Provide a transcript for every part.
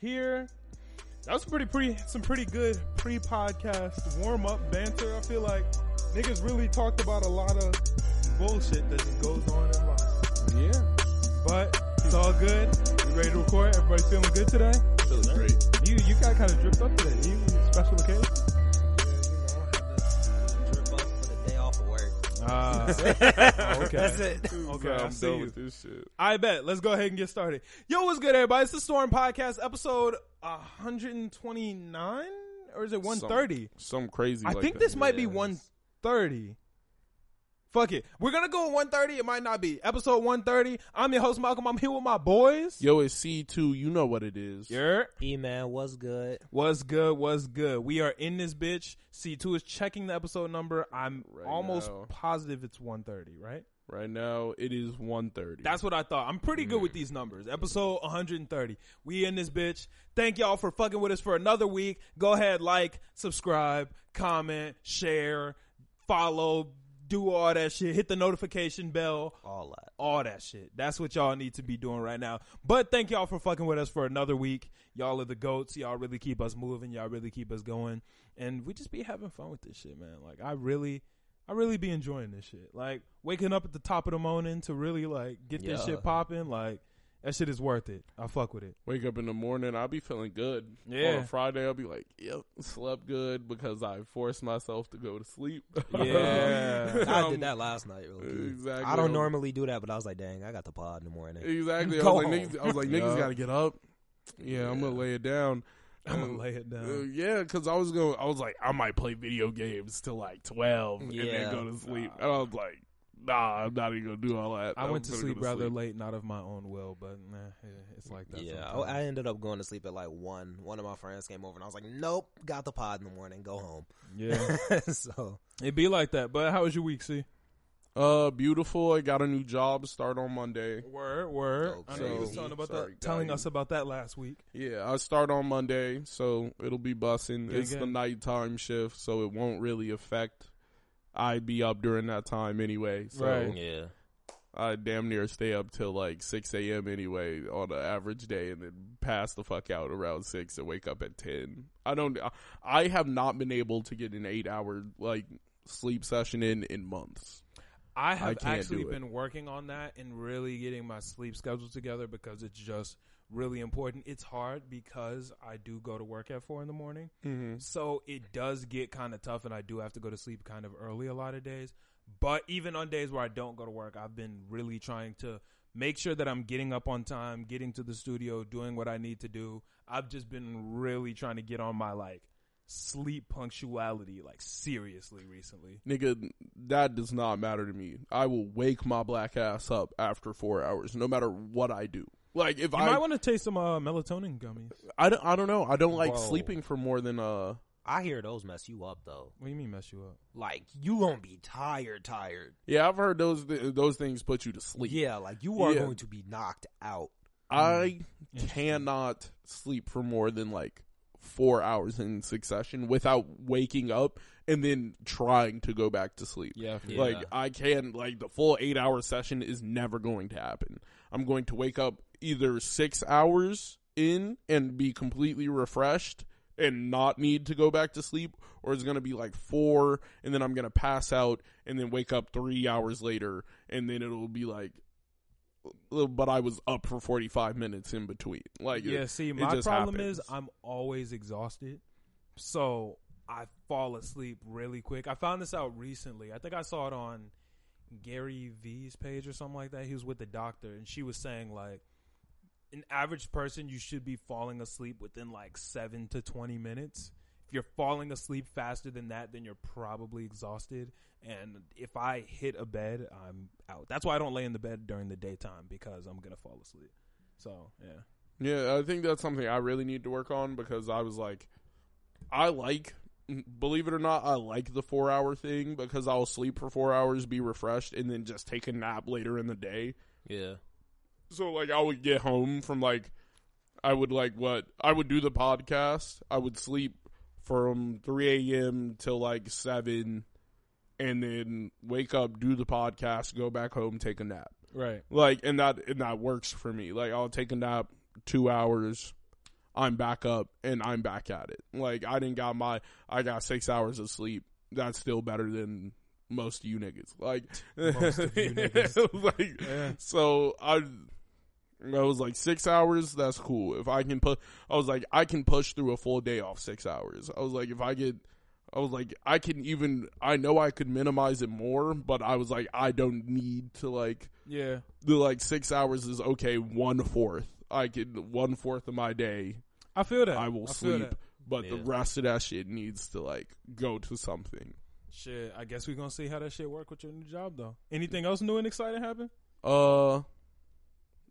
here. That was pretty, pretty, some pretty good pre-podcast warm-up banter. I feel like niggas really talked about a lot of bullshit that just goes on in life. Yeah. But it's all good. We ready to record? Everybody feeling good today? Feeling great. You, you got kind of dripped up today. You special occasion? Ah, okay. That's it. Okay, I'm I see done you. with this shit. I bet. Let's go ahead and get started. Yo, what's good, everybody? It's the Storm Podcast, episode 129, or is it 130? Some crazy. I like think that. this might be Yes. 130. Fuck it. We're gonna go at 130. It might not be. Episode 130. I'm your host, Malcolm. I'm here with my boys. Yo, it's C2. You know what it is. Yeah. E man, what's good? What's good? What's good? We are in this bitch. C2 is checking the episode number. I'm Right almost now. positive it's 130, right? Right now, it is 130. That's what I thought. I'm pretty good with these numbers. Episode 130. We in this bitch. Thank y'all for fucking with us for another week. Go ahead, like, subscribe, comment, share, follow, do all that shit. Hit the notification bell. All that. All that shit. That's what y'all need to be doing right now. But thank y'all for fucking with us for another week. Y'all are the goats. Y'all really keep us moving. Y'all really keep us going. And we just be having fun with this shit, man. Like I really I really be enjoying this shit. Like waking up at the top of the morning to really like get this shit popping, like that shit is worth it. I fuck with it. Wake up in the morning, I'll be feeling good. Yeah. On a Friday, I'll be like, yep, slept good because I forced myself to go to sleep. Yeah. I Um, did that last night. Really. Exactly. I don't normally do that, but I was like, dang, I got the pod in the morning. Exactly. I was like, niggas, I was like, niggas Yeah. got to get up. Yeah, I'm gonna lay it down. I'm Uh, gonna lay it Uh, down. yeah, because I was going. I was like, I might play video games till like twelve and Yeah. then go to sleep. And I was like, Nah, I'm not even gonna do all that. I I'm went to sleep rather sleep. late, not of my own will, but nah, it's like that. Yeah, I, sometimes. I ended up going to sleep at like one. One of my friends came over, and I was like, nope, got the pod in the morning, go home. yeah, so it'd be like that. But how was your week, see? Uh, beautiful. I got a new job. Start on Monday. Word, word. Dope. I know you was telling about Sorry, that, telling guys. us about that last week. Yeah, I start on Monday, so it'll be bussing. Good, it's the good. nighttime shift, so it won't really affect. I'd be up during that time anyway, so Right. yeah, I damn near stay up till like six a.m. anyway on an average day, and then pass the fuck out around six and wake up at ten. I don't. I have not been able to get an eight-hour like sleep session in in months. I have can't actually been working on that and really getting my sleep schedule together because it's just really important. It's hard because I do go to work at four in the morning. Mm-hmm. So it does get kind of tough and I do have to go to sleep kind of early a lot of days. But even on days where I don't go to work, I've been really trying to make sure that I'm getting up on time, getting to the studio, doing what I need to do. I've just been really trying to get on my like sleep punctuality like seriously recently. Nigga, that does not matter to me. I will wake my black ass up after four hours, no matter what I do. Like if You I, might want to taste some uh, melatonin gummies. I don't, I don't know. I don't like Bro. sleeping for more than uh. I hear those mess you up though. What do you mean mess you up? Like you gonna be tired, tired. Yeah, I've heard those those things put you to sleep. Yeah, like you are Yeah. going to be knocked out. I cannot sleep for more than like four hours in succession without waking up and then trying to go back to sleep. Yeah, Yeah. Like I can like the full eight hour session is never going to happen. I'm going to wake up either six hours in and be completely refreshed and not need to go back to sleep, or it's gonna be like four and then I'm gonna pass out and then wake up three hours later and then it'll be like but I was up for 45 minutes in between. Like, yeah. it- See, my problem happens. is I'm always exhausted, so I fall asleep really quick. I found this out recently. I think I saw it on Gary V's page or something like that. He was with the doctor, and she was saying like, an average person you should be falling asleep within like seven to twenty minutes. If you're falling asleep faster than that, then you're probably exhausted. And if I hit a bed, I'm out. That's why I don't lay in the bed during the daytime because I'm gonna fall asleep. So yeah. Yeah, I think that's something I really need to work on because I was like, I like, believe it or not, I like the four hour thing because I'll sleep for four hours, be refreshed, and then just take a nap later in the day. Yeah. So like, I would get home from like, I would like what I would do the podcast. I would sleep from three a.m. till like seven, and then wake up, do the podcast, go back home, take a nap. Right. Like, and that and that works for me. Like, I'll take a nap two hours. I'm back up and I'm back at it. Like I didn't got my I got six hours of sleep. That's still better than most of you niggas. Like Most of you niggas. like Yeah. so I I was like six hours. That's cool. If I can put, I was like I can push through a full day off six hours. I was like if I get, I was like I can even. I know I could minimize it more, but I was like I don't need to like Yeah. the like six hours is okay. One fourth, I can one fourth of my day I feel that. I will feel sleep, that. but the rest of that shit needs to like go to something. Shit, I guess we're gonna see how that shit work with your new job though. Anything else new and exciting happen? Uh,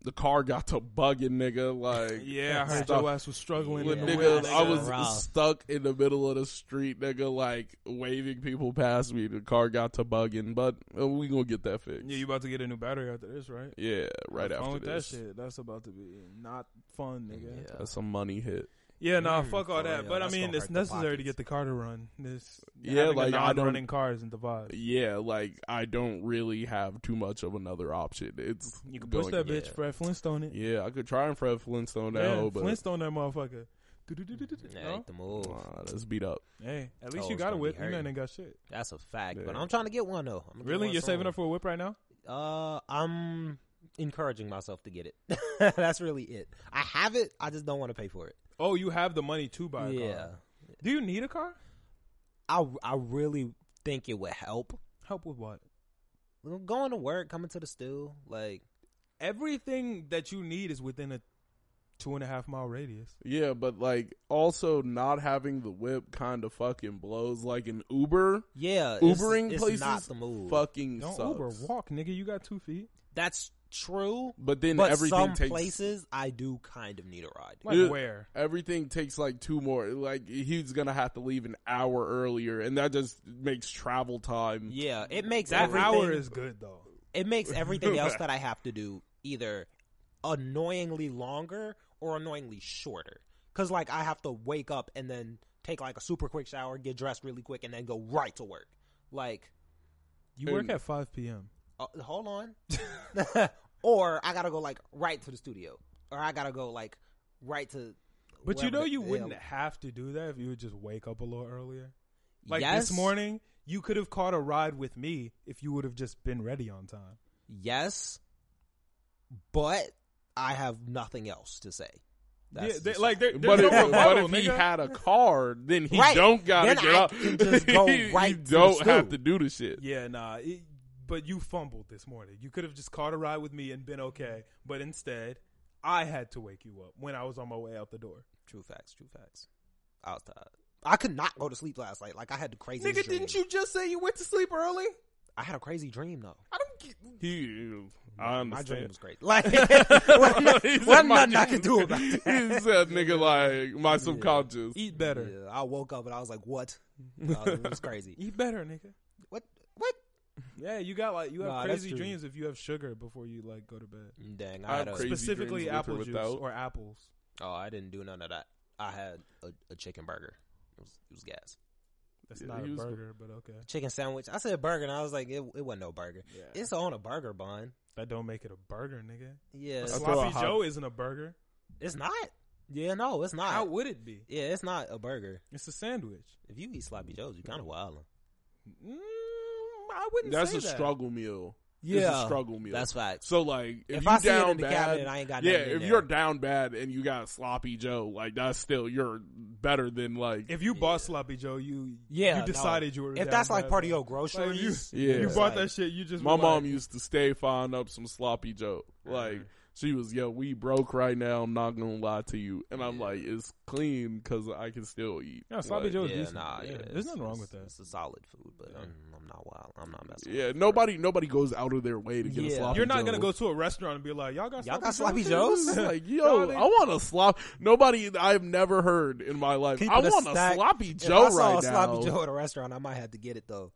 the car got to bugging, nigga. Like Yeah, I heard stuff- your ass was struggling When in the nigga. I was Rough. stuck in the middle of the street, nigga, like waving people past me. The car got to bugging, but uh, we gonna get that fixed. Yeah, you about to get a new battery after this, right? Yeah, right Have fun after this. that shit. That's about to be not fun, nigga. Yeah. That's some money hit. Yeah, nah, Mm, fuck all that. real. But I mean, it's necessary to get the car to run. This Yeah, like, a I don't- non-running car isn't the vibe. Yeah, like I don't really have too much of another option. It's You can push going- that bitch. Fred Flintstone it. Yeah, I could try and Fred Flintstone that Yeah, hoe, but Flintstone that motherfucker. Yeah, ain't the move. Nah, that's beat up. Hey, at least Oh, you got a whip. You hurting. ain't got shit. That's a fact. But I'm trying to get one though. I'm gonna get Really? one You're saving up for a whip right now? Uh, I'm encouraging myself to get it. That's really it. I have it. I just don't want to pay for it. Oh, you have the money to buy a car. yeah. car. Do you need a car? I I really think it would help. Help with what? Going to work, coming to the stew, like Everything that you need is within a two and a half mile radius. Yeah, but like also not having the whip kind of fucking blows. Like an Uber, yeah, it's- Ubering it's places not the move. fucking Don't sucks. Uber, walk, nigga. You got two feet. That's true. But then But everything some takes places I do kind of need a ride. Like Yeah. where? everything takes like two more. Like he's gonna have to leave an hour earlier, and that just makes travel time. Yeah, it makes That everything, hour is good though. it makes everything else that I have to do either annoyingly longer or annoyingly shorter. Cause like I have to wake up and then take like a super quick shower, get dressed really quick, and then go right to work. Like, You work And- at five p.m. uh, hold on, or I gotta go like right to the studio, or I gotta go like right to. But you know you yeah. wouldn't have to do that if you would just wake up a little earlier. Like yes, this morning, you could have caught a ride with me if you would have just been ready on time. Yes, but I have nothing else to say. That's yeah, they, just- like there, But there's if, no but if he had a car, then he Right. don't gotta Then get I up. can just go you right to the don't have to do the shit. Yeah, nah. It, but you fumbled this morning. You could have just caught a ride with me and been okay. But instead, I had to wake you up when I was on my way out the door. True facts. True facts. I was tired. I could not go to sleep last night. Like I had the craziest. Nigga, dream. didn't you just say you went to sleep early? I had a crazy dream though. I don't get. He, I My dream was great. Like He wasn't, wasn't my nothing I dream- could do about He said, "Nigga, like my subconscious." Eat better. Yeah, I woke up and I was like, "What?" Uh, it was crazy. Eat better, nigga. What? What? Yeah, you got like you have Nah, that's crazy true. dreams if you have sugar before you like go to bed. Dang, I I had have a. crazy Specifically, dreams with or apple juice without. or apples. Oh, I didn't do none of that. I had a, a chicken burger. It was it was gas. That's Yeah, not he a was- burger, but okay. Chicken sandwich. I said burger, and I was like, it, it wasn't no burger. Yeah. It's on a burger bun. That don't make it a burger, nigga. Yeah, A it's, I a sloppy hot- Joe isn't a burger. it's not. Yeah, no, it's not. How would it be? yeah, it's not a burger. It's a sandwich. If you eat sloppy joes, you kind of wild. Mm, I wouldn't That's say a that. struggle meal. Yeah, it's a struggle meal. That's facts. so like if, If, you I see down it in the bad, cabinet, I ain't got yeah. nothing in If there. you're down bad and you got sloppy Joe, like that's still you're better than like If you Yeah. bought sloppy Joe, you Yeah, you no. decided you were. if down that's like bad, part of though. your groceries, Yeah. you bought like- that shit. You just my mom like, used to stay fine up some sloppy Joe. Like she was, yo, we broke right now. I'm not gonna lie to you, and I'm Yeah. like, it's clean because I can still eat. Yeah, sloppy Like, Joe is yeah, decent. nah, Yeah, yeah, there's nothing wrong with that. It's a solid food, but Yeah. I'm, I'm not wild. I'm not messing. Yeah, with it. nobody, nobody goes out of their way to get a Yeah. sloppy. You're not Joe. gonna go to a restaurant and be like, y'all got Y'all sloppy got sloppy Joes? Joes? like, yo, I want a slop. Nobody I've never heard in my life. Keep I it a want a stack. sloppy If Joe I saw right a sloppy now. Joe at a restaurant, I might have to get it though.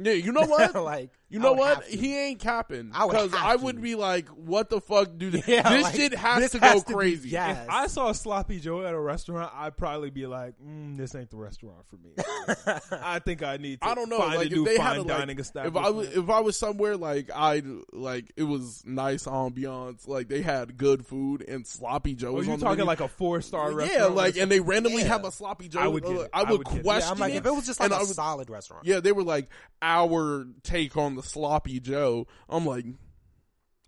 Yeah, you know what? like You know what? He ain't capping I would because I to. would be like, "What the fuck, dude? Yeah, this like, shit has this to has go to be crazy." gas. If I saw Sloppy Joe at a restaurant, I'd probably be like, mm, "This ain't the restaurant for me." I think I need. to I don't know. Find like a new if they fine had a, like, dining if establishment. I was if I was somewhere like I like it was nice ambiance, like they had good food and sloppy Joe. oh, was you on talking menu. like a four star yeah, restaurant? like and they randomly Yeah. have a sloppy Joe. I would get uh, it. I I would would get it. question yeah, I'm like, it. if it was just like and a I would- solid restaurant. yeah, they were like our take on the sloppy Joe. I'm like,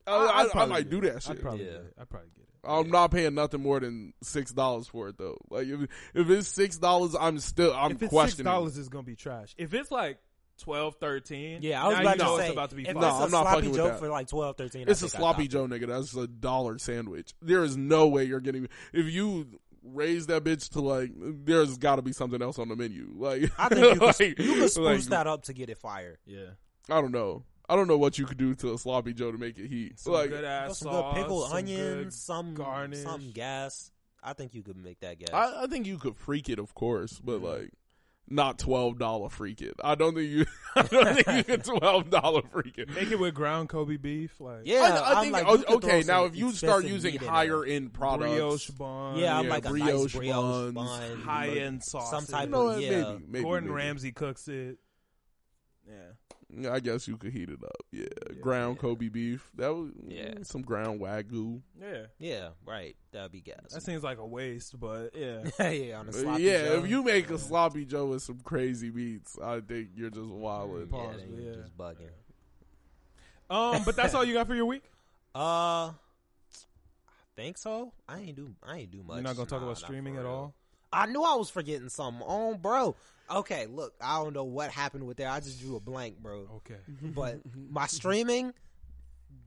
I, I'd I, I might do that it. shit. I'd probably Yeah. get it. I'd probably get it. I'm not paying nothing more than six dollars for it though. Like if if it's six dollars, I'm still I'm if it's six questioning. dollars, it's gonna be trash. If it's like 12 13 Yeah, I was now about you know to it's say, about to be if. No, it's a I'm not sloppy fucking with Joe that. for like 12, 13, It's I a think I sloppy Joe, nigga. That's a dollar sandwich. There is no way you're getting. If you raise that bitch to like, there's got to be something else on the menu. Like, I think you could, like, you could spruce like, that up to get it fire. yeah. I don't know. I don't know what you could do to a sloppy Joe to make it heat. Some like, good Put ass some sauce, good pickled some onions, good some garnish. some gas. I think you could make that gas. I, I think you could freak it, of course, but Yeah. like. Not twelve dollar freak it. I don't think you. I don't think you can twelve dollar freak it. Make it with ground Kobe beef, like yeah, I, I I'm think like, o- you could okay. Now, if you start using higher end products, brioche bun, yeah, I'm yeah, like a brioche nice brioche buns, bun, high end sauce, some type you know of yeah. Maybe, maybe, Gordon maybe. Ramsay cooks it. Yeah, Yeah, I guess you could heat it up. Yeah, Yeah. ground Yeah. Kobe beef. That was Yeah. some ground wagyu. yeah. Yeah, right. That'd be gas. That seems like a waste, but yeah. yeah, on a sloppy yeah, Joe. if you make a sloppy Joe with some crazy meats, I think you're just wilding. yeah, Pause, then you're yeah. just bugging. Um, but that's all you got for your week. Uh, I think so. I ain't do. I ain't do much. You're not gonna talk Nah, about streaming at all. I knew I was forgetting something. Oh, bro. Okay, look, I don't know what happened with there. I just drew a blank, bro. Okay. But my streaming,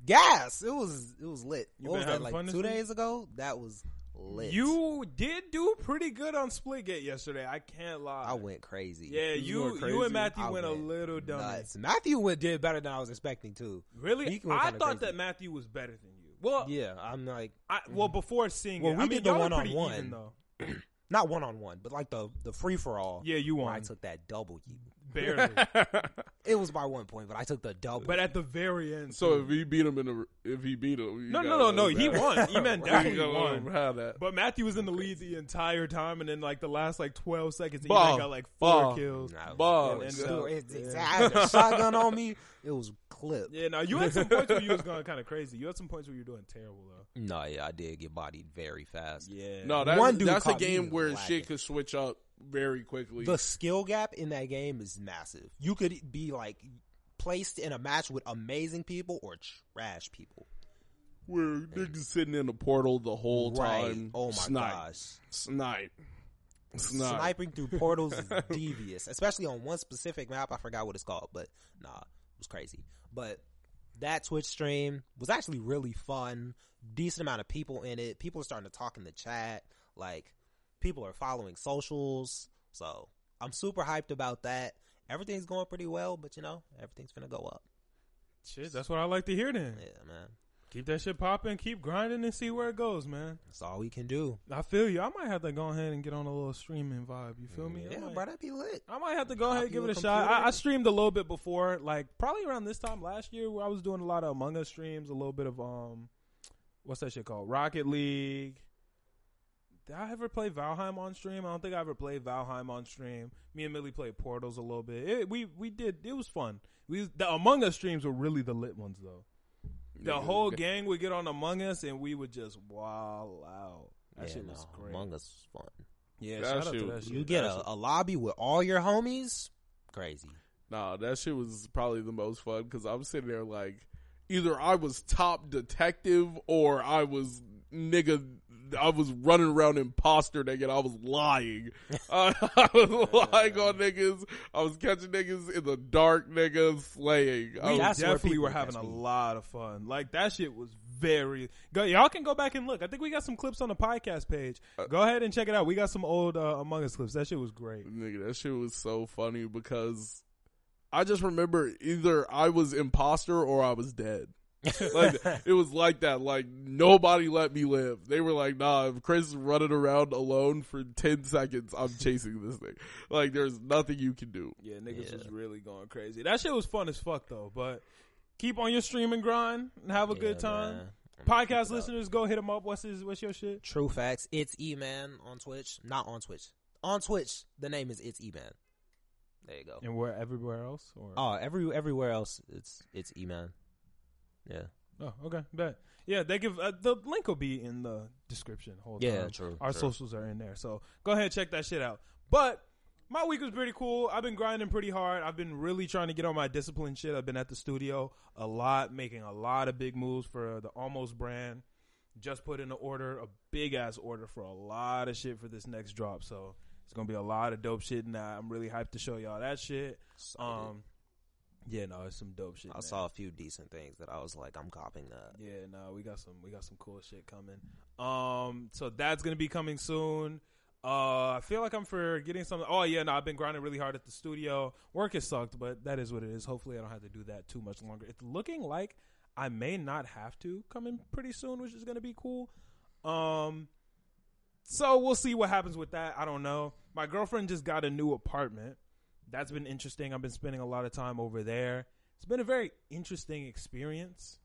gas. It was it was lit. You what been was that like two days ago? That was lit. You did do pretty good on Splitgate yesterday. I can't lie. I went crazy. Yeah, You you went you and Matthew I went, a little dumb. Nuts. Matthew went did better than I was expecting too. Really? I thought crazy. that Matthew was better than you. Well, Yeah, I'm like I, well mm. before seeing Well, it, we I mean, did the were pretty one-on-one. though. not one on one, but like the the free for all. Yeah, you where I took that W. barely, It was by one point, but I took the double. but at the very end. So too. if he beat him in the, if he beat him, No, no, no, no, he won. He meant definitely gotta won. have that. But Matthew was in the lead the entire time, and then like the last like twelve seconds, he got like four Ball. kills. Nah, Bob. it was And, uh, it's- it's- yeah. I had a shotgun on me. It was clipped. Yeah, now you had some points where you was going kind of crazy. You had some points where you were doing terrible though. No, yeah, I did get bodied very fast. Yeah, No, that's, One dude that's a caught me game where lacking. shit could switch up very quickly. The skill gap in that game is massive. You could be like placed in a match with amazing people or trash people. where niggas sitting in the portal the whole Right. time. Oh my snipe, gosh. Snipe. Snipe. Sniping through portals is devious, especially on one specific map. I forgot what it's called, but nah, it was crazy. But that Twitch stream was actually really fun. Decent amount of people in it. People are starting to talk in the chat. Like people are following socials. So I'm super hyped about that. Everything's going pretty well, but you know, everything's gonna go up. shit. That's what I like to hear. Then Yeah, man. Keep that shit popping, keep grinding, and see where it goes, man. That's all we can do. I feel you. I might have to go ahead and get on a little streaming vibe. You feel me? Yeah, might- bro, that'd be lit. I might have to go ahead and give it a shot. I, I streamed a little bit before, like probably around this time last year, where I was doing a lot of Among Us streams, a little bit of um, what's that shit called? Rocket League. Did I ever play Valheim on stream? I don't think I ever played Valheim on stream. Me and Millie played Portals a little bit. It, we we did. It was fun. We the Among Us streams were really the lit ones though. The whole gang would get on Among Us and we would just wow out. That yeah, shit was no, great. Among Us was fun. yeah, That shout out shit to that shit. You get That a, a lobby with all your homies. Crazy. Nah, that shit was probably the most fun because I'm sitting there like, either I was top detective or I was nigga. I was running around imposter nigga. I was lying. I, I was lying on niggas. I was catching niggas in the dark, nigga, slaying. I we was- definitely were having a lot of fun. Like that shit was very. Go, y'all can go back and look. I think we got some clips on the podcast page. Uh, Go ahead and check it out. We got some old uh, Among Us clips. That shit was great. Nigga, that shit was so funny because I just remember either I was imposter or I was dead. like it was like that. Like nobody let me live. They were like, "Nah, if Chris is running around alone for ten seconds, I'm chasing this thing." Like there's nothing you can do. Yeah, niggas Yeah. was really going crazy. That shit was fun as fuck though. But keep on your streaming grind and have a good time. man. I'm gonna keep Podcast it up. listeners, go hit him up. What's his? What's your shit? True facts. It's E Man on Twitch. Not on Twitch. On Twitch, the name is It's E Man. There you go. And where everywhere else? Or Oh, every everywhere else, it's it's E Man. Yeah. Oh, okay, bet. Yeah, they give uh, the link will be in the description. Hold Yeah, on. true, Our true. socials are in there, so go ahead and check that shit out. But my week was pretty cool. I've been grinding pretty hard. I've been really trying to get on my discipline shit. I've been at the studio a lot, making a lot of big moves for the Almost brand. Just put in an order, a big ass order for a lot of shit for this next drop. So it's gonna be a lot of dope shit that. I'm really hyped to show y'all that shit. Um, yeah, no, it's some dope shit. I man. saw a few decent things that I was like, I'm copying that. Yeah, no, we got some we got some cool shit coming. Um, so that's gonna be coming soon. Uh, I feel like I'm forgetting something. Oh yeah, no, I've been grinding really hard at the studio. Work has sucked, but that is what it is. Hopefully, I don't have to do that too much longer. It's looking like I may not have to come in pretty soon, which is gonna be cool. Um, so we'll see what happens with that. I don't know. My girlfriend just got a new apartment. That's been interesting. I've been spending a lot of time over there. It's been a very interesting experience.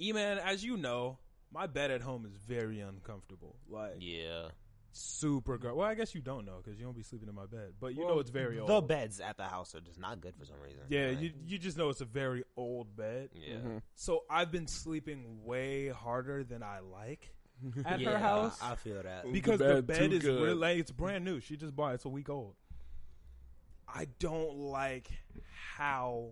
E-man, as you know, my bed at home is very uncomfortable. Like Yeah. super gr- Well, I guess you don't know because you don't be sleeping in my bed, but you Well, know it's very old. The beds at the house are just not good for some reason. Yeah, Like, you you just know it's a very old bed. yeah. Mhm. So I've been sleeping way harder than I like at Yeah, her house I feel that. Because The the bed bed, is really like, it's brand new. She just bought it. It's a week old. I don't like how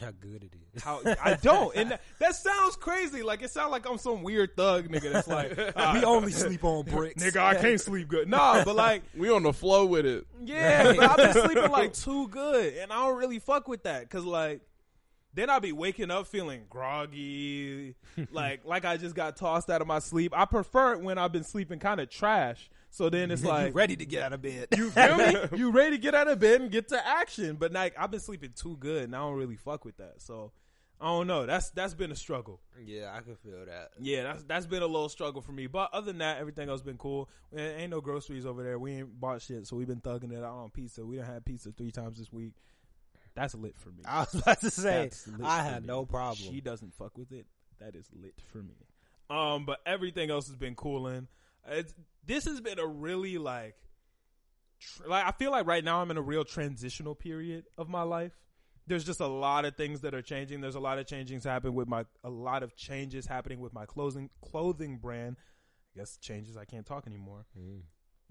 How good it is. how I don't, and that, that sounds crazy. Like it sounds like I'm some weird thug nigga that's like, uh, we only sleep on bricks. nigga, I can't sleep good. Nah, but like, We on the flow with it. yeah, but I've been sleeping like too good, and I don't really fuck with that because like. Then I'll be waking up feeling groggy, like like I just got tossed out of my sleep. I prefer it when I've been sleeping kind of trash. So then it's like you ready to get out of bed. You feel me? You ready to get out of bed and get to action. But like I've been sleeping too good and I don't really fuck with that. So I don't know. That's that's been a struggle. yeah, I can feel that. Yeah, that's that's been a little struggle for me. But other than that, everything else has been cool. Ain't no groceries over there. We ain't bought shit, so we've been thugging it out on pizza. We done had pizza three times this week. That's lit for me. I was about to say, I had no problem. She doesn't fuck with it. That is lit for me. Um, but everything else has been cooling. It's this has been a really like, tr- like I feel like right now I'm in a real transitional period of my life. There's just a lot of things that are changing. There's a lot of changes happening with my a lot of changes happening with my clothing clothing brand. I guess changes. I can't talk anymore. Mm.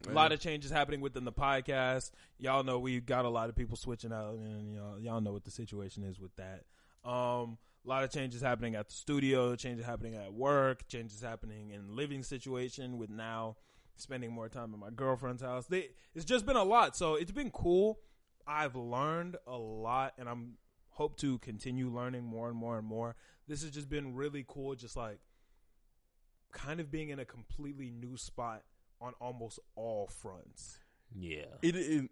A lot of changes happening within the podcast. Y'all know we got a lot of people switching out, and y'all y'all know what the situation is with that. Um, a lot of changes happening at the studio, changes happening at work, changes happening in living situation with now spending more time at my girlfriend's house. They, it's just been a lot, so it's been cool. I've learned a lot, and I'm hope to continue learning more and more and more. This has just been really cool, just like kind of being in a completely new spot on almost all fronts. Yeah. It, it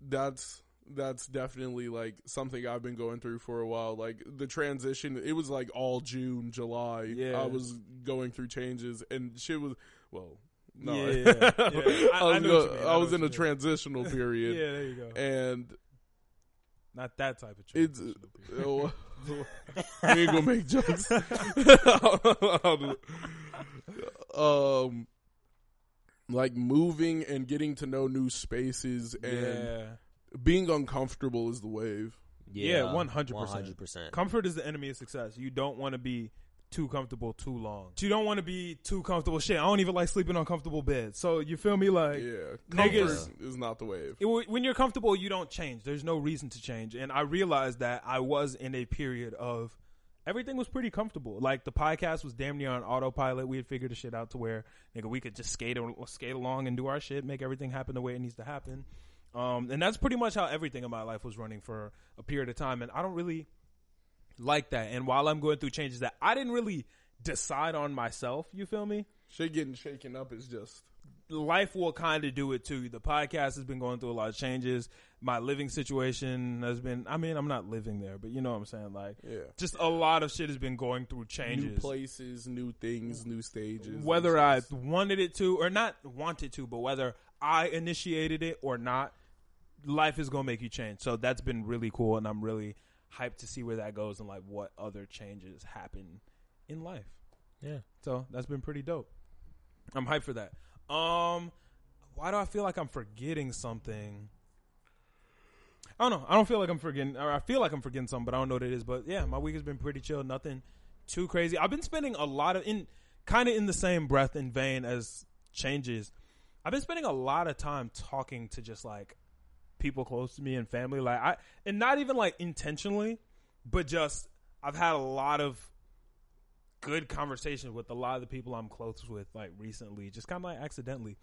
that's that's definitely like something I've been going through for a while. Like the transition, it was like all June, July. Yeah. I was going through changes, and shit was well. No, Yeah, yeah. I- I, I was, I was in a transitional yeah, there you go. and Not that type of it's transitional period. oh, we ain't gonna make jokes. um, like moving and getting to know new spaces and yeah. Being uncomfortable is the wave. Yeah, 100%. 100%. Comfort is the enemy of success. You don't want to be too comfortable too long. You don't want to be too comfortable. Shit, I don't even like sleeping on comfortable beds. So you feel me? Like yeah, niggas- comfort is not the wave. it, when you're comfortable, you don't change. There's no reason to change. And I realized that I was in a period of everything was pretty comfortable. Like the podcast was damn near on autopilot. We had figured the shit out to where nigga we could just skate or skate along and do our shit, make everything happen the way it needs to happen. Um, and that's pretty much how everything in my life was running for a period of time. And I don't really like that. And while I'm going through changes that I didn't really decide on myself, you feel me? Shit getting shaken up is just life will kind of do it too. The podcast has been going through a lot of changes. My living situation has been. I mean, I'm not living there, but you know what I'm saying. Like, Yeah. just a lot of shit has been going through New changes. places, new things, new stages. whether I wanted it to or not wanted to, but whether I initiated it or not, life is gonna make you change. So that's been really cool, and I'm really hyped to see where that goes and like what other changes happen in life. Yeah. So that's been pretty dope. I'm hyped for that. Um, why do I feel like I'm forgetting something? I don't know. I don't feel like I'm forgetting, or I feel like I'm forgetting something, but I don't know what it is. But yeah, my week has been pretty chill. Nothing too crazy. I've been spending a lot of in kind of in the same breath and vein as changes. I've been spending a lot of time talking to just like people close to me and family, like I, and not even like intentionally, but just I've had a lot of good conversations with a lot of the people I'm close with, like recently, just kind of like accidentally.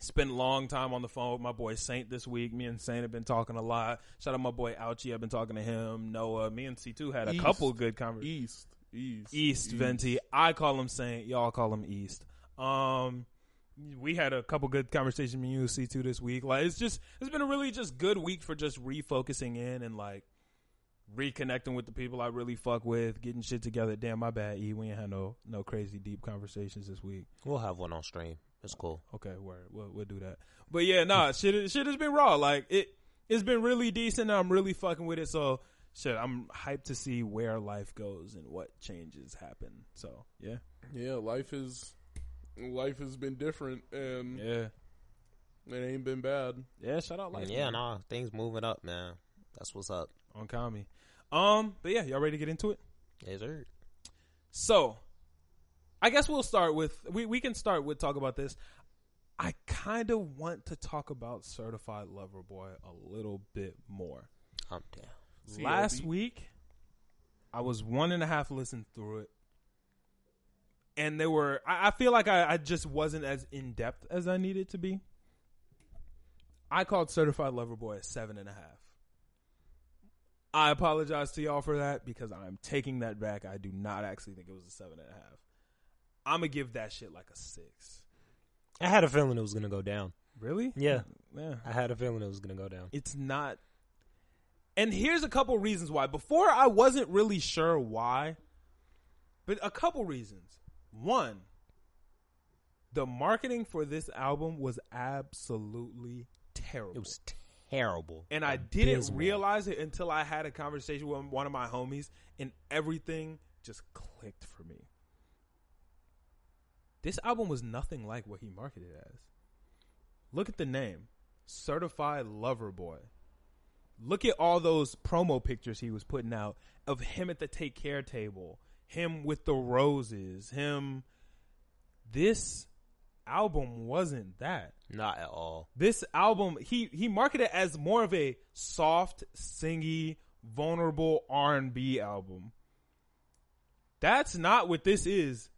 Spent a long time on the phone with my boy Saint this week. Me and Saint have been talking a lot. Shout out my boy Ouchie. I've been talking to him. Noah. Me and C2 had a East. couple good conversations. East, East, East Venti. I call him Saint. Y'all call him East. Um, we had a couple good conversations me and you C two this week. Like it's just it's been a really just good week for just refocusing in and like reconnecting with the people I really fuck with, getting shit together. Damn, my bad, E. We ain't had no no crazy deep conversations this week. We'll have one on stream. It's cool. Okay, word. We'll, we'll do that. But yeah, nah, shit, shit has been raw. Like it, it's been really decent. And I'm really fucking with it. So shit, I'm hyped to see where life goes and what changes happen. So yeah, Yeah, life is life has been different and yeah, it ain't been bad. yeah. Shout out life. yeah, man, nah, things moving up, man. That's what's up. on Kami. Um, but yeah, y'all ready to get into it? Yes, sir. So, I guess we'll start with we we can start with talk about this. I kind of want to talk about Certified Lover Boy a little bit more. I'm down. CLB. Last week, I was one and a half listen through it, and there were. I, I feel like I, I just wasn't as in depth as I needed to be. I called Certified Lover Boy a seven and a half. I apologize to y'all for that because I'm taking that back. I do not actually think it was a seven and a half. I'm gonna give that shit like a six. I had a feeling it was gonna go down. Really? Yeah, Yeah. I had a feeling it was gonna go down. it's not and here's a couple reasons why before i wasn't really sure why but a couple reasons one the marketing for this album was absolutely terrible. It was terrible, and i didn't Abysmal. realize it until i had a conversation with one of my homies and everything just clicked for me. This album was nothing like what he marketed as. Look at the name. Certified lover boy. Look at all those promo pictures he was putting out of him at the take care table, him with the roses, him. This album wasn't that. Not at all. This album, he he marketed it as more of a soft, singy, vulnerable R and B album. That's not what this is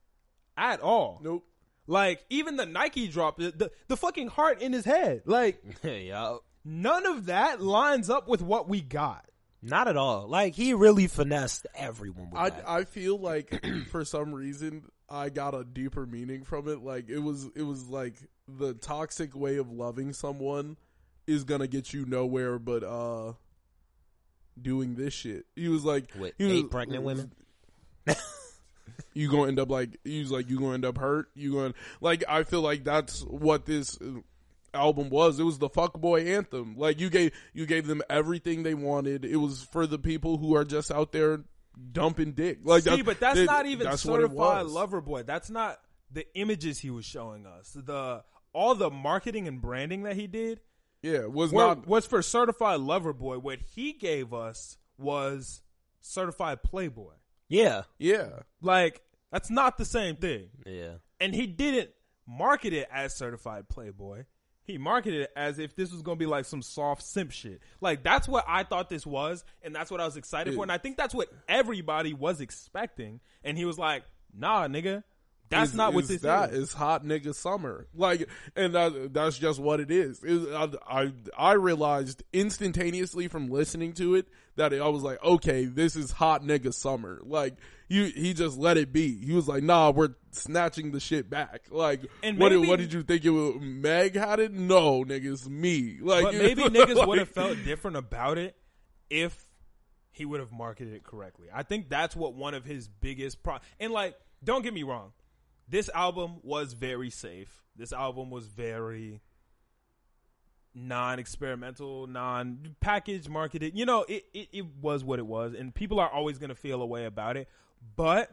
at all. Nope. Like even the Nike drop, the, the the fucking heart in his head, like yeah, none of that lines up with what we got. Not at all. Like he really finessed everyone with I that. I feel like for some reason I got a deeper meaning from it. Like it was it was like the toxic way of loving someone is gonna get you nowhere but uh doing this shit. He was like With he was, pregnant women? you gonna end up like he was like you gonna end up hurt. You going to. like I feel like that's what this album was. It was the fuckboy anthem. Like you gave you gave them everything they wanted. It was for the people who are just out there dumping dick. Like See, that- but that's that- not even that's certified lover boy. That's not the images he was showing us. The all the marketing and branding that he did Yeah, was were- not. was for certified lover boy. What he gave us was certified playboy. yeah, Yeah, Like that's not the same thing. yeah. And he didn't market it as certified playboy. He marketed it as if this was going to be like some soft simp shit. Like that's what I thought this was, and that's what I was excited for, and I think that's what everybody was expecting. And he was like, "Nah, nigga, That's is- not what this is. that is. is hot nigga summer. Like, and that, that's just what it is. It- I, I I realized instantaneously from listening to it that I was like, okay, this is hot nigga summer. Like, you he just let it be. He was like, nah, we're snatching the shit back. Like, And what did what did you think it was? Meg had it? No, nigga, it's me. Like, But maybe niggas would have felt different about it if he would have marketed it correctly. I think that's what one of his biggest pro and like don't get me wrong. This album was very safe. This album was very non-experimental, non-packaged, marketed. You know, it, it, it was what it was and people are always going to feel a way about it. But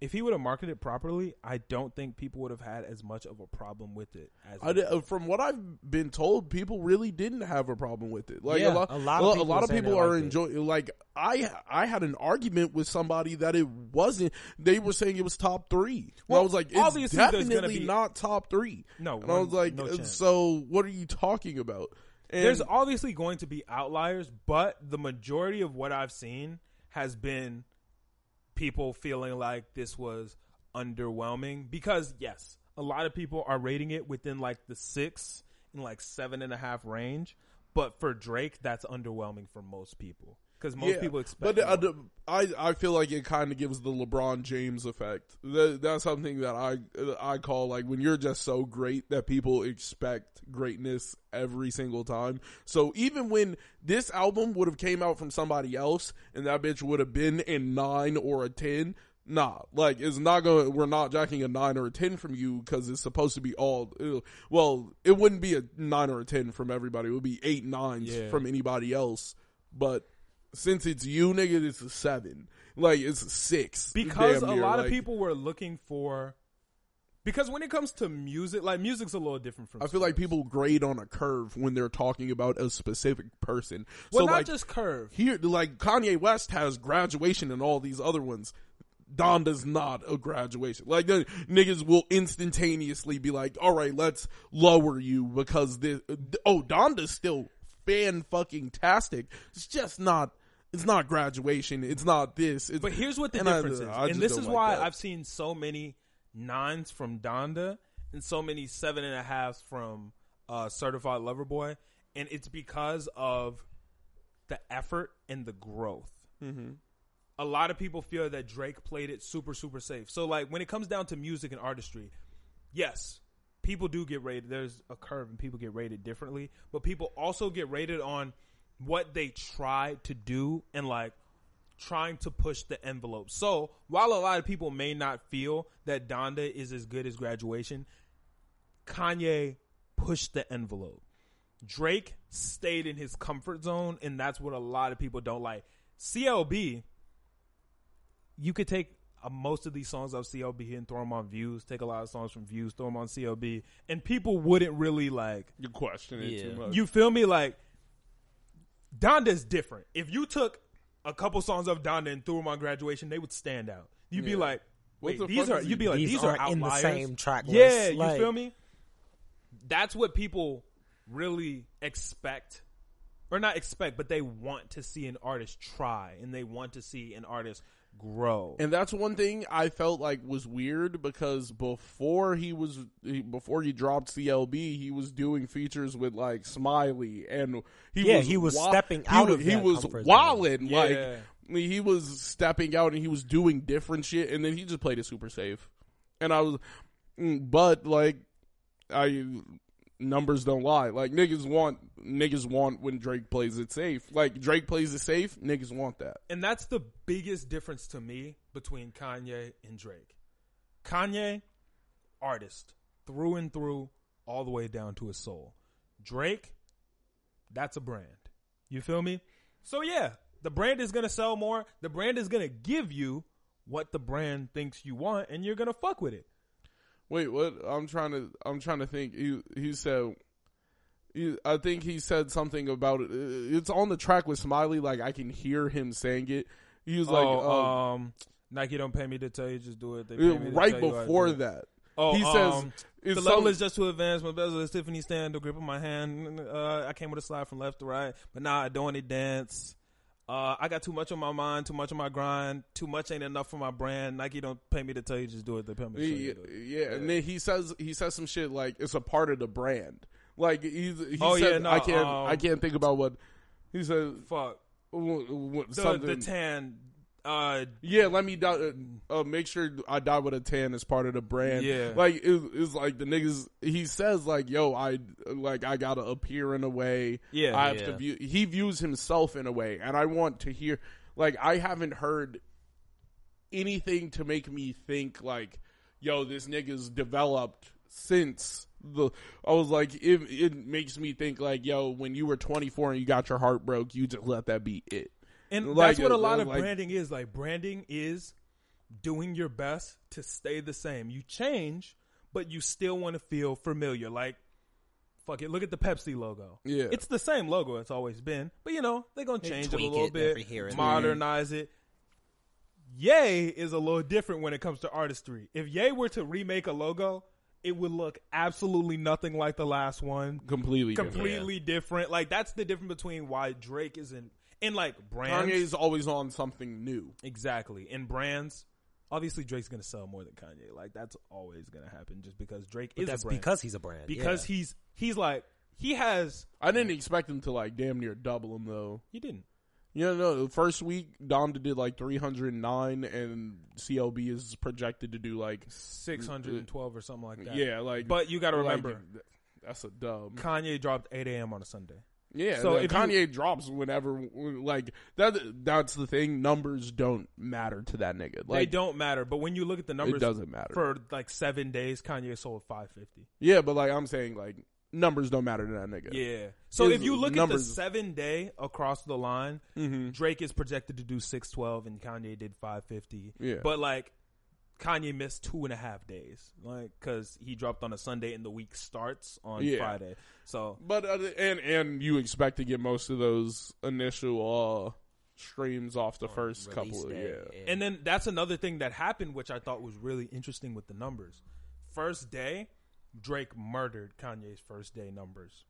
if he would have marketed it properly, I don't think people would have had as much of a problem with it as I di- uh, from what I've been told, people really didn't have a problem with it. Like Yeah, a lot, a lot of people lot of people are liked it. enjoying. Like I, I had an argument with somebody that it wasn't. They were saying it was top three. and I was like, it's definitely be- not top three. No, and I was like, no uh, so what are you talking about? And There's obviously going to be outliers, but the majority of what I've seen has been people feeling like this was underwhelming because yes, a lot of people are rating it within like the six and like seven and a half range, but for Drake, that's underwhelming for most people because most Yeah, people expect. But uh. I, I feel like it kind of gives the LeBron James effect. That, that's something that I I call like when you're just so great that people expect greatness every single time. So even when this album would have came out from somebody else and that bitch would have been in nine or a ten. Nah, like it's not going. We're not jacking a nine or a ten from you because it's supposed to be all. ew. Well, it wouldn't be a nine or a ten from everybody. It would be eight nines Yeah. from anybody else. But since it's you, nigga, it's a seven. Like it's a six because a near. lot of people were looking for. Because when it comes to music, like music's a little different from. I feel like people grade on a curve when they're talking about a specific person. well, so not like just curve. here, like Kanye West has graduation and all these other ones. Donda's not a graduation. Like the niggas will instantaneously be like, "All right, let's lower you because this." Oh, Donda's still fan fucking tastic. It's just not. It's not graduation. It's not this. It's, But here's what the and I- difference is, I and this is like why that. I've seen so many nines from Donda and so many seven and a halves from uh, Certified Lover Boy, and it's because of the effort and the growth. Mm-hmm. A lot of people feel that Drake played it super super safe. So like when it comes down to music and artistry, yes, people do get rated. There's a curve and people get rated differently, but people also get rated on what they try to do and like trying to push the envelope. So while a lot of people may not feel that Donda is as good as graduation, Kanye pushed the envelope. Drake stayed in his comfort zone, and that's what a lot of people don't like. CLB, you could take uh, most of these songs of CLB and throw them on views, take a lot of songs from views, throw them on CLB, and people wouldn't really like You question it Yeah. too much. you feel me? Like Donda's different. If you took a couple songs of Donda and threw them on graduation, they would stand out. You'd be like, wait, the these are you'd be like These these, are aren't in the outliers. same track list. Yeah, you Like- feel me? That's what people really expect. Or not expect, but they want to see an artist try and they want to see an artist grow. And that's one thing I felt like was weird because before he was he, before he dropped CLB, he was doing features with like Smiley and he Yeah, was he was wa- stepping out was, of he was comfort zone. wilding Yeah. like he was stepping out and he was doing different shit and then he just played it super safe. And I was mm, but like I numbers don't lie. Like niggas want niggas want when Drake plays it safe. Like Drake plays it safe, niggas want that. And that's the biggest difference to me between Kanye and Drake. Kanye, artist through and through, all the way down to his soul. Drake, that's a brand. You feel me? So yeah, the brand is gonna sell more. The brand is gonna give you what the brand thinks you want, and you're gonna fuck with it. Wait, what? I'm trying to. I'm trying to think. He he said. He, I think he said something about it. It's on the track with Smiley. Like I can hear him saying it. He was like, oh, um, um, Nike don't pay me to tell you, just do it. They pay me right tell you how to before that. Oh, he says um, it's the level some- is just too advanced. My bezel is Tiffany stand, the grip of my hand. Uh, I came with a slide from left to right, but now I don't want to dance. Uh, I got too much on my mind, too much on my grind, too much ain't enough for my brand. Nike don't pay me to tell you just do it. They pay me to Yeah, it. yeah, and then he says he says some shit like it's a part of the brand. Like he's, he Oh, said, yeah, no, I can't um, I can't think about what he said. Fuck w- w- the the tan. Uh, yeah, let me die, uh, uh, make sure I die with a tan as part of the brand. Yeah. like it, it's like the niggas. He says like, "Yo, I like I gotta appear in a way. Yeah, I have to view." He views himself in a way, and I want to hear. Like I haven't heard anything to make me think like, "Yo, this nigga's developed since." The I was like, it, it makes me think like, yo, when you were 24 and you got your heart broke, you just let that be it. And Like, that's what a lot of like- branding is. Like branding is doing your best to stay the same. You change, but you still want to feel familiar. Like, fuck it. Look at the Pepsi logo. Yeah. it's the same logo it's always been, but you know they're gonna They change it a little it bit, every here modernize it. Yay is a little different when it comes to artistry. If Yay were to remake a logo, it would look absolutely nothing like the last one. Completely different. Completely different. Like that's the difference between why Drake isn't in like brands. Kanye's always on something new. Exactly. And brands, obviously Drake's gonna sell more than Kanye. Like that's always gonna happen just because Drake But is that's a brand. because he's a brand. because yeah. he's he's like he has I didn't expect him to like damn near double him though. he didn't. You know, no, the first week Donda did like 309 and CLB is projected to do like Six hundred and twelve or something like that. yeah, like But you gotta like, remember that's a dub. Kanye dropped eight AM on a Sunday. Yeah, So if Kanye drops whenever like that that's the thing, numbers don't matter to that nigga. Like, they don't matter. But when you look at the numbers it doesn't matter. for like seven days, Kanye sold five fifty. yeah, but like I'm saying like numbers don't matter to that nigga. Yeah. So His if you look at the seven day across the line, hmm Drake is projected to do six twelve and Kanye did five fifty. Yeah. But like Kanye missed two and a half days, like because he dropped on a Sunday and the week starts on Yeah. Friday. So But uh, and and you expect to get most of those initial uh streams off the first Release couple of day, yeah. and then that's another thing that happened, which I thought was really interesting with the numbers. First day, Drake murdered Kanye's first day numbers.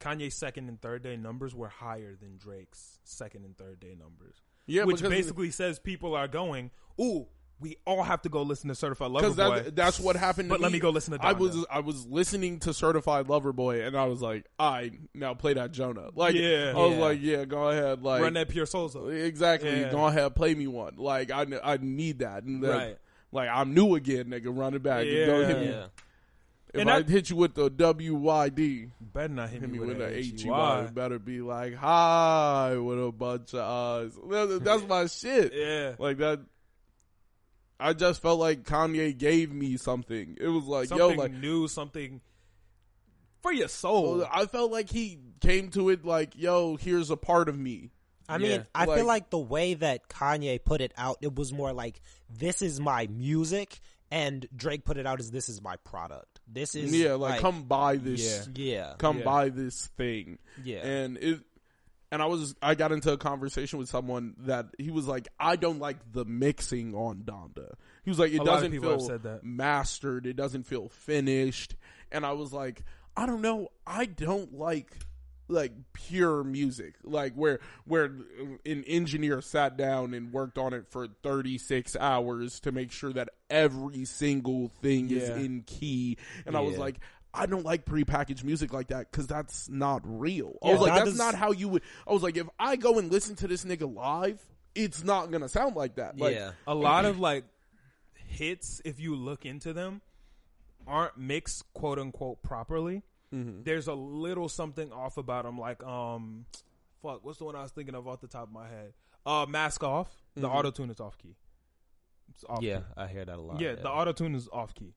Kanye's second and third day numbers were higher than Drake's second and third day numbers. Yeah, which basically says people are going, "Ooh, we all have to go listen to Certified Lover Boy." that, that's what happened. to But let me. me go listen to I was I was listening to Certified Lover Boy, and I was like, I now play that Jonah. Like, Yeah. I was Yeah. like, yeah, go ahead, like Run that pure souls up. exactly, Yeah. go ahead, play me one. Like, I I need that, and then, Right. Like I'm new again, nigga. Run it back. Yeah. Don't hit me. yeah. If And I that- hit you with the WYD, Better not hit, hit me with, with a the H HEY. Y. It better be like hi with a bunch of eyes. That's my shit. Yeah. Like that. I just felt like Kanye gave me something. It was like, something yo, like new, something for your soul. I felt like he came to it like, yo, here's a part of me. I Yeah. mean, I Like- feel like the way that Kanye put it out, it was more like, "This is my music," and Drake put it out as, "This is my product." This is yeah, like, come buy this, yeah, come Yeah. buy this thing. yeah, And it, and I was, I got into a conversation with someone that he was like, I don't like the mixing on Donda. He was like, it A doesn't feel said that. mastered. It doesn't feel finished. And I was like, I don't know. I don't like like pure music like where where an engineer sat down and worked on it for 36 hours to make sure that every single thing is in key and i was like I don't like prepackaged music like that because that's not real. I Yeah, was like, that that's is- not how you would. I was like, if I go and listen to this nigga live, it's not gonna sound like that. Like, yeah. a lot of like hits, if you look into them, aren't mixed quote unquote properly. Mm-hmm. There's a little something off about them. Like, um, fuck, what's the one I was thinking of off the top of my head? Uh, mask off. The Mhm. auto tune is off key. It's off Yeah, key. I hear that a lot. yeah, the auto tune is off key.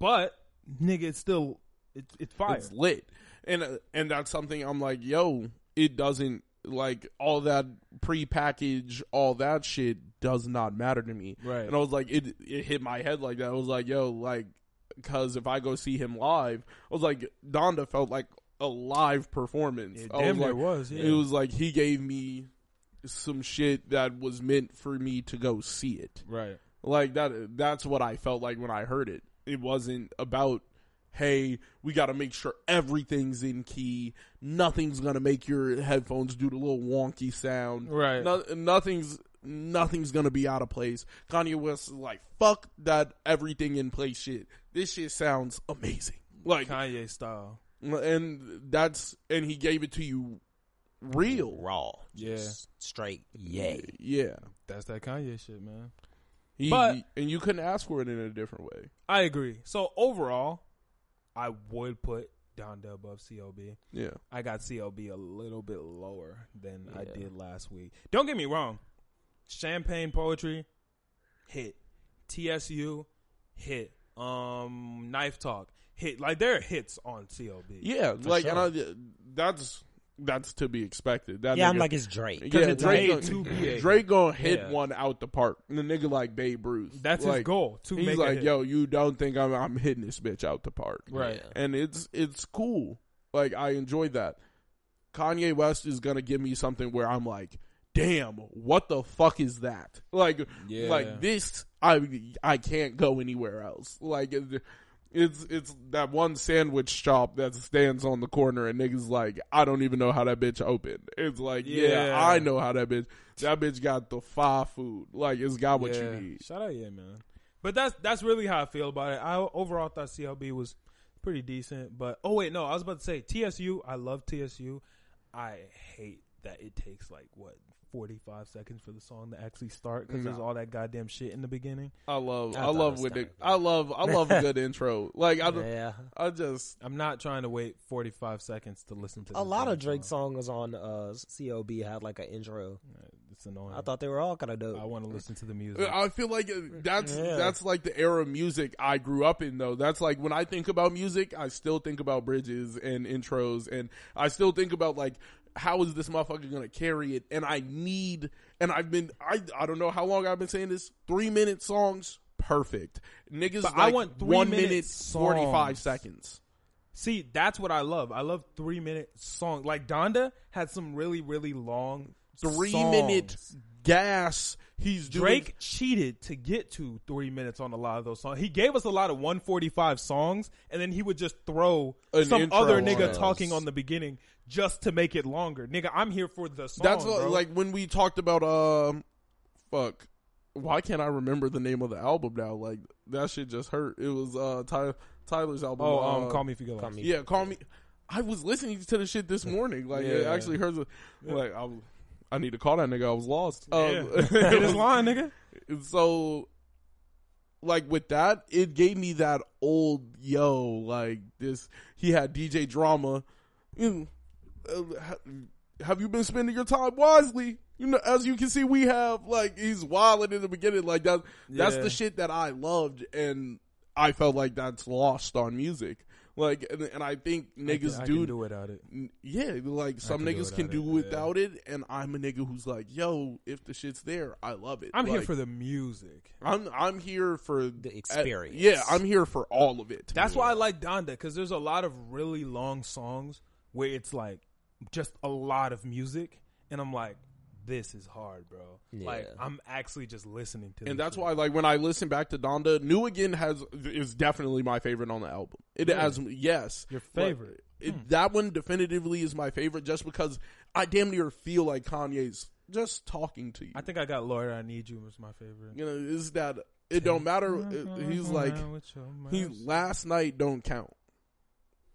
But nigga, it's still it's it's fire. it's lit, and uh, and that's something I'm like, yo, it doesn't like all that prepackaged, all that shit does not matter to me. Right. And I was like, it it hit my head like that. I was like, yo, like, because if I go see him live, I was like, Donda felt like a live performance. I damn was like, was. Yeah. It was like he gave me some shit that was meant for me to go see it. right. Like that that's what I felt like when I heard it. It wasn't about hey, we got to make sure everything's in key. Nothing's gonna make your headphones do the little wonky sound. Right. No, nothing's nothing's gonna be out of place. Kanye West is like, fuck that everything in place shit. This shit sounds amazing. Like, Kanye style. and that's and he gave it to you real. raw, Yeah. just straight yay. Yeah. That's that Kanye shit, man. He, But- he- and you couldn't ask for it in a different way. I agree. So overall, I would put Donda above CLB. Yeah. I got CLB a little bit lower than I did last week. Don't get me wrong. Champagne poetry, hit. TSU, hit. Um, knife talk, hit. Like there are hits on CLB. Yeah, like sure. and I, that's that's to be expected. That Yeah, I'm like it's Drake. Yeah, it's Drake, made gonna, be a Drake gonna hit Yeah. one out the park. And the nigga like Babe Ruth. That's like, his goal to He's make like, yo, you don't think I'm I'm hitting this bitch out the park, Right. Yeah. And it's it's cool. Like I enjoy that. Kanye West is gonna give me something where I'm like, damn, what the fuck is that? Like, Yeah. like this, I I can't go anywhere else. Like. It, it's it's that one sandwich shop that stands on the corner and niggas like I don't even know how that bitch opened. It's like yeah, Yeah. I know how that bitch that bitch got the fire food. Like it's got what you need. Shout out, yeah, man. But that's that's really how I feel about it. I overall thought CLB was pretty decent, but oh wait, no, I was about to say TSU. I love TSU. I hate that it takes like what forty five seconds for the song to actually start because there's all that goddamn shit in the beginning. I love I I, love with it. I love I love a good intro. Like I yeah. I just I'm not trying to wait forty five seconds to listen to A lot of Drake song. songs on uh, CLB had like an intro. It's annoying. I thought they were all kind of dope. I want to listen to the music. I feel like uh, that's Yeah. that's like the era of music I grew up in though. That's like when I think about music, I still think about bridges and intros and I still think about like how is this motherfucker gonna carry it? And I need and I've been I I don't know how long I've been saying this. Three minute songs, perfect. Niggas But I want three one minute forty five seconds. See, that's what I love. I love three minute songs. Like Donda had some really, really long Three songs. minute gas. He's doing Drake cheated to get to three minutes on a lot of those songs. He gave us a lot of 145 songs, and then he would just throw An some intro other nigga it. talking on the beginning just to make it longer. Nigga, I'm here for the song. That's what, bro. like when we talked about um, fuck. Why can't I remember the name of the album now? Like that shit just hurt. It was uh Ty- Tyler's album. oh, um, uh, call me if you get Call. Me. Yeah, call me. I was listening to the shit this morning. Like it Yeah. actually hurts. Like I, was, I need to call that nigga. I was lost. Yeah. Um, Hit his line, nigga. so like with that it gave me that old yo like this he had dj drama you know, uh, have you been spending your time wisely you know as you can see we have like he's wilding in the beginning like that that's Yeah. the shit that i loved and i felt like that's lost on music like and, and i think I can- niggas I do can do without it. Yeah, like some can do niggas can without do it, yeah. without it, and I'm a nigga who's like, yo, if the shit's there, I love it. I'm here for the music. I'm I'm here for The uh, experience. yeah, I'm here for all of it. That's why I like Donda because there's a lot of really long songs where it's like just a lot of music, and I'm like, this is hard, bro. Like I'm actually just listening to, and that's shit. why, like, when I listen back to Donda, New Again has is definitely my favorite on the album. It Really? has yes, your favorite. It, hmm. That one definitively is my favorite, just because I damn near feel like Kanye's just talking to you. I think I got "Lord, I Need You" was my favorite. you know, is that it? Don't matter. It- he's like he last night don't count.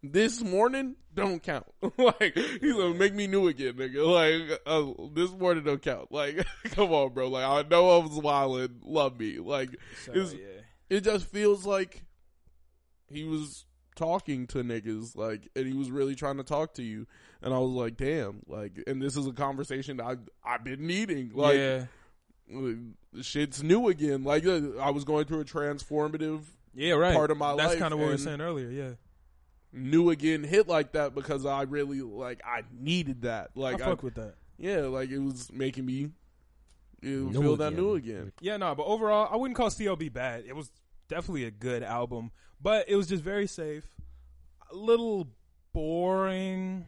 This morning don't count. like he's gonna make me new again, nigga. Like uh, this morning don't count. Like come on, bro. Like I know I was wildin'. Love me. Like it's- yeah. it just feels like he was talking to niggas, like, and he was really trying to talk to you. And I was like, damn, like, and this is a conversation I I've been needing. Like, yeah, shit's new again. Like, uh, I was going through a transformative yeah, right. part of my That's life, that's kind of what we were saying earlier. Yeah, new again hit like that because I really like I needed that. Like I I, fuck with that. yeah, like it was making me you New feel that new again. Yeah, no, but overall, I wouldn't call CLB bad. It was definitely a good album, but it was just very safe, a little boring.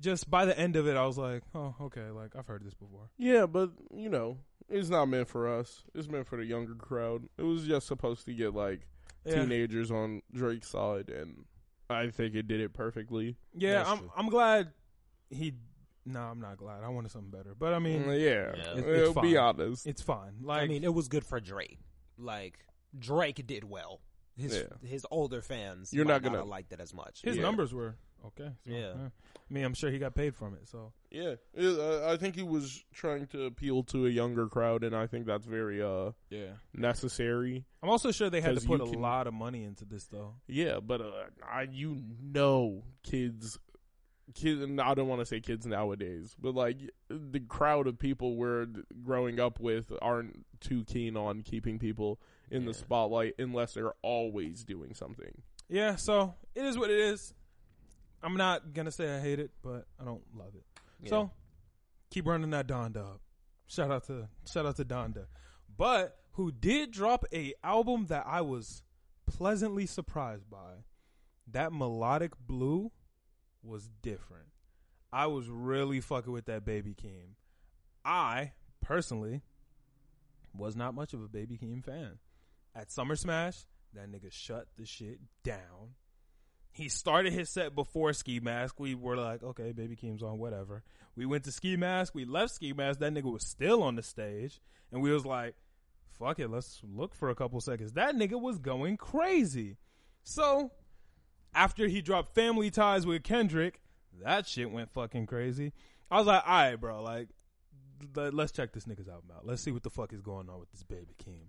Just by the end of it, I was like, oh, okay, like I've heard this before. Yeah, but you know, it's not meant for us. It's meant for the younger crowd. It was just supposed to get like Yeah. teenagers on Drake's side and I think it did it perfectly. Yeah, That's I'm true. I'm glad he. No, I'm not glad. I wanted something better, but I mean, Mm, yeah, Yeah. It's- it's Uh, be fine. honest. it's fine. Like, I mean, it was good for Drake. Like Drake did well. His Yeah. his older fans, You're might not gonna- have liked it as much. his yeah. numbers were okay. so, Yeah. I mean, I'm sure he got paid from it. So Yeah, It- uh, I think he was trying to appeal to a younger crowd, and I think that's very uh yeah, necessary. I'm also sure they had to put a can- lot of money into this though. Yeah, but uh, I you know kids, kids. I don't want to say kids nowadays, but like the crowd of people we're growing up with aren't too keen on keeping people in the spotlight unless they're always doing something. Yeah, so it is what it is. I'm not gonna say I hate it, but I don't love it. Yeah. So keep running that Donda up. Shout out to shout out to Donda. But who did drop a album that I was pleasantly surprised by. That melodic blue was different. I was really fucking with that Baby Keem. I personally was not much of a Baby Keem fan. At Summer Smash, that nigga shut the shit down. He started his set before Ski Mask. We were like, okay, Baby Keem's on, whatever. We went to Ski Mask. We left Ski Mask. That nigga was still on the stage. And we was like, fuck it, let's look for a couple seconds. That nigga was going crazy. So, after he dropped Family Ties with Kendrick, that shit went fucking crazy. I was like, all right, bro, like, let- let's check this nigga's album out. Let's see what the fuck is going on with this Baby Keem.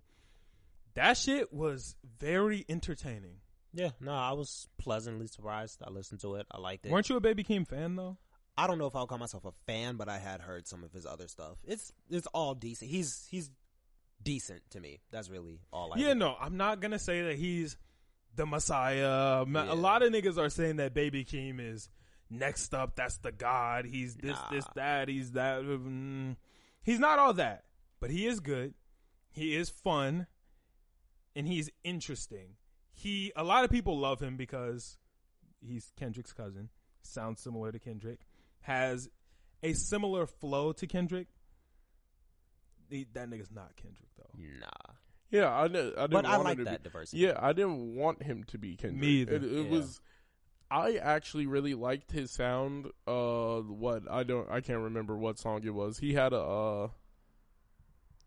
That shit was very entertaining. Yeah, no, I was pleasantly surprised. I listened to it. I liked it. Weren't you a Baby Keem fan though? I don't know if I'll call myself a fan, but I had heard some of his other stuff. It's it's all decent. He's he's decent to me. That's really all I. yeah, no, I'm not gonna say that he's the Messiah. Yeah. A lot of niggas are saying that Baby Keem is next up. That's the God. He's this, this, that. He's that. Mm. He's not all that, but he is good. He is fun, and he's interesting. He a lot of people love him because he's Kendrick's cousin. Sounds similar to Kendrick. Has a similar flow to Kendrick. He, that nigga's not Kendrick though. Nah, Yeah, I, did, I didn't but I want like him to that be, diversity. Yeah, I didn't want him to be Kendrick. Me either. It, it Yeah. was. I actually really liked his sound. Uh, what I don't, I can't remember what song it was. He had a, uh,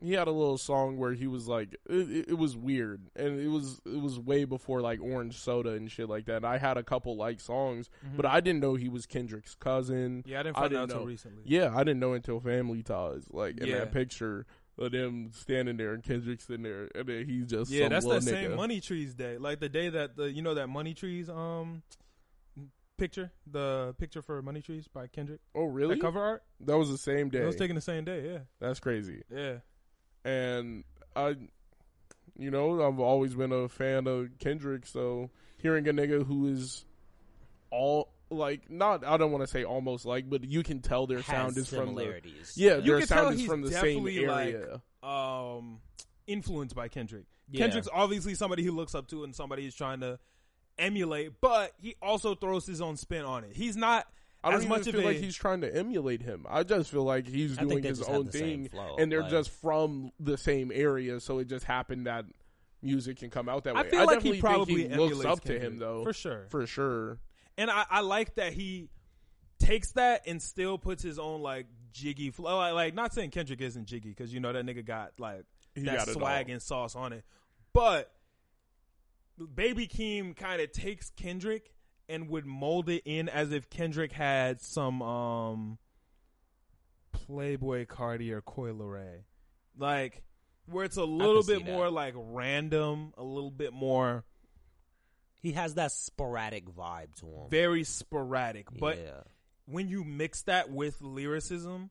he had a little song where he was like, it, it, was weird, and it was it was way before like Orange Soda and shit like that. and I had a couple like songs, but I didn't know he was Kendrick's cousin. Yeah, I didn't I find didn't out until recently. Yeah, I didn't know until Family Ties, like in Yeah. that picture of them standing there and Kendrick's in there, and then he's just Yeah, some that's little that same. Money Trees day. Like the day that the you know that Money Trees um picture, the picture for Money Trees by Kendrick. Oh, really? That cover art. That was the same day. It was taken the same day. Yeah, That's crazy. yeah. And I, you know, I've always been a fan of Kendrick. So hearing a nigga who is all like not, I don't want to say almost like, but you can tell their sound is from the similarities. yeah, You their sound is from the same definitely, like, area. Um, influenced by Kendrick. Yeah. Kendrick's obviously somebody he looks up to and somebody he's trying to emulate, but he also throws his own spin on it. He's not I don't as even much feel a like he's trying to emulate him. I just feel like he's I doing his own thing, flow, and they're like- just from the same area. So it just happened that music can come out that way. I feel like he probably he looks up to him though, for sure. for sure. And I, I like that he takes that and still puts his own like jiggy flow. Like, like not saying Kendrick isn't jiggy because you know that nigga got like He that got swag and sauce on it. But Baby Keem kind of takes Kendrick and would mold it in as if Kendrick had some um Playboi Carti or Coi Leray. Like where it's a little bit more like random, a little bit more he has that sporadic vibe to him. very sporadic. But yeah. when you mix that with lyricism,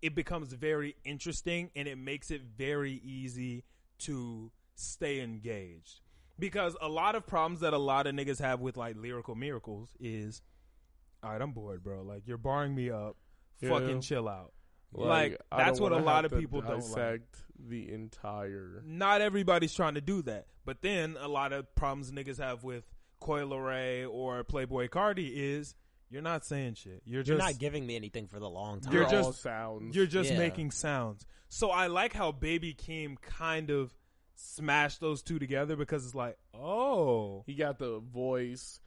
it becomes very interesting and it makes it very easy to stay engaged. Because a lot of problems that a lot of niggas have with like lyrical miracles is, all right, I'm bored, bro. Like you're barring me up. Yeah. Fucking chill out. Like, I that's what a lot of people don't like. dissect the entire. Not everybody's trying to do that. But then a lot of problems niggas have with Coi Leray or Playboi Carti is you're not saying shit. You're You're just not giving me anything for the long time. You're just- sounds. You're just Yeah. making sounds. So I like how Baby Keem kind of smashed those two together because it's like, oh, he got the voice,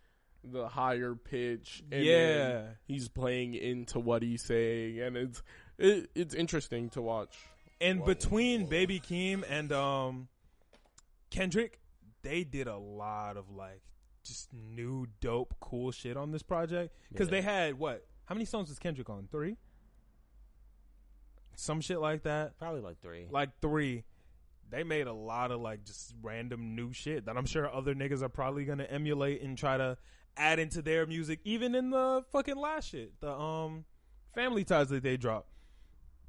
the higher pitch. And Yeah. he's playing into what he's saying, and it's it, it's interesting to watch. And between Baby Keem and um Kendrick, they did a lot of like just new dope cool shit on this project because Yeah. they had what? How many songs was Kendrick on? Three. Some shit like that. Probably like three. Like three. They made a lot of like just random new shit that I'm sure other niggas are probably gonna emulate and try to add into their music, even in the fucking last shit, the um family ties that they dropped.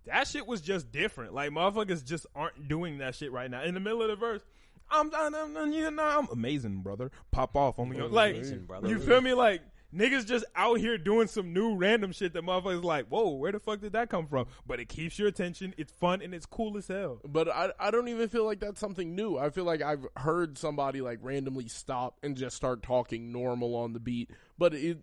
That shit was just different. Like motherfuckers just aren't doing that shit right now. In the middle of the verse, I'm, I'm, you know, I'm amazing, brother. Pop off, only like Amazing, you feel me? Like niggas just out here doing some new random shit that motherfuckers like, whoa, where the fuck did that come from? But it keeps your attention. It's fun and it's cool as hell. But I I don't even feel like that's something new. I feel like I've heard somebody like randomly stop and just start talking normal on the beat, but it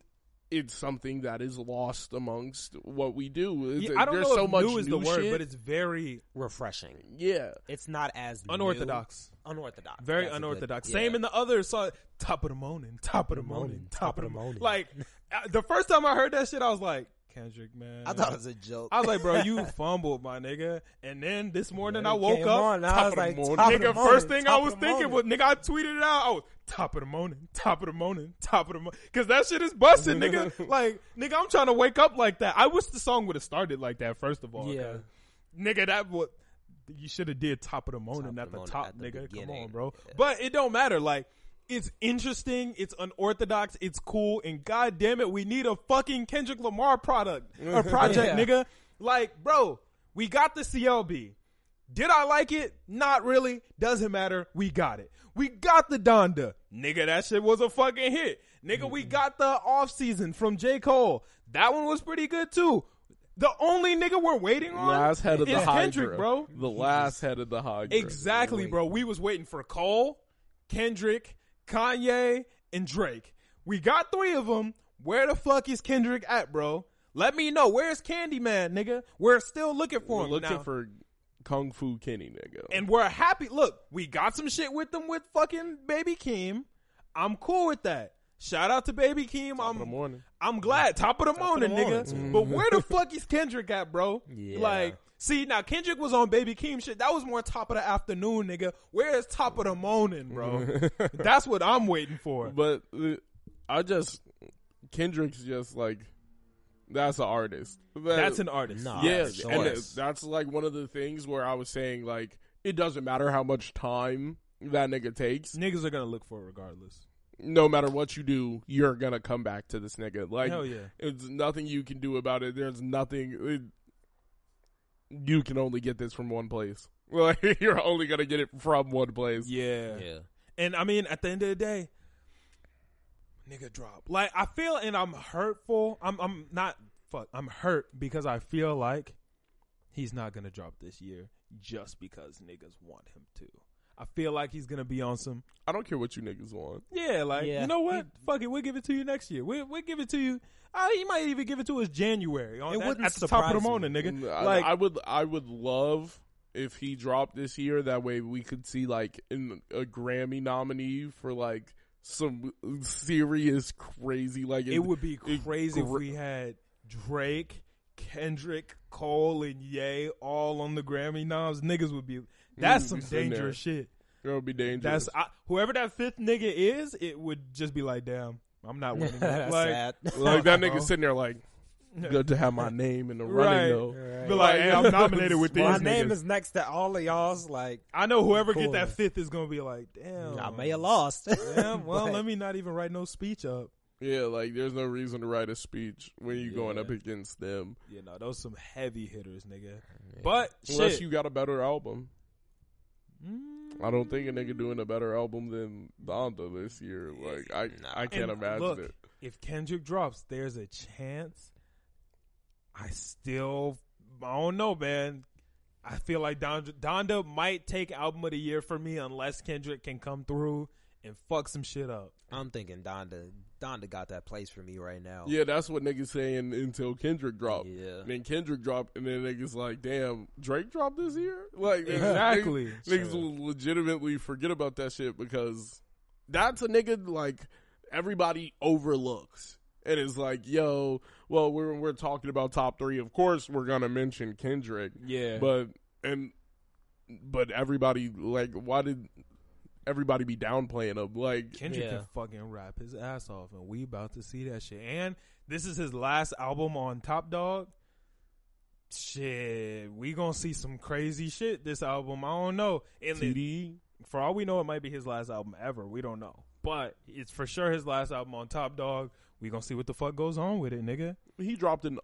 it's something that is lost amongst what we do. Yeah, I don't There's know so if much new is the word, shit. but it's very refreshing. yeah. It's not as new- unorthodox. unorthodox. Very That's a good- unorthodox. yeah. Same in the other song, top of the morning, top of the morning, Morning, top of the morning. morning. Like the first time I heard that shit, I was like, Kendrick, man. I thought it was a joke. I was like, bro, you fumbled, my nigga. And then this morning I woke up. on, I was like, morning. top of the nigga, morning, first thing I was thinking was, nigga, I tweeted it out. I was top of the morning, top of the morning, top of the morning. Cause that shit is busting, nigga. Like, nigga, I'm trying to wake up like that. I wish the song would have started like that, first of all. Yeah. Nigga, that would, you should have did top of the morning Top at the, the morning top, at the nigga. Come on, bro. But it don't matter. Like, it's interesting, it's unorthodox, it's cool, and god damn it, we need a fucking Kendrick Lamar product or project, Yeah. nigga. Like, bro, we got the CLB. Did I like it? Not really. Doesn't matter. We got it. We got the Donda. Nigga, that shit was a fucking hit. Nigga, we mm-hmm. got the off season from J. Cole. That one was pretty good too. The only nigga we're waiting on Last head of the is Hydra, Kendrick, bro. The last head of the Hydra. Exactly, bro. We was waiting for Cole, Kendrick, Kanye, and Drake. We got three of them. Where the fuck is Kendrick at, bro? Let me know. Where's Candyman, nigga? We're still looking for We're him. looking Now- for Kung Fu Kenny, nigga. and we're happy. Look, we got some shit with them with fucking Baby Keem. I'm cool with that. Shout out to Baby Keem. Top of the I'm morning. I'm glad. Top of the of morning, the nigga. morning. But where the mm-hmm. fuck is Kendrick at, bro? Yeah. Like, see, now Kendrick was on Baby Keem shit. That was more top of the afternoon, nigga. Where is top of the morning, bro? That's what I'm waiting for. But uh, I just Kendrick's just like that's an artist. That- That's an artist. Nah. yeah, of and it- that's like one of the things where I was saying like it doesn't matter how much time that nigga takes. Niggas are gonna look for it regardless. No matter what you do, you're gonna come back to this nigga. Like Hell yeah. it's nothing you can do about it. There's nothing. It, you can only get this from one place. Like you're only gonna get it from one place. Yeah. Yeah. And I mean, at the end of the day, nigga drop. Like I feel, and I'm hurtful. I'm I'm not fuck. I'm hurt because I feel like he's not gonna drop this year just because niggas want him to. I feel like he's gonna be on some. I don't care what you niggas want. Yeah, like Yeah. you know what? Fuck it, we'll give it to you next year. We we'll give it to you. Uh, he might even give it to us January on It that- wouldn't at the top of the surprise morning, me. nigga. I, Like I would, I would love if he dropped this year. That way, we could see like in a Grammy nominee for like some serious crazy like it would be it crazy if we had Drake, Kendrick, Cole, and Ye all on the Grammy noms. Niggas would be. That's some be sitting dangerous shit. It would be dangerous. That's I, whoever that fifth nigga is. It would just be like, damn, I'm not winning. That's like, sad. like that nigga sitting there like, good to have my name in the Right. running though. Right. Be like, hey, I'm nominated with these My niggas. name is next to all of y'all's. Like, I know whoever Cool. get that fifth is gonna be like, damn. I may have lost. Damn, well, But- let me not even write no speech up. Yeah, like there's no reason to write a speech when you're going up against them You know, those some heavy hitters, nigga. But unless shit. you got a better album. Mm. I don't think a nigga doing a better album than Donda this year. Like I, Nah. I can't And imagine look, it. if Kendrick drops, there's a chance. I still, I don't know, man. I feel like Donda, Donda might take album of the year for me unless Kendrick can come through and fuck some shit up. I'm thinking Donda. Donda got that place for me right now. Yeah, that's what niggas saying until Kendrick dropped. Yeah. And then Kendrick dropped, and then niggas like, damn, Drake dropped this year? Like, Exactly. Niggas, niggas will legitimately forget about that shit because that's a nigga, like, everybody overlooks. And it's like, yo, well, we're we're talking about top three. Of course, we're gonna mention Kendrick, Yeah, but and but everybody like, why did everybody be downplaying him? Like, Kendrick Yeah. can fucking rap his ass off, and we about to see that shit. And this is his last album on Top Dawg. Shit, we gonna see some crazy shit this album. I don't know. And the- TD, for all we know, it might be his last album ever. We don't know, but it's for sure his last album on Top Dawg. We gonna see what the fuck goes on with it, nigga. he dropped an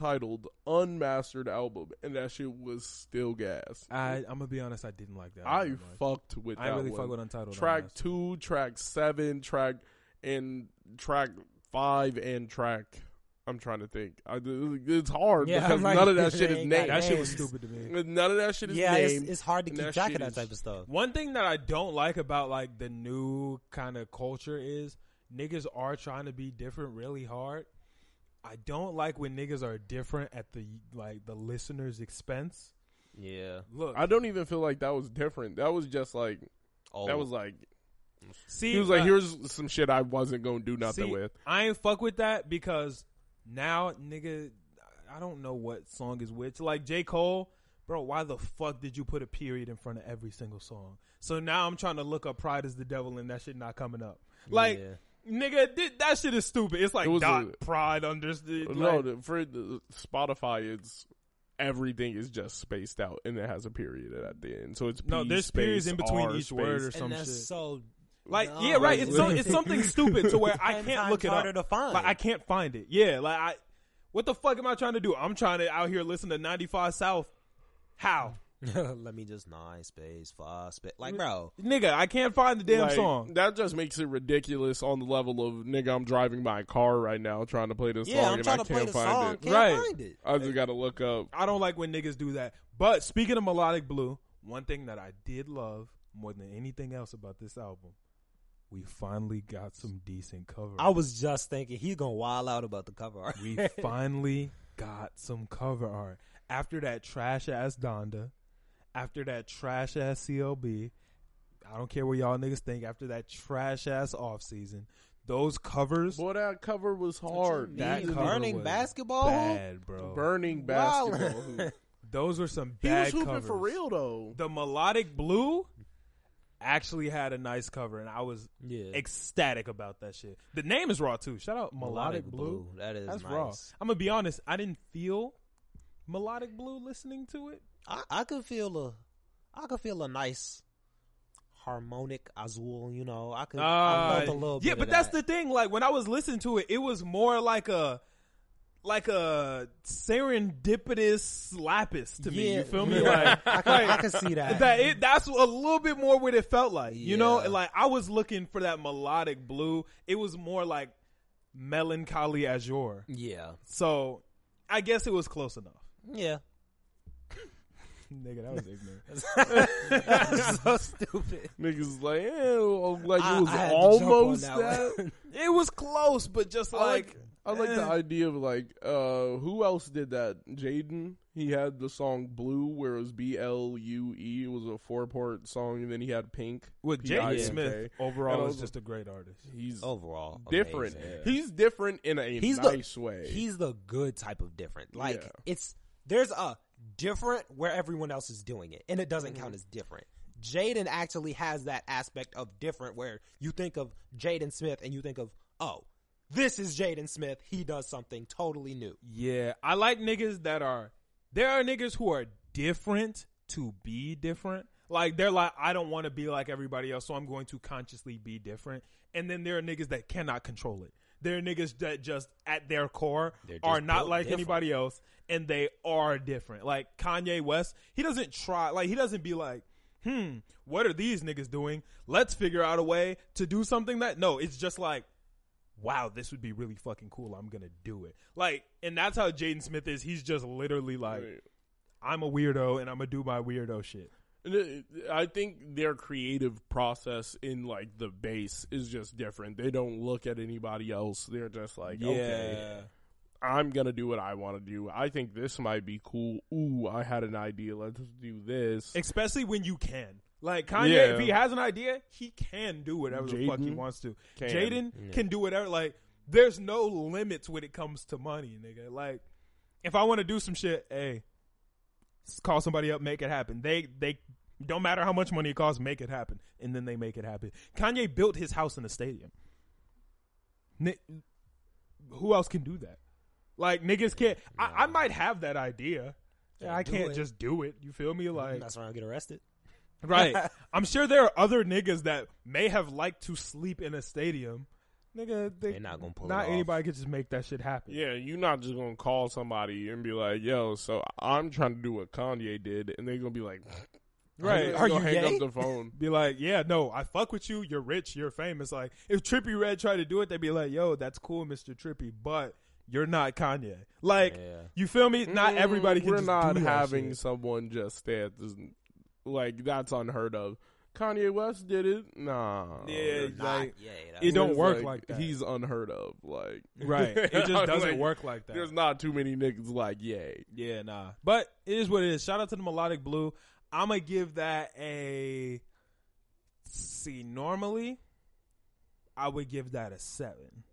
untitled, unmastered album, and that shit was still gas. I I'm gonna be honest, I didn't like that. I album fucked with I that really one. fuck with Untitled. track Unmastered. two, track seven, track and track five, and track. I'm trying to think. I, it's hard Yeah, because like, none of that shit is ain't named. That shit was stupid to me. None of that shit is yeah, it's, named. it's hard to and keep that track shit of that is- type of stuff. One thing that I don't like about like the new kind of culture is niggas are trying to be different really hard. I don't like when niggas are different at the like the listener's expense. Yeah. Look, I don't even feel like that was different. That was just like Oh, that was like see, he was like, uh, "Here's some shit I wasn't gonna do nothing see, with." I ain't fuck with that because now nigga, I don't know what song is which. Like J Cole, bro, why the fuck did you put a period in front of every single song? So now I'm trying to look up "Pride is the Devil" and that shit not coming up. Like. yeah. Nigga, th- that shit is stupid. It's like It dot a- pride understood. no, like- the- for the Spotify, it's everything is just spaced out and it has a period at the end. So it's no, P there's periods in between R each word or some and that's shit. so like, dumb. yeah, right. It's so, it's something stupid to where I can't times look it harder up. to find. Like I can't find it. Yeah, like I. What the fuck am I trying to do? I'm trying to out here listen to 95 South. How, Let me just nine space five space. Like, bro, nigga? I can't find the damn Like, song. That just makes it ridiculous on the level of nigga. I'm driving my car right now trying to play this yeah, song I'm and trying I to play can't the find song, it. can't Right. find it. I just gotta look up. I don't like when niggas do that. But speaking of melodic blue, one thing that I did love more than anything else about this album, we finally got some decent cover. I was just thinking he's gonna wild out about the cover art. we finally got some cover art after that trash ass Donda, after that trash ass CLB. I don't care what y'all niggas think. After that trash ass off season, those covers Boy, that cover was hard. That Mean cover burning was basketball. bad, bro. Burning basketball. hoop. Those were some bad. he bad was hooping covers. for real though. The melodic blue actually had a nice cover, and I was Yeah, ecstatic about that shit. The name is raw too. Shout out melodic, blue. That is That's nice. raw. I'm gonna be honest. I didn't feel melodic blue listening to it. I, I could feel a, I could feel a nice harmonic azul. You know, I could. I felt a little bit. Uh, yeah, but that's that. the thing. Like when I was listening to it, it was more like a like a serendipitous lapis to me. Yeah. You feel me? Like I can, I can see that. that it, that's a little bit more what it felt like. You know, like I was looking for that melodic blue. It was more like melancholy azure. yeah, So I guess it was close enough. yeah. Nigga, that was ignorant. That's so stupid. niggas like, well, like I- it was I had to jump on almost that that. it was close, but just I like, like, I like the eh. idea of like, uh, who else did that? Jaden. He had the song "Blue," where it was B L U E. It was a four part song, and then he had "Pink." with P.I.N.K.. Jaden Smith And overall I is was- just a great artist. He's Overall, different. amazing. He's different in a He's the- nice way. He's the good type of different. Like Yeah. it's there's a different where everyone else is doing it, and it doesn't Mm-hmm. count as different. Jaden actually has that aspect of different where you think of Jaden Smith and you think of oh, this is Jaden Smith. He does something totally new. Yeah, I like niggas that are. There are niggas who are different to be different. Like they're like, I don't want to be like everybody else, so I'm going to consciously be different. And then there are niggas that cannot control it. There are niggas that just at their core They're not like different. anybody else, and they are different. Like Kanye West, he doesn't try. Like he doesn't be like, hmm, what are these niggas doing? Let's figure out a way to do something that. No, it's just like wow, this would be really fucking cool. I'm gonna do it. Like, and that's how Jaden Smith is. He's just literally like, Right. I'm a weirdo and I'm gonna do my weirdo shit. I think their creative process in like the base is just different. They don't look at anybody else. They're just like, okay, I'm gonna do what I want to do. I think this might be cool. Ooh, I had an idea. Let's do this. Especially when you can. Like Kanye, Yeah. if he has an idea, he can do whatever the fuck he wants to. Jaden Yeah. can do whatever. Like, there's no limits when it comes to money, nigga. Like, if I want to do some shit, hey, call somebody up, make it happen. They they don't matter how much money it costs, make it happen, and then they make it happen. Kanye built his house in a stadium. Ni- who else can do that? Like niggas can't. I, I might have that idea. Yeah, I can't it. just do it. You feel me? Mm-hmm. Like That's why I get arrested. Right. I'm sure there are other niggas that may have liked to sleep in a stadium. Nigga, they, They're not gonna pull it Not off. anybody could just make that shit happen. Yeah, you're not just gonna call somebody and be like, "Yo, so I'm trying to do what Kanye did," and they're gonna be like, Right. Are They'll you hang gay? up the phone? Be like, yeah, no, I fuck with you. You're rich. You're famous. Like, if Trippie Redd tried to do it, they'd be like, yo, that's cool, Mr. Trippy, but you're not Kanye. Like, Yeah. you feel me? Not Mm, everybody can We're just not do that having shit. someone just stand like that's unheard of. Kanye West did it. Nah. Yeah, Not like, yay. it don't It's work like that. He's unheard of. Like Right. It just doesn't Like, work like that. There's not too many niggas like yay. Yeah, nah. But it is what it is. Shout out to the Melodic Blue. I'm gonna give that a see. Normally, I would give that a seven,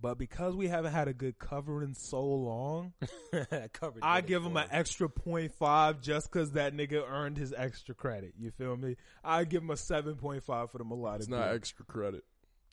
but because we haven't had a good cover in so long, I give him an extra point five just because that nigga earned his extra credit. You feel me? I give him a seven point five for the Melodic. It's not Blue. extra credit.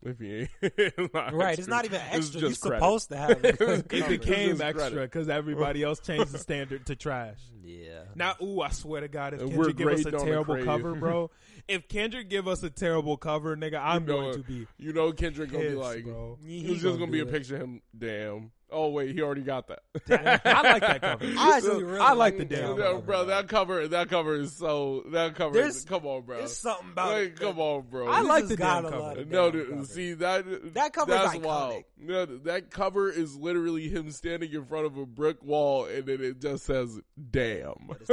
If he ain't Right, it's not even It's extra. You're just credit. supposed to have it. It It became just extra because everybody else changed the standard to trash. yeah. Now, ooh, I swear to God, if And Kendrick give us a great on the terrible crave. cover, bro, if Kendrick give us a terrible cover, nigga, I'm know going to be You know Kendrick gonna be like, bro. He- it's he just gonna be do a picture of him. Damn. Oh wait, he already got that. I like that cover. I actually really I like the damn that No, cover. bro, that cover, that cover is so. That cover, There's- is, come on, bro. There's something about Like, it. come on, bro. I like the damn cover. of No, dude, cover. see that That cover is iconic. wild. No, that cover is literally him standing in front of a brick wall, and then it just says "damn."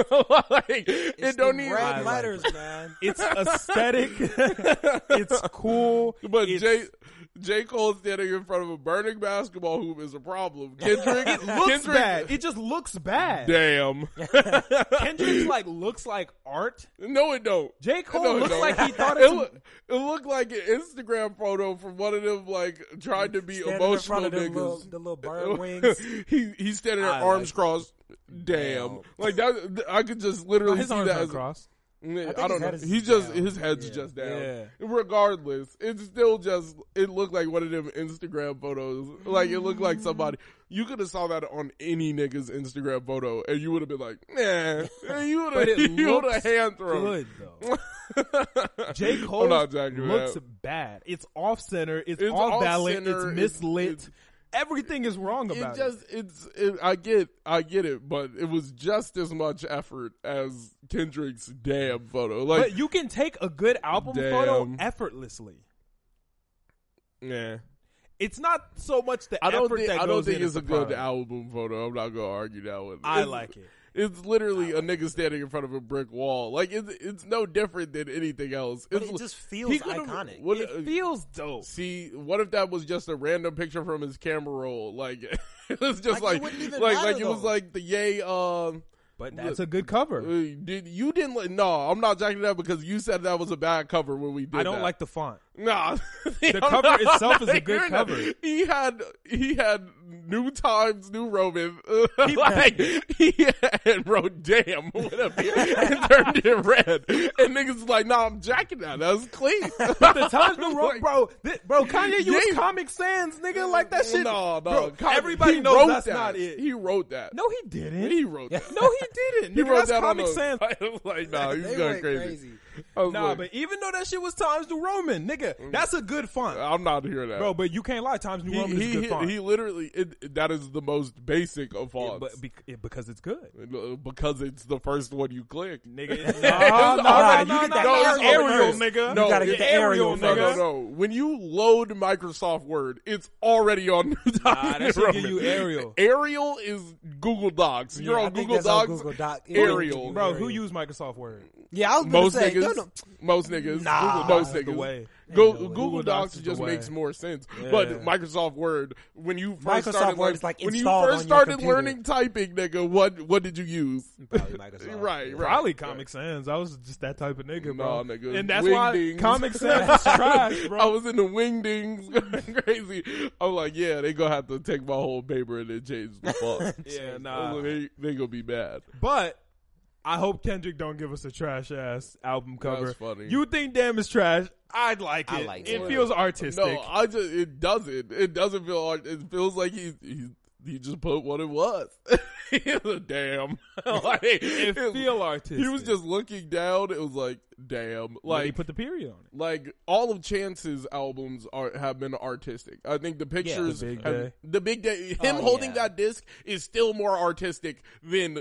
like It's it don't the even. I red like letters, man. It's aesthetic. it's cool. But It's- J J Cole standing in front of a burning basketball hoop is a problem. Kendrick it looks Kendrick, bad. It just looks bad. Damn. Kendrick's like looks like art. no, it don't. J Cole No, looks don't. like he thought it, it's. look, it looked like an Instagram photo from one of them, like trying to be Standing in emotional front of niggas. little, the little bird wings. he he's standing there, I arms like crossed. Damn, like that. I could just literally his see arms that are as crossed. I, think don't know. He's just down. his head's Yeah. just down. Yeah. Regardless, it's still just it looked like one of them Instagram photos. Like it looked like somebody you could have saw that on any nigga's Instagram photo, and you would have been like, nah. You would have you would have hand thrown. Good though. J Cole looks bad. It's off center. It's, It's off balance. It's It's- mislit. it's- Everything is wrong It about it. just it's it, I get I get it, but it was just as much effort as Kendrick's damn photo. Like, but you can take a good album photo effortlessly. yeah, It's not so much the I don't effort think that I don't think it's a good product. album photo. I'm not gonna argue that one. I It's- like it. It's literally a nigga standing in front of a brick wall. Like it's it's no different than anything else. But It's, it just feels he could've- iconic. what- It feels dope. See, what if that was just a random picture from his camera roll? Like it was just Like, it like wouldn't even like matter, like it was though. like the yay um But that's a good cover. Uh, Did you didn't? Like, no, I'm not jacking that because you said that was a bad cover when we did. I don't that. like the font. Nah, The cover itself is a good You're cover. He had he had New Times New Roman. like he had wrote "damn" a and turned it red. And niggas like, nah, I'm jacking that. That's clean. The Times New Roman, bro, thi- bro, Kanye used Yeah. Comic Sans, nigga, like that shit. No, no, bro, Kanye- everybody knows that's that. not it. He wrote that. no, he didn't. he wrote that. no, he didn't. He Nigga, wrote that Comic Sans. I was like, nah, he's going crazy. crazy. Was Nah, like, but even though that shit was Times New Roman, nigga, that's a good font, I'm not hearing that, bro. But you can't lie, Times New He, Roman is a good he, font. he literally it, that is the most basic of Yeah, fonts but bec- yeah, because it's good, Uh, because it's the first one you click. nigga. No, no, no, you get that Arial nigga. No, You gotta get the Arial No, no, no. When you load Microsoft Word, it's already on New Nah, that should give you Arial. Arial is Google Docs. You're I on Google that's on Docs. Google Doc. Arial. Bro, who used Microsoft Word? Yeah, I was Most say, niggas, no, no. most niggas, Nah. Google, most niggas. way. Go, no way. Google, Docs, is just way. makes more sense. Yeah. But Microsoft Word, when you first Microsoft started, Word learn- is, like, when you first started learning typing, nigga, what what did you use? Probably Microsoft. Right, Yeah. right. Probably Comic Sans. I was just that type of nigga, bro. Nah, nigga. And that's why Wingdings. Comic Sans is trash, bro. I was in the wingdings, going crazy. I'm like, yeah, they gonna have to take my whole paper and then change the font. yeah, I nah. they they gonna be mad. But I hope Kendrick don't give us a trash ass album cover. That's funny. You think Damn is trash? I'd like I it. like it it. feels artistic. No, I just it doesn't. It doesn't feel. art- It feels like he he he just put what it was. damn, like, it it- feel artistic. He was just looking down. It was like, damn, like he put the period on it. like all of Chance's albums are have been artistic. I think the pictures, The Big have- Day. the big day, him Oh, holding yeah. that disc is still more artistic than.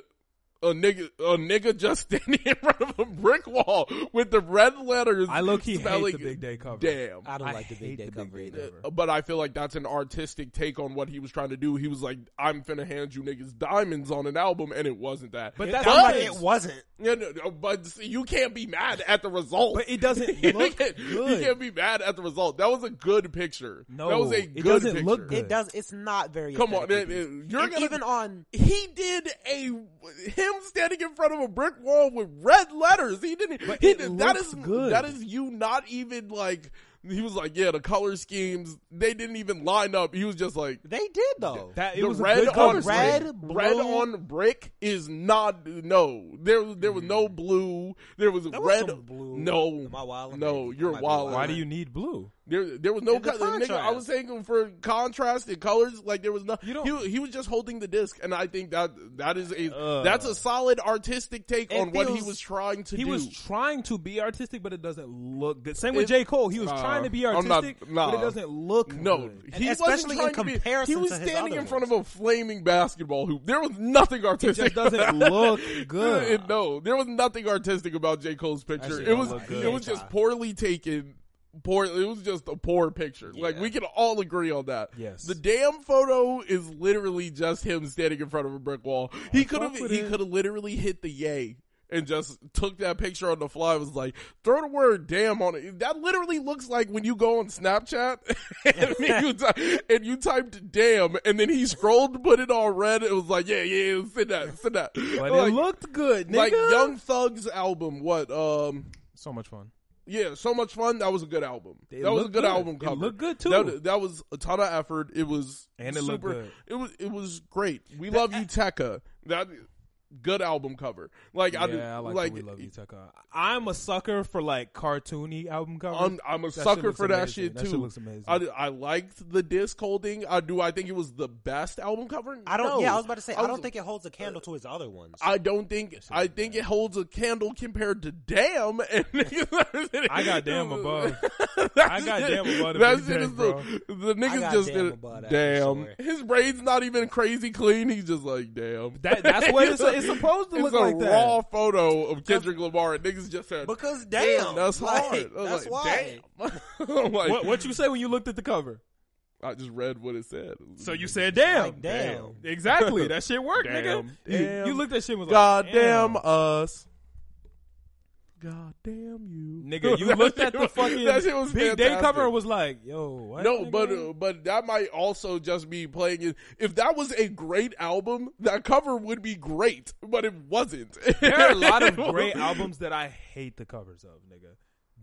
A nigga, a nigga just standing in front of a brick wall with the red letters. I low key hate spelling, the Big Day cover. Damn, I don't I like the hate big day the cover Day either. cover. but I feel like that's an artistic take on what he was trying to do. He was like, "I'm finna hand you niggas diamonds on an album," and it wasn't that. But It that's sounds like it it is. wasn't. Yeah, no, no, but see, you can't be mad at the result. But it doesn't you, look can't, good. you can't be mad at the result. That was a good picture. No, that was a good. Picture. It doesn't picture. look good. It does. It's not very. Come on, it- it- you're And gonna- even on. He did a him standing in front of a brick wall with red letters. He didn't. But he it did, that looks is good. That is you not even like. He was like, yeah, the color schemes they didn't even line up. He was just like, They did though. That it the was a red good on red, brick, blue. red on brick is not no. There there was no mm. blue. There was There was red. some blue. No, Am I wildin'? no, Maybe. I you're wild. Why do you need blue? There, there was no the. Nigga, I was saying for contrast and colors, like there was no. You don't- he, he was just holding the disc, and I think that that is a Ugh. that's a solid artistic take It on what he was trying to He do. was trying to be artistic, but it doesn't look good. Same with It- J. Cole. He was uh, trying to be I'm not- artistic, nah. but it doesn't look no, good. he especially trying in to be- comparison He was standing in front ones. of a flaming basketball hoop. There was nothing It artistic. just doesn't look good. It- no, there was nothing artistic about J. Cole's picture. It was it was just poorly taken. Poor. It was just a poor picture. Like we can all agree on that. Yes. The damn photo is literally just him standing in front of a brick wall. He could have. He could have literally hit the yay. And just took that picture on the fly. Was like, throw the word "damn" on it. That literally looks like when you go on Snapchat and, you, ty- and you typed "damn" and then he scrolled to put it all red. It was like, yeah, yeah, send that, send that. But like, it looked good, nigga. like Young Thug's album. What? Um, so much fun. Yeah, so much fun. That was a good album. It that was a good, good. album It cover. looked good, too. That, that was a ton of effort. It was And it looked good. It was it was great. We love you, Tecca. That good album cover. Like I, yeah, I like, like we love you, Tecca. I'm a sucker for like cartoony album covers. I'm, I'm a That sucker looks for that amazing. shit That too. shit looks amazing. I, I liked the disc holding. I do. I think it was the best album cover. I don't. No. Yeah, I was about to say. I, was- don't think it holds a candle to his other ones. I don't think. I think it holds a candle compared to Damn. And I got Damn above. That I got shit- Damn above the That Big shit Day, is bro. the, the niggas just Damn did it. above Damn. sure. His braids not even crazy clean. He's just like damn. That- that's what it's- it's supposed to It's look a like that. raw photo of Kendrick Lamar. And niggas just said because damn. damn, that's like, hard. I was That's like, why. Damn. Like, what what you say when you looked at the cover? I just read what it said. So you said damn. Like, damn. Exactly. That shit worked, Damn. nigga. You, Damn. you looked at shit and was God like, damn damn. us. God damn you, Nigga, you looked at the fucking that shit was Big Day cover and was like, yo, what? No, nigga? but uh, but that might also just be playing it. If that was a great album, that cover would be great, but it wasn't. there are a lot of great albums that I hate the covers of, nigga.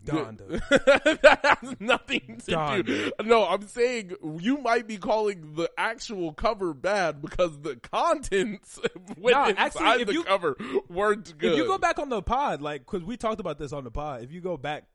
Donda. that has nothing to do. Donda. No, I'm saying you might be calling the actual cover bad because the contents Nah, inside actually, if the you- cover weren't good. If you go back on the pod, like, cause we talked about this on the pod. If you go back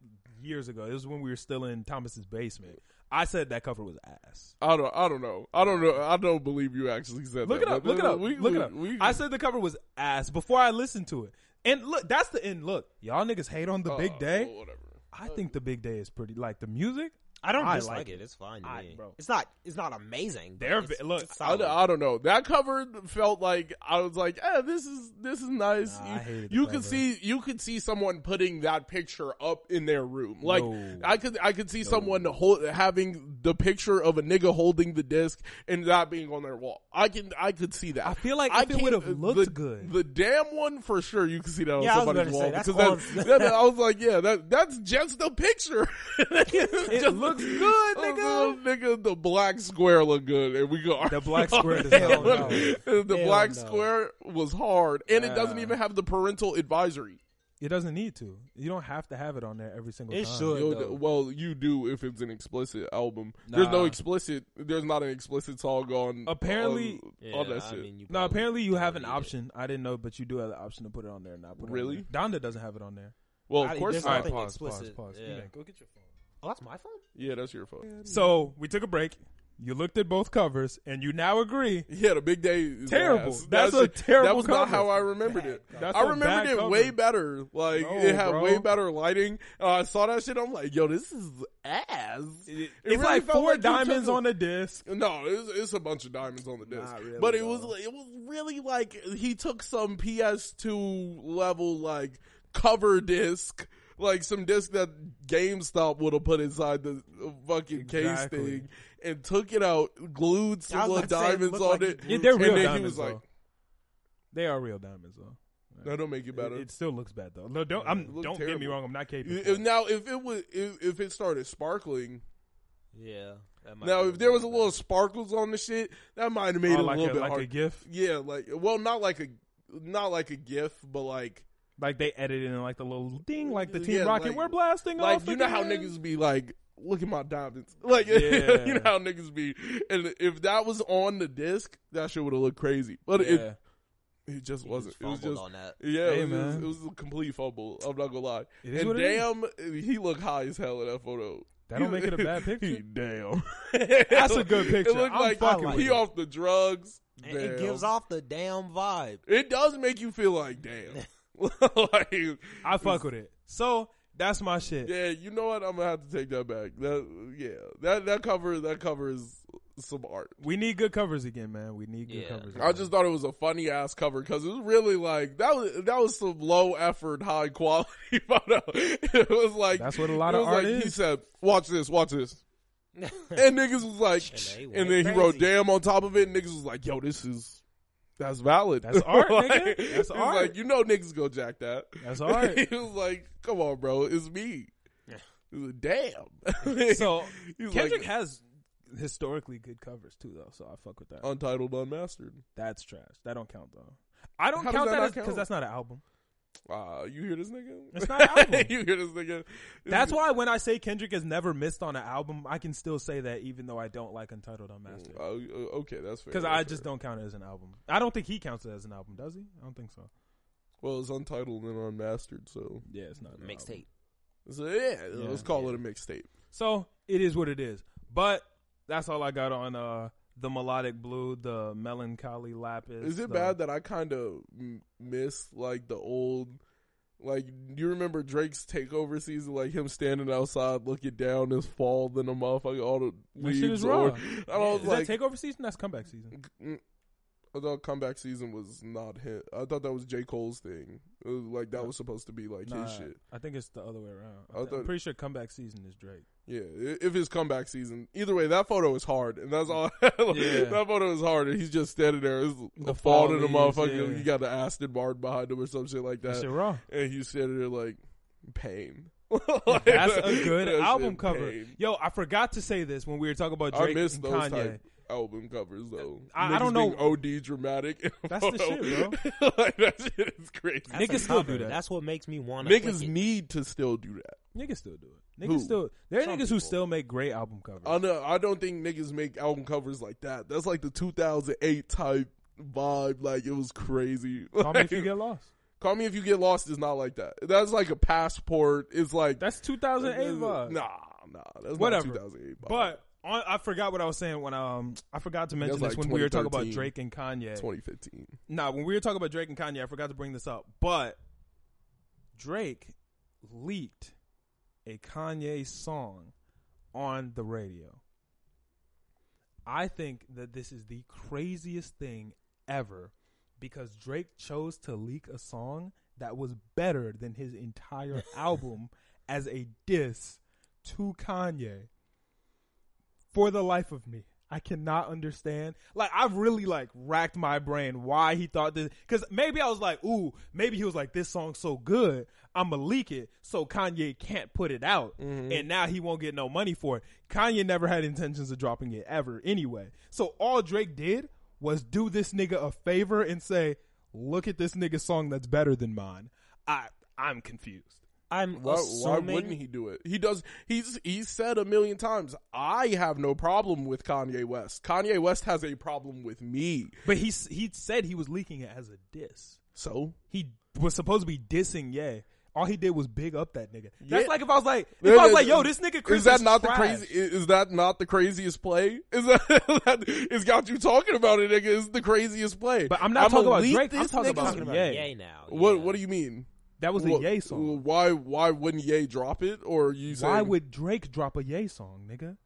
years ago, it was when we were still in Thomas's basement. I said that cover was ass. I don't. I don't know. I don't know. I don't believe you actually said Look that. it up. Look it up. we- look we- it up. we- I said the cover was ass before I listened to it. And look, that's the end. Look, y'all niggas hate on the uh, big day. Whatever. I think the big day is pretty. Like the music, I don't I dislike like it. it. It's fine to I- me. bro. It's not. It's not amazing. but They're it's- look, it's I, solid. I don't know. That cover felt like I was like, eh, this is this is nice. Nah, I you hated the you could cover. see you could see someone putting that picture up in their room. Like No. I could I could see someone hold, having the picture of a nigga holding the disc and that being on their wall. I can I could see that. I feel like I if it would have looked the, good. The damn one for sure you could see that on Yeah, I was somebody's gonna say, wall that's because that, that- I was like, yeah, that that's just a picture. it looks good, oh, nigga. nigga, the black square look good, and we go. The black square does Hell not. no. the Hell black no. square was hard, and it doesn't even have the parental advisory. It doesn't need to. You don't have to have it on there every single time. It time. should. You though. well, you do if it's an explicit album. There's no Nah. explicit. There's not an explicit song on. Apparently- on, Yeah, on that I shit. mean, you No, probably apparently you have an need it. option. I didn't know, but you do have the option to put it on there and not put it Really? on there. Donda doesn't have it on there. well, of I- course there's not. All right, nothing pause, pause, explicit. pause. Yeah. Yeah, go get your phone. Oh, that's my phone. Yeah, that's your fault. So we took a break. You looked at both covers, and you now agree. Yeah, the big day. Is Terrible. ass. That's That a shit- terrible That was not how I remembered Bad it. That's I a remembered it cover. way better. Like No, it had bro. way better lighting. Uh, I saw that shit. I'm like, yo, this is ass. It- It it's really like four like diamonds took on the disc. No, it's, it's a bunch of diamonds on the disc. Not really, but it was it was really like he took some PS2 level like cover disc, like some disc that GameStop would have put inside the fucking case Exactly. thing, and took it out, glued some little about it diamonds on like it. Yeah, they're and real then diamonds. he was like, though. They are real diamonds, though. "That don't make it better." It, it still looks bad though. No, don't I'm, don't get me wrong. I'm not capable. If- now, if it was, if, if it started sparkling, Yeah. now if there was a little sparkles on the shit, that might have oh, made Oh, it like a little a, bit like hard. a GIF, Yeah, like well, not like a not like a GIF, but like like they edited in like the little ding, like the Team Yeah, Rocket. like- We're blasting like off. you know how niggas be like, look at my diamonds, like Yeah. you know how niggas be, and if that was on the disc, that shit would have looked crazy, but Yeah. it it just He wasn't. It was just on that. yeah, Hey, it, was, man. it was a complete fumble. I'm not gonna lie, It is and what it is. damn, he looked high as hell in that photo. That don't make it a bad picture. damn, That's a good picture. It looked I'm like fucking he off the drugs. And it gives off the damn vibe. It does make you feel like damn. like, I fuck with it. So that's my shit. yeah, you know what? I'm gonna have to take that back. That yeah, that that cover that covers some art. We need good covers again, man. We need good Yeah. covers. I just thought it was a funny ass cover because it was really like that was that was some low effort, high quality photo. It was like That's what a lot it of was art like He said, "Watch this, watch this," and niggas was like, And and went then he wrote "damn" on top of it. And niggas was like, "Yo, this is." That's valid. That's art, Like, nigga. That's art. Like you know, niggas go jack that. That's art. he was like, "Come on, bro, it's me." Yeah. He was like, Damn. So Kendrick like, has historically good covers too, though. So I fuck with that. Untitled, Unmastered. That's trash. That don't count though. I don't How count that that because count? that's not an album. Ah, you hear this nigga? It's not an album. you hear this nigga? That's why when I say Kendrick has never missed on an album, I can still say that even though I don't like Untitled Unmastered. Oh, uh, okay, that's fair. Because that's I just fair. don't count it as an album. I don't think he counts it as an album, does he? I don't think so. Well, it's untitled and unmastered, so Yeah, it's not an album. Mixtape. so yeah, Yeah, let's call yeah. it a mixtape. So it is what it is. But that's all I got on uh the melodic blue, the melancholy lapis. Is it the- bad that I kind of miss like the old? Like, you remember Drake's takeover season? Like him standing outside, looking down, his fall, then the motherfucker, all the That shit leaves. is or- raw. I was Is like, that takeover season? That's comeback season. Mm, I thought comeback season was not him. I thought that was J Cole's thing. Like that uh, was supposed to be like Nah, his shit. I think it's the other way around. I am pretty sure comeback season is Drake. Yeah, if his comeback season. Either way, that photo is hard, and that's all. Yeah. that photo is hard, and he's just standing there. It's The a fall to the motherfucker. yeah. You got the Aston Martin behind him or some shit like That shit raw. and he's standing there like pain. That's a good album cover. pain. Yo, I forgot to say this when we were talking about Drake and those Kanye. type album covers though. I- I don't know- being OD dramatic. That's the photo. shit, like that shit is crazy. That's Niggas still do that. That's what makes me want to. Niggas need to still do that. Niggas still do it. Niggas Who? still there are Some niggas who still make great album covers. I know. I don't think niggas make album covers like that. That's like the 2008 type vibe. Like it was crazy. Call me if you get lost. Call me if you get lost is not like that. That's like a passport. It's like That's 2008 vibe. Nah, nah. That's Whatever. Not 2008 vibe. But on, I forgot what I was saying when um I forgot to mention this like when we were talking about Drake and Kanye. 2015. Nah, when we were talking about Drake and Kanye, I forgot to bring this up. But Drake leaked a Kanye song on the radio. I think that this is the craziest thing ever because Drake chose to leak a song that was better than his entire album as a diss to Kanye. For the life of me, I cannot understand. Like I've really like racked my brain why he thought this cuz maybe I was like, "Ooh, maybe he was like this song's so good, I'm gonna leak it so Kanye can't put it out mm-hmm. and now he won't get no money for it." Kanye never had intentions of dropping it ever anyway. So all Drake did was do this nigga a favor and say, "Look at this nigga song that's better than mine." I I'm confused. I'm Why, why wouldn't he do it? He does. He's he's said a million times. I have no problem with Kanye West. Kanye West has a problem with me. But he he said he was leaking it as a diss. So He was supposed to be dissing Yeah. All he did was big up that nigga. That's Yeah. like if I was like, if Yeah, I was yeah, like, yo, this nigga Chris is that is not the crazy? Is that not the craziest play? Is that, that it's got you talking about it, nigga? Is the craziest play? But I'm not I'ma talking about leak Drake, I'm talking about talking about Ye. Ye now. What. What do you mean? That was a Wha- Ye song. Why Why wouldn't Ye drop it? Or you Why would Drake drop a Ye song, nigga?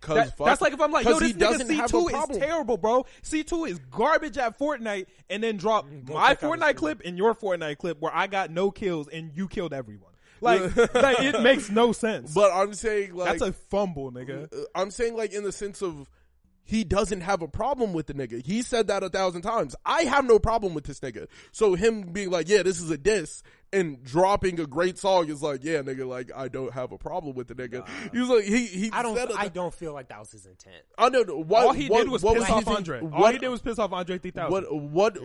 'cause That- fuck- that's like if I'm like, yo, this he nigga doesn't have a C2 is terrible, bro. C2 is garbage at Fortnite, and then drop mm, Go my check out his Fortnite clip and your Fortnite clip where I got no kills and you killed everyone. Like, like it makes no sense. But I'm saying like That's a fumble, nigga. I'm saying like in the sense of he doesn't have a problem with the nigga. He said that a thousand times. I have no problem with this nigga. So him being like, yeah, this is a diss and dropping a great song is like, yeah, nigga, like I don't have a problem with the nigga. He was like, he he I don't. said it- I don't feel like that was his intent. I don't know what All he what, did was what piss off his- Andre. All he did was piss off Andre 3000. what what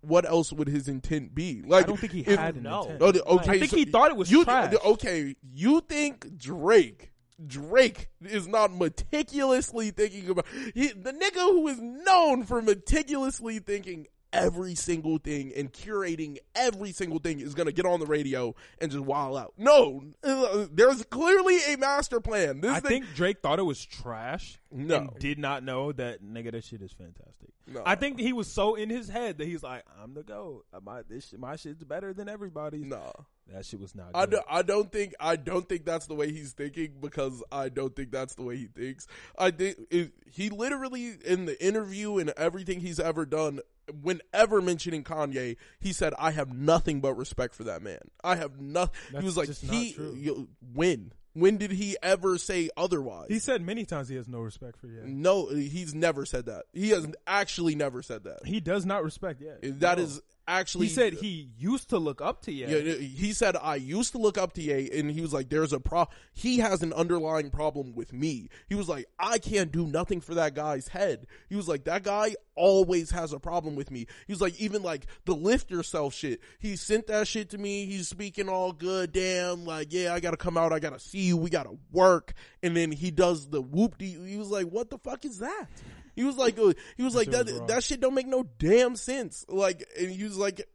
what else would his intent be? Like I don't think he if- had an no. intent. Oh, the- okay, I think so he thought it was you, trash. Okay, you think Drake Drake is not meticulously thinking about he, the nigga who is known for meticulously thinking every single thing and curating every single thing is gonna get on the radio and just wild out. No, uh, there's clearly a master plan. This I thing, think Drake thought it was trash. No. And did not know that nigga that shit is fantastic. No. I think he was so in his head that he's like, I'm the goat. My this my shit's better than everybody's. no. That shit was not I don't, I don't think I don't think that's the way he's thinking because I don't think that's the way he thinks. I think it, he literally in the interview and everything he's ever done, whenever mentioning Kanye, he said, "I have nothing but respect for that man. I have nothing." He was like, just not "He true. you- when when did he ever say otherwise?" He said many times he has no respect for Ye. no, he's never said that. He has actually never said that. He does not respect Ye. That No. is actually He said he used to look up to Ye. Yeah, he said I used to look up to Ye, and he was like, "There's a pro." He has an underlying problem with me. He was like, "I can't do nothing for that guy's head." He was like, "That guy always has a problem with me." He was like, "Even like the lift yourself shit." He sent that shit to me. He's speaking all good. Damn, like yeah, I gotta come out. I gotta see you. We gotta work. And then he does the whoop. He was like, "What the fuck is that?" He was like, uh, he was like that. was. That shit don't make no damn sense. Like, and he was like,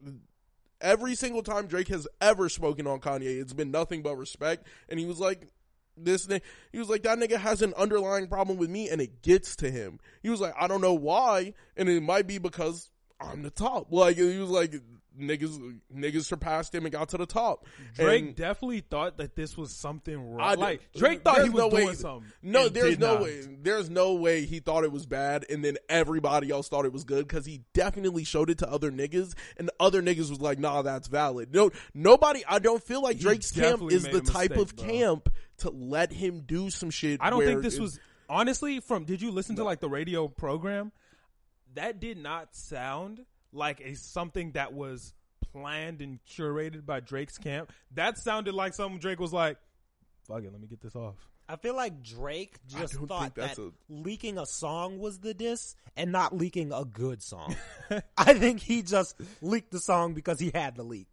every single time Drake has ever spoken on Kanye, it's been nothing but respect. And he was like, this thing, he was like, that nigga has an underlying problem with me and it gets to him. He was like, I don't know why. And it might be because I'm the top. Like, he was like, niggas, niggas surpassed him and got to the top. Drake And- definitely thought that this was something wrong. I- like uh, Drake thought he was no doing way- something. No, there's no not. way. There's no way he thought it was bad, and then everybody else thought it was good because he definitely showed it to other niggas, and other niggas was like, "Nah, that's valid." No, nobody. I don't feel like Drake's camp is the type mistake, of bro. camp to let him do some shit. I don't think this it- was honestly from. Did you listen to like the radio program? That did not sound like a something that was planned and curated by Drake's camp. That sounded like something Drake was like, "Fuck it, let me get this off." I feel like Drake just thought that's that a- leaking a song was the diss and not leaking a good song. I think he just leaked the song because he had to leak.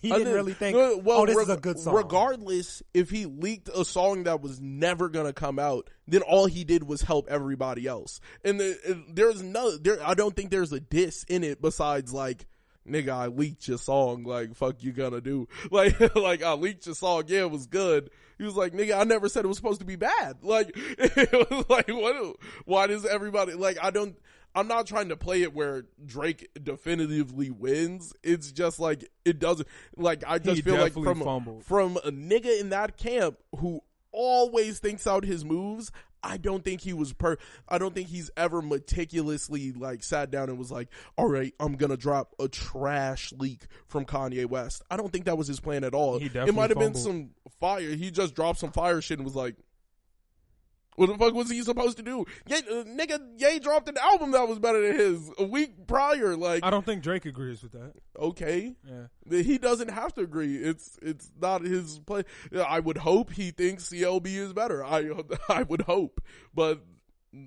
He didn't really think, no, well, oh, this is a good song. Regardless, if he leaked a song that was never gonna come out, then all he did was help everybody else. And, the, there's no, there. I don't think there's a diss in it besides like. Nigga, I leaked your song. Like, fuck you gonna do? Like, like I leaked your song. Yeah, it was good. He was like, nigga, I never said it was supposed to be bad. Like, it was like, what? Why does everybody like? I don't. I'm not trying to play it where Drake definitively wins. It's just like it doesn't. Like I just He feel like from fumbled. from a nigga in that camp who always thinks out his moves. I don't think he was per. I don't think he's ever meticulously like sat down and was like, "All right, I'm gonna drop a trash leak from Kanye West." I don't think that was his plan at all. He it might have been some fire. He just dropped some fire shit and was like, "What the fuck was he supposed to do?" Ye, uh, nigga, Ye dropped an album that was better than his a week prior. Like, I don't think Drake agrees with that. okay, Yeah. he doesn't have to agree. It's it's not his play. I would hope he thinks CLB is better. I I would hope, but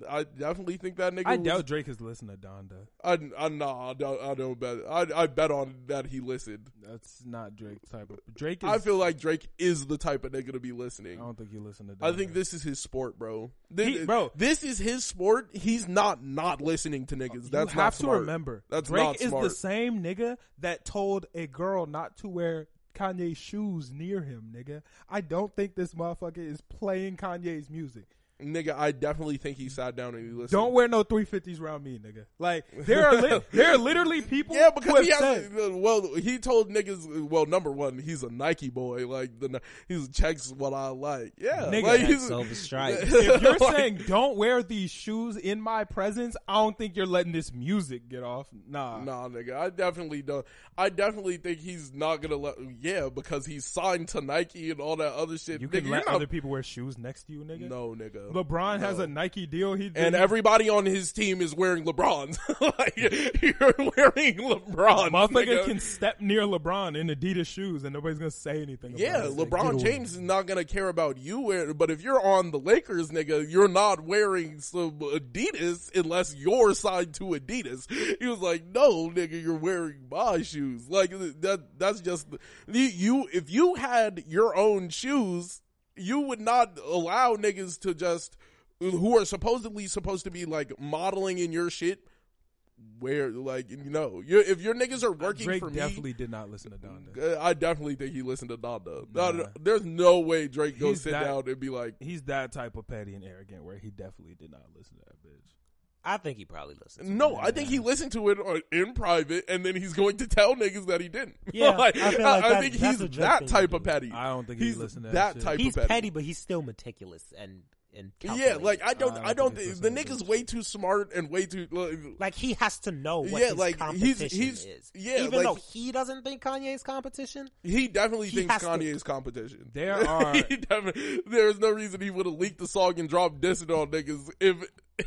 I definitely think that nigga. I was- doubt Drake has listened to Donda. I I nah. I don't, I don't bet. I I bet on that he listened. That's not Drake's type of. Drake is. I feel like Drake is the type of nigga to be listening. I don't think he listened to. Donda. I think this is his sport, bro. This, He- bro. this is his sport. He's not not listening to niggas. That's you not have to remember. That's Drake is the same nigga that told a girl not to wear Kanye's shoes near him, nigga. I don't think this motherfucker is playing Kanye's music. Nigga, I definitely think he sat down and he listened. Don't wear no 350s around me, nigga. Like there are li- there are literally people Yeah, who because have he has. said, well, he told niggas. Well, number one, he's a Nike boy. Like the he's checks what I like. Yeah, Nigga, like, That he's silver stripe. if you're Like, saying don't wear these shoes in my presence, I don't think you're letting this music get off. Nah. Nah, nigga, I definitely don't. I definitely think he's not gonna let. Yeah, because he's signed to Nike and all that other shit. You nigga, can you're let not- other people wear shoes next to you, nigga. No, nigga. LeBron has No. a Nike deal. He did. and everybody on his team is wearing LeBrons. like, you're wearing LeBron. Motherfucker nigga. can step near LeBron in Adidas shoes and nobody's gonna say anything. Yeah, about it. It's like, LeBron. James is not gonna care about you wearing, but if you're on the Lakers, nigga, you're not wearing some Adidas unless you're signed to Adidas. He was like, no, nigga, you're wearing my shoes. Like that, that's just you. you if you had your own shoes, you would not allow niggas to just who are supposedly supposed to be like modeling in your shit. Where like you know, you if your niggas are working Drake for me, definitely did not listen to Donda. uh, I definitely think he listened to Donda. Nah. There's no way Drake goes sit that- down and be like, He's that type of petty and arrogant where he definitely did not listen to that bitch. I think he probably listened. to no, it. I think he listened to it on- in private, and then he's going to tell niggas that he didn't. Yeah, Like, I feel like I that- think that's he's a that thing to type do. of petty. I don't think he's he listened to that that, shit. type He's of petty. petty, but he's still meticulous and and Yeah, calculated. like I don't, I I don't don't. think he's think the listening nigga's way too smart and way too. Like, like he has to know what Yeah, his like, he's- competition he's- is. yeah, even like- though he doesn't think Kanye's competition. he definitely He thinks has to- Kanye's competition. There are- He definitely- there's no reason he would have leaked the song and dropped dissing on niggas if,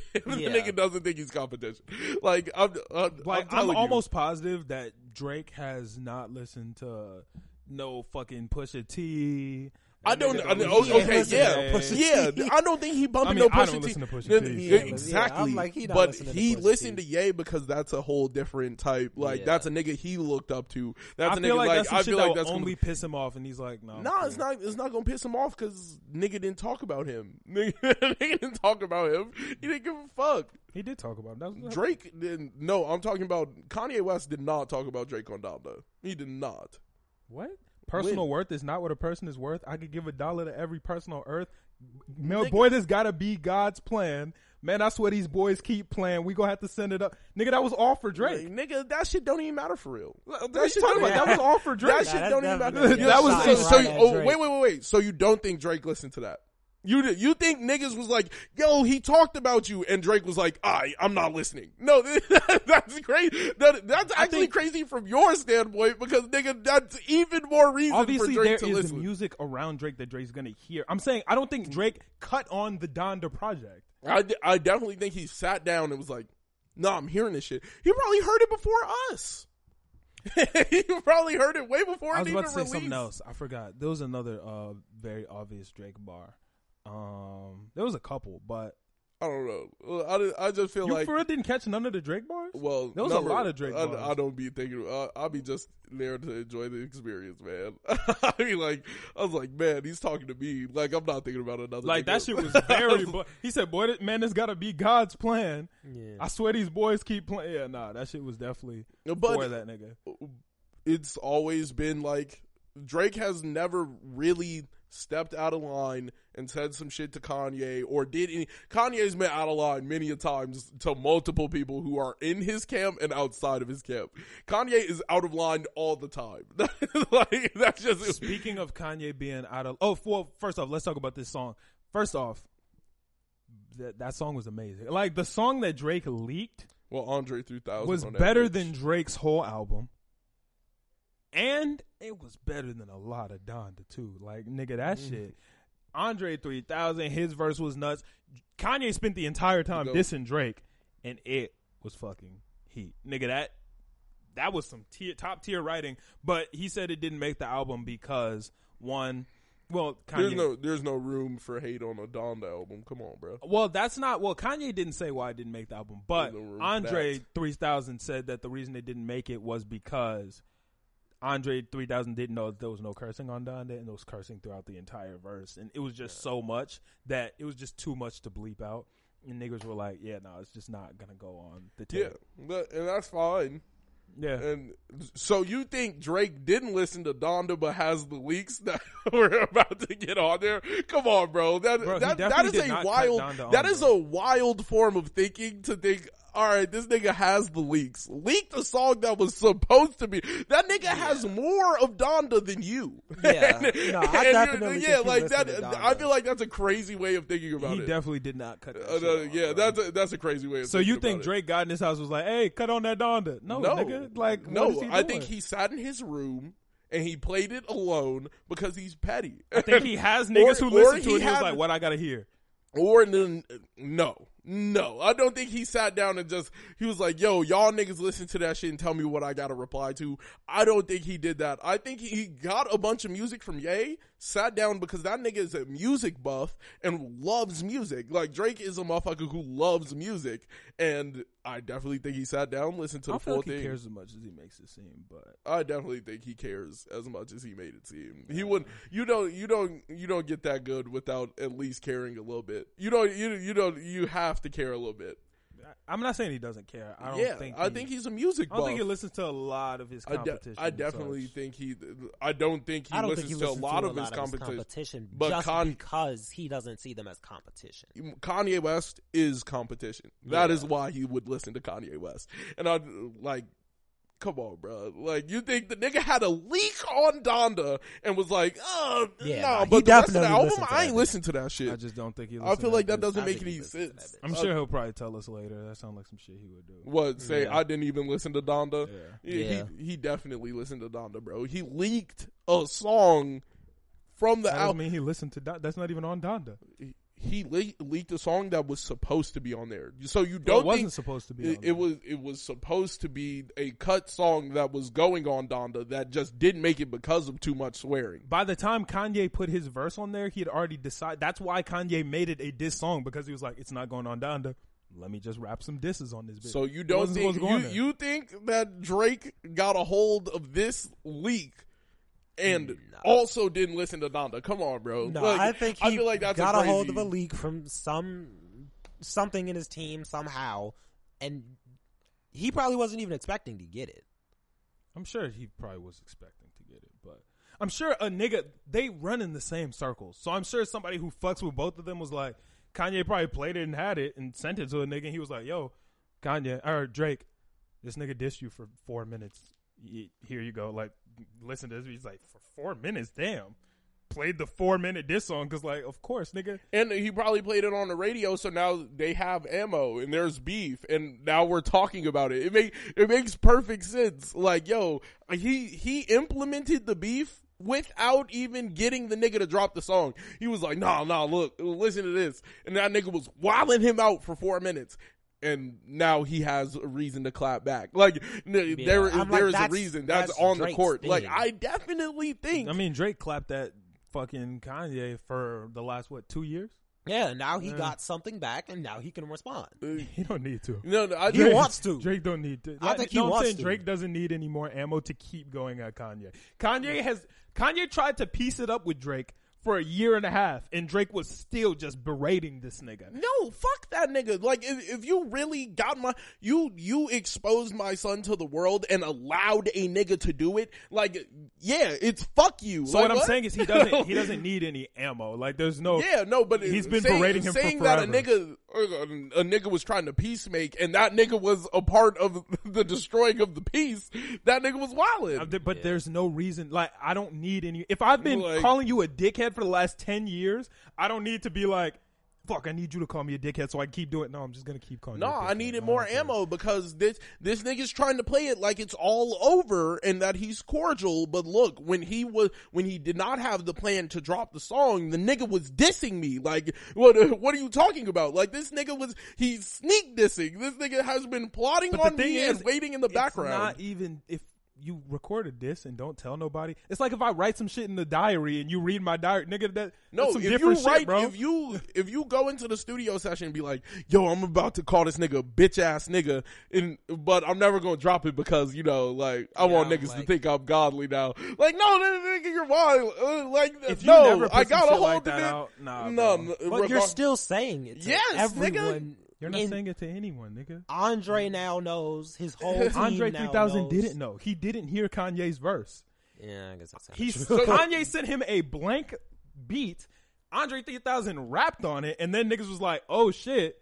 if Yeah. the nigga doesn't think he's competition. Like I'm, I'm, Like I'm, I'm, almost positive that Drake has not listened to no fucking Pusha T. I don't. That I, nigga oh, was- okay, listen yeah, to Pusha yeah. T. I don't think he bumping I mean, no I Pusha don't T. listen to Pusha No, T, yeah, so- Yeah, exactly. I'm like, he but listening to he listened T. to Ye because that's a whole different type. Like Yeah. that's a nigga he looked up to. That's I a feel nigga like, like, that's some I feel that like that's only gonna, piss him off, and he's like, no. No, it's not. It's not gonna piss him off because nigga didn't talk about him. Nigga, nigga didn't talk about him. He didn't give a fuck. He did talk about him. That Drake didn't. No, I'm talking about Kanye West did not talk about Drake on Donda. He did not. What? Personal worth is not what a person is worth. I could give a dollar to every person on earth. Man, Nigga. boy, this gotta be God's plan. Man, that's what these boys keep playing. We gonna have to send it up. Nigga, that was all for Drake. Like, nigga, that shit don't even matter for real. What That shit talking don't about? even That was all for Drake. That shit don't even matter. a That was so. just so you- oh, wait, wait, wait, wait. So you don't think Drake listened to that? You you think niggas was like, yo, he talked about you, and Drake was like, I, I'm not listening. No, that's crazy. That, that's actually think- crazy from your standpoint because nigga, that's even more reason Obviously, for there Drake to is listen. music around Drake that Drake's gonna hear. I'm saying I don't think Drake cut on the Donda project. I, I definitely think he sat down and was like, "No, I'm hearing this shit." He probably heard it before us. he probably heard it way before I was even about to say released. something else. I forgot. There was another uh, very obvious Drake bar. Um, there was a couple, but I don't know. I, I just feel you like for real didn't catch none of the Drake bars. well, There was a lot of Drake I, bars. I don't be thinking. Uh, I'll be just there to enjoy the experience, man. I mean, like I was like, man, he's talking to me. Like I'm not thinking about another. Like that nigga. shit was very. bu- he said, "Boy, this- man, this got to be God's plan." Yeah. I swear these boys keep playing. Yeah, nah, that shit was definitely but for that nigga. it's always been like Drake has never really stepped out of line and said some shit to Kanye or did any Kanye's been out of line many a times to multiple people who are in his camp and outside of his camp. Kanye is out of line all the time. like that's just Speaking of Kanye being out of oh, well, first off, let's talk about this song. First off, that that song was amazing. Like the song that Drake leaked well Andre 3000 was better bitch. than Drake's whole album, and it was better than a lot of Donda too. Like nigga, that Mm-hmm. shit. Andre 3000, his verse was nuts. Kanye spent the entire time dissing Drake, and it was fucking heat, nigga. That that was some tier, top tier writing. But he said it didn't make the album because one, well, Kanye. There's no there's no room for hate on a Donda album. Come on, bro. Well, that's not. Well, Kanye didn't say why it didn't make the album, but no Andre 3000 said that the reason it didn't make it was because Andre 3000 didn't know that there was no cursing on Donda, and there was cursing throughout the entire verse, and it was just so much that it was just too much to bleep out. And niggas were like, "Yeah, no, it's just not gonna go on the tape." Yeah, but, and that's fine. Yeah, And so you think Drake didn't listen to Donda but has the leaks that we're about to get on there? Come on, bro. That Bro, that, that is a wild that is a wild form of thinking to think all right, this nigga has the leaks. Leaked a song that was supposed to be. That nigga has more of Donda than you. Yeah. And- No, I and definitely yeah, like that. I feel like that's a crazy way of thinking about he it. He definitely did not cut. That Uh, shit no, yeah, bro. that's a, that's a crazy way of. So thinking you about think it. Drake got in his house was like, "Hey, cut on that Donda"? No, no, nigga. Like, no, what is he I think he sat in his room and he played it alone because he's petty. I think he has Or- niggas who listen to it. and He was like, "What I gotta hear." or then no, no, I don't think he sat down and just he was like, "Yo, y'all niggas listen to that shit and tell me what I gotta reply to." I don't think he did that. I think he got a bunch of music from Ye, sat down because that nigga is a music buff and loves music. Like Drake is a motherfucker who loves music, and I definitely think he sat down, listened to the feel full like he thing. cares as much as he makes it seem, but I definitely think he cares as much as he made it seem. He wouldn't. You don't. You don't. You don't get that good without at least caring a little bit. You don't. You you don't. You have to care a little bit. I- I'm not saying he doesn't care. I don't yeah, think. I he- think he's a music I don't think he listens to a lot of his I, de- competition. I definitely such. think he. I don't think he I don't listens think he to listens a lot to of his competition. competition But just Con- because he doesn't see them as competition. Kanye West is competition. That Yeah. is why he would listen to Kanye West. And I like, come on, bro. Like, you think the nigga had a leak on Donda and was like, oh, Yeah, nah, nah, but the rest of the album, I ain't listen to that shit. I just don't think he. I feel to like that bitch. doesn't I make any sense. I'm Uh, sure he'll probably tell us later. That sounds like some shit he would do. What say? Yeah. I didn't even listen to Donda. Yeah. He, Yeah. he he definitely listened to Donda, bro. He leaked a song from the That doesn't album. mean he listened to. Don- That's not even on Donda. He le- leaked a song that was supposed to be on there. So you don't it wasn't supposed to be. it, on it there. was it was supposed to be a cut song that was going on Donda that just didn't make it because of too much swearing. By the time Kanye put his verse on there, he had already decided. That's why Kanye made it a diss song because he was like, "It's not going on Donda. Let me just rap some disses on this bitch." So you don't think supposed to go on you, you think that Drake got a hold of this leak and mm, No. also didn't listen to Donda? Come on, bro. No, Like, I think he I feel like that's got a, a, hold of a leak from some something in his team somehow, and he probably wasn't even expecting to get it. I'm sure he probably was expecting to get it, but I'm sure a nigga they run in the same circles. So I'm sure somebody who fucks with both of them was like, Kanye probably played it and had it and sent it to a nigga. and He was like, "Yo, Kanye or Drake, this nigga dissed you for four minutes. Here you go. Like, listen to this." He's like, "For four minutes, damn." Played the four minute diss song because, like, of course, nigga. And he probably played it on the radio, so now they have ammo and there's beef, and now we're talking about it. It make it makes perfect sense. Like, yo, he he implemented the beef without even getting the nigga to drop the song. He was like, nah, nah, look, listen to this, and that nigga was wilding him out for four minutes. And now he has a reason to clap back. Like n- there, I'm like, there is a reason that's, that's on the Drake's court. Like. I definitely think. I mean, Drake clapped that fucking Kanye for the last what two years. Yeah, now he Yeah. got something back, and now he can respond. Uh, he don't need to. no, no, I He think- wants to. Drake don't need to. I think he no, I'm wants saying to. Drake doesn't need any more ammo to keep going at Kanye. Kanye has Kanye tried to piece it up with Drake for a year and a half, and Drake was still just berating this nigga. No, fuck that nigga. Like if, if you really got my you you exposed my son to the world and allowed a nigga to do it, like yeah, it's fuck you. So Like, what I'm saying is he doesn't he doesn't need any ammo. Like there's no Yeah, no, but He's been saying, berating him for saying that a forever. nigga a nigga was trying to peacemake and that nigga was a part of the destroying of the peace. That nigga was wildin'. Uh, th- But there's no reason. Like I don't need any. If I've been Like- calling you a dickhead for the last ten years, I don't need to be like, "Fuck, I need you to call me a dickhead so I can keep doing it." No, I'm just gonna keep calling. No, you a I needed more ammo because this this nigga's trying to play it like it's all over and that he's cordial. But look, when he was when he did not have the plan to drop the song, the nigga was dissing me. Like, what what are you talking about? Like this nigga was he's sneak dissing. This nigga has been plotting But on me is, and waiting in the background. not even if you recorded this and don't tell nobody. It's like if I write some shit in the diary and you read my diary, nigga. That No, that's some if you different shit, write, bro. if you if you go into the studio session and be like, "Yo, I'm about to call this nigga bitch ass nigga," and but I'm never gonna drop it because you know, like I want Yeah, niggas to think I'm godly now. Like, no, nigga, you're wild. Uh, like, if you no, never put I got a shit hold like of it. out, nah, no, bro. no, But you're still saying it. To Yes, nigga. Everyone. You're not in- saying it to anyone, nigga. Andre now knows. His whole team Andre now 3000 knows. didn't know. He didn't hear Kanye's verse. Yeah, I guess that's He true. Kanye sent him a blank beat. Andre 3000 rapped on it, and then niggas was like, "Oh shit,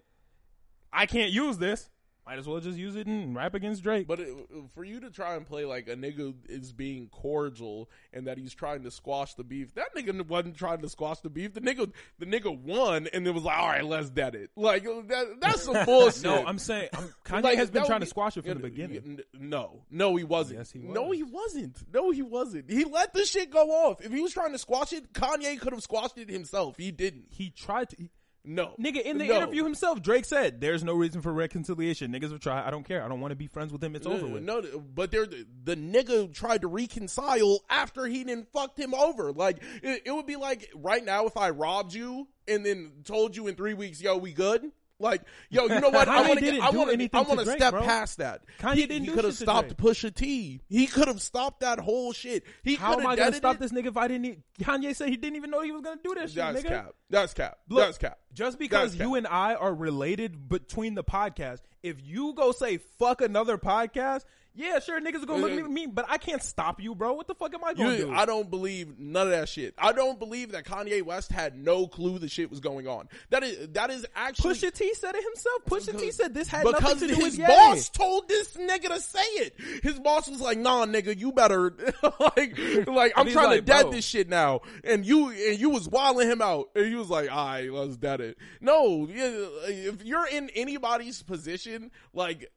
I can't use this. Might as well just use it and rap against Drake." But it, for you to try and play like a nigga is being cordial and that he's trying to squash the beef, that nigga wasn't trying to squash the beef. The nigga, the nigga won, and it was like, all right, let's dead it. Like that, that's some bullshit. no, I'm saying I'm, Kanye Like, has been trying would to squash it from Yeah, the beginning. No, no, he wasn't. Yes, he was. No, he wasn't. No, he wasn't. He let the shit go off. If he was trying to squash it, Kanye could have squashed it himself. He didn't. He tried to. he- No, nigga, in the No. interview himself, Drake said, "There's no reason for reconciliation. Niggas will try. I don't care. I don't want to be friends with him. It's over uh, with." No, but the nigga tried to reconcile after he didn't fucked him over. Like it, it would be like right now if I robbed you and then told you in three weeks, yo, we good. Like, yo, you know what? I want to I want to, I want to step bro. past that. Kanye he, didn't he could have stopped. Pusha T. He could have stopped that whole shit. He how am I gonna stop it. this nigga if I didn't? Need, Kanye said he didn't even know he was gonna do that shit, That's nigga. cap. That's cap. Look, That's cap. Just because That's you and I are related between the podcast, if you go say fuck another podcast, yeah, sure, niggas are gonna look at me, but I can't stop you, bro. What the fuck am I gonna You, do? I don't believe none of that shit. I don't believe that Kanye West had no clue the shit was going on. That is that is actually Pusha T said it himself. Pusha T said this had because nothing to do his with Ye. boss told this nigga to say it. His boss was like, "Nah, nigga, you better like, like I'm trying to dead bro. this shit now." And you and you was wilding him out, and he was like, "All right, let's dead it." No, if you're in anybody's position, like,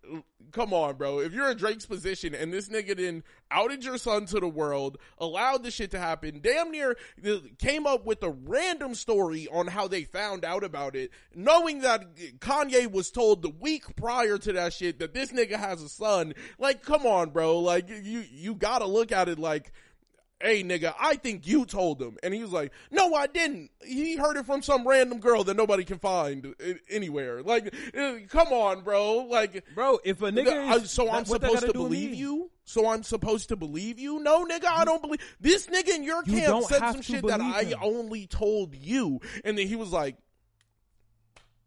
come on, bro. If you're in Drake's position and this nigga then outed your son to the world, allowed this shit to happen, damn near uh, came up with a random story on how they found out about it, knowing that Kanye was told the week prior to that shit that this nigga has a son. Like, come on, bro. Like, you, you gotta look at it like, Hey nigga, I think you told him. And he was like, no, I didn't. He heard it from some random girl that nobody can find anywhere. Like, uh, come on, bro. Like, bro. If a nigga, is, so I'm supposed to believe you? So I'm supposed to believe you? No, nigga, I don't believe. This nigga in your You camp said some shit that believe I only told you. And then he was like,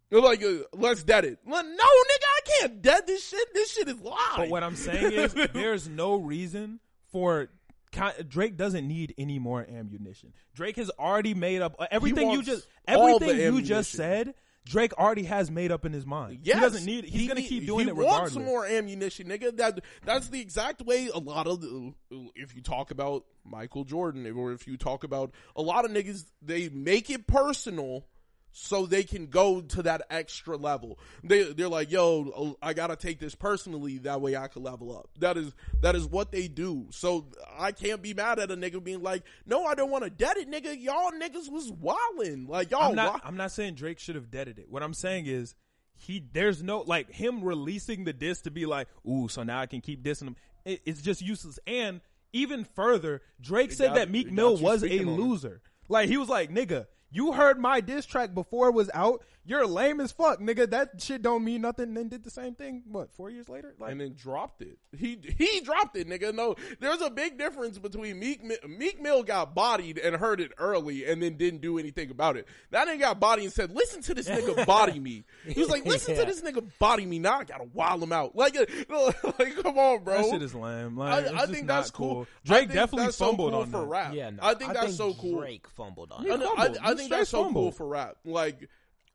like, uh, let's dead it. Like, no, nigga, I can't dead this shit. This shit is live. But what I'm saying is, there's no reason for Drake doesn't need any more ammunition. Drake has already made up uh, everything you just everything you just said. Drake already has made up in his mind. Yes, he doesn't need. it. He's he gonna keep doing he it wants regardless. some more ammunition, nigga. That that's the exact way a lot of the, if you talk about Michael Jordan or if you talk about a lot of niggas, they make it personal so they can go to that extra level. They they're like, yo, I gotta take this personally. That way I can level up. That is that is what they do. So I can't be mad at a nigga being like, no, I don't want to dead it, nigga. Y'all niggas was wildin'. Like y'all. I'm not. wi- I'm not saying Drake should have deaded it. What I'm saying is he. There's no like him releasing the disc to be like, ooh, so now I can keep dissing him. It, it's just useless. And even further, Drake said got- that Meek Mill was a it. loser. Like he was like, nigga, you heard my diss track before it was out. You're lame as fuck, nigga. That shit don't mean nothing. And then did the same thing. What four years later? Like, and then dropped it. He he dropped it, nigga. No, there's a big difference between Meek Meek Mill got bodied and heard it early and then didn't do anything about it. That nigga got bodied and said, "Listen to this nigga body me." He was like, "Listen Yeah. to this nigga body me." Now I gotta wild him out. Like, like come on, bro. that shit is lame. Like, I, it's I just think not that's cool. I Drake definitely that's so fumbled cool on for that. rap. Yeah, no, I think that's so cool. Drake fumbled on Yeah, it. I, I. I think that's so cool for rap. Like,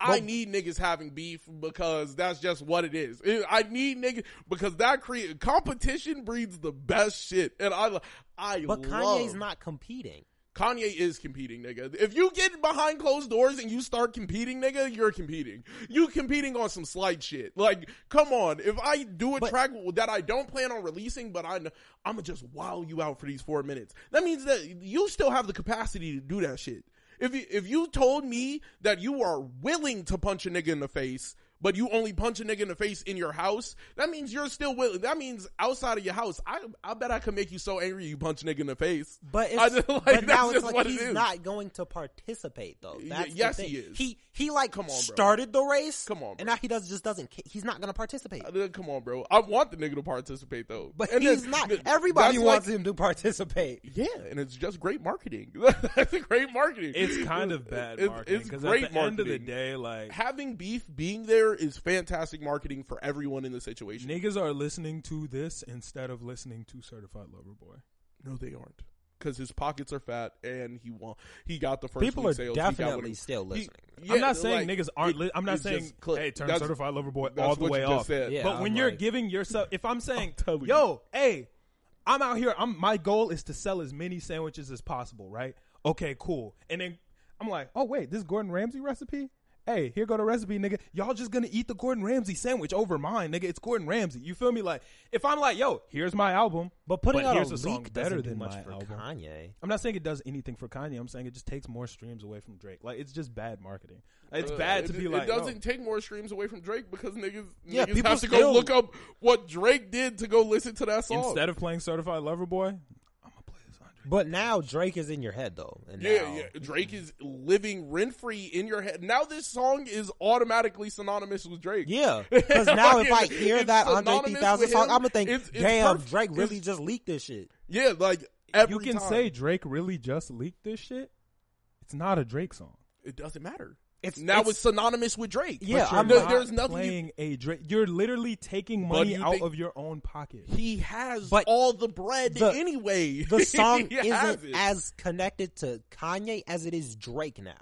I need niggas having beef because that's just what it is. I need niggas because that create competition breeds the best shit, and I, I But love. Kanye's not competing. Kanye is competing, nigga. If you get behind closed doors and you start competing, nigga, you're competing. You competing on some slight shit. Like, come on. If I do a But- track that I don't plan on releasing, but I, I'm gonna just wow you out for these four minutes. That means that you still have the capacity to do that shit. If you, if you told me that you are willing to punch a nigga in the face, but you only punch a nigga in the face in your house, that means you're still willing. That means outside of your house, I I bet I could make you so angry you punch a nigga in the face. But I it's, just- like, but now it's like it he's is. not going to participate though. That's yes, he is. He he like Come on, bro. started the race. Come on, and now he does just doesn't. He's not going to participate. Uh, Come on, bro. I want the nigga to participate though, But And he's then- not. th- Everybody wants like- him to participate. Yeah, and it's just great marketing. that's great marketing. It's kind of bad It's- marketing It's, because great at the end of the day, like Having beef being there is fantastic marketing for everyone in the situation. niggas are listening to this instead of listening to Certified Lover Boy. No, they aren't. Because his pockets are fat and he won. He got the first People week are sales. He got definitely he- still he- listening. yeah, I'm not saying like, niggas aren't. it- Li- I'm not saying hey, turn that's- Certified Lover Boy that's all the way you off. said. Yeah. but I'm when you're giving yourself, if I'm saying, telling you. yo, hey, I'm out here. I'm my goal is to sell as many sandwiches as possible, right? Okay, cool. And then I'm like, oh wait, this Gordon Ramsay recipe. Hey, here go the recipe, nigga. Y'all just gonna eat the Gordon Ramsay sandwich over mine, nigga. It's Gordon Ramsay. You feel me? Like, if I'm like, yo, here's my album, But putting out here's a a song leak better than much my for album. Kanye. I'm not saying it does anything for Kanye. I'm saying it just takes more streams away from Drake. Like, it's just bad marketing. It's Uh, bad it- to be it, like, It doesn't yo, take more streams away from Drake because niggas, Yeah, niggas people have to go still- look up what Drake did to go listen to that song. instead of playing Certified Lover Boy, I'm gonna play this Andre. But now Drake is in your head though. And Yeah, now- yeah. Drake is living rent free in your head. Now this song is automatically synonymous with Drake. Yeah, because now Like, if I hear that Andre synonymous 3000 song. I'm gonna think, It's- it's damn, perf- Drake really it's- just leaked this shit. Yeah, like every you can time. say Drake really just leaked this shit. It's not a Drake song. it doesn't matter. It's Now it's, it's, synonymous with Drake. Yeah, But you're I'm not there's nothing. you, a Drake. You're literally taking money out think- of your own pocket. he has But all the bread the- anyway. the song isn't it. as connected to Kanye as it is Drake now.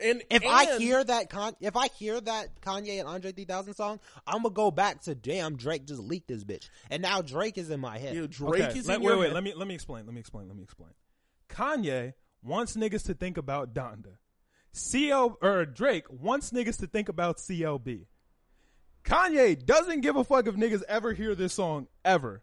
and If I hear that Con- if I hear that Kanye and Andre 3000 song, I'm gonna go back to damn Drake just leaked this bitch, and now Drake is in my head. Yeah, Drake Okay, is let, in wait, your wait. head. Let me let me explain. Let me explain. Let me explain. Kanye wants niggas to think about Donda. CL or Drake wants niggas to think about CLB. Kanye doesn't give a fuck if niggas ever hear this song ever.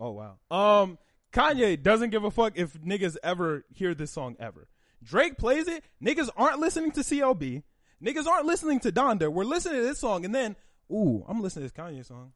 Oh wow. Um, Kanye doesn't give a fuck if niggas ever hear this song ever. Drake plays it. Niggas aren't listening to CLB. Niggas aren't listening to Donda. We're listening to this song, and then, ooh, I'm listening to this Kanye song.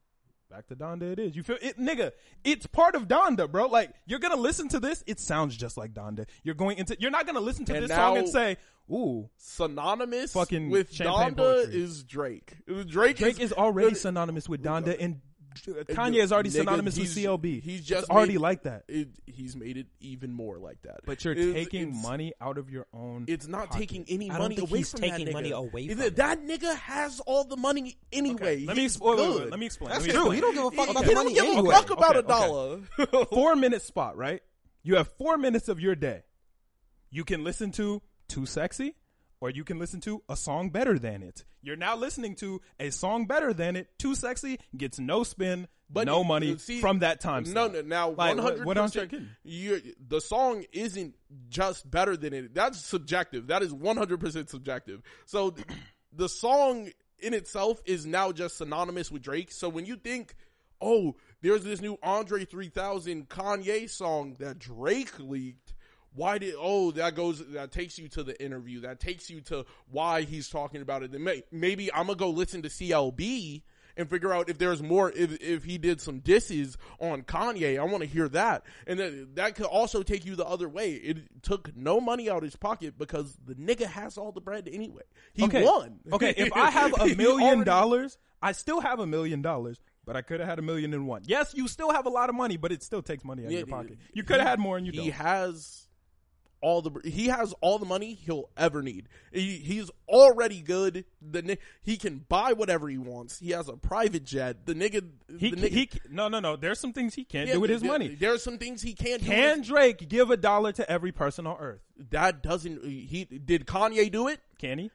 Back to Donda it is. You feel it, nigga? It's part of Donda, bro. Like you're gonna listen to this. It sounds just like Donda. You're going into. You're not gonna listen to And this song and say, "Ooh, synonymous Fucking with Donda poetry. is Drake. Drake, Drake is already synonymous with Donda, and Kanye is already Nigga, synonymous with he's- CLB. he's just it's already made- like that. It, he's made it even more like that. But you're It's- taking it's- money out of your own. It's not pocket. taking any I don't money think away he's from taking that nigga. money away from it- it. That nigga has all the money anyway. Okay, let me He's explain. Wait, wait, wait, let me explain. That's let me true. explain. He don't give a fuck He about he the don't money give anyway. a fuck about Okay, a dollar. four minute spot, right? You have four minutes of your day. You can listen to Too Sexy, or you can listen to a song better than it. You're now listening to a song better than it. Too Sexy gets no spin, But no money see, from that time. No, slot. no. Now, one what- hundred percent. checking. The song isn't just better than it. That's subjective. That is one hundred percent subjective. So, the song in itself is now just synonymous with Drake. So when you think, oh, there's this new Andre three thousand Kanye song that Drake leaked. Why did oh that goes that takes you to the interview that takes you to why he's talking about it then may, maybe I'm gonna go listen to CLB and figure out if there's more. If if he did some disses on Kanye, I want to hear that, and then that could also take you the other way. It took no money out of his pocket because the nigga has all the bread anyway. He okay. won. Okay, if I have a million already- dollars, I still have a million dollars, but I could have had a million and one. Yes, you still have a lot of money, but it still takes money out Yeah, of your pocket. You could have had more and you he don't. has all the he has all the money he'll ever need. He, he's already good. The he can buy whatever he wants. He has a private jet. The nigga, He, the nigga he no no no. There's some things he can't yeah, do with his there- money. There are some things he can't do. Can Drake give a dollar to every person on earth? that doesn't he did Kanye do it? Can he?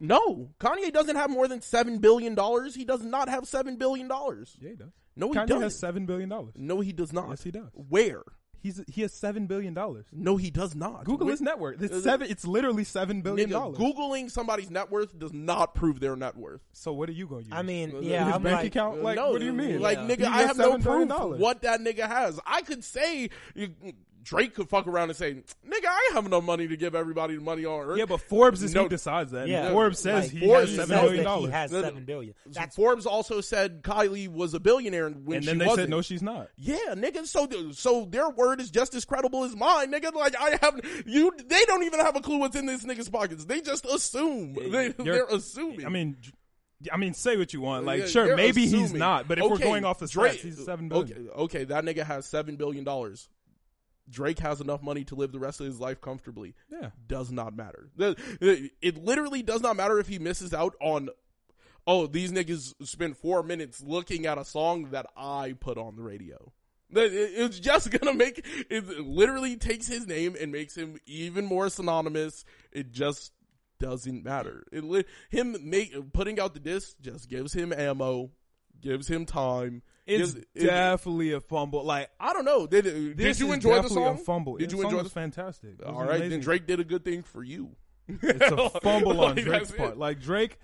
No, Kanye doesn't have more than seven billion dollars. He does not have seven billion dollars. Yeah, he does. No, he Kanye doesn't. has seven billion dollars. no, he does not. Yes, he does. Where? He's he has seven billion dollars. No, he does not. Google Where- his net worth. It's seven. It's literally seven billion Nigga, dollars. Googling somebody's net worth does not prove their net worth. So what are you going to use? I mean, His yeah, his I'm bank like, account. Like, no, what do you mean? Like, Yeah. nigga, I have no proof what that nigga has. I could say you- Drake could fuck around and say, "Nigga, I have enough money to give everybody the money on Earth." Yeah, but Forbes is No. who decides that. Yeah, Forbes says like, he Forbes has says seven that billion He dollars, has No, no. seven billion. That's Forbes also said Kylie was a billionaire when and she then they wasn't. said no, she's not. Yeah, nigga. So, so their word is just as credible as mine, nigga. Like I have you. They don't even have a clue what's in this nigga's pockets. They just assume. They, You're- they're assuming. I mean, I mean, say what you want. Like, Yeah, sure, they're maybe he's not, but if we're going off the Drake- stats, he's seven billion. Okay, okay, that nigga has seven billion dollars. Drake has enough money to live the rest of his life comfortably. Yeah. Does not matter. It, it literally does not matter if he misses out on. Oh, these niggas spend four minutes looking at a song that I put on the radio. It's just gonna make it. Literally takes his name and makes him even more synonymous. It just doesn't matter. It him make putting out the disc just gives him ammo, gives him time. It's gives- it- definitely a fumble. Like, I don't know. Did, did this you is enjoy the definitely song? A fumble. Did Yeah, you the song enjoy was the fantastic. It was All right, then. Drake did a good thing for you. It's a fumble on Drake's part. Like Drake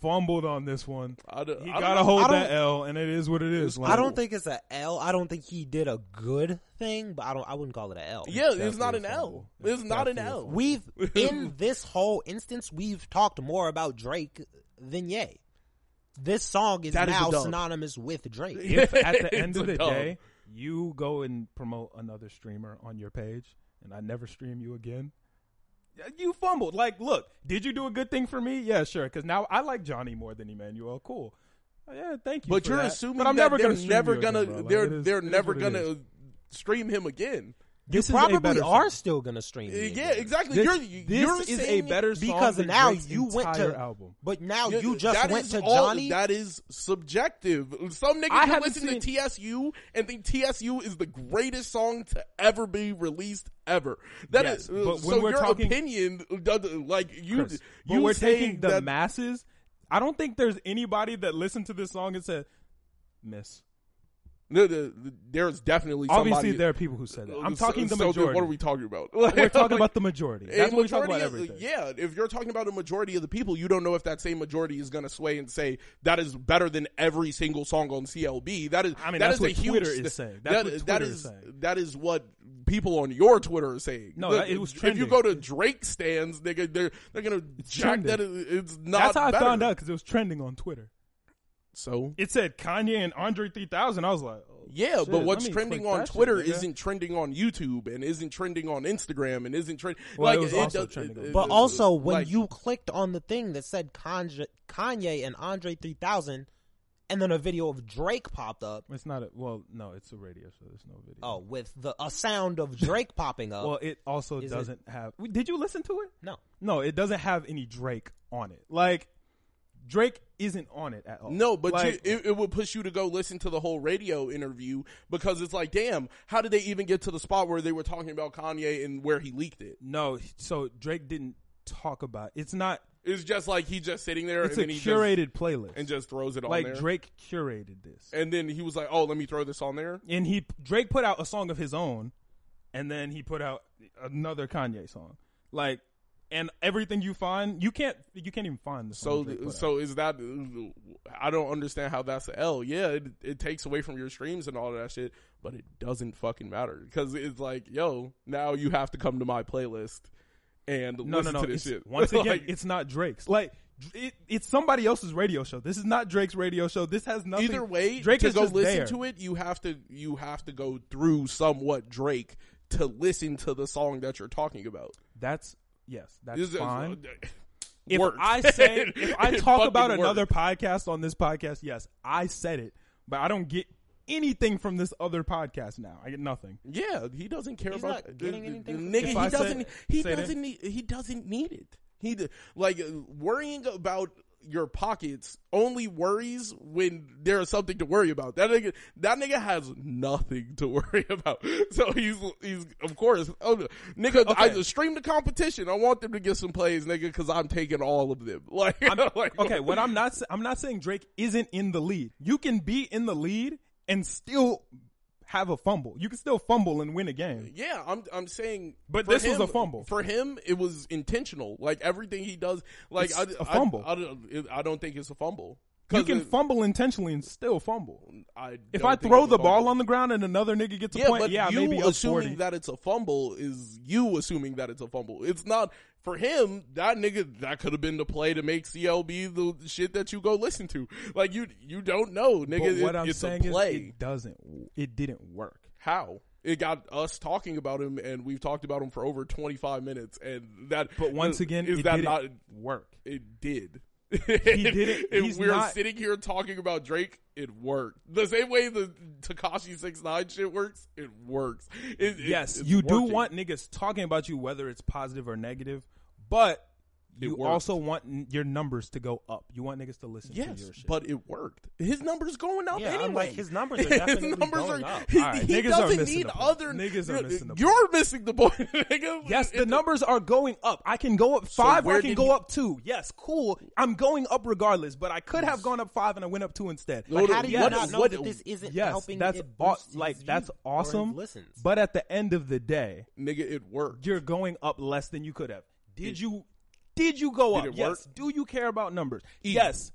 fumbled on this one. I don't- He gotta hold I that L, and it is what it is. Like, I don't think it's an L. I don't think he did a good thing, but I don't. I wouldn't call it an L. Yeah, it's not an L. fumble. It's not an definitely a L. fumble. We've in this whole instance, we've talked more about Drake than Ye. This song is That is a now dub. synonymous with Drake. if at the end It's of a the dub. day you go and promote another streamer on your page and I never stream you again, you fumbled. Like, look, did you do a good thing for me? Yeah, sure. Because now I like Johnny more than Emmanuel. Cool. Oh, yeah, thank you. But for you're that. assuming but I'm that never they're gonna stream never you gonna again, bro. Like, they're it is- they're it is never what it gonna stream him again. You This is a probably are still gonna stream. Uh, me Yeah, exactly. This, you're this you're is a better song because than now you went to- album. But now Yeah, you just went to all- Johnny. That is subjective. Some niggas can listen seen- to TSU and think TSU is the greatest song to ever be released ever. That Yes, is but when so we're your talking- opinion, like you, Chris, but you we're taking the that, masses. I don't think there's anybody that listened to this song and said, "Miss." The- the- there's definitely somebody. Obviously, there are people who said that. I'm So- talking the so then majority. What are we talking about? We're talking about the majority. That's what we talk about everything. Yeah, if you're talking about a majority of the people, you don't know if that same majority is going to sway and say that is better than every single song on CLB. That is, I mean, that that's is what a huge Twitter st- is saying. That's that- what that Twitter is is saying. that is what people on your Twitter are saying. No, The- that- it was If you go to Drake stands, nigga, they're they're gonna jack trending. that. It's not. That's how I found out because it was trending on Twitter. So It said Kanye and Andre 3000. I was like, oh, Yeah, shit, but what's trending on that shit, Twitter isn't trending on YouTube and isn't trending on Instagram and isn't trending. Well, like it was also does- trending on- But also, when like- you clicked on the thing that said Kanye, Kanye and Andre 3000, and then a video of Drake popped up. It's not a well, no, it's a radio, so there's no video. Oh, with the a sound of Drake popping up. well, it also Is doesn't have. Did you listen to it? no, No, it doesn't have any Drake on it. Like Drake isn't on it at all. No, but Like, you, it, it would push you to go listen to the whole radio interview because it's like, damn, how did they even get to the spot where they were talking about Kanye and where he leaked it? no. So Drake didn't talk about. It's not. It's just like he's just sitting there It's and a then he curated playlist. and just throws it on like there. Drake curated this, and then he was like, "Oh, let me throw this on there." and he Drake put out a song of his own, and then he put out another Kanye song. Like, and everything you find, you can't you can't even find the song. So, so is that? I don't understand how that's a L. Yeah, it, it takes away from your streams and all of that shit, but it doesn't fucking matter because it's like, yo, now you have to come to my playlist and no, no, listen no. to this It's- shit. Once again, Like, it's not Drake's. Like It, it's somebody else's radio show. This is not Drake's radio show. This has nothing. Either way, Drake to is go just listen there. to it, you have to you have to go through somewhat Drake to listen to the song that you're talking about. That's yes, that's This is- fine. uh, if worked. I say if I talk about worked. another podcast on this podcast, yes, I said it, but I don't get anything from this other podcast now. I get nothing. Yeah, he doesn't care He's about not getting the- anything the nigga. If I He doesn't. He say doesn't need. He doesn't need it. He like uh, worrying about your pockets only worries when there's something to worry about. That nigga. That nigga has nothing to worry about. So he's he's of course. Oh, nigga, I Okay. stream the competition. I want them to get some plays, nigga, because I'm taking all of them. Like, like Okay, what I'm not I'm not saying Drake isn't in the lead. You can be in the lead and still have a fumble. You can still fumble and win a game. Yeah, I'm I'm saying, But this was a fumble. for him. It was intentional. Like everything he does, like It's I, a fumble. I, I, I don't think it's a fumble. You can it- fumble intentionally and still fumble. I If I throw the ball on the ground and another nigga gets a yeah, point, but yeah, you maybe assuming 40. that it's a fumble is you assuming that it's a fumble. It's not for him. That nigga that could have been the play to make CLB the shit that you go listen to. Like you, you don't know, nigga. but what It- I'm saying is it doesn't it didn't work. How? It got us talking about him, and we've talked about him for over 25 minutes, and that. But once again, is it that not? work. It did. He didn't- we're not- sitting here talking about Drake, it worked. The same way the Tekashi Six Nine shit works, it works. It- it- Yes, it's you do want niggas talking about you, whether it's positive or negative, but It you worked. also want n- your numbers to go up. You want niggas to listen to Yes, your shit. but it worked. His numbers going up Yeah, I'm anyway. like, his numbers are definitely his numbers going are. up. He, Alright, he niggas are doesn't missing need the point. other Niggas are you're- missing the point. You're missing the point, nigga. yes, the numbers are going up. I can go up five, or where I can did go he- up two. Yes, cool. I'm going up regardless, but I could have gone up five and I went up two instead. No, But no, how do you what- not know what- that this isn't yes, helping? that's it aw- boost his like that's or his awesome. Listens. But at the end of the day, nigga, it worked. you're going up less than you could have. Did Did- you? Did you go Did up? it yes. work? Do you care about numbers? Yes.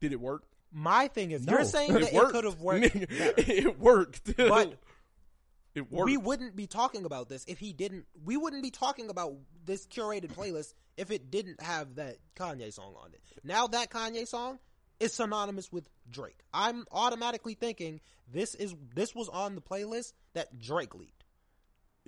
Did it work? My thing is, No. you're saying that It it, could have worked. Nigga. It worked. But it worked. we wouldn't be talking about this if he didn't. We wouldn't be talking about this curated playlist if it didn't have that Kanye song on it. Now that Kanye song is synonymous with Drake. I'm automatically thinking this is this was on the playlist that Drake leaked.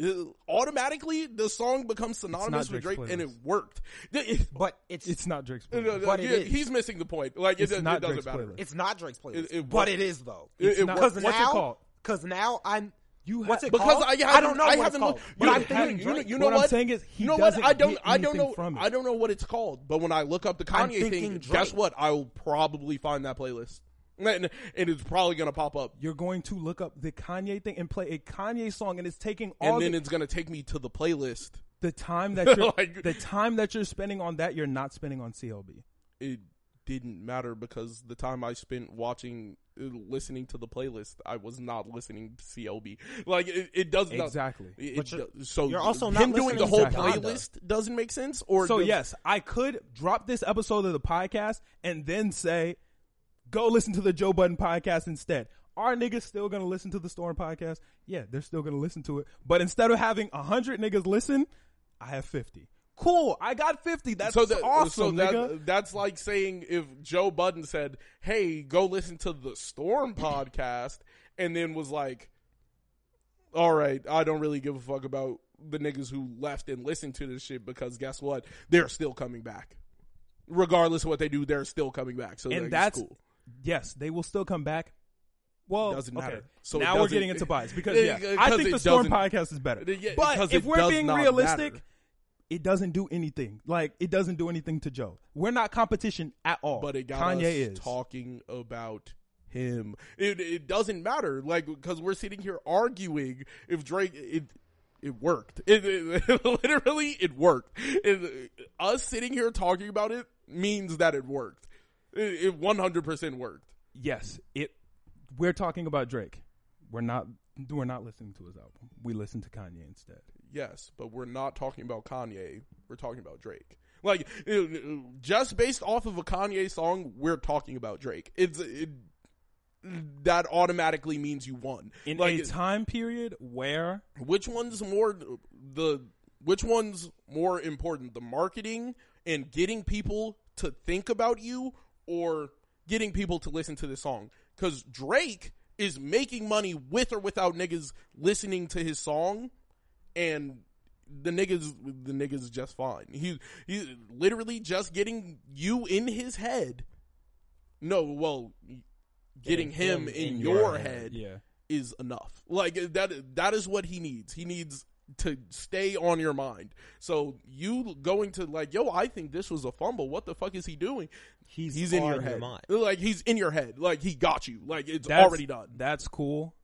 Uh, automatically the song becomes synonymous with Drake, and it worked. It- But it's It's not Drake's. no, playlist. no, But yeah, he's missing the point. Like It's it not doesn't Drake's matter. playlist. it's not Drake's playlist, It- it but it is though. It- It's it not- what's it called? Because now I'm. You What's it because called? I, haven't, I don't know I what haven't looked- but you, you- thinking you, know- you know What what? I'm saying is he you know doesn't what? I don't. I don't know. I don't know what it's called. But when I look up the Kanye thing, Drake. guess what? I will probably find that playlist, and, and it's probably gonna pop up. You're going to look up the Kanye thing and play a Kanye song, and it's taking all And then the, it's gonna take me to the playlist. the time that you're Like- the time that you're spending on that. You're not spending on CLB. It didn't matter because the time I spent watching, uh, listening to the playlist, I was not listening to CLB. Like it, it does not Exactly. It, But it you're- do- so you're also not him doing the whole to Donda. playlist doesn't make sense. Or So does- yes, I could drop this episode of the podcast and then say, go listen to the Joe Budden podcast instead. Are niggas still gonna listen to the Storm podcast? Yeah, they're still gonna listen to it. But instead of having a hundred niggas listen, I have fifty. Cool, I got fifty. That's so that, awesome, so that, that's like saying if Joe Budden said, "Hey, go listen to the Storm podcast," and then was like, "All right, I don't really give a fuck about the niggas who left and listened to this shit because guess what? They're still coming back, regardless of what they do. They're still coming back. So and that's cool. Yes, they will still come back. Well, Doesn't okay. matter. So now we're getting into bias because Yeah, I think the Storm podcast is better. Yeah, but if we're being realistic, matter. it doesn't do anything. Like it doesn't do anything to Joe. We're not competition at all. but it got Kanye us is talking about him. It it doesn't matter, like because we're sitting here arguing if Drake it. It worked. It, it- literally it worked. It- us sitting here talking about it means that it worked. It one hundred percent worked. yes, it. We're talking about Drake. We're not. We're not listening to his album. We listen to Kanye instead. Yes, but we're not talking about Kanye. We're talking about Drake. Like just based off of a Kanye song, we're talking about Drake. It's it, that automatically means you won. In like a time period where which one's more the which one's more important the marketing and getting people to think about you or getting people to listen to this song. Cause Drake is making money with or without niggas listening to his song and the niggas the niggas just fine. He he's literally just getting you in his head. No, well getting, him, in, your, head, Yeah. is enough. Like that that is what he needs. He needs to stay on your mind. So you going to like, yo, I think this was a fumble. What the fuck is he doing? He's, He's in your head. mind. Like he's in your head. Like he got you. Like it's That's- already done. That's cool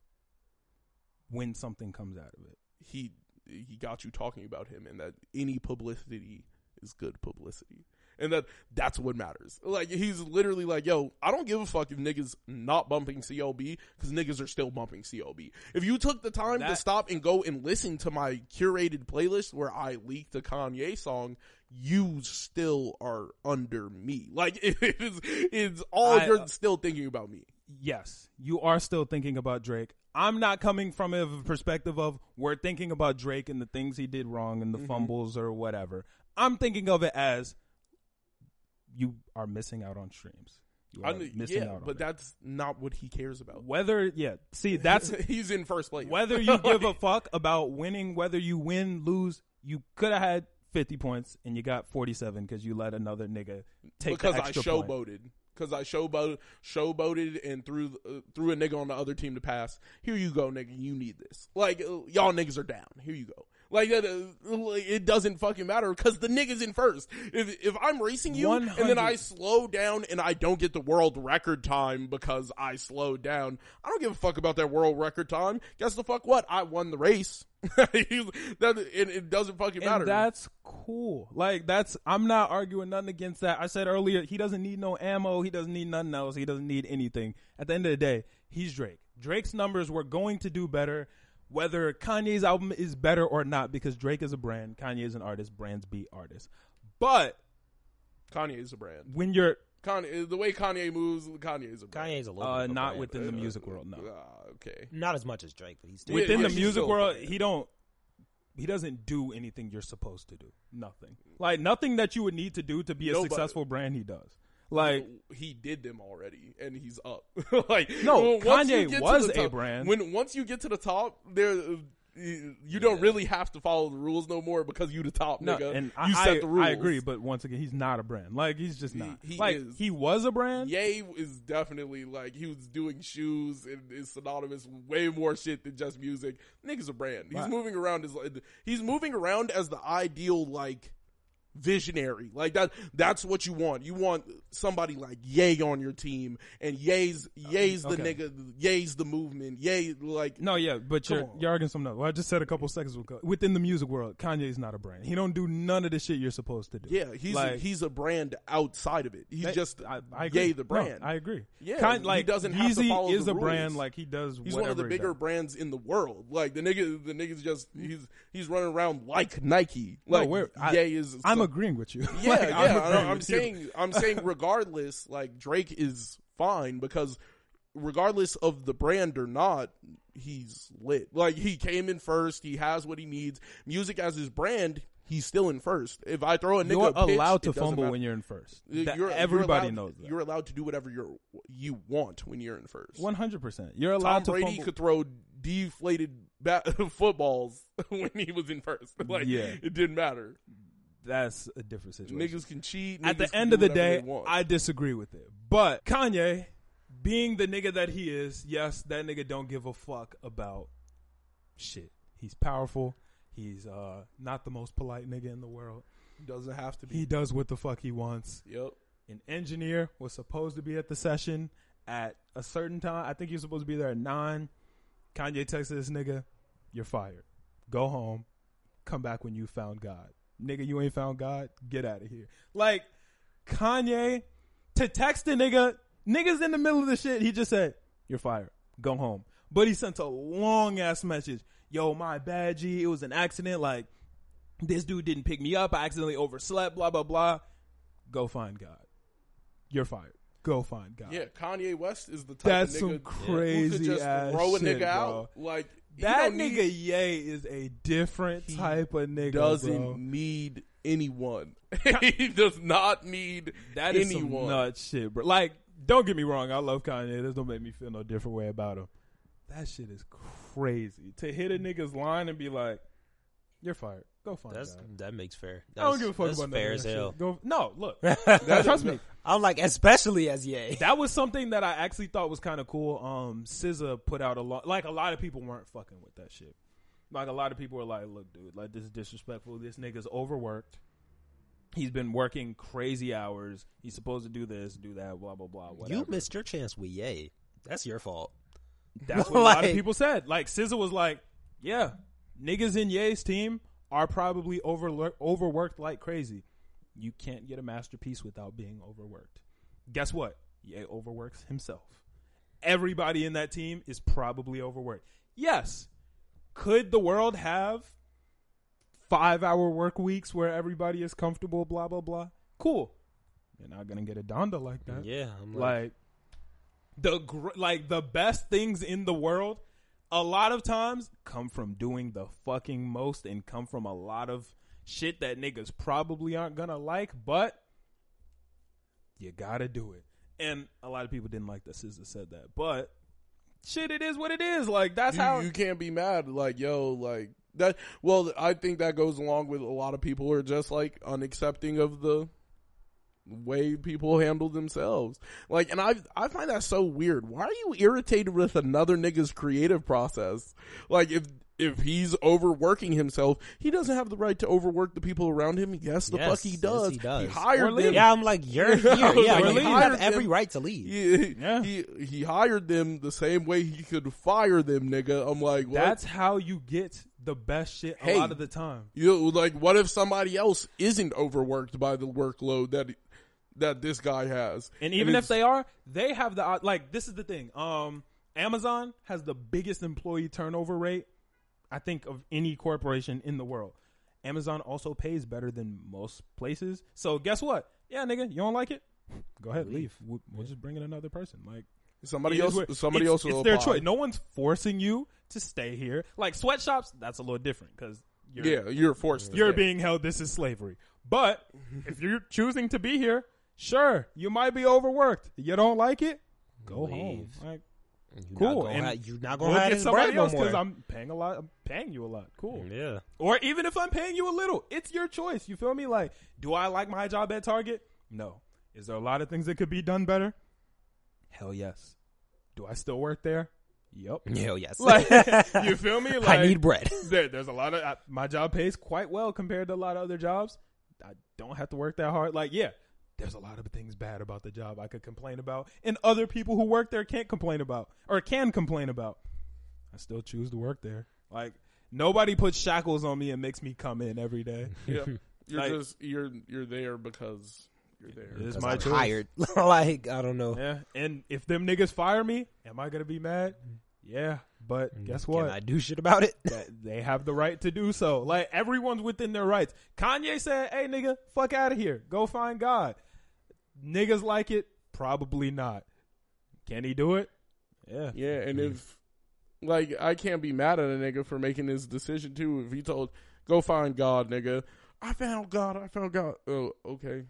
when something comes out of it. He he got you talking about him and that any publicity is good publicity. And that that's what matters. Like he's literally like, yo, I don't give a fuck if niggas not bumping CLB because niggas are still bumping CLB. If you took the time to stop and go and listen to my curated playlist where I leaked a Kanye song, you still are under me. Like it is, it's all I- you're still thinking about me. yes, you are still thinking about Drake. I'm not coming from a perspective of we're thinking about Drake and the things he did wrong and the Mhm. fumbles or whatever. I'm thinking of it as you are missing out on streams. You I are missing yeah, out on but it. that's not what he cares about. whether yeah, see that's he's in first place. whether you give a fuck about winning, whether you win, lose, you could have had 50 points and you got 47 because you let another nigga take because the I extra point. showboated. Because I showboated, showboated and threw uh, threw a nigga on the other team to pass. Here you go, nigga. You need this. Like uh, y'all niggas are down. Here you go. Like that. Uh, it doesn't fucking matter because the nigga's in first. If if I'm racing you and then I slow down and I don't get the world record time because I slowed down, I don't give a fuck about that world record time. Guess the fuck what? I won the race. that it, it doesn't fucking matter. And that's cool. Like that's I'm not arguing nothing against that. I said earlier he doesn't need no ammo. He doesn't need nothing else. He doesn't need anything. At the end of the day, he's Drake. Drake's numbers were going to do better, whether Kanye's album is better or not, because Drake is a brand. Kanye is an artist. Brands beat artists. But Kanye is a brand. when you're Kanye, the way Kanye moves, Kanye is a brand. Kanye's a little uh, bit of a not within the music world, no. Ah, okay. not as much as Drake, but he's still within yeah, the he's music still world, he don't he doesn't do anything you're supposed to do. Nothing. Like nothing that you would need to do to be a No, successful brand he does. Like he did them already, and he's up. like No, Kanye you get to was the a brand. When once you get to the top, there you you don't really have to follow the rules no more because you the top no, nigga. and you I, set the rules. I agree, but once again, he's not a brand. Like he's just not. he like is. he was a brand. Ye is definitely like he was doing shoes and is synonymous with way more shit than just music. Nigga's a brand. He's Right. moving around as like he's moving around as the ideal like visionary. Like that that's what you want. You want somebody like Yay on your team and Yay's oh, Ye's the nigga Ye's the movement. Yay like No, yeah, but you're on. you're arguing something else. Well, I just said a couple seconds ago. Within the music world, Kanye's not a brand. He don't do none of the shit you're supposed to do. yeah, he's Like- he's a brand outside of it. He's That- just I, I agree. Ye the No, brand. I agree. Yeah, he like doesn't have to follow is the a brand. Like he does. He's one of the bigger brands in the world. Like the nigga, the nigga's just he's he's running around like Nike. Like we're- I- is. I'm so- agreeing with you. Yeah, Like, yeah. I'm I'm, agreeing you. saying, I'm saying, regardless, like Drake is fine because regardless of the brand or not, he's lit. Like he came in first. He has what he needs. Music as his brand. He's still in first. If I throw a nigga, you're pitch, allowed to fumble matter. when you're in first. You're- That- you're everybody allowed- knows that. You're allowed to do whatever you you want when you're in first. One hundred percent. You're Tom allowed to Brady fumble. could throw deflated bat- footballs when he was in first. Like, Yeah. it didn't matter. That's a different situation. Niggas can cheat. At the end of the day. I disagree with it. But Kanye, being the nigga that he is, yes, that nigga don't give a fuck about shit. He's powerful. He's uh not the most polite nigga in the world. doesn't have to be. He does what the fuck he wants. yep. An engineer was supposed to be at the session at a certain time. I think he was supposed to be there at nine. Kanye texted this nigga, "You're fired. Go home. Come back when you found God." Nigga, you ain't found God. Get out of here. Like Kanye to text a nigga, niggas in the middle of the shit. He just said, "You're fired. Go home." But he sent a long ass message. Yo, my bad, G. It was an accident. Like this dude didn't pick me up. I accidentally overslept. Blah blah blah. Go find God. You're fired. Go find God. Yeah, Kanye West is the type That's of some nigga who crazy could just ass throw a shit, nigga bro. Like That nigga need- Ye is a different He type of nigga. doesn't bro. need anyone. he does not need that anyone. some nut shit, bro. Like, don't get me wrong, I love Kanye. This don't make me feel no different way about him. That shit is crazy. To hit a nigga's line and be like, "You're fired. Go find That's God." that makes fair. I don't give a fuck that's about none fair as hell. Go, no, look, That- trust me. I'm like, especially as Ye. That was something that I actually thought was kind of cool. Um, SZA put out a lot. Like a lot of people weren't fucking with that shit. Like a lot of people were like, "Look, dude, like this is disrespectful. This nigga's overworked. He's been working crazy hours. He's supposed to do this, do that, blah blah blah. Whatever. You missed your chance with Ye. That's your fault. That's what a lot of people said. Like SZA was like, "Yeah, niggas in Ye's team are probably over overworked like crazy. You can't get a masterpiece without being overworked. Guess what? Ye overworks himself. Everybody in that team is probably overworked. Yes, could the world have five hour work weeks where everybody is comfortable? Blah blah blah. Cool. You're not gonna get a Donda like that Yeah, I'm like, like the gr- like the best things in the world a lot of times come from doing the fucking most and come from a lot of shit that niggas probably aren't gonna like but you gotta do it and a lot of people didn't like that SZA said that but shit it is what it is like that's you, how you can't be mad. Like, yo, like that. Well, I think that goes along with a lot of people who are just like unaccepting of the way people handle themselves. Like, and I I find that so weird. Why are you irritated with another nigga's creative process? Like, if if he's overworking himself, he doesn't have the right to overwork the people around him. Yes, the Yes, fuck he yes, does. he does. hired them. yeah, I'm like, you're here. Yeah, Or you leave. have Hired every them. right to leave. He, Yeah. he he hired them the same way he could fire them, nigga. I'm like, what? that's how you get the best shit a Hey. lot of the time You like, what if somebody else isn't overworked by the workload that that this guy has? And even if they are, they have the like. This is the thing. Um, Amazon has the biggest employee turnover rate, I think, of any corporation in the world. Amazon also pays better than most places. So guess what? Yeah, nigga, you don't like it? Go ahead, leave. We'll, we'll just bring in another person. Like somebody else, what- somebody it's, else will It's their apply. choice. No one's forcing you to stay here. Like sweatshops, that's a little different because you're, yeah, you're forced. you're being held. This is slavery. But if you're choosing to be here, sure, you might be overworked. You don't like it? Go home. Like, You're Cool, Not gonna and you're not gonna have get his somebody else because more. I'm paying a lot. I'm paying you a lot. Cool. yeah. Or even if I'm paying you a little, it's your choice. You feel me? Like, do I like my job at Target? No. Is there a lot of things that could be done better? Hell yes. Do I still work there? Yep. Hell yes. Like, you feel me? Like, I need bread. there, there's a lot of uh, my job pays quite well compared to a lot of other jobs. I don't have to work that hard. Like, yeah, there's a lot of things bad about the job I could complain about, and other people who work there can't complain about or can complain about. I still choose to work there. Like, nobody puts shackles on me and makes me come in every day. Yeah, you're Like- just you're you're there because you're there. It's my I'm choice. hired. like I don't know. Yeah, and if them niggas fire me, am I gonna be mad? Yeah, but mm, guess what? Can I do shit about it? they have the right to do so. Like everyone's within their rights. Kanye said, "Hey nigga, fuck out of here. Go find God." Niggas like it? Probably not. Can he do it? Yeah. Yeah, and if like I can't be mad at a nigga for making his decision too. If he told, "Go find God, nigga," I found God. I found God. Oh, okay.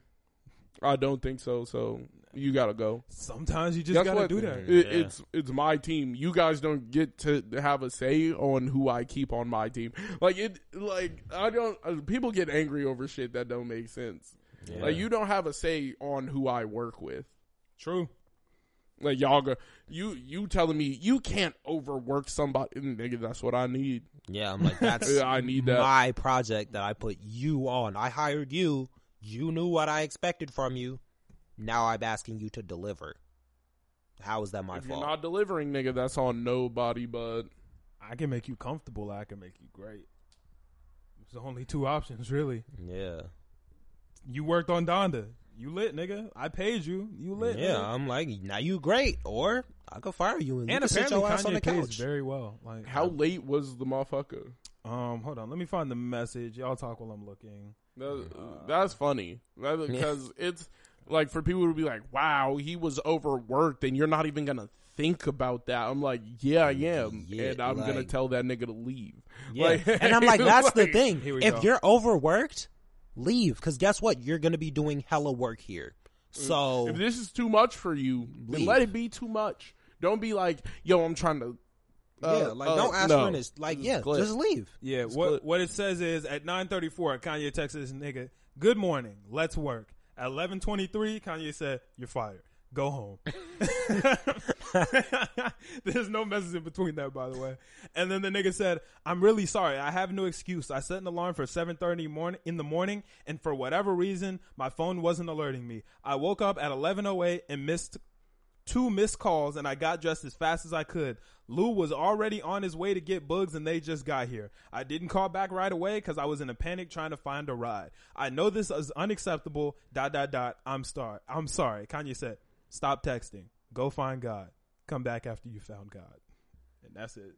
I don't think so. So you gotta go. Sometimes you just Guess gotta what? do that. It, Yeah. It's it's my team. You guys don't get to have a say on who I keep on my team. Like it. Like I don't. uh, People get angry over shit that don't make sense. Yeah. Like you don't have a say on who I work with. True. Like y'all go, you you telling me you can't overwork somebody, nigga? That's what I need. Yeah, I'm like that's Yeah, I need that. my project that I put you on. I hired you. You knew what I expected from you. Now I'm asking you to deliver. How is that my if fault? you're not delivering, nigga, that's on nobody. But I can make you comfortable. I can make you great. There's only two options, really. yeah, You worked on Donda. You lit, nigga. I paid you. You lit. yeah. nigga. I'm like now you great, or I could fire you and, you And can sit apparently your ass on the Kanye pays couch. very well. Like how late was the motherfucker? Um, hold on. Let me find the message. Y'all talk while I'm looking. That, that's funny That- because it's like for people to be like, "Wow, he was overworked," and you're not even gonna think about that. I'm like, "Yeah, I am," Yeah, and I'm gonna tell that nigga to leave. Yeah, Like- and I'm like, that's the thing. If go. you're overworked, leave. Because guess what? You're gonna be doing hella work here. So If this is too much for you, then Leave. let it be too much. Don't be like, yo, I'm trying to. uh, yeah, like uh, don't ask no. for this. Like Just yeah, click. just leave. Yeah, It's what clear. what it says is at 9:34, Kanye texted this nigga, "Good morning, let's work." At 11:23, Kanye said, "You're fired. Go home." There's no message in between that, by the way. And then the nigga said, "I'm really sorry. I have no excuse. I set an alarm for 7:30 morning in the morning, and for whatever reason, my phone wasn't alerting me. I woke up at 11:08 and missed two missed calls and I got dressed as fast as I could. Lou was already on his way to get bugs and they just got here. I didn't call back right away because I was in a panic trying to find a ride. I know this is unacceptable. Dot dot dot. I'm sorry. I'm sorry. Kanye said, "Stop texting. Go find God. Come back after you found God." And that's it.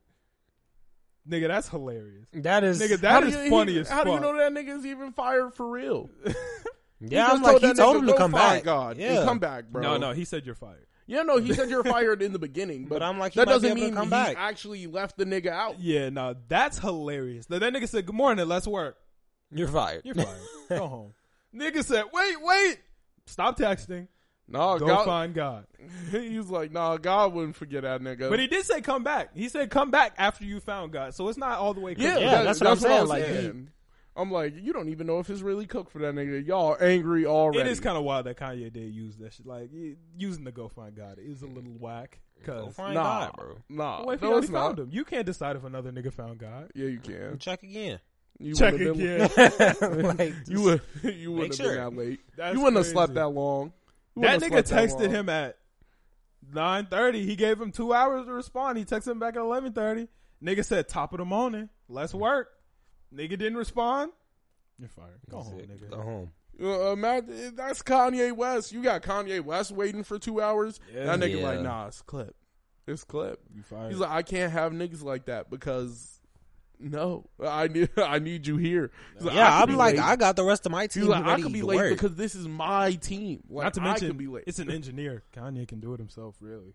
Nigga, that's hilarious. That is Nigga, How that you- funny he- as How fuck. do you know that nigga's even fired for real? yeah. I'm like he told nigga, him to come back. God, yeah, come back, bro. No, no, he said you're fired. Yeah, no, he said you're fired in the beginning, but, But I'm like, that doesn't mean come he back. actually left the nigga out. Yeah, no, that's hilarious. Then that nigga said, "Good morning. Let's work." You're fired. You're fired. Go home. Nigga said, wait, wait. Stop texting. No, Go God, find God. he was like, nah, God wouldn't forget that nigga. But he did say come back. He said come back after you found God. So it's not all the way. yeah. Yeah, that- that's that's, what I'm what, saying, I'm like, saying. I'm like, you don't even know if it's really cooked for that nigga. Y'all angry already. It is kind of wild that Kanye did use that shit. Like using the go find God is a little whack. Go Cause find nah, God, bro. nah. what if he no, already it's found not. him? You can't decide if another nigga found God. Yeah, you can. Check again. You Check wouldn't have again. Like, you would. You wouldn't have sure. been that late. That's you wouldn't have slept that long. You That nigga have slept that texted him at nine thirty. He gave him two hours to respond. He texted him back at eleven thirty. Nigga said top of the morning. Let's work. Nigga didn't respond. You're fired. Go home, nigga. Go home. Uh, imagine, that's Kanye West. You got Kanye West waiting for two hours. Yeah. that nigga Yeah. like, nah, it's clip. It's clip. You fired. He's like, I can't have niggas like that because no, I need I need you here. Like, I Yeah, could I'm like, late. I got the rest of my team He's like, I ready could be to late work. because this is my team. Like, Not to I mention, be late. it's an engineer. Kanye can do it himself, really.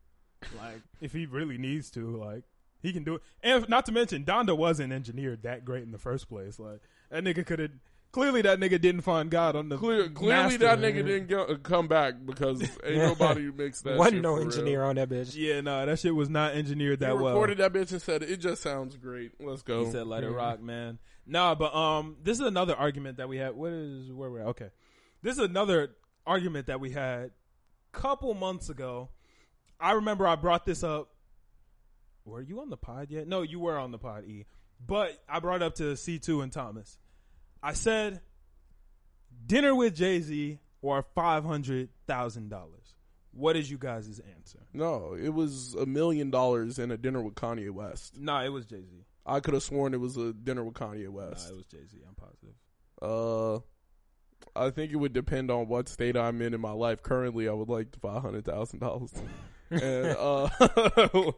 Like, if he really needs to, like, he can do it. And if- not to mention, Donda wasn't engineered that great in the first place. Like, that nigga could have. Clearly, that nigga didn't find God on the. Clear, clearly, master. that nigga didn't go, uh, come back because ain't nobody makes that. Wasn't shit no for engineer Real. on that bitch. Yeah, no, that shit was not engineered He that well. recorded that bitch and said, "It just sounds great. Let's go." He said, "Let it rock, man." Nah, but um, this is another argument that we had. What is where we're at? Okay, this is another argument that we had a couple months ago. I remember I brought this up. Were you on the pod yet? No, you were on the pod, E. But I brought it up to C two and Thomas. I said, dinner with Jay Z or five hundred thousand dollars. What is you guys' answer? No, it was a million dollars and a dinner with Kanye West. Nah, it was Jay Z. I could have sworn it was a dinner with Kanye Nah, West. it was Jay Z. I'm positive. Uh, I think it would depend on what state I'm in in my life. Currently, I would like five hundred thousand dollars. and uh,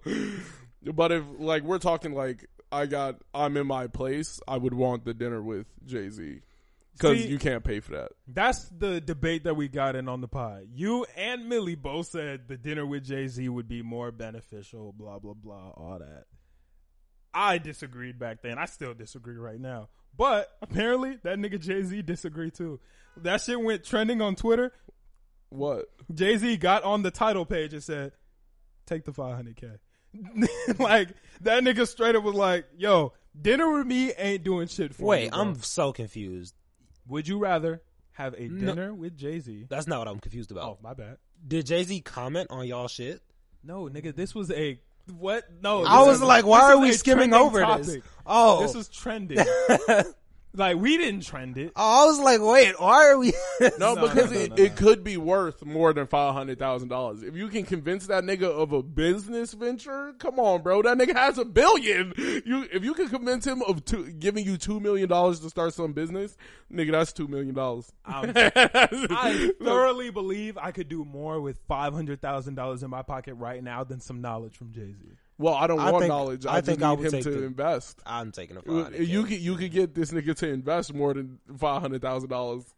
but if like we're talking like I got I'm in my place, I would want the dinner with Jay Z because you can't pay for that. That's the debate that we got in on the pod. You and Millie both said the dinner with Jay Z would be more beneficial, blah, blah, blah, all that. I disagreed back then. I still disagree right now. But apparently, that nigga Jay Z disagreed too. That shit went trending on Twitter. What? Jay Z got on the title page and said, "Take the 500k." like that nigga straight up was like, "Yo, dinner with me ain't doing shit for me." Wait. I'm so confused. Would you rather have a No. dinner with Jay Z? That's not what I'm confused about. Oh, my bad. Did Jay Z comment on y'all shit? No, nigga, this was a what? No, I was is- like, why are we skimming trending over this? Oh, This was trending. like we didn't trend it. Oh, I was like, wait, why are we? No, No, because no, no, it, no, it could be worth more than five hundred thousand dollars. If you can convince that nigga of a business venture, come on, bro. That nigga has a billion. You, if you can convince him of two, giving you two million dollars to start some business, nigga, that's two million dollars. I'm- I thoroughly believe I could do more with five hundred thousand dollars in my pocket right now than some knowledge from Jay Z. well, I don't I want think- knowledge. I, I think need I would him take to the- invest. I'm taking a five. You five. could you could get this nigga to invest more than five hundred thousand dollars.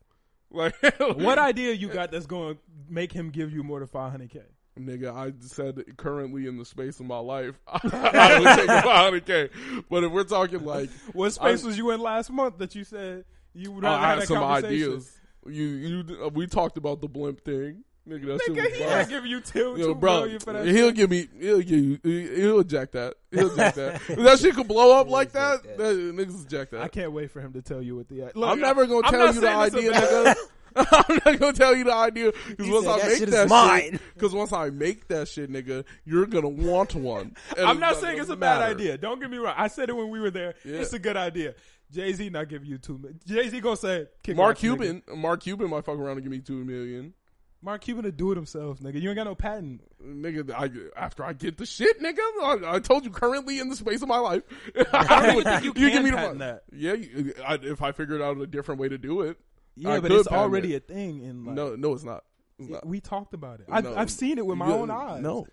Like What idea you got that's going to make him give you more than five hundred k? Nigga, I said currently in the space of my life, I would take the 500k. But if we're talking like, What space I- was you in last month that you said You would I have had some ideas. You, you, uh, we talked about the blimp thing. Nigga, that shit Nigga, was he fire. ain't giving you two, Yo, two bro, million for that. he'll shit. give me, he'll give you, he'll eject that. He'll eject that. If that shit could blow up like that, eject that niggas eject I that. I can't wait for him to tell you what the. Look, I'm never gonna I'm tell not you the saying this idea, about- nigga. I'm not gonna tell you the idea because He once said, I "That make shit is that mine." shit, because once I make that shit, nigga, you're gonna want one. And I'm not saying it's a bad matter. idea. Don't get me wrong. I said it when we were there. Yeah. It's a good idea. Jay Z not giving you two. Jay Z gonna say kick Mark rocks, nigga. Cuban, Mark Cuban might fuck around and give me two million. Mark Cuban to do it himself, nigga. You ain't got no patent. Nigga, I, after I get the shit, nigga, I, I told you currently in the space of my life. I don't think you give can me the patent mon- that. Yeah, you- I, if I figured out a different way to do it. Yeah, I but could it's already it. a thing. In like, No, no, it's not. It's not. we talked about it. I, No. I've seen it with my You- own eyes. No,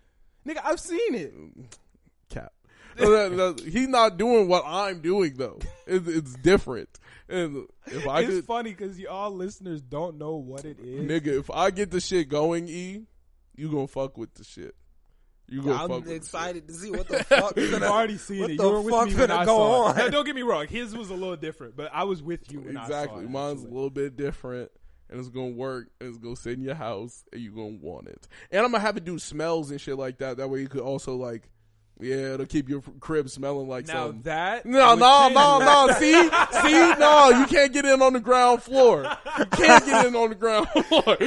nigga, I've seen it. cap. He's not doing what I'm doing though. It's, it's different. And if I it's could, funny because y'all listeners don't know what it is. nigga, if I get the shit going, e, you gonna fuck with the shit. You gonna I'm with the shit. excited to see what the fuck. You've gonna- already seen what it. the You were with fuck me when I go saw on? it. Now, don't get me wrong. His was a little different, but I was with you when I saw Exactly. it. Mine's a little bit different, and it's gonna work, and it's gonna sit in your house, and you're gonna want it. And I'm gonna have it do smells and shit like that. That way you could also like, yeah, it'll keep your crib smelling like Now something. that No, would no, change no, no. See, see, no, you can't get in on the ground floor. You can't get in on the ground floor.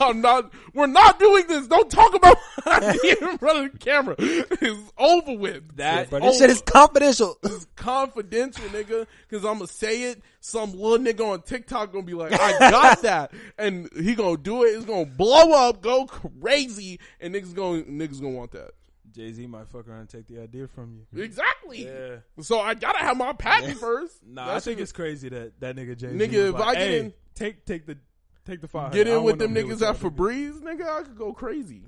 I'm not. We're not doing this. Don't talk about my idea in front of the camera. It's over with. That- It's Bro, this shit is confidential. It's confidential, nigga. Because I'm gonna say it. Some little nigga on TikTok gonna be like, "I got that," and he gonna do it. It's gonna blow up, go crazy, and niggas gonna niggas gonna want that. Jay Z might fuck around and take the idea from you. Exactly. Yeah. So I gotta have my patent first. Nah, That I think it's crazy that that nigga Jay Z. Nigga, if I get hey, in- take take the take the five. Get in with them niggas at Febreze, nigga. I could go crazy.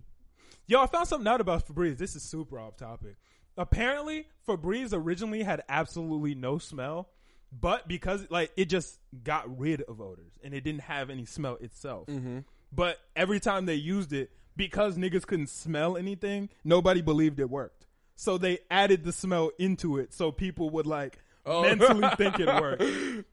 Yo, I found something out about Febreze. This is super off topic. Apparently, Febreze originally had absolutely no smell, but because like it just got rid of odors and it didn't have any smell itself. Mm-hmm. But every time they used it, because niggas couldn't smell anything, nobody believed it worked. So they added the smell into it, so people would like Oh. mentally think it worked.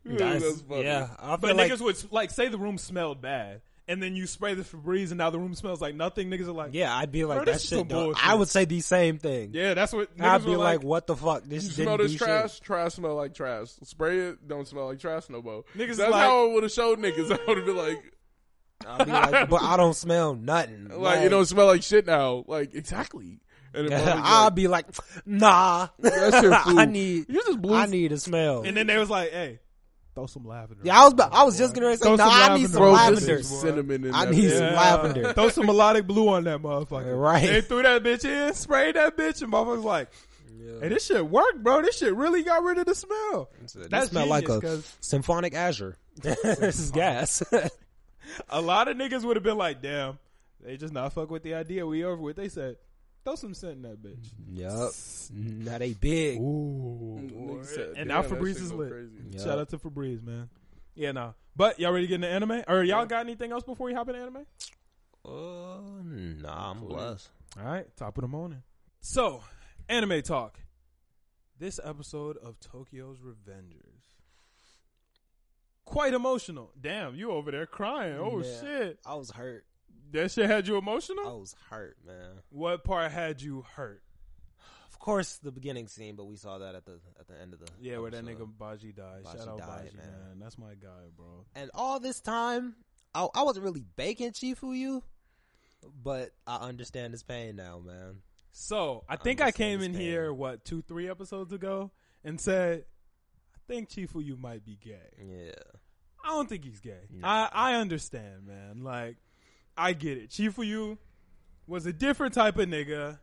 That's, funny. yeah, I But like niggas would like say the room smelled bad, and then you spray the Febreze, and now the room smells like nothing. Niggas are like, yeah, I'd be like Bro, that this is some shit. Don't, bullshit. I would say the same thing. yeah, that's what niggas I'd be were like, what the fuck? This You didn't smell do this shit. trash? Trash smell like trash. Spray it, don't smell like trash no more. Niggas That's like- how I would have showed niggas. I would have been like, I'd be like, but I don't smell nothing. like, it don't smell like shit now. Like, exactly. And then I'll like, be like, nah. That shit flew. I need, you just blew I need a smell. And then they was like, "Hey, throw some lavender." yeah, I was, I was just gonna say, Throw nah, some I need some lavender Bro, on lavender. is cinnamon in I that need bitch. some lavender. Throw some melodic blue on that motherfucker. Right. They threw that bitch in, sprayed that bitch, and motherfuckers like, "Hey, this shit worked, bro. This shit really got rid of the smell." That That's smell like a symphonic azure. this is gas. A lot of niggas would have been like, "Damn, they just not fuck with the idea. We over with." They said, "Throw some scent in that bitch." Yep. Now they big. Ooh, said, and now that Febreze is lit. crazy." Yup. Shout out to Febreze, man. Yeah, nah. But y'all ready to get into anime? Or y'all got anything else before we hop into anime? Uh, nah, I'm blessed. All right, top of the morning. So, anime talk. This episode of Tokyo's Revengers. Quite emotional. Damn, you over there crying. Oh shit. I was hurt. That shit had you emotional? I was hurt, man. What part had you hurt? Of course, the beginning scene, but we saw that at the at the end of the Yeah, where that nigga Baji died. Baji Shout out died, Baji, man. man. That's my guy, bro. And all this time, I, I wasn't really baking Chifuyu, but I understand his pain now, man. So, I think I Understand came in pain. here, what, two, three episodes ago and said, I think Chifuyu might be gay. Yeah, I don't think he's gay. No. I, I understand, man. Like, I get it. Chifuyu was a different type of nigga.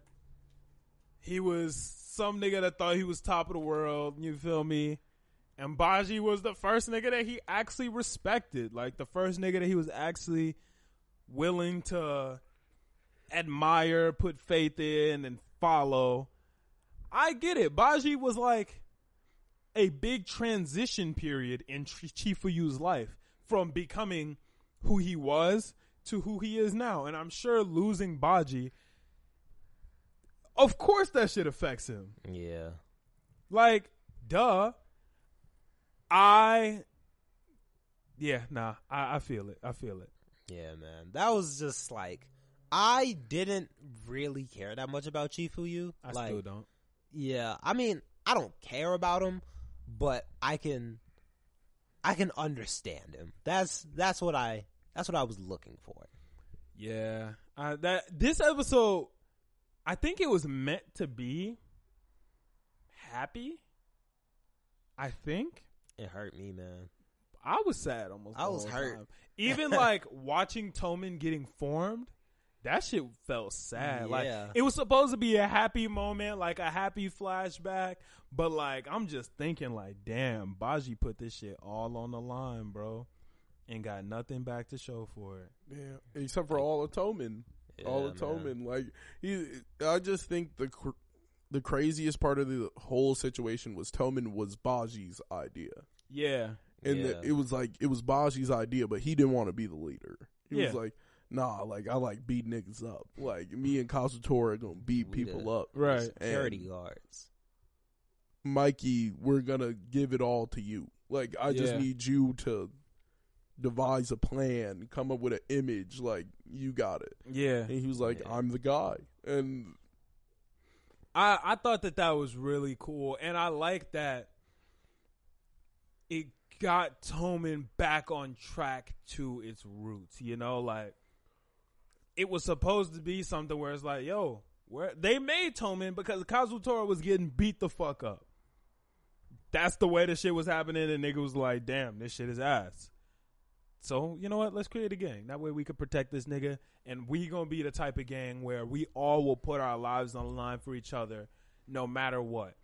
He was some nigga that thought he was top of the world. You feel me? And Baji was the first nigga that he actually respected. Like, the first nigga that he was actually willing to admire, put faith in, and follow. I get it. Baji was like a big transition period in Ch- Chifuyu's life from becoming who he was to who he is now. And I'm sure losing Baji, of course that shit affects him. yeah. Like, duh. I Yeah, nah, I, I feel it. I feel it. Yeah, man. That was just like I didn't really care that much about Chifuyu. I like, still don't. Yeah, I mean, I don't care about him, but I can, I can understand him. That's that's what I that's what I was looking for. Yeah, uh, that this episode, I think it was meant to be happy. I think It hurt me, man. I was sad almost. I was hurt. time. Even like watching Toman getting formed, that shit felt sad. Yeah. Like it was supposed to be a happy moment, like a happy flashback, but like I'm just thinking, like, damn, Baji put this shit all on the line, bro, and got nothing back to show for it. Yeah, except for all of Toman. all of Yeah, man. Like he, I just think the cr- the craziest part of the whole situation was Toman was Baji's idea, Yeah, and Yeah. the, it was like it was Baji's idea, but he didn't want to be the leader. He was like, "Nah, like I like beat niggas up. Like me and Kazutora are gonna beat We people up. right. Security And- guards. Mikey, we're gonna give it all to you. Like I just Yeah. need you to." devise a plan come up with an image like you got it Yeah, and he was like Yeah. i'm the guy and I I thought that that was really cool, and I like that it got Toman back on track to its roots. You know, like it was supposed to be something where it's like, yo, where they made Toman because Kazutora was getting beat the fuck up. That's the way the shit was happening, and nigga was like, damn, this shit is ass. So you know what? Let's create a gang. That way we could protect this nigga, and we gonna be the type of gang where we all will put our lives on the line for each other, no matter what.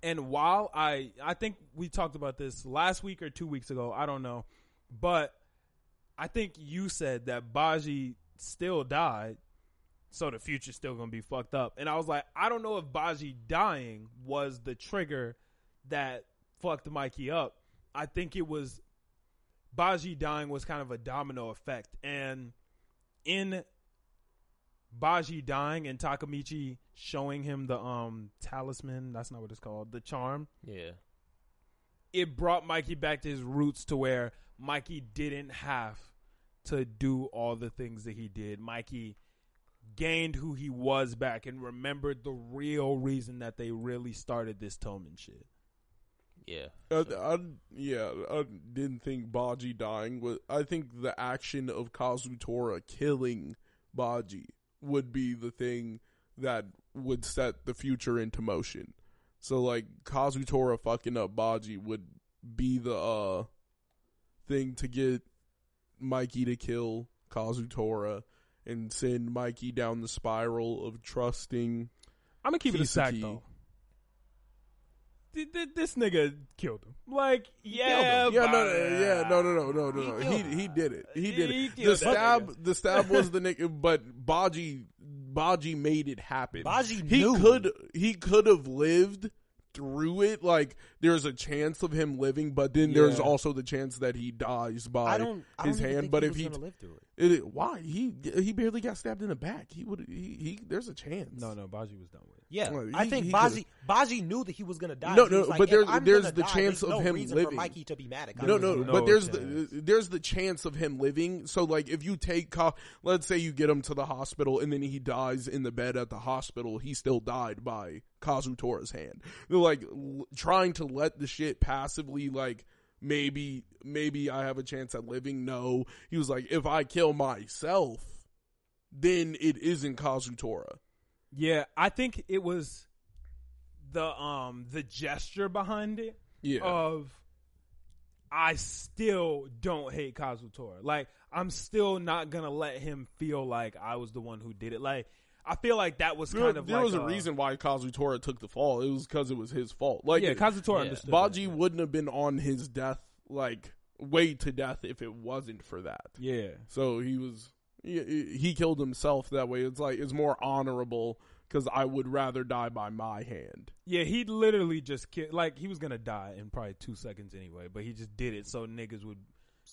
And while I, I think we talked about this last week or two weeks ago. I don't know, but I think you said that Baji still died, so the future's still gonna be fucked up. And I was like, I don't know if Baji dying was the trigger that fucked Mikey up. I think it was Baji dying was kind of a domino effect. And in Baji dying and Takemichi showing him the um talisman, that's not what it's called, the charm, Yeah. it brought Mikey back to his roots to where Mikey didn't have to do all the things that he did. Mikey gained who he was back and remembered the real reason that they really started this Toman shit. Yeah. I, I, yeah, I didn't think Baji dying was. I think the action of Kazutora killing Baji would be the thing that would set the future into motion. So like Kazutora fucking up Baji would be the uh thing to get Mikey to kill Kazutora and send Mikey down the spiral of trusting. I'm gonna keep it a sack though. Th- th- This nigga killed him. Like, yeah, yeah, no, no, yeah, no, no, no, no, no, He no. He he did it. He did He it. killed The stab, the stab was the nigga, but Baji, Baji made it happen. Baji he knew. could, he could have lived through it. Like there's a chance of him living, but then there's also the chance that he dies by I don't. I his don't hand. think But he if he, gonna live through it. it, why he he barely got stabbed in the back. He would he, he there's a chance. No, no, Baji was done with. it. Yeah, Well, I think Baji Baji knew that he was gonna die. No, no, like, but there's- I'm there's the die, chance there's of no him living. For Mikey to be mad at No, no, no but there's chance. the there's the chance of him living. So like if you take let's say you get him to the hospital and then he dies in the bed at the hospital, he still died by Kazutora's hand. They're like l- trying to let the shit passively like maybe maybe I have a chance at living. No. He was like if I kill myself, then it isn't Kazutora. Yeah, I think it was the um the gesture behind it Yeah. of I still don't hate Kazutora. Like I'm still not gonna let him feel like I was the one who did it. Like I feel like that was there kind of there like was a uh, reason why Kazutora took the fall. It was because it was his fault. Like yeah, Kazutora Yeah. understood. Baji that. wouldn't have been on his death like way to death if it wasn't for that. Yeah, So he was he, he killed himself that way. It's like it's more honorable because I would rather die by my hand. yeah. He literally just ki- like he was gonna die in probably two seconds anyway, but he just did it so niggas would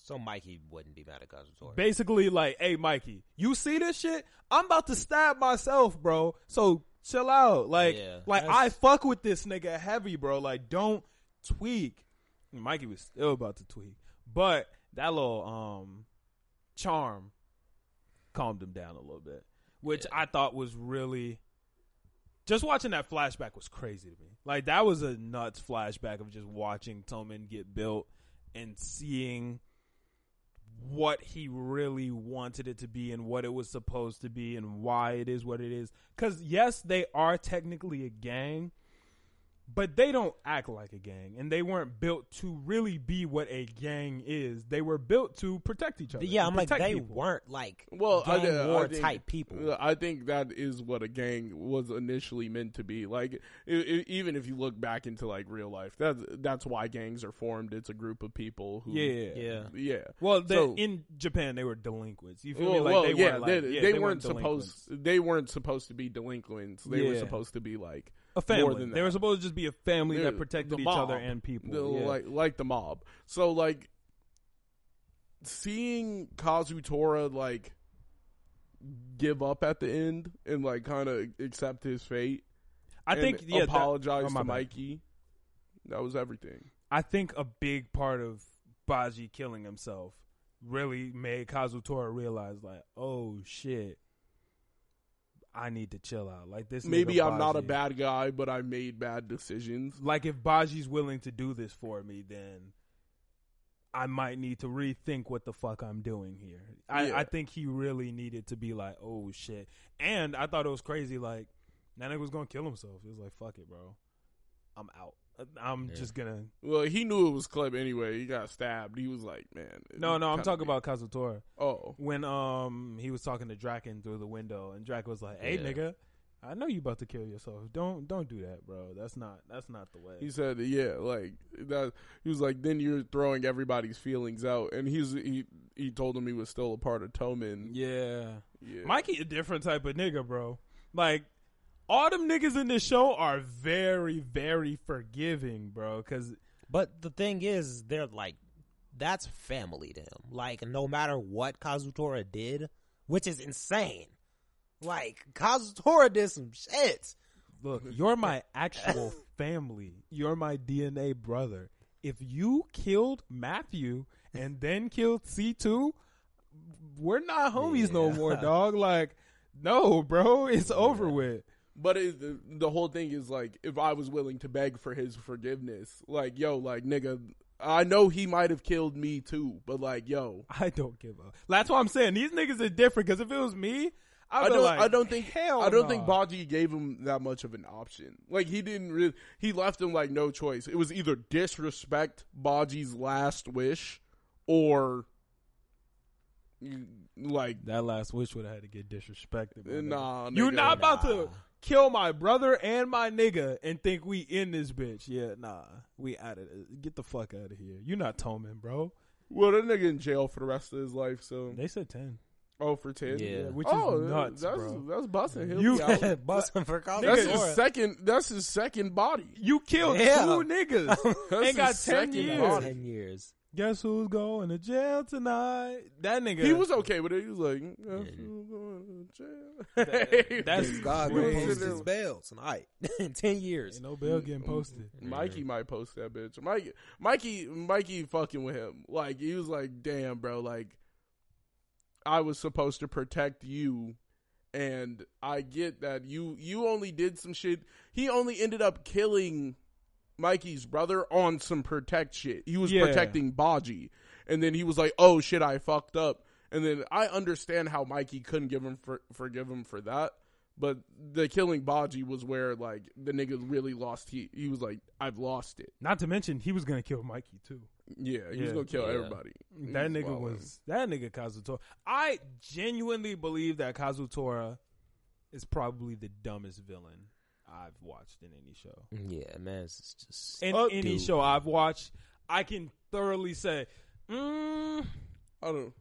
So Mikey wouldn't be mad at Kazutora. basically like, hey Mikey, you see this shit? I'm about to stab myself, bro. So chill out. Like, Yeah, like that's- I fuck with this nigga heavy, bro. Like, don't tweak. Mikey was still about to tweak, But that little um charm calmed him down a little bit, which I thought was really. Just watching that flashback was crazy to me. Like that was a nuts flashback of just watching Toman get built and seeing what he really wanted it to be and what it was supposed to be and why it is what it is. Because yes, they are technically a gang, but they don't act like a gang, and they weren't built to really be what a gang is. They were built to protect each other. yeah, I'm like protect they people. weren't like Well, I, gang uh, I war think- type people. I think that is what a gang was initially meant to be. Like, i i even if you look back into like real life, that's that's why gangs are formed. It's a group of people who, Yeah, Yeah. yeah. Well, they, So- in Japan, they were delinquents. You feel Well, me? Like well, they yeah, weren't they, yeah, they, weren't weren't supposed. They weren't supposed to be delinquents. They were supposed to be like a family. They were supposed to just be a family They're that protected each mob. other and people. the, yeah. like like the mob. So like seeing Kazutora like give up at the end and like kind of accept his fate. I and think yeah, that- apologize oh, my to bad. Mikey. That was everything. I think a big part of Baji killing himself really made Kazutora realize, like, oh shit, I need to chill out. Like this. Maybe I'm not a bad guy, but I made bad decisions. Like if Baji's willing to do this for me, then I might need to rethink what the fuck I'm doing here. I, Yeah. I think he really needed to be like, oh shit. And I thought it was crazy. Like that nigga was gonna kill himself. He was like, fuck it, bro. I'm out. I'm Yeah. just gonna. Well, he knew it was Club anyway. He got stabbed. He was like, man. No, no, I'm talking about Kazutora. Oh, when um he was talking to Draken through the window, and Draken was like, "Hey, Yeah. nigga, I know you about to kill yourself. Don't don't do that, bro. That's not that's not the way." He said, "Yeah, like that." He was like, "Then you're throwing everybody's feelings out." And he's he he told him he was still a part of Toman. yeah, Yeah, Mikey a different type of nigga, bro. Like all them niggas in this show are very very forgiving, bro. Because But the thing is, they're like, that's family to him. Like, no matter what Kazutora did, which is insane. Like, Kazutora did some shit. look, you're my actual family. You're my DNA brother. If you killed Matthew and then killed C2, we're not homies no more, dog. Like, no, bro, it's over with. But it, the, the whole thing is like, if I was willing to beg for his forgiveness, like, yo, like, nigga, I know he might have killed me too, but like, yo, I don't give up. That's why I'm saying these niggas are different. Because if it was me, I'd I don't. like, I don't think. Hell I don't nah. think Baji gave him that much of an option. Like he didn't. Really, he left him like no choice. It was either disrespect Baji's last wish, or like that last wish would have had to get disrespected. my nigga. nah. you're not about to kill my brother and my nigga and think we in this bitch. Yeah, nah. We out of it. Get the fuck out of here. You're not Toman, bro. Well, that nigga in jail for the rest of his life. So They said 10. oh, for ten. Yeah. which oh, is nuts, that's, bro. That's busting. He'll You- be out. Busting for college? That's his second. That's his second body. You killed Yeah. two niggas That's and got his 10 second years. body. Ten years. Guess who's going to jail tonight? That nigga. He was okay with it. He was like, mm, "Guess who's going to jail?" That- that's God He will was post his bail tonight in ten years. Ain't no bail getting mm, posted. Mm, Mikey might post that bitch. Mikey, Mikey, Mikey, fucking with him. Like he was like, "Damn, bro. Like, I was supposed to protect you, and I get that you you only did some shit. He only ended up killing Mikey's brother on some protect shit. He was Yeah. protecting Baji, and then he was like, "Oh shit, I fucked up." And then I understand how Mikey couldn't give him for, forgive him for that. But the killing Baji was where like the nigga really lost. He he was like, I've lost it. Not to mention, he was going to kill Mikey, too. Yeah, he was gonna kill Yeah. everybody. He That was nigga wildin'. was that nigga Kazutora. I genuinely believe that Kazutora is probably the dumbest villain I've watched in any show. Yeah, man, it's just In Uh, any dude. show I've watched, I can thoroughly say, mm, I don't.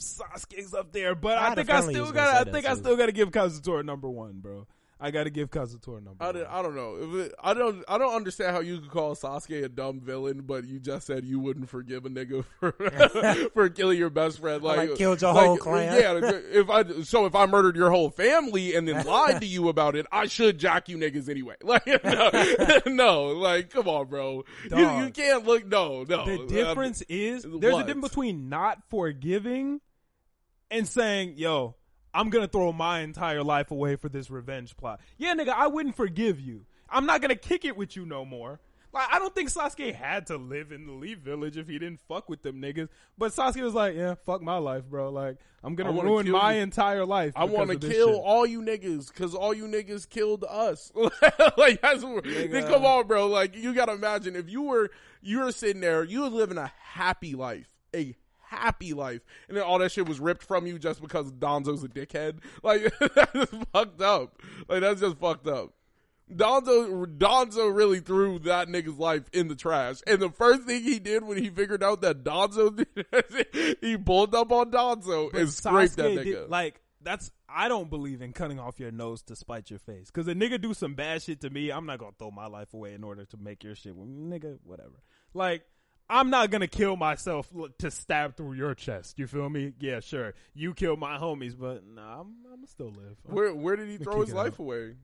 Sasuke's up there, but I I, think I still got. I think I still got to give Kazutora number one, bro. I got to give Kazutora number. I, one. don't- I don't know. If it, I don't. I don't understand how you could call Sasuke a dumb villain, but you just said you wouldn't forgive a nigga for for killing your best friend. Like, Like, killed your whole clan. Yeah. If I so if I murdered your whole family and then lied to you about it, I should jack you niggas anyway. Like no, no like come on, bro. You, you can't look. No, no. the uh, difference is what? there's a difference between not forgiving and saying, "Yo, I'm gonna throw my entire life away for this revenge plot." Yeah, nigga, I wouldn't forgive you. I'm not gonna kick it with you no more. Like, I don't think Sasuke had to live in the Leaf Village if he didn't fuck with them niggas. But Sasuke was like, "Yeah, fuck my life, bro. Like, I'm gonna ruin my you. entire life. I want want to kill all you niggas because all you niggas killed us. like that's what, then come on, bro. Like you gotta imagine if you were you were sitting there, you were living a happy life, a happy life, and then all that shit was ripped from you just because Danzo's a dickhead. Like that's fucked up. Like that's just fucked up. Danzo Danzo really threw that nigga's life in the trash. And the first thing he did when he figured out that Danzo did, he pulled up on Danzo But and scraped that nigga. did- like that's I don't believe in cutting off your nose to spite your face. Cause a nigga do some bad shit to me, I'm not gonna throw my life away in order to make your shit. Nigga, whatever. Like I'm not gonna kill myself to stab through your chest. You feel me? Yeah, sure. You killed my homies, but nah, I'm, I'm gonna still live. Where where did he throw his life out. away?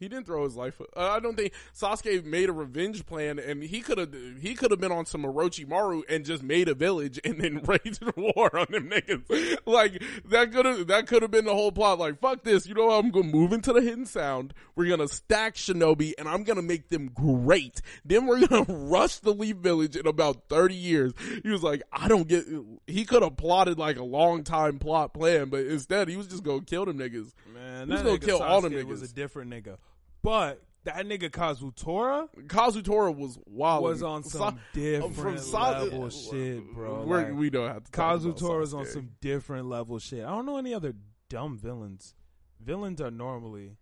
He didn't throw his life. Uh, I don't think Sasuke made a revenge plan, and he could have he could have been on some Orochimaru and just made a village and then raged war on them niggas. Like that could have that could have been the whole plot. Like fuck this, you know what? I'm gonna move into the hidden sound. We're gonna stack Shinobi, and I'm gonna make them great. Then we're gonna rush the Leaf Village in about thirty years. He was like, I don't get. He could have plotted like a long time plot plan, but instead he was just gonna kill them niggas. Man, Who's that gonna kill all them Sasuke was a different nigga. But that nigga Kazutora Kazutora was wild. was on some different Sa- level shit, bro. Like, we don't have to. Kazutora's on some different level shit. I don't know any other dumb villains. Villains are normally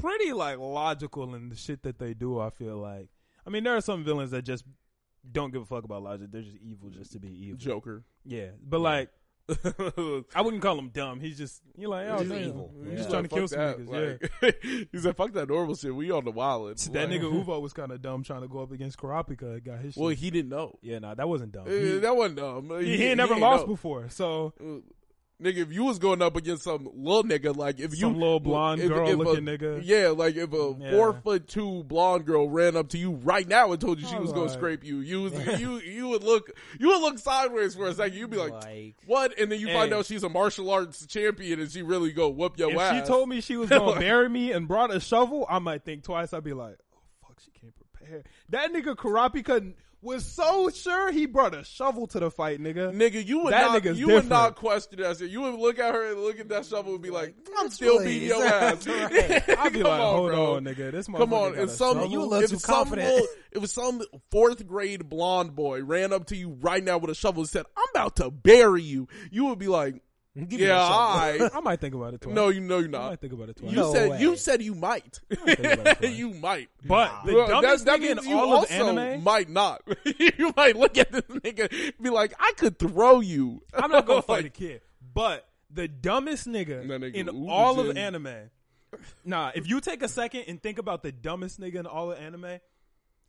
pretty like logical in the shit that they do. I feel like. I mean, there are some villains that just don't give a fuck about logic. They're just evil just to be evil. Joker. Yeah, but like I wouldn't call him dumb. He's just you're like, oh, He's damn. evil. He's Yeah. just trying to kill some niggas. yeah. yeah. he said, "Fuck that normal shit. We on the wild." That nigga Uvo was kind of dumb trying to go up against Kurapika. Got his shit. Well, he didn't know. yeah, nah, that wasn't dumb. Uh, He, that wasn't dumb. he, he ain't never lost know. before, so Uh, Nigga, if you was going up against some little nigga, like if Some you little blonde if- girl if a- looking nigga. yeah, like if a Yeah. four foot two blonde girl ran up to you right now and told you she was gonna scrape you, you was you you would look you would look sideways for a second. You'd be like, Like, what? And then you find Hey. out she's a martial arts champion and she really go whoop your ass. if ass. she told me she was gonna bury me and brought a shovel, I might think twice. I'd be like, oh fuck, she can't prepare. That nigga Kurapika was so sure he brought a shovel to the fight, nigga. Nigga, you would That not. nigga's You would not question that shit. You would look at her and look at that shovel and be like, "I'm still please. beating your ass." Right. I'd be Come like, on, hold bro. on, nigga. This Come on, got if some. You a little if too some confident. little- if some fourth grade blonde boy ran up to you right now with a shovel and said, "I'm about to bury you," you would be like, Give "Yeah, that. I." I might think about it twice. No, you know you're I might think about it twice. You No said way. you said you might. think about it twice. you might. But the Well, dumbest that, that nigga in means you all of also anime. might not. you might look at this nigga and be like, "I could throw you." I'm not gonna fight a kid, but the dumbest nigga, That nigga in Uber all of Jin. anime. Nah, if you take a second and think about the dumbest nigga in all of anime,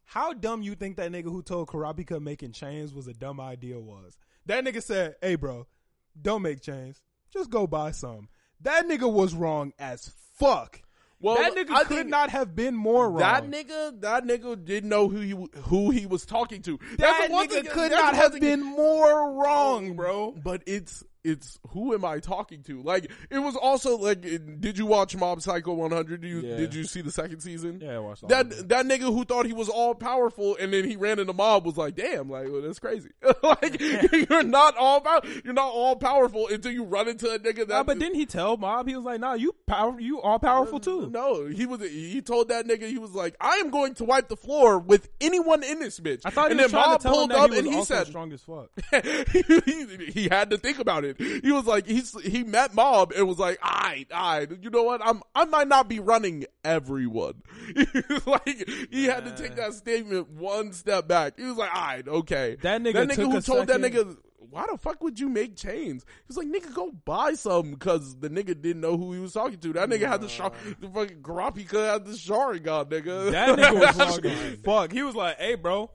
how dumb you think that nigga who told Kurapika making chains was a dumb idea was? That nigga said, "Hey, bro, don't make chains. Just go buy some." That nigga was wrong as fuck. Well, that nigga I could not have been more wrong. That nigga, that nigga didn't know who he who he was talking to. that nigga thing- could not have been more wrong, bro. But it's it's who am I talking to? Like it was also like, did you watch Mob Psycho 100? Did you Yeah. did you see the second season? Yeah, I watched That of that nigga who thought he was all powerful and then he ran into mob was like, damn, like well, that's crazy. like you're not all pow- you're not all powerful until you run into a nigga that. Nah, but didn't he tell Mob? He was like, "Nah, you power, you all powerful uh, too." No, he was. He told that nigga he was like, "I am going to wipe the floor with anyone in this bitch." I thought he was then Mob to tell him pulled that up he was and he said, strong as fuck. he, he, he had to think about it. He was like, he's he met Mob and was like, "I, I, you know what? I'm I might not be running everyone." like he had to take that statement one step back. He was like, "I, okay." That nigga that nigga who told that nigga why the fuck would you make chains? He's like, nigga, go buy some because the nigga didn't know who he was talking to. That nigga had the shar, the fucking Kurapika had the Sharingan, nigga. That nigga was fuck. He was like, "Hey, bro,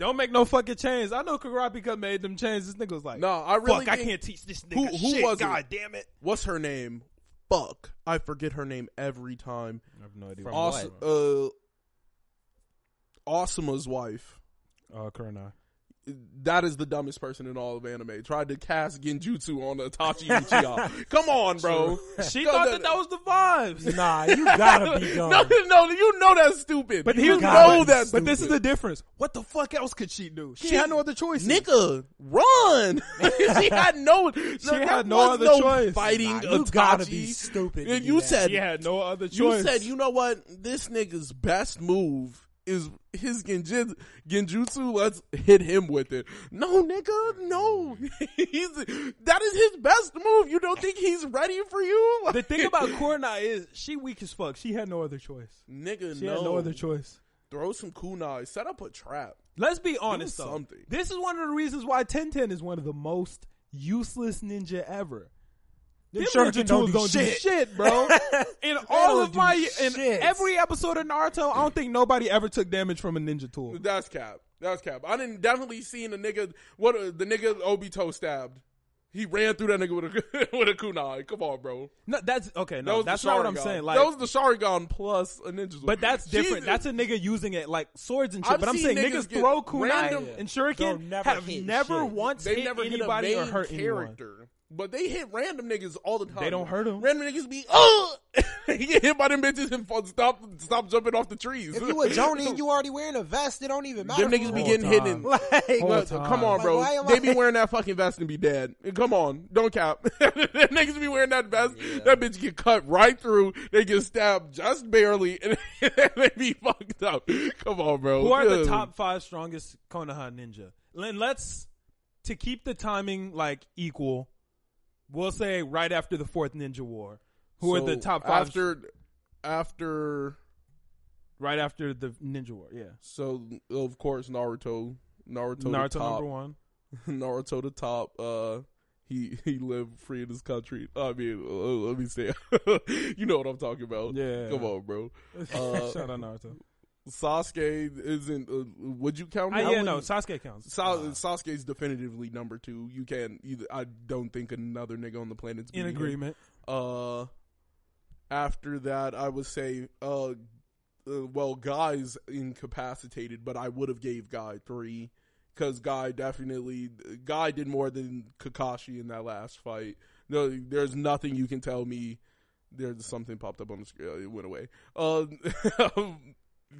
don't make no fucking chains." I know Kurapika made them chains. This nigga was like, no, I really fuck, I can't teach this nigga who shit. was it? God damn it! What's her name? Fuck, I forget her name every time. I have no idea. From Os- uh, Asuma's wife. Uh, Kurenai. That is the dumbest person in all of anime. Tried to cast Genjutsu on Itachi Uchiha. Come on, bro. She Go thought to- that that was the vibes. Nah, you gotta be no, dumb. no, you know that's stupid. But you he was gotta know be that's But this is the difference. What the fuck else could she do? She, She- had no other choice. Nigga, run! she had no. She had no other choice. Fighting Nah, you Itachi. gotta be stupid. to And do you that. said She had no other choice. you said you know what this nigga's best move is his genjutsu. Genjutsu. Let's hit him with it. No, nigga, no. he's that is his best move. You don't think he's ready for you? the thing about Kurenai is she weak as fuck. She had no other choice. nigga, She no. had no other choice. Throw some kunai. Set up a trap. Let's be honest though. something. This is one of the reasons why Tenten is one of the most useless ninja ever. Them Them ninja shuriken tools don't don't do do shit. shit, bro. in all of do my in every episode of Naruto, I don't think nobody ever took damage from a ninja tool. That's cap. That's cap. I didn't definitely seen a nigga. What uh, the nigga Obito stabbed. He ran through that nigga with a with a kunai. Come on, bro. No, that's okay. No, was that's not what I'm saying. Like, that was the Sharingan plus a ninja. sword. but that's different. Jesus. That's a nigga using it like swords and shit. I've but I'm saying niggas niggas throw kunai random- and shuriken never have hit never shit. once they hit never hit a anybody main or hurt anyone. Character. But they hit random niggas all the time. They don't hurt them. Random niggas be oh, he get hit by them bitches and fall- stop stop jumping off the trees. If you a Jonin you already wearing a vest, it don't even matter. them niggas be getting Whole hit in. Like, Whole come on, Like, bro. why they I- be wearing that fucking vest and be dead. Come on, don't cap. Them niggas be wearing that vest. That bitch get cut right through. They get stabbed just barely, and they be fucked up. Come on, bro. Who are the top five strongest Konoha ninja? And let's to keep the timing like equal. We'll say right after the fourth Ninja War. Who are the top five? after after? right after the Ninja War. Yeah, So of course Naruto. Naruto, Naruto number one. Naruto the top. Uh, he he lived free in his country. I mean, uh, let me say, you know what I'm talking about. Yeah. come on, bro. Uh, Shout out Naruto. Sasuke isn't. Uh, would you count? I, yeah, no, Sasuke counts. Sa- Sasuke's definitively number two. You can't either. I don't think another nigga on the planet's in him. agreement. Uh, after that, I would say, uh, uh, well, Guy's incapacitated, but I would have gave Guy three because Guy definitely Guy did more than Kakashi in that last fight. No, there's nothing you can tell me. There's something popped up on the screen. It went away. Uh,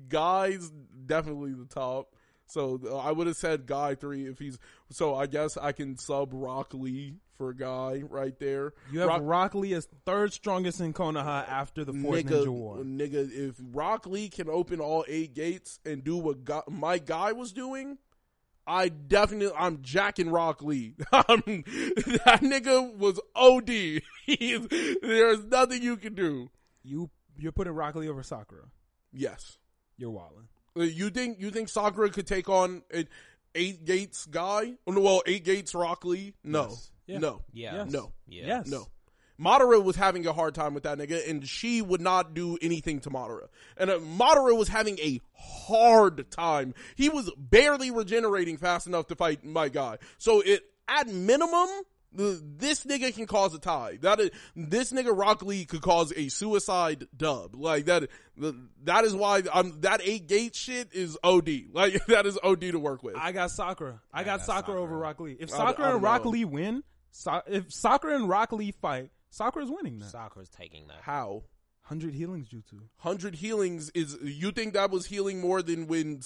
Guy's definitely the top. So uh, I would have said Guy three if he's. So I guess I can sub Rock Lee for Guy right there. You have Rock- Rock, Lee as third strongest in Konoha after the fourth nigga, Ninja War. nigga, if Rock Lee can open all eight gates and do what guy, my guy was doing, I definitely, I'm jacking Rock Lee. I'm- that nigga was OD. There's nothing you can do. You you're putting Rock Lee over Sakura. Yes. You're wilding. Uh, You think you think Sakura could take on an eight gates guy? Oh, no, Well, eight gates Rock Lee? No, Yes. Yeah. no, Yeah. Yes. no. Yeah. Yes. No. Madara was having a hard time with that nigga, and she would not do anything to Madara. And uh, Madara was having a hard time. He was barely regenerating fast enough to fight my guy. So it, at minimum, the, this nigga can cause a tie. That is, this nigga Rock Lee could cause a suicide dub. Like that, that is why I'm, that eight gate shit is OD. Like that is OD to work with. I got Sakura. I, got, got Sakura, Sakura. over Rock Lee. If I- Sakura I and don't Rock know. Lee win, Sa- if Sakura and Rock Lee fight, Sakura's winning now. Sakura's taking that. How? Hundred healings jutsu. hundred healings is you think that was healing more than when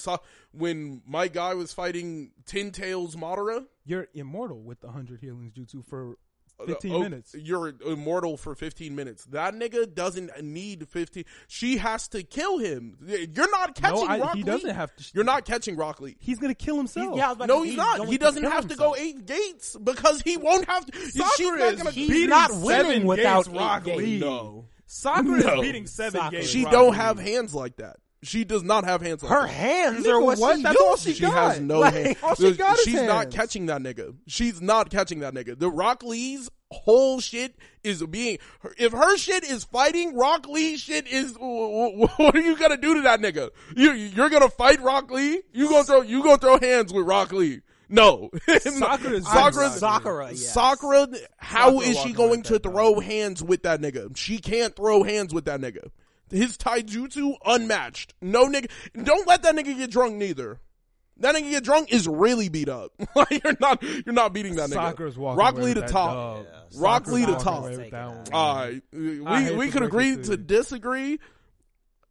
when my guy was fighting Ten Tails Madara? You're immortal with the hundred healings jutsu for uh, fifteen Oh, minutes. You're immortal for fifteen minutes. That nigga doesn't need fifteen. She has to kill him. You're not No, catching I, Rock he Lee. doesn't have to. You're not catching Rock Lee. He's gonna kill himself. Yeah, I No, he's not. He doesn't kill have to go eight gates because he won't have to. she's Sakura not is gonna. He's beating not seven winning gates without Rock eight Lee. gates. No. Sakura No. is beating seven Sakura. gates. She Rock don't Lee. have hands like that. She does not have hands. Like Her that. hands Nigga, are what, what? she That's all she She got. has no Like, hands. all she got is She's not hands. catching that nigga. She's not catching that nigga. The Rock Lee's whole shit is being. If her shit is fighting, Rock Lee shit is. What are you gonna do to that nigga? You you're gonna fight Rock Lee? You gonna throw you gonna throw hands with Rock Lee? No. Sakura is Sakura. Sakura. Sakura, yes. Sakura. How Sakura is she going like to throw dog. hands with that nigga? She can't throw hands with that nigga. His taijutsu unmatched. No nigga. Don't let that nigga get drunk neither. That nigga get drunk is really beat up. like you're not you're not beating that nigga. Sakura's walking Rock Lee with to that top. Yeah. Rock Lee to walking top. away with Take that it one. out. All right, we we could agree to to you. disagree.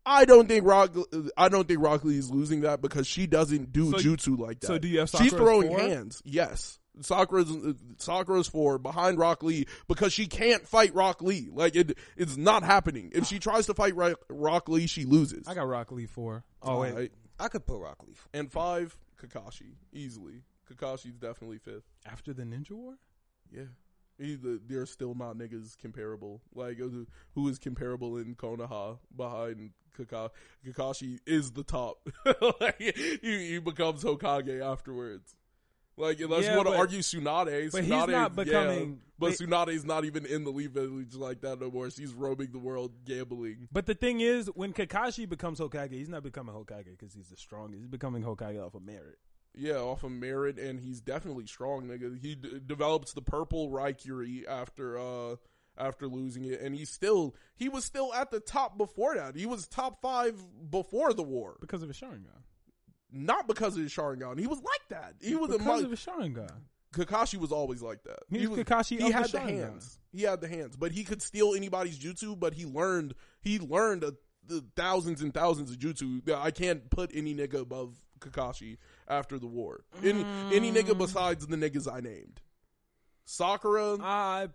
I don't think Rock. I don't think Rock Lee is losing that because she doesn't do So- jutsu like that. so do you have She's Sakura as throwing four? hands. Yes, Sakura's Sakura's for behind Rock Lee because she can't fight Rock Lee. Like it, it's not happening. If she tries to fight Rock, Rock Lee, she loses. I got Rock Lee four. Oh wait, Alright. I could put Rock Lee. and five Kakashi easily. Kakashi's definitely fifth. after the Ninja War. Yeah. He, they're still not niggas comparable. Like, uh, who is comparable in Konoha behind Kakashi? Is the top. like, he, he becomes Hokage afterwards. Like, unless Yeah, you want to argue Tsunade. but he's Tsunade, not yeah, becoming- but wait- Tsunade's not even in the Leaf Village like that no more. She's roaming the world gambling. But the thing is, when Kakashi becomes Hokage, he's not becoming Hokage because he's the strongest. He's becoming Hokage off of merit. Yeah, off of merit, and he's definitely strong, nigga. He d- develops the purple Raikiri after uh after losing it, and he still he was still at the top before that. He was top five before the war, Because of his Sharingan. not because of his Sharingan. He was like that. He was a because mu- of his Sharingan. Kakashi was always like that. He was Kakashi He had the Sharingan. hands. He had the hands, but he could steal anybody's jutsu. But he learned he learned a, the thousands and thousands of jutsu. I can't put any nigga above Kakashi after the war. Any any Mm. nigga besides the niggas I named. Sakura, I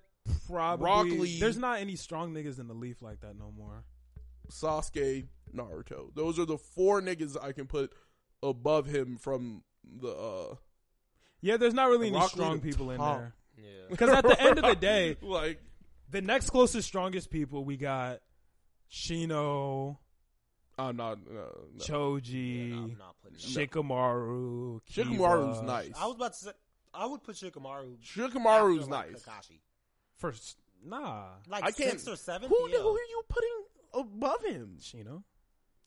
probably Rock Lee. There's not any strong niggas in the Leaf like that no more. Sasuke, Naruto. Those are the four niggas I can put above him from the uh Yeah, there's not really any Rock strong to people in there. Yeah. Because at the end of the day, like the next closest strongest people we got Shino, I'm not uh, no. Choji, Yeah, no, I'm not putting him. Shikamaru. Shikamaru's nice. I was about to say I would put Shikamaru. Shikamaru's after, like, nice. Kakashi. First, nah, Like I can't- six or seven. Who, yeah. who are you putting above him? Shino.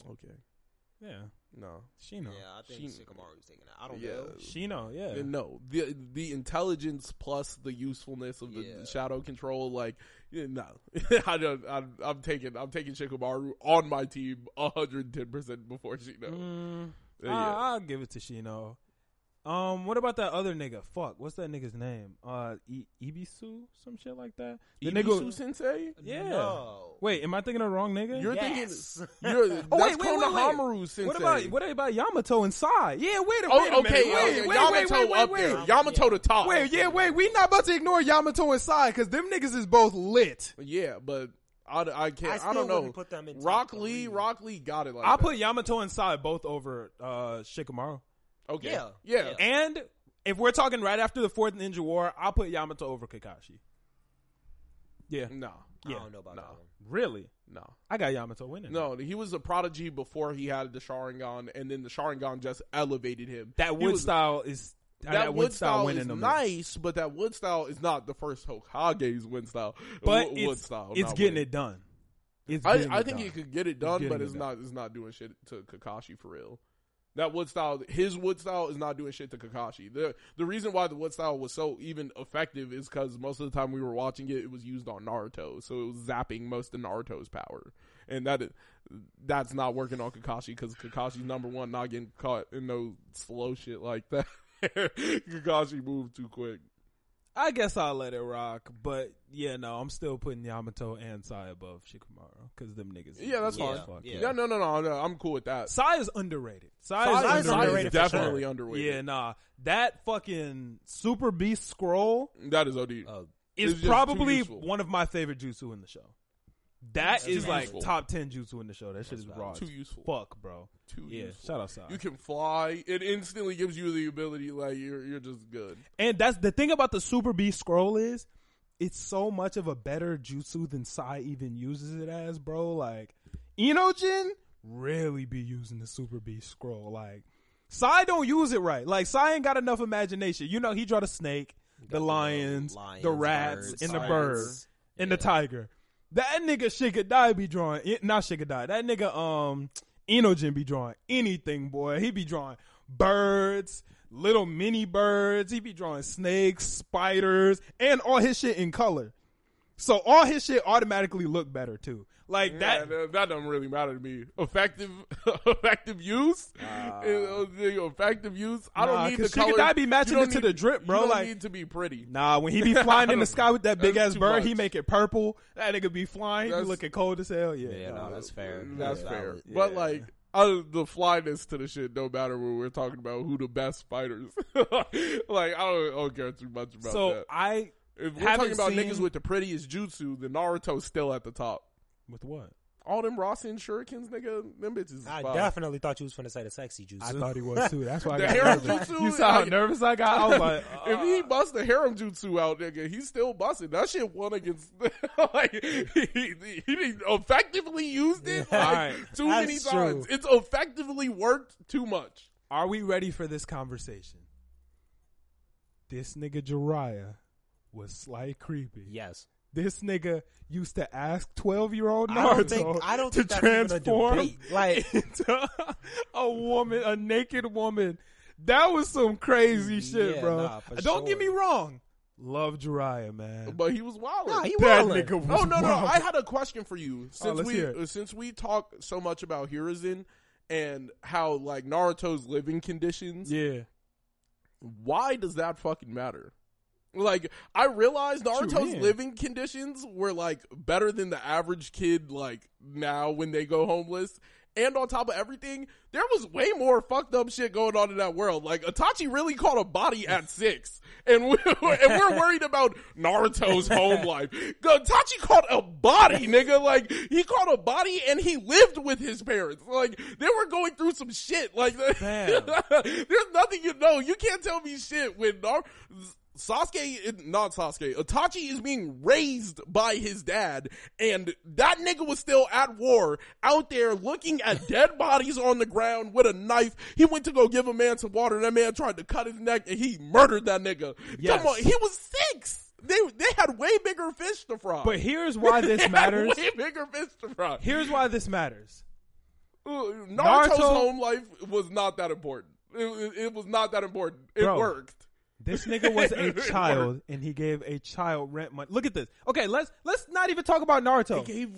Okay. Yeah, No. Shino. Yeah, I think She- Shikamaru's taking that. I don't Yeah. know. Shino. Yeah. No, the the intelligence plus the usefulness of the Yeah. shadow control, like yeah, no, I don't. I'm, I'm taking I'm taking Shikamaru on my team 110 percent before Shino. Mm, Uh, I- yeah. I'll give it to Shino. Um, what about that other nigga? Fuck, what's that nigga's name? Uh, I- Ebisu, some shit like that. The Ebisu nigga. Sensei. Yeah. No. Wait, am I thinking of the wrong nigga? You're Yes. thinking you're that's Oh, wait, wait, wait, wait. Konohamaru Sensei. What about what about Yamato and Sai? Yeah, wait a Oh, wait a okay, minute. Wait, okay, wait, Yamato wait, wait, wait, up wait. there. Yamato to top. Wait, yeah, wait. We not about to ignore Yamato and Sai because them niggas is both lit. Yeah, but I, I can't. I I, still don't know. wouldn't put them in top Rock three. Lee, Rock Lee got it. Like I'll that. put Yamato and Sai both over uh Shikamaru. Okay. Yeah, yeah. And if we're talking right after the fourth Ninja War, I'll put Yamato over Kakashi. Yeah. No, I Yeah. don't know about No. that one. Really? no. I got Yamato winning. No, he was a prodigy before he had the Sharingan, and then the Sharingan just elevated him. That wood was- style is uh, That, wood style winning is nice, but that wood style is not the first Hokage's wind style. But Wo- it's, wood style, it's getting wood. it done. It's I, I it think done. he could get it done, getting but it it's done. not. It's not doing shit to Kakashi for real. That wood style, his wood style, is not doing shit to Kakashi. the The reason why the wood style was so even effective is because most of the time we were watching it, it was used on Naruto, so it was zapping most of Naruto's power, and that that's not working on Kakashi because Kakashi's number one, not getting caught in no slow shit like that. Kakashi moved too quick. I guess I'll let it rock, but yeah, no, I'm still putting Yamato and Sai above Shikamaru because them niggas. Yeah, that's fine. Yeah. Yeah, no, no, no, no. I'm cool with that. Sai is underrated. Sai, Sai- is Sai Sai is underrated. underrated definitely sure. underrated. Yeah, nah, that fucking Super Beast scroll That is OD. Uh, is It's just too probably one of my favorite jutsu in the show. That That's is like useful. top ten jutsu in the show. That shit That's is valid. raw. Too useful. Fuck, bro. Too Yeah, useful. shout out Sai. You can fly. It instantly gives you the ability, like you're you're just good. And that's the thing about the Super Beast scroll is it's so much of a better jutsu than Sai even uses it as, bro. Like Inojin really be using the Super Beast scroll. Like, Sai don't use it right. Like, Sai ain't got enough imagination. You know, he draw the snake, the Got lions, lions, the rats, birds, and the birds. bird, and the tiger. That nigga Shikadai be drawing, not Shikadai. That nigga, um, Inojin be drawing anything, boy. He be drawing birds, little mini birds. He be drawing snakes, spiders, and all his shit in color. So all his shit automatically look better too. Like that that. that, that doesn't really matter to me. Effective, effective use, Uh, effective use. I don't Nah, need the 'cause color. Shikadai be matching it don't to need- the drip, bro, You don't like- need to be pretty. Nah, when he be flying in the sky with that big ass bird, much. he make it purple. That nigga be flying, he That's- looking cold as hell. Yeah, Yeah, nah. no, that's fair. That's Yeah, fair. valid. But Yeah. like, uh, the flyness to the shit don't matter when we're talking about who the best fighters. like, I don't, I don't care too much about So that. I If we're talking about seen- niggas with the prettiest jutsu, the Naruto's still at the top. With what? All them Rasenshurikens, nigga, them bitches. I fire. definitely thought you was finna say the sexy juice. I thought he was too. That's why I got harem nervous. jutsu, You saw how nervous I got. I was like, if he uh, bust the harem jutsu out, nigga, he's still busting. That shit won against. like he, he, he effectively used it like, Alright, too many times. true. It's effectively worked too much. are we ready for this conversation? This nigga Jiraiya was slight creepy. yes. This nigga used to ask twelve year old I Naruto don't think I don't to think that's even a transform. Like into a woman, a naked woman. That was some crazy shit, Yeah, bro. nah, Don't get me wrong. Love Jiraiya, man. But he was wild. Nah, he that wildin'. nigga was Oh no no! wild. I had a question for you. Since let's we uh, since we talk so much about Hiruzen and how like Naruto's living conditions, yeah. why does that fucking matter? Like I realized Naruto's living conditions were like better than the average kid like now when they go homeless. And on top of everything, there was way more fucked up shit going on in that world. Like Itachi really caught a body at six, and we're, and we're worried about Naruto's home life. Itachi caught a body, nigga. Like he caught a body, and he lived with his parents. Like they were going through some shit. Like there's nothing you know. You can't tell me shit when Nar- Sasuke, not Sasuke, Itachi is being raised by his dad, and that nigga was still at war, out there looking at dead bodies on the ground with a knife. He went to go give a man some water, and that man tried to cut his neck, and he murdered that nigga. Yes. Come on, he was six. They they had way bigger fish to fry. But here's why this matters. Way bigger fish to fry. Here's why this matters. Naruto's Naruto- home life was not that important. It, it- it was not that important. It Bro. worked. This nigga was a child and he gave a child rent money. Look at this. Okay, let's let's not even talk about Naruto. He gave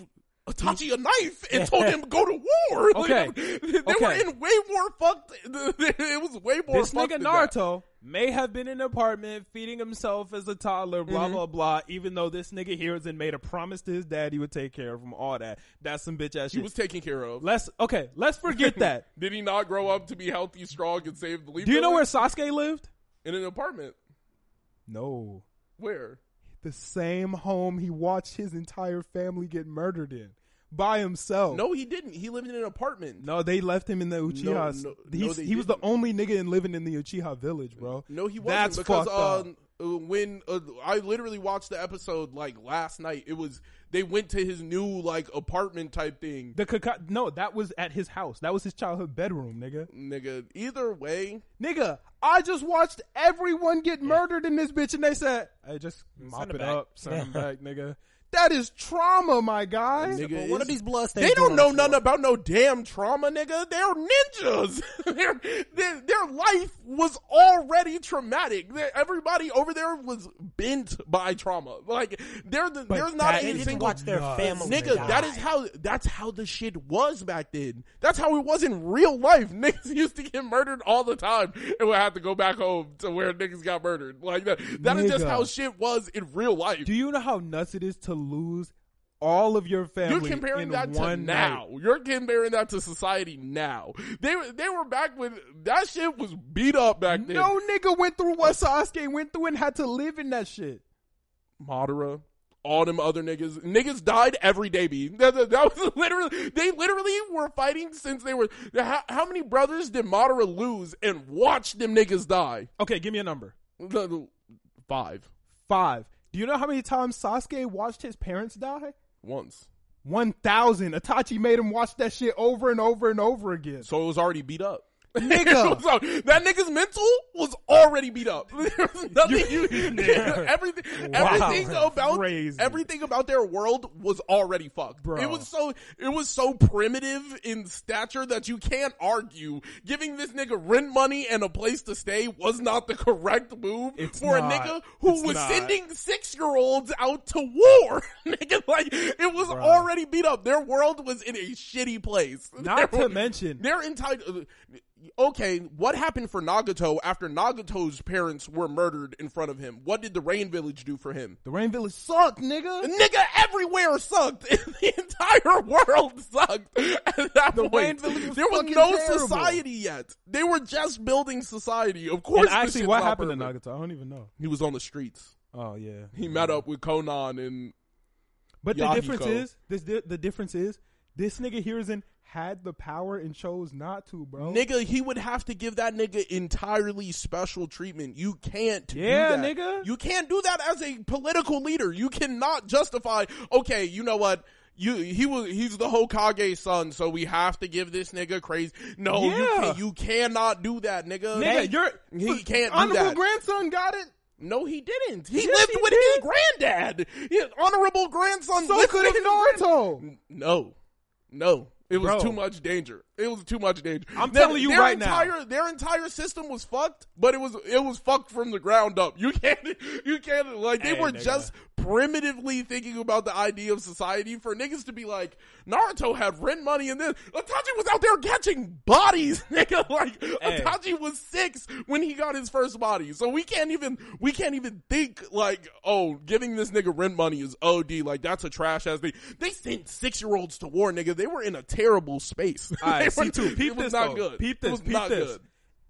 Itachi a knife and told him go to war. Like, Okay. they were in way more fucked. It was way more. This fucked nigga than that. Naruto may have been in an apartment feeding himself as a toddler, blah Mm-hmm. blah blah. Even though this nigga here and made a promise to his dad he would take care of him, all that. That's some bitch ass He was taken care of. let's okay, let's forget that. Did he not grow up to be healthy, strong, and save the leaf? Do you know where? Sasuke lived? In an apartment. No. Where? The same home he watched his entire family get murdered in by himself. No, he didn't. He lived in an apartment. No, they left him in the Uchiha. no, no, He's, they he was the only nigga in living in the Uchiha village, bro. No, he wasn't That's because fucked uh, up. uh, when uh, I literally watched the episode like last night. It was they went to his new like apartment type thing. The Kaka- no, that was at his house. That was his childhood bedroom, nigga. Nigga, either way, Nigga, I just watched everyone get murdered in this bitch, and they said, "Hey, just mop Send it it back." up, send him back, nigga." That is trauma, my guy. Nigga, But what are it's- these bloodstains? They don't know nothing floor? about no damn trauma, nigga. They're ninjas. their, their their life was already traumatic. They- Everybody over there was bent by trauma. Like there, there's not that a They didn't single watch their nuts. family. Nigga, die. that is how that's how the shit was back then. That's how it was in real life. Niggas used to get murdered all the time and would have to go back home to where niggas got murdered. Like that. That is just how shit was in real life. Do you know how nuts it is to lose all of your family You're comparing in that to one now. night? You're comparing that to society now. They were they were back when that shit was beat up back then. No nigga went through what Sasuke went through and had to live in that shit. Madara, all them other niggas, niggas died every day. B. That, that- that was literally they literally were fighting since they were. How, how many brothers did Madara lose and watch them niggas die? Okay, give me a number. Five Five. Do you know how many times Sasuke watched his parents die? once. One thousand. Itachi made him watch that shit over and over and over again. So it was already beat up. Nigga. So that nigga's mental was already beat up. There was nothing you, everything, everything about crazy. everything about their world was already fucked. Bro. It was so it was so primitive in stature that you can't argue. Giving this nigga rent money and a place to stay was not the correct move It's for not. a nigga who was not. sending six year olds out to war. nigga, like it was already beat up. Their world was in a shitty place. Not Their- to mention, they're entitled. Okay, what happened for Nagato after Nagato's parents were murdered in front of him? What did the Rain Village do for him? the Rain Village sucked, nigga. Nigga, everywhere sucked. the entire world sucked at that The point. Rain Village was there was no terrible. society yet. They were just building society. Of course, And actually, what happened to. Nagato? I don't even know. He was on the streets. Oh yeah, He met up with Konan and But the difference is this. The, difference is this nigga Hiruzen had the power and chose not to, bro. Nigga, he would have to give that nigga entirely special treatment. You can't Yeah, do that. nigga. You can't do that as a political leader. You cannot justify, okay, you know what? You he was he's the Hokage's son, so we have to give this nigga crazy. No, you Yeah. can't, you cannot do that, nigga. nigga, you're he can't do honorable that. grandson got it. no, he didn't. He Yes, lived he with did. his granddad. His honorable grandson. So could have Naruto. no, no. It was Bro. too much danger. It was too much danger. I'm Their- telling you their right now. Their entire system was fucked, but it was it was fucked from the ground up. You can't you can't like they Hey, were nigga. just primitively thinking about the idea of society for niggas to be like Naruto had rent money and then Itachi was out there catching bodies, nigga. Like Hey. Itachi was six when he got his first body, so we can't even we can't even think like oh giving this nigga rent money is OD like that's a trash ass thing. They sent six year olds to war, nigga. They were in a terrible space. All right, see too. Peep it was this not though. good. Peep this. was peep not this. good.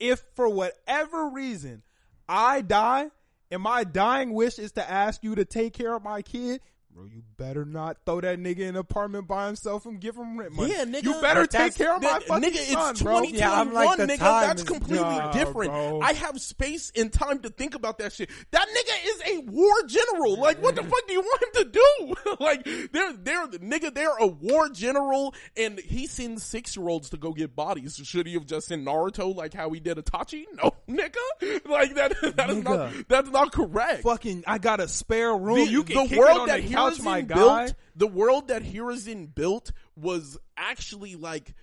If for whatever reason I die and my dying? Wish is to ask you to take care of my kid, bro, you better not throw that nigga in an apartment by himself and give him rent money. Yeah, nigga. You better take care of my that- fucking nigga, son, it's bro. 2021, Yeah, I'm like, the nigga. time That's is- completely Nah, different. bro. I have space and time to think about that shit. That nigga is a war general. Like, what the fuck do you want him to do? like, they're, they're, nigga, they're a war general and he sends six year olds to go get bodies. Should he have just sent Naruto like how he did Itachi? No, nigga. Like, that, that is not, Nigga. that's not correct. Fucking, I got a spare room. The, you can the kick world it on that the Hiruzen my guy. built, the world that Hiruzen built was actually like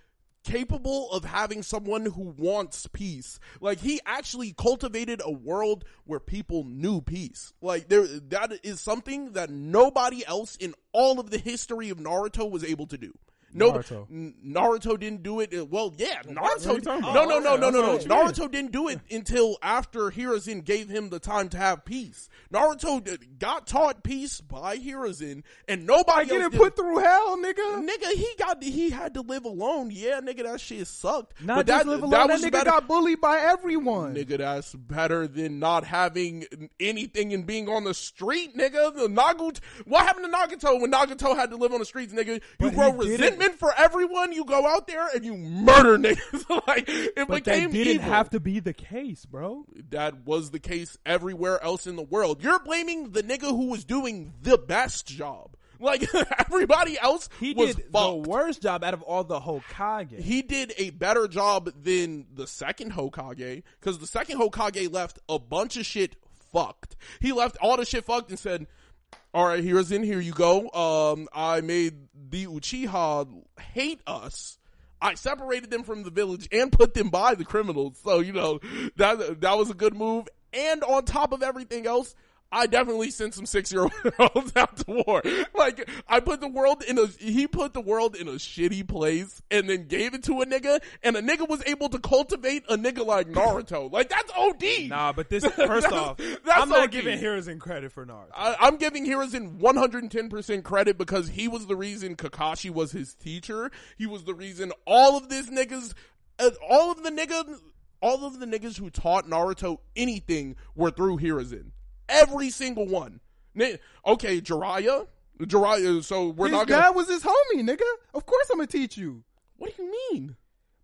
capable of having someone who wants peace. Like he actually cultivated a world where people knew peace. Like there, that is something that nobody else in all of the history of Naruto was able to do. No, Naruto. Naruto didn't do it. Well, yeah, Naruto. Oh, no, no, no, no, no, no. What mean? Naruto didn't do it until after Hiruzen gave him the time to have peace. Naruto got taught peace by Hiruzen, and nobody else getting did. put through hell, nigga. Nigga, he got he had to live alone. Yeah, nigga, that shit sucked. Not but just that, live alone. that That, nigga better. got bullied by everyone. Nigga, that's better than not having anything and being on the street, nigga. The Nagut, what happened to Nagato when Nagato had to live on the streets, nigga? You But grow he didn't. for everyone. You go out there and you murder niggas. like it but became that didn't evil. have to be the case, bro. that was the case everywhere else in the world. You're blaming the nigga who was doing the best job. Like everybody else He was did fucked. the worst job out of all the Hokage. he did a better job than the second Hokage because the second Hokage left a bunch of shit fucked. He left all the shit fucked and said, "All right, here's in. Here you go. Um, I made the Uchiha hate us." I separated them from the village and put them by the criminals. So, you know, that that was a good move. And on top of everything else, I definitely sent some six year olds out to war. Like, I put the world in a, he put the world in a shitty place and then gave it to a nigga and a nigga was able to cultivate a nigga like Naruto. Like, that's OD. Nah, but this first That's- off, that's I'm not OD. giving Hiruzen credit for Naruto. I, I'm giving Hiruzen 110% credit because he was the reason Kakashi was his teacher. He was the reason all of this niggas, uh, all of the niggas, all of the niggas who taught Naruto anything were through Hiruzen. Every single one. Okay, Jiraiya. Jiraiya, so we're his not gonna. was his homie, nigga. Of course I'm gonna teach you. What do you mean?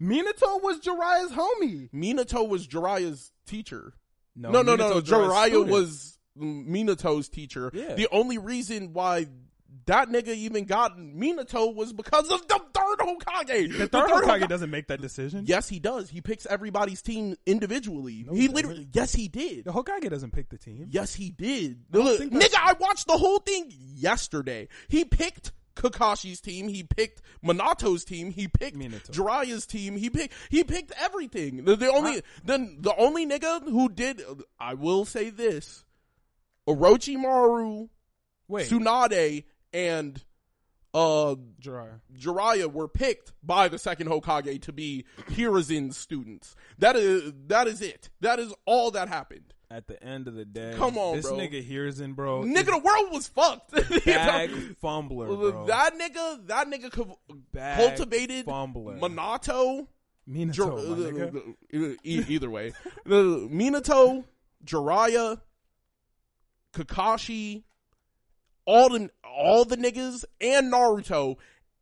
Minato was Jiraiya's homie. Minato was Jiraiya's teacher. No, no, no. Minato's Jiraiya's Jiraiya student. was Minato's teacher. Yeah. The only reason why that nigga even got Minato was because of the third Hokage. The third Hokage doesn't make that decision. Yes, he does. He picks everybody's team individually. No, he he literally, yes, he did. The Hokage doesn't pick the team. Yes, he did. don't Look, nigga, I watched the whole thing yesterday. He picked Kakashi's team. He picked Minato's team. He picked Minato. Jiraiya's team. He picked he picked everything. The, the only then the only nigga who did I will say this: Orochimaru, Wait, Tsunade, and uh Jiraiya. Jiraiya were picked by the second Hokage to be Hiruzen's students. That is that is it. That is all that happened. At the end of the day, Come on, this bro. nigga here's in, bro. Nigga, the world was fucked. bag fumbler, bro. That nigga, that nigga co- Bag cultivated fumbler. Minato. Minato, Jir- my nigga. uh, e- either way, Minato, Jiraiya, Kakashi, all the all the niggas and Naruto,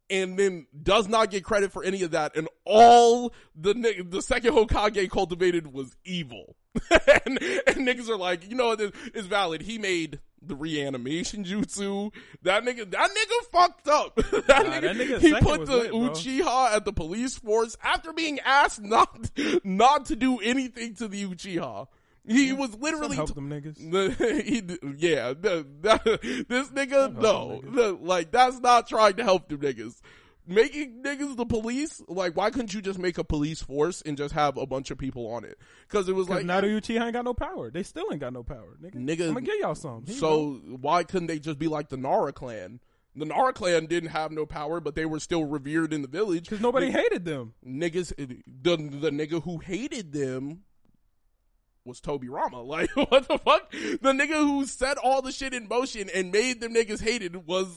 and then does not get credit for any of that. And all the the second Hokage cultivated was evil, and, and niggas are like, you know, what, it's valid. He made. The reanimation jutsu, that nigga, that nigga fucked up. that, Nah, nigga, that nigga he put the lit, bro. Uchiha at the police force after being asked not not to do anything to the Uchiha. He was literally help t- them niggas. he, yeah, this nigga, no, like that's not trying to help them niggas. Making niggas the police, like why couldn't you just make a police force and just have a bunch of people on it? Because it was like, now the Uchiha ain't got no power. They still ain't got no power, nigga. Nigga, I'm gonna give y'all some. Here you so why couldn't they just be like the Nara clan? The Nara clan didn't have no power, but they were still revered in the village because nobody hated them. niggas the the nigga who hated them was Tobirama. Like what the fuck? The nigga who set all the shit in motion and made them niggas hated was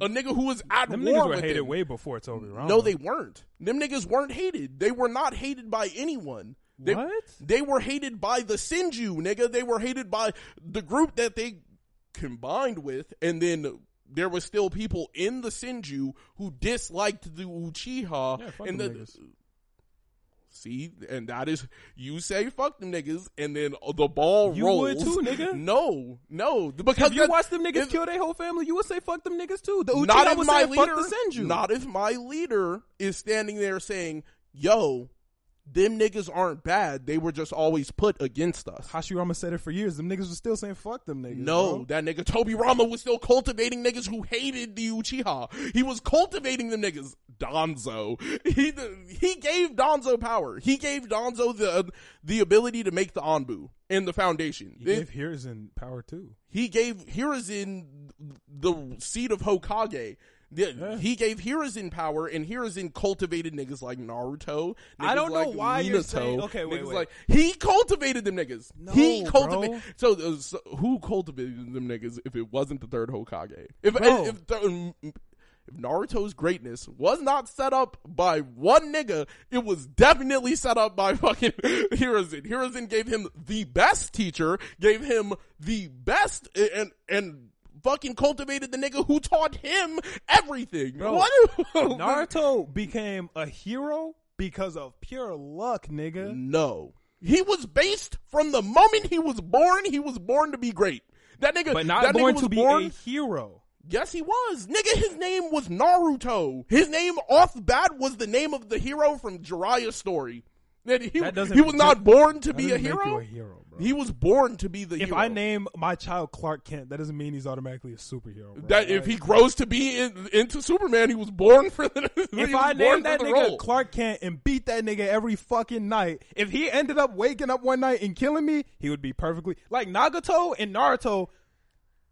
a nigga who was at Them war niggas were with hated them. way before Tobirama. No, they weren't. Them niggas weren't hated. They were not hated by anyone. They, What? They were hated by the Senju, nigga. They were hated by the group that they combined with, and then there was still people in the Senju who disliked the Uchiha. Yeah, fuck and the, niggas. See, and that is you say fuck them niggas, and then the ball You rolls. would too, nigga. No, no, because If you watch them niggas if- kill their whole family, you would say fuck them niggas too. The Uchiha not if would my say leader, fuck not if my leader is standing there saying, "Yo, them niggas aren't bad. They were just always put against us." Hashirama said it for years. Them niggas were still saying fuck them niggas. No, bro. that nigga Tobirama was still cultivating niggas who hated the Uchiha. He was cultivating them niggas. Danzo. He he gave Danzo power. He gave Danzo the the ability to make the Anbu and the foundation. He It- gave Hiruzen power too. he gave Hiruzen the seat of Hokage. The- Yeah. He gave Hiruzen power, and Hiruzen cultivated niggas like Naruto. I don't know like why you're saying- okay, wait, niggas wait. Like, he cultivated them niggas. No, he cultivated. So, uh, so who cultivated them niggas if it wasn't the third Hokage? If Bro. if, the, if Naruto's greatness was not set up by one nigga, it was definitely set up by fucking Hiruzen. Hiruzen gave him the best teacher, gave him the best, and and fucking cultivated the nigga who taught him everything. Bro, what? Naruto became a hero because of pure luck, nigga. No, he was based from the moment he was born. He was born to be great. That nigga, But not that nigga born was to be born, a hero. Yes, he was. Nigga, his name was Naruto. His name off the bat was the name of the hero from Jiraiya's story. That he, That he was not born to be a doesn't make you hero. a hero. He was born to be the if hero. I name my child Clark Kent, that doesn't mean he's automatically a superhero. Bro. that if Like, he grows to be in, into Superman, he was born for the. If I name that nigga role. Clark Kent and beat that nigga every fucking night, if he ended up waking up one night and killing me, he would be perfectly like Nagato and Naruto.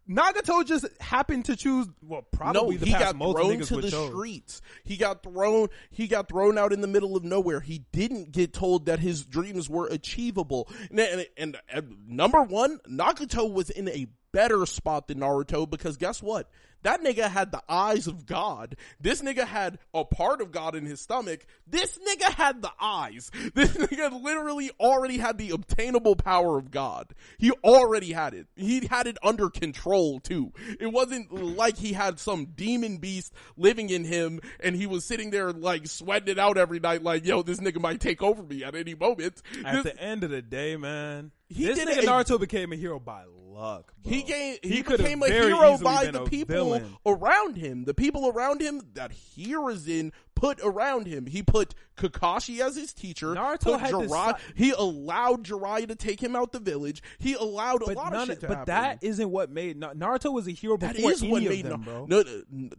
Nagato just happened to choose well, No, probably the he past got most thrown niggas to the chose. streets. He got thrown. He got thrown out in the middle of nowhere. He didn't get told that his dreams were achievable. And, and, and, and number one, Nagato was in a better spot than Naruto because guess what? That nigga had the eyes of God. This nigga had a part of God in his stomach. This nigga had the eyes. This nigga literally already had the obtainable power of God. He already had it. He had it under control too. It wasn't like he had some demon beast living in him and he was sitting there like sweating it out every night like, yo, this nigga might take over me at any moment. At This- the end of the day, man, he this nigga it. Naruto became a hero by luck. Bro. He gave, he, He became a hero by the people villain. around him. The people around him that Hiruzen put around him. He put Kakashi as his teacher. Naruto had this He allowed Jiraiya to take him out the village. He allowed a but lot none of shit but happen. that isn't what made Naruto was a hero before is any what of made them, Na-. No,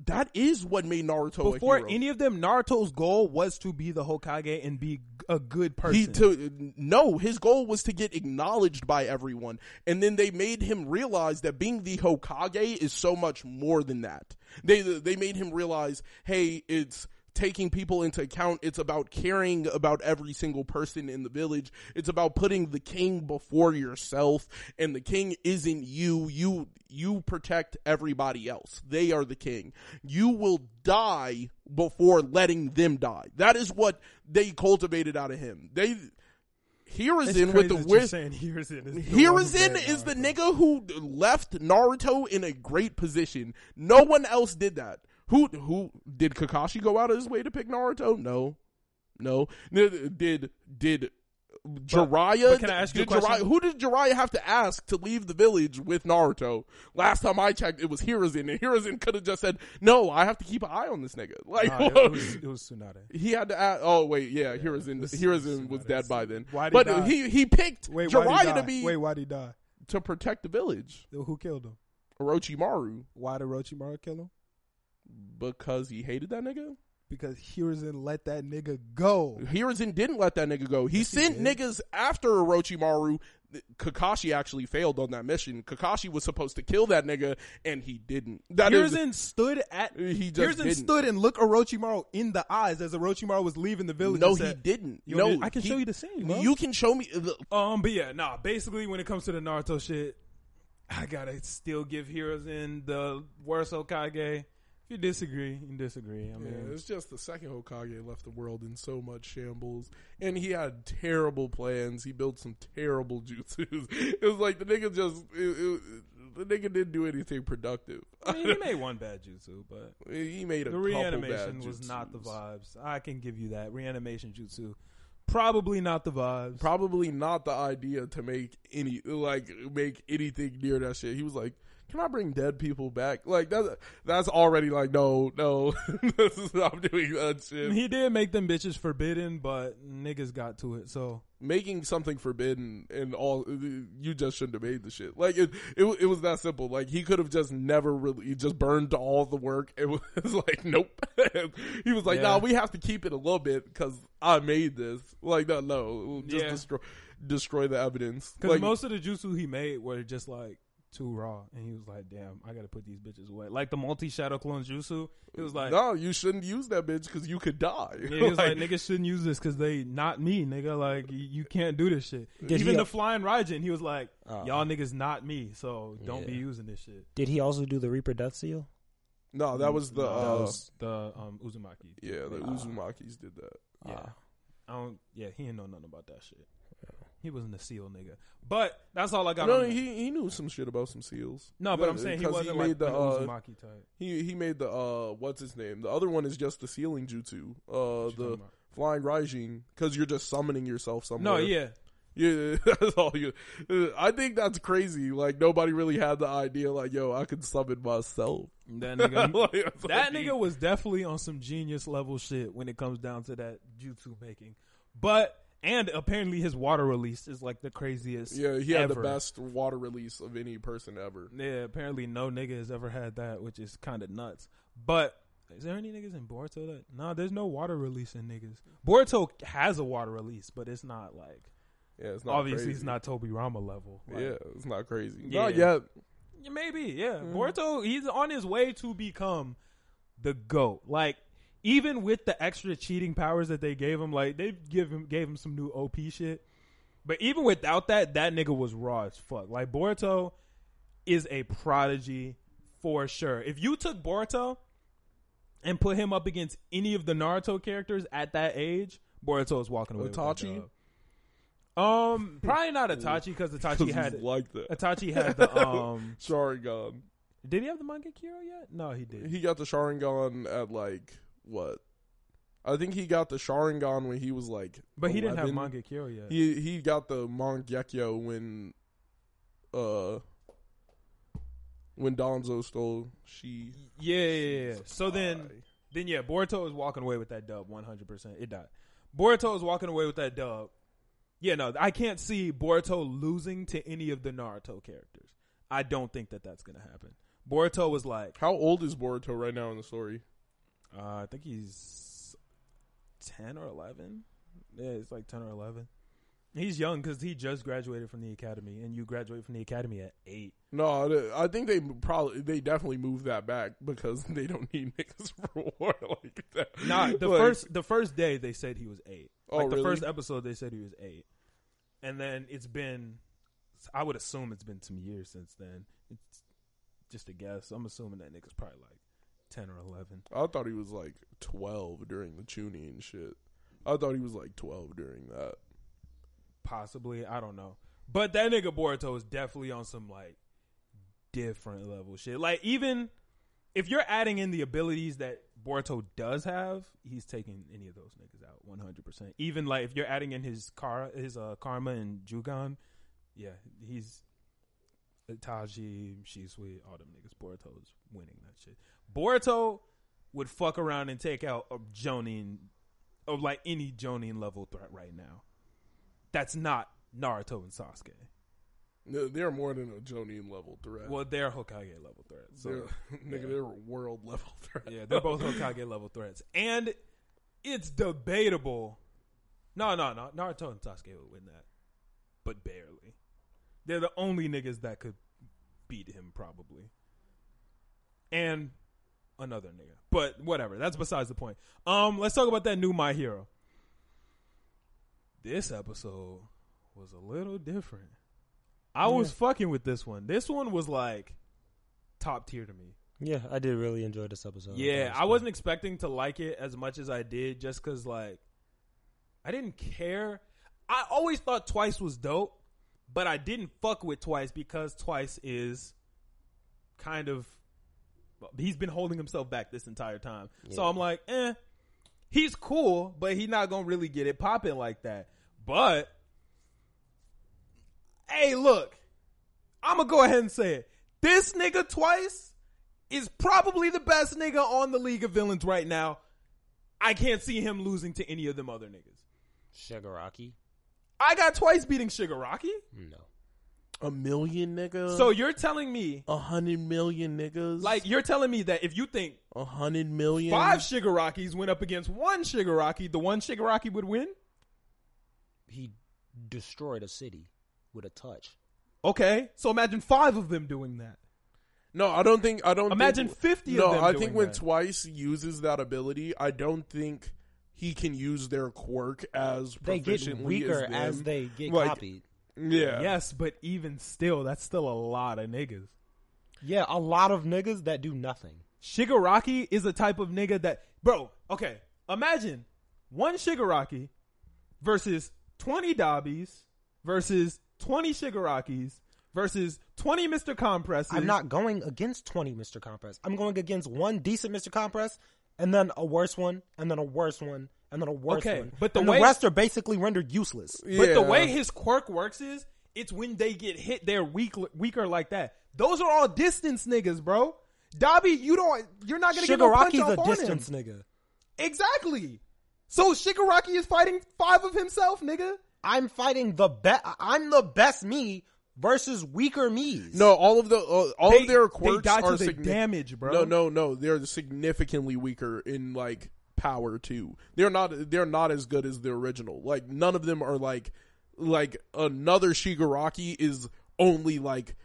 that is what made Naruto before a hero. any of them, Naruto's goal was to be the Hokage and be a good person. He to no, his goal was to get acknowledged by everyone, and then they made him realize that being the Hokage is so much more than that. They they made him realize, hey, it's taking people into account. It's about caring about every single person in the village. It's about putting the king before yourself, and the king isn't you. You you protect everybody else. They are the king. You will die before letting them die. That is what they cultivated out of him. They Hiruzen with the saying Hiruzen is the who is the nigga who left Naruto in a great position. No one else did that. Who who did Kakashi go out of his way to pick Naruto? No, no. Did did, did Jiraiya? but can I ask you a question? Jiraiya- who did Jiraiya have to ask to leave the village with Naruto? Last time I checked, it was Hiruzen, and Hiruzen could have just said, "No, I have to keep an eye on this nigga." Like Nah, it, was, it was Tsunade. he had to ask. Oh wait, yeah, Hiruzen. this- Hiruzen this- was dead by then. Why'd he but die? he he picked Wait, Jiraiya to be Wait, why'd he die? to protect the village. Who killed him? Orochimaru Why did Orochimaru kill him? Because he hated that nigga. Because Hiruzen let that nigga go. Hiruzen didn't let that nigga go. He Yes, sent did. niggas after Orochimaru. Kakashi actually failed on that mission. Kakashi was supposed to kill that nigga, and he didn't. That is, Hiruzen stood at he just Hiruzen didn't. stood and looked Orochimaru in the eyes as Orochimaru was leaving the village. no, and he didn't. Yo, no, I can he- show you the scene. Bro. You can show me. The, Um, but yeah, nah. Basically, when it comes to the Naruto shit, I gotta still give Hiruzen the worst Hokage. You disagree, you disagree. I mean, Yeah, it's just the second Hokage left the world in so much shambles, and he had terrible plans. He built some terrible jutsus. It was like the nigga just it, it, the nigga didn't do anything productive. I mean, he made one bad jutsu, but he made a the reanimation was not the vibes. I can give you that reanimation jutsu, probably not the vibes. Probably not the idea to make any like make anything near that shit. He was like. Can I bring dead people back? Like that's that's already like no no. I'm doing that shit. he did make them bitches forbidden, but niggas got to it. So making something forbidden and all you just shouldn't have made the shit like it it, it was that simple like he could have just never really he just burned all the work it was like nope he was like Yeah. nah we have to keep it a little bit because i made this like no no just Yeah. destroy destroy the evidence because like most of the jutsu he made were just like too raw, and he was like, "Damn, I gotta put these bitches away." Like the multi shadow clone jutsu, it was like. no you shouldn't use that bitch because you could die Yeah, he was like, niggas shouldn't use this because they not me, nigga. Like you, you can't do this shit. Did Even he- the flying Raijin, he was like, Oh. y'all niggas not me, so don't be using this shit. Did he also do the Reaper Death Seal? no that was the No, uh, that was the um, Uzumaki. yeah the Ah. uzumakis did that Yeah. Ah. I don't. Yeah, he didn't know nothing about that shit. He wasn't a seal nigga. But that's all I got. no on he he knew some shit about some seals no, but I'm saying he 'Cause wasn't made like the, uh, Uzumaki type. He he made the uh what's his name? The other one is just the sealing jutsu. Uh the flying Raijin because you're just summoning yourself somewhere. No, yeah. Yeah, that's all you. uh, I think that's crazy. Like nobody really had the idea. Like, yo, I can summon myself. That nigga, Like, that nigga was definitely on some genius level shit when it comes down to that jutsu making. But and apparently his water release is like the craziest. Yeah, he had the best water release of any person ever. Yeah, apparently no nigga has ever had that, which is kind of nuts. But is there any niggas in Boruto that? No, there's no water release in niggas. Boruto has a water release, but it's not like Yeah, it's not obviously crazy. it's not Tobirama level. Like, yeah, it's not crazy. Yeah. Not yet. Maybe, yeah. Mhm. Boruto, he's on his way to become the goat. Like, even with the extra cheating powers that they gave him, like they give him gave him some new OP shit. But even without that, that nigga was raw as fuck. Like Boruto is a prodigy for sure. If you took Boruto and put him up against any of the Naruto characters at that age, Boruto is walking away. Itachi? Um, probably not Itachi because Itachi had like that. Itachi had the um. Sharingan. Did he have the Mangekyo yet? No, he did. He got the Sharingan at like what? I think he got the Sharingan when he was like. But he didn't have 11. Mangekyo yet. He he got the Mangekyo when, uh, when Danzo stole she. Yeah, yeah, yeah. So then, then yeah, Boruto is walking away with that dub, one hundred percent. It died. Boruto is walking away with that dub. Yeah, no, I can't see Boruto losing to any of the Naruto characters. I don't think that that's gonna happen. Boruto was like, How old is Boruto right now in the story? Uh, I think he's ten or eleven. Yeah, it's like ten or eleven. He's young because he just graduated from the academy, and you graduate from the academy at eight. No, I think they probably they definitely moved that back because they don't need niggas for war like that. Nah, the Like, first the first day they said he was eight. Oh, like the really? first episode they said he was eight, and then it's been. I would assume it's been some years since then. It's just a guess. I'm assuming that nigga's probably like ten or eleven. I thought he was like twelve during the tuning and shit. I thought he was like twelve during that. Possibly, I don't know. But that nigga Boruto is definitely on some like different level shit. Like even if you're adding in the abilities that Boruto does have, he's taking any of those niggas out 100%. Even like if you're adding in his car his uh karma and Jougan, yeah, he's Itachi, Shisui, all them niggas. Boruto's winning that shit. Boruto would fuck around and take out a Jonin of like any Jonin level threat right now. That's not Naruto and Sasuke. No, They're more than a Jonin level threat. Well, they're Hokage level threats. So they're, nigga, they're world level threats. yeah, they're both Hokage level threats, and it's debatable. No, no, no. Naruto and Sasuke would win that, but barely. They're the only niggas that could beat him, probably. And another nigga, but whatever. That's besides the point. Um, let's talk about that new My Hero. This episode was a little different. I was fucking with this one. This one was like top tier to me. Yeah, I did really enjoy this episode. Yeah, I wasn't expecting to like it as much as I did just because, like, I didn't care. I always thought Twice was dope, but I didn't fuck with Twice because Twice is kind of. He's been holding himself back this entire time. So I'm like, eh. He's cool, but he's not going to really get it popping like that. But, hey, look. I'm going to go ahead and say it. This nigga Twice is probably the best nigga on the League of Villains right now. I can't see him losing to any of them other niggas. Shigaraki. I got twice beating Shigaraki. No. A million niggas. So you're telling me, a hundred million niggas. like, you're telling me that if you think a hundred million five five Shigarakis went up against one Shigaraki, the one Shigaraki would win? He destroyed a city with a touch. Okay, so imagine five of them doing that. No, I don't think. I don't. Imagine think, 50 of No, them I doing think when that. Twice uses that ability, I don't think he can use their quirk as They get weaker as, as, they get Like, copied. Yeah. Yes, but even still, that's still a lot of niggas. Yeah, a lot of niggas that do nothing. Shigaraki is a type of nigga that, bro. Okay, imagine one Shigaraki versus twenty Dabis versus twenty Shigarakis versus twenty Mister Compresses. I'm not going against 20 Mr. Compress. I'm going against one decent Mr. Compress and then a worse one and then a worse one and then a worse Okay, one. but the and way- the rest are basically rendered useless. But the way his quirk works is, it's when they get hit, they're weak, weaker like that. Those are all distance niggas, bro. Dabi, you don't, you're not gonna get no punch Shigaraki's off a on distance him. nigga. Exactly. So Shigaraki is fighting five of himself, nigga. I'm fighting the best. I'm the best me versus weaker me's. No, all of the uh, all They- of their they quirks die to are the signi- damage, bro. No, no, no. They're significantly weaker in like power too. They're not. They're not as good as the original. Like none of them are like like another Shigaraki is only like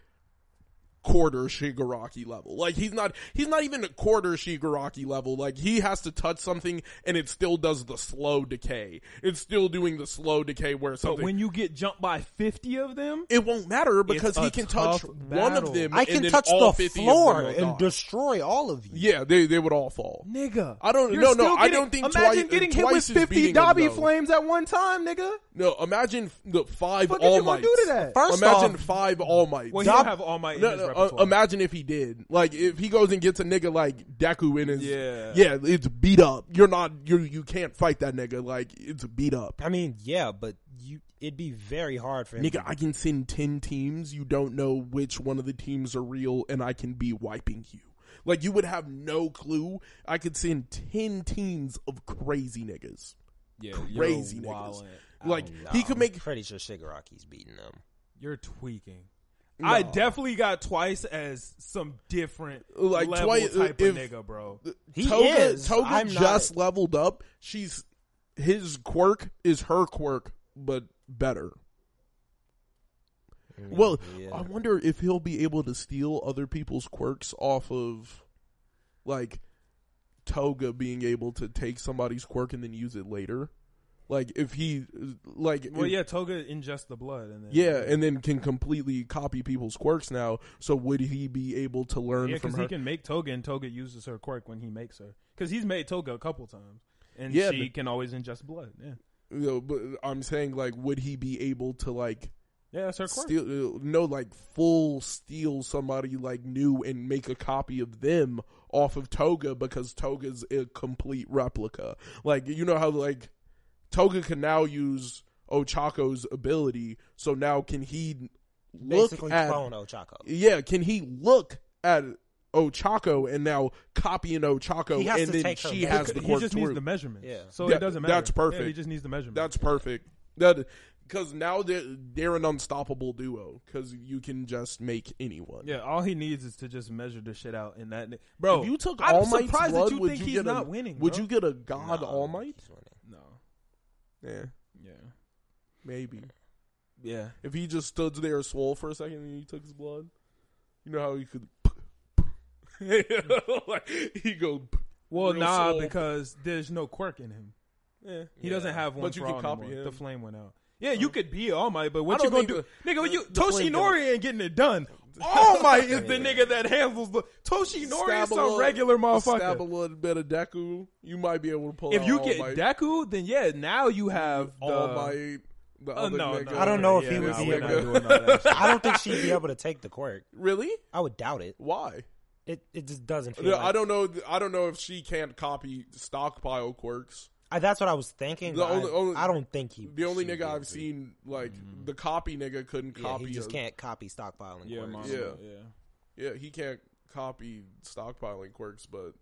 quarter Shigaraki level. Like he's not he's not even a quarter Shigaraki level. Like he has to touch something and it still does the slow decay. It's still doing the slow decay where But something when you get jumped by fifty of them, it won't matter because he can touch tough one of them I and can then touch all the 50 of floor and die. destroy all of you. Yeah, they they would all fall. nigga. I don't- you're no, no, still I don't think Imagine Twice- getting hit with fifty beating Dabi him, flames at one time, nigga. No, imagine the five Fuck All is Mights. do to that? First imagine off, five All Mights. Well, he Dob- don't have all my in no, his no, Uh, repertoire. imagine if he did. Like if he goes and gets a nigga like Deku in his Yeah. yeah, it's beat up. You're not you you can't fight that nigga. Like it's beat up. I mean, yeah, but you it'd be very hard for him. Nigga, to- I can send ten teams. You don't know which one of the teams are real, and I can be wiping you. Like you would have no clue. I could send ten teams of crazy niggas. yeah, crazy niggas. wildin'. Like No, he could I'm make pretty sure Shigaraki's beating them. You're tweaking. No. I definitely got twice as some different Like, level Twice- type if- of nigga, bro. He Toga, is. Toga I'm not- just leveled up. She's his quirk is her quirk, but better. Mm, well, yeah. I wonder if he'll be able to steal other people's quirks off of, like, Toga being able to take somebody's quirk and then use it later. Like if he, like, Well, if- yeah, Toga ingests the blood, and then yeah, and then can completely copy people's quirks now. So would he be able to learn yeah, her? he can make Toga, and Toga uses her quirk when he makes her. Because he's made Toga a couple times, and Yeah, she but- can always ingest blood. Yeah, you know, but I'm saying like, would he be able to like yeah, that's her quirk. steal? uh, No, like full steal somebody like new and make a copy of them off of Toga because Toga's a complete replica. Like you know how like Toga can now use Ochako's ability, so now can he look basically at clone Ochako. yeah? Can he look at Ochako and now copy an Ochako, and then she back. has the he just needs the measurements. Yeah. so Yeah, it doesn't matter. that's perfect. Yeah, he just needs the measurements. That's perfect. That because now they're, they're an unstoppable duo because you can just make anyone. yeah. All he needs is to just measure the shit out in that. Bro, If you took I'm All Might's surprised blood, that you would think you he's get a- not winning. Would bro. you get a God No, All Might? He's winning. No. Yeah, Yeah. maybe. Yeah. If he just stood there swole for a second and he took his blood, you know how he could. like, he go. Well, nah, swole. because there's no quirk in him. Yeah. He Yeah. doesn't have one But you can copy anymore. him. The flame went out. Yeah, you mm. could be All oh Might, but I what you gonna do, think nigga? You the flame Toshinori ain't getting it done. Oh all Might is the nigga that handles the Toshinori Stab is a some little- regular Stab a little bit of Deku, you might be able to pull. If out you All get Might. Deku, then yeah, now you have the. All Might, the Oh, other no, nigga. no, I don't know if yeah, he would nah, be able to- doing all that shit. I don't think she'd be able to take the quirk. Really? I would doubt it. Why? It it just doesn't feel. No, like, I don't know. I don't know if she can't copy stockpile quirks. I, that's what I was thinking. The only- I, only- I don't think he. The only nigga I've to. seen, like the copy nigga, couldn't Yeah, copy. he just a- can't copy stockpiling Yeah, quirks. Yeah. yeah. Yeah, he can't copy stockpiling quirks, but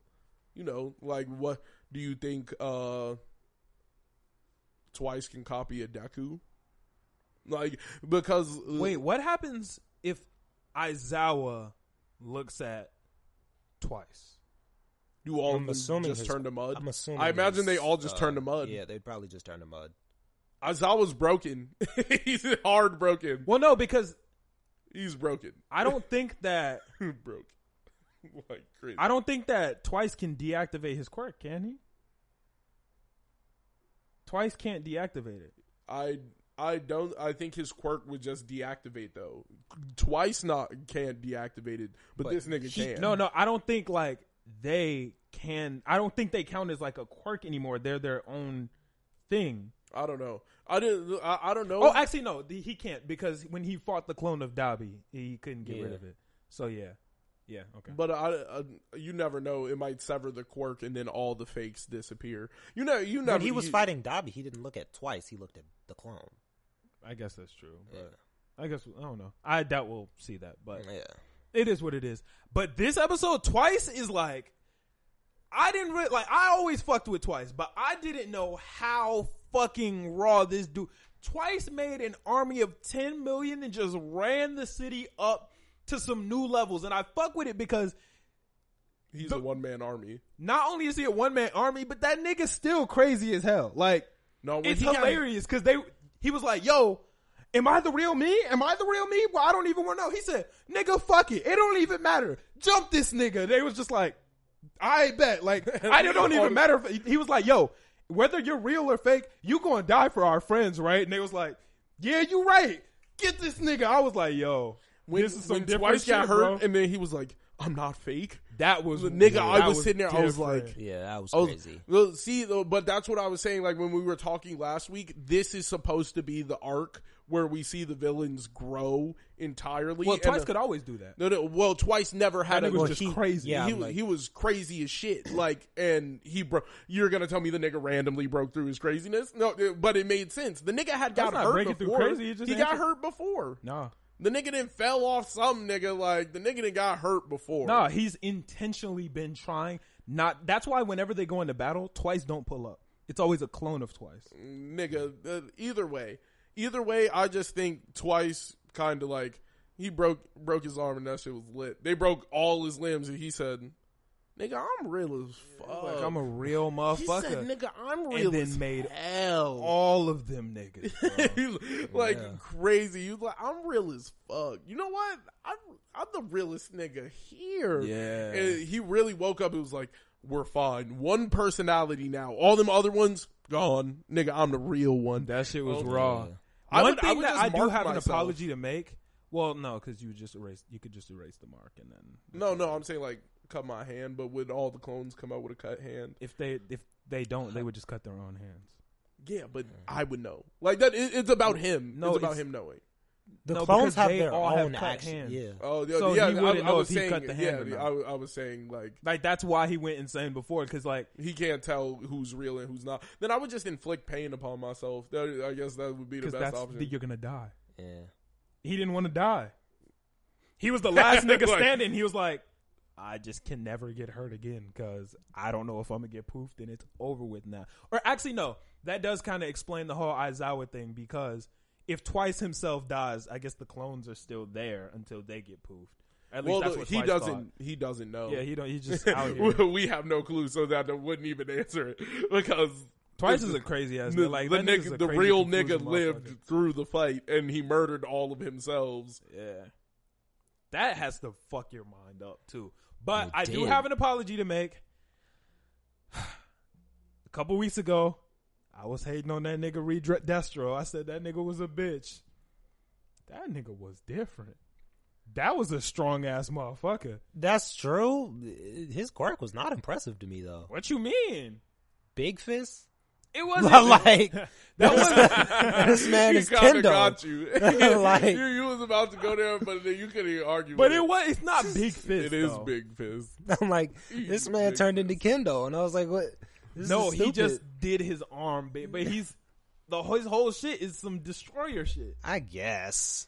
you know, like, what do you think? uh Twice can copy a Deku, like because Wait, what happens if Aizawa looks at twice? Do all I'm of them assuming just his- turn to mud? I'm assuming. I imagine his, they all just uh, turn to mud. Yeah, they'd probably just turn to mud. Aizawa's broken. He's hard broken. Well, no, because He's broken. I don't think that broke. like crazy. I don't think that Twice can deactivate his quirk, can he? Twice can't deactivate it. I I don't. I think his quirk would just deactivate though. Twice not can't deactivate it, but, But this nigga he- can. No, no, I don't think like they can. I don't think they count as like a quirk anymore. They're their own thing. I don't know. I didn't. I, I don't know. Oh, actually, no, the- he can't because when he fought the clone of Dabi, he couldn't get rid of it. So yeah, yeah, okay. but I, I, you never know. It might sever the quirk, and then all the fakes disappear. You know. You never. When he was you- fighting Dabi, he didn't look at twice. He looked at the clone. I guess that's true. Yeah. But I guess I don't know. I doubt we'll see that, but yeah. It is what it is. But this episode twice is like I didn't really like I always fucked with twice, but I didn't know how fucking raw this dude twice made an army of 10 million and just ran the city up to some new levels and I fuck with it because He's the- a one man army. not only is he a one man army, but that nigga's still crazy as hell. Like No, it's hilarious because they he was like, "Yo, am I the real me? Am I the real me? Well, I don't even want to know." He said, "Nigga, fuck it. It don't even matter. Jump this nigga." They was just like, "I bet." Like, I don't, don't even oh. matter. If, he was like, "Yo, whether you're real or fake, you gonna die for our friends, right?" And they was like, "Yeah, you right. Get this nigga." I was like, "Yo." when, this is some when different twice got hurt, bro. and then he was like, "I'm not fake." That was a Nigga, I that was sitting there, I was like, Yeah, that was I was- crazy. Well, see, but that's what I was saying. Like when we were talking last week, this is supposed to be the arc where we see the villains grow entirely. Well, and Twice the- could always do that. no, no, well, twice never had a was Well, just he- crazy. yeah, he, like- he was crazy as shit. Like, and he broke. You're gonna tell me the nigga randomly broke through his craziness? No, it- but it made sense. The nigga had got hurt before. crazy, he got hurt before. Nah. The nigga didn't fell off some nigga. Like the nigga didn't got hurt before. Nah, he's intentionally been trying not that's why whenever they go into battle, twice don't pull up. It's always a clone of twice. nigga. Uh, either way, either way, I just think twice kind of like he broke broke his arm and that shit was lit. They broke all his limbs and he said, "Nigga, I'm real as fuck. Like I'm a real motherfucker." He said, "Nigga, I'm And real then as made hell." All of them niggas. like Yeah. crazy. He was like, "I'm real as fuck." You know what? I'm I'm the realest nigga here. Yeah. And he really woke up. It was like, "We're fine. One personality now. All them other ones gone. Nigga, I'm the real one." that shit was Oh, raw. yeah. I One would- I thing would that just I do mark have an apology to make. Well, no, because you just erase. You could just erase the mark, and then No, no, I'm saying like cut my hand, but would all the clones come out with a cut hand? if they if they don't, they would just cut their own hands. Yeah, but I would know. Like that, it, it's about him. No, it's about it's- him knowing. The No, clones have their all have own cut action. hands. Yeah. Oh, yeah, So yeah. he I, wouldn't I know was if he saying, cut the hand yeah, or I, not. was- I was saying like Like that's why he went insane before, because like he can't tell who's real and who's not. Then I would just inflict pain upon myself. That, I guess that would be the because best that's option. the, you're gonna die. Yeah. He didn't want to die. He was the last nigga Like- standing. He was like, I just can never get hurt again because I don't know if I'm gonna get poofed and it's over with now. Or actually, no, that does kind of explain the whole Aizawa thing because if Twice himself dies, I guess the clones are still there until they get poofed. At least well, that's the- what he Twice doesn't. He doesn't know. Yeah, he don't. He's just out here. we have no clue, so that wouldn't even answer it because Twice is a crazy ass. the, nigga. Like the, that nigga's nigga, the real nigga lived motherfucker. through the fight, and he murdered all of himself. Yeah. That has to fuck your mind up too. But It I do have an apology to make. a couple weeks ago, I was hating on that nigga Re-Destro. I said that nigga was a bitch. That nigga was different. That was a strong ass motherfucker. That's true. His quirk was not impressive to me though. What you mean? Big fist. It wasn't like that was this man is Kendo. got you. Like- you. You was about to go there, but then you couldn't even argue. But it was it's not big fist. It is though. big fist. I'm like, this man Big turned into Kendo, and I was like, what? This No, is he just did his arm big, but he's the his whole shit is some destroyer shit. I guess.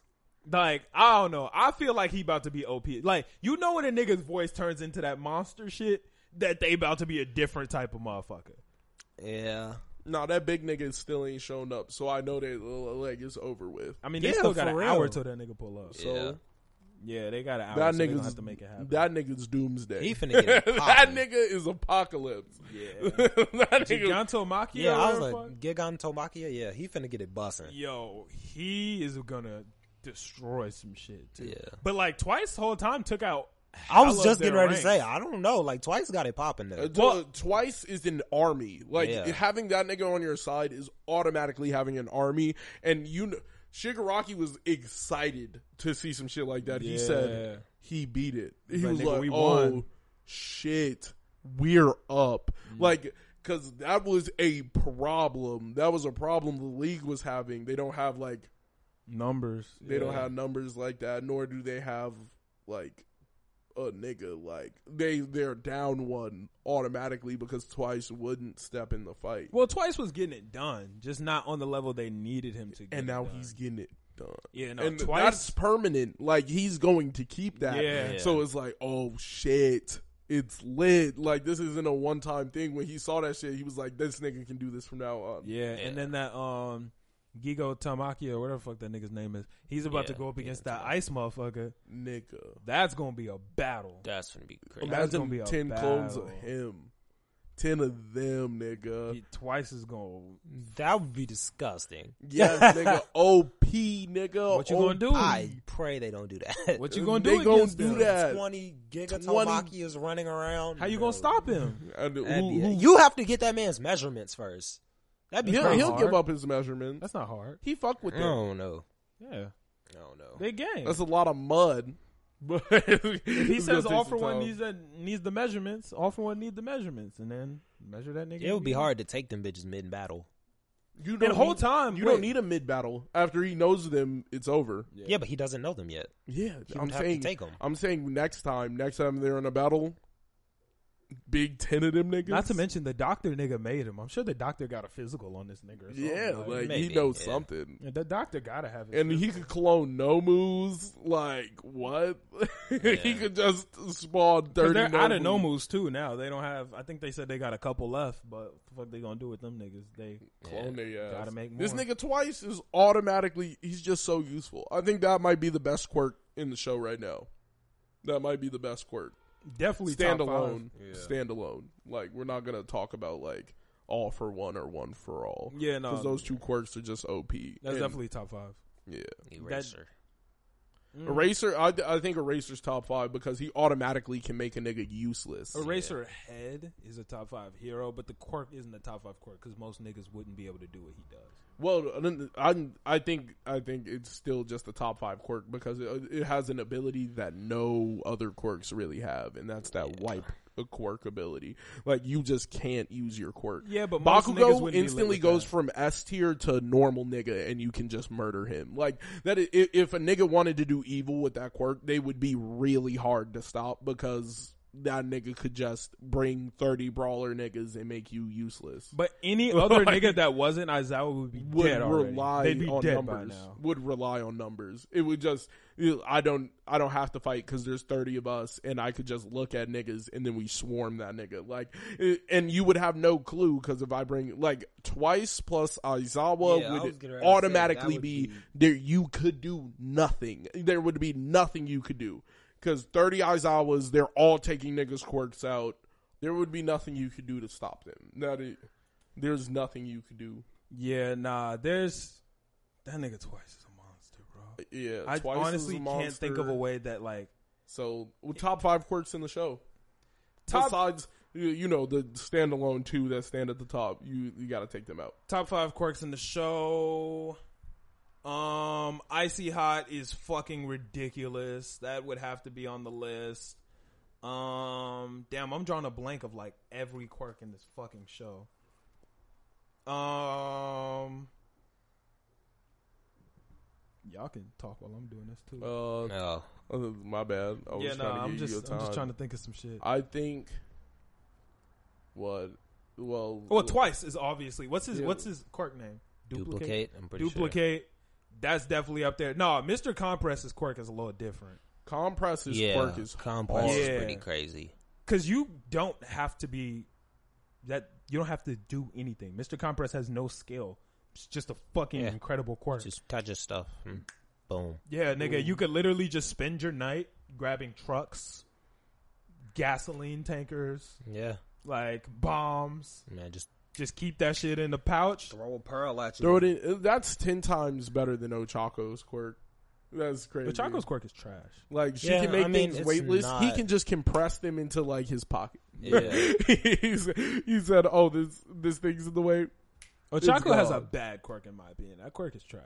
Like, I don't know. I feel like he about to be OP. Like, you know when a nigga's voice turns into that monster shit, that they about to be a different type of motherfucker. Yeah. No, that big nigga still ain't shown up, so I know that like it's over with. I mean, Yeah, they still got for an hour till that nigga pull up. So Yeah. Yeah, they got an hour. that so they gonna nigga's have to make it happen. that nigga's doomsday. He finna get it that nigga is apocalypse. yeah. that nigga, Giganto Yeah, I was like, the Gigan yeah, he finna get it bussin'. fuck. yo, he is gonna destroy some shit too. Yeah. But like twice the whole time took out. I was hella just getting ready ranks. to say, I don't know, like Twice got it popping there. t- uh, twice is an army. Like Yeah. having that nigga on your side is automatically having an army, and you. Shigaraki was excited to see some shit like that. He said he beat it. He Like, was nigga, like, we "Oh won." shit, we're up!" Mm. Like because that was a problem. That was a problem the league was having. They don't have like numbers. they don't have numbers like that, nor do they have like a nigga like they they're down one automatically because twice wouldn't step in the fight, Well, twice was getting it done, just not on the level they needed him to. get and it now done. he's getting it done. yeah, no, and twice. that's permanent. Like he's going to keep that. Yeah. So it's like, oh shit, it's lit. Like this isn't a one time thing. When he saw that shit, he was like, this nigga can do this from now on. Yeah, and then that um Gigantomachia or whatever the fuck that nigga's name is, he's about to go up yeah, against that ice motherfucker. Nigga, That's gonna be a battle. That's gonna be crazy. That's gonna be a ten clones of battle. him, ten of them, nigga. He twice is gonna. That would be disgusting. Yes, nigga. OP, nigga. What you gonna do? I pray they don't do that. What you gonna They do? gonna against do them? that. Twenty Giga 20 Tomaki is running around. How you No. gonna stop him? And who- That'd be- who- you have to get that man's measurements first. That'd be he'll, he'll hard. give up his measurements. That's not hard. He fuck with I them. don't know. Yeah, I don't know. they game. That's a lot of mud. But if he says all for one needs that needs the measurements, all for one need the measurements, and then measure that nigga. It would be hard to take them bitches mid battle. You the don't whole need- time, you wait. don't need a mid battle. After he knows them, it's over. Yeah, but he doesn't know them yet. Yeah, He I'm would have saying. to take them. I'm saying next time, next time they're in a battle, big ten of them niggas. Not to mention the doctor nigga made him. I'm sure the doctor got a physical on this nigga. Or something. yeah, like he maybe, knows yeah. something. Yeah, the doctor gotta have it. And he could clone Nomus. Like what? he could just spawn Cause thirty. they're out of Nomus. Nomus too now. They don't have. I think they said they got a couple left, but what the fuck they gonna do with them niggas? They Clone they ass. Gotta make more. This more. nigga twice is automatically. He's just so useful. I think that might be the best quirk in the show right now. That might be the best quirk. Definitely top five. Standalone. Yeah. Standalone. Like we're not gonna talk about like all for one or one for all. Yeah, no, because those two quirks are just OP. that's And, definitely top five. yeah. Eraser. Mm. Eraser, I, I think Eraser's top five because he automatically can make a nigga useless. Eraser Head is a top five hero, but the quirk isn't a top five quirk because most niggas wouldn't be able to do what he does. Well, I, I think I think it's still just the top five quirk because it, it has an ability that no other quirks really have, and that's that wipe a quirk ability. Like you just can't use your quirk. Yeah, but Bakugo wouldn't be lit instantly goes that. from S tier to normal nigga, and you can just murder him. Like that. i- If a nigga wanted to do evil with that quirk, they would be really hard to stop because that nigga could just bring thirty brawler niggas and make you useless. But any other Like- nigga that wasn't Aizawa would be would dead already. rely They'd be on dead numbers. by now. Would rely on numbers. It would just I don't I don't have to fight because there's thirty of us, and I could just look at niggas and then we swarm that nigga. Like, and you would have no clue because if I bring like twice plus Aizawa Yeah, would getting say, automatically would be, be- there. You could do nothing. There would be nothing you could do because thirty Aizawas, they're all taking niggas quirks out. There would be nothing you could do to stop them. That is, there's nothing you could do. Yeah, nah. There's that nigga twice is a monster, bro. Yeah, I Twice is honestly can't think of a way that like So well, top five quirks in the show. Top- Besides, you, you know the standalone two that stand at the top, you you got to take them out. top five quirks in the show. Um, icy hot is fucking ridiculous. That would have to be on the list. Um, damn, I'm drawing a blank of like every quirk in this fucking show. Um, y'all can talk while I'm doing this too. Uh, No. uh, my bad. I was yeah, no, trying to I'm just I'm just trying to think of some shit. I think what? Well, Well, twice is obviously what's his Yeah. what's his quirk name? Duplicate. I'm pretty Duplicate. That's definitely up there. No, Mr. Compress's quirk is a little different Compress's. Yeah. quirk is Compress hard. is Yeah. pretty crazy. because you don't have to be that. You don't have to do anything. Mr. Compress has no skill. It's just a fucking Yeah. incredible quirk. Just touch his stuff. and Boom. yeah, nigga, you could literally just spend your night grabbing trucks, gasoline tankers, Yeah. like bombs. Man, just Just keep that shit in the pouch. throw a pearl at you. Throw it in. That's ten times better than Ochako's quirk. That's crazy. But Chaco's quirk is trash. Like she Yeah, can make I mean, things it's weightless. He can just compress them into like his pocket. Yeah. He said, "Oh, this this thing's in the way." Ochako has a bad quirk in my opinion. That quirk is trash.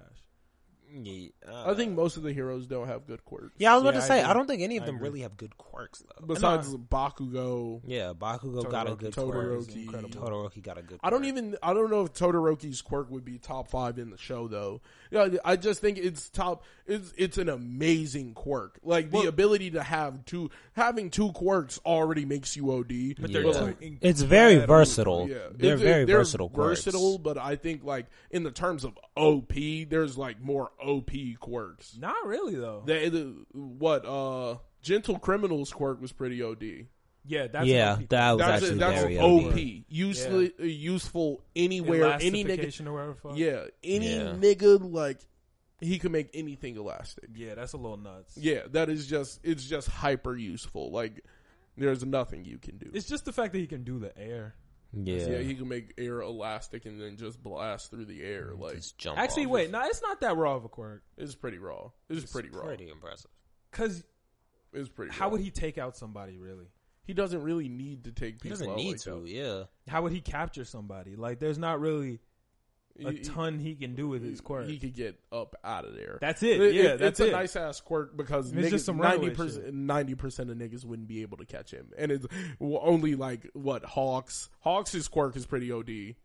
Yeah, I think most of the heroes don't have good quirks. Yeah, I was about Yeah, to say agree. I don't think any of them really have good quirks though. Besides uh, Bakugo, Yeah, Bakugo got a good Todoroki. quirk. incredible. Todoroki got a good. I don't even. I don't know if Todoroki's quirk would be top five in the show though. Yeah, I just think it's top. It's it's an amazing quirk. Like the Well- ability to have two having two quirks already makes you OD. But they're Yeah. too It's very versatile. Yeah, They're It's- very they're versatile. quirks. Versatile, but I think like in the terms of OP, there's like more OP quirks. Not really though. They, the, what uh, Gentle Criminal's quirk was pretty OD. yeah, that's Yeah, OP that was That's actually that's very OP. OP. Useful, useful anywhere. Any nigga, or whatever. yeah, any Yeah. nigga like he can make anything elastic. yeah, that's a little nuts. Yeah, that is just it's just hyper useful. Like there's nothing you can do. It's just the fact that he can do the air. Yeah, yeah, he can make air elastic and then just blast through the air. Mm, like Just jump. Actually, off. wait, no, it's not that raw of a quirk. it's pretty raw. It's, It's pretty raw. Pretty impressive. Cause It's pretty. how raw. would he take out somebody really? He doesn't really need to take people. He doesn't out need like to. that. Yeah. How would he capture somebody? Like, there's not really a He- ton he can do with his quirk. He could get up out of there. That's it. Yeah, that's it's a it. nice ass quirk because It's just some runaway ninety percent of niggas wouldn't be able to catch him, and it's only like what Hawks. Hawks' quirk is pretty OD.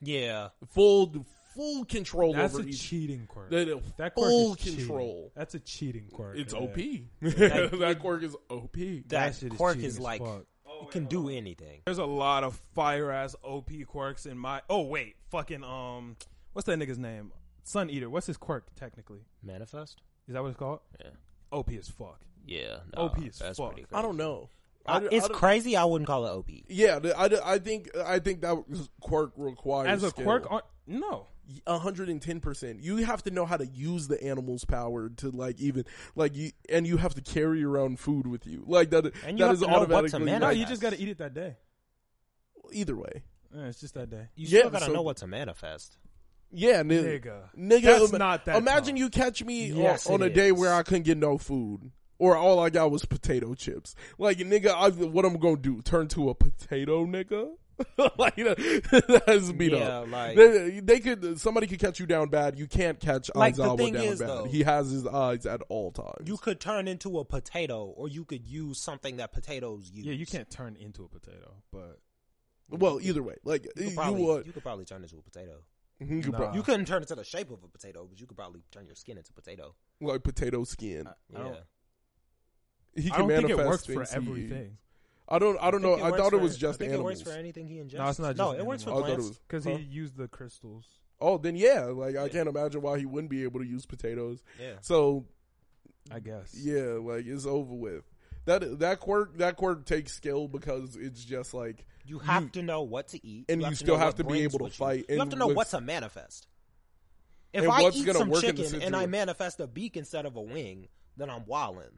Yeah. Full full control That's over a each. cheating quirk. They have uh, That quirk full is cheating. control. That's a cheating quirk. It's. OP. that quirk is OP. That shit quirk cheating is as like fuck. It can do anything. There's a lot of fire ass OP quirks in my. Oh wait, fucking um, what's that nigga's name? Sun Eater. What's his quirk technically? Manifest. Is that what it's called? Yeah. OP as fuck. Yeah. OP as that's fuck. pretty I don't know. I d- it's I crazy. I wouldn't call it OP. Yeah, the- I, d- I think I think that quirk requires As a skill. quirk, on, no. Hundred and ten percent. You have to know how to use the animal's power to like even like you, and you have to carry around food with you. Like that. And you that have is to know what to automatically. No, you just got to eat it that day. either way. Yeah, it's just that day. You Yeah, still gotta so- know what to manifest. Yeah, n- Nigga. nigga. That's ima- not that Imagine tough. you catch me on- Yes, on, it a day where I couldn't get no food. Or all I got was potato chips. Like nigga, I, what I'm gonna do? Turn to a potato nigga? like you know, that's beat Yeah, up. like- they, they could somebody could catch you down bad. You can't catch Like, the Aizawa thing down is, bad. though- he has his eyes at all times. You could turn into a potato, or you could use something that potatoes use. Yeah, you can't turn into a potato, but well, either way, like You you, could probably, would. you could probably turn into a potato. Mm-hmm, you could Nah. prob- You couldn't turn into the shape of a potato, but you could probably turn your skin into potato. like potato skin. I, I Yeah. don't, he I don't think it works for things he- everything. I don't. I don't know. I works thought it was just I think animals. it works for anything he ingests. No, it's not No, just it works for I plants. Because Huh? he used the crystals. Oh, then yeah. Like I Yeah. can't imagine why he wouldn't be able to use potatoes. Yeah. So I guess. yeah, like it's over with. That that quirk that quirk takes skill because it's just like You have to know what to eat, and you you have still have to be able to with you. fight, You have to know with- what to manifest. If And I what's eat gonna some work chicken and I manifest a beak instead of a wing, then I'm wildin'.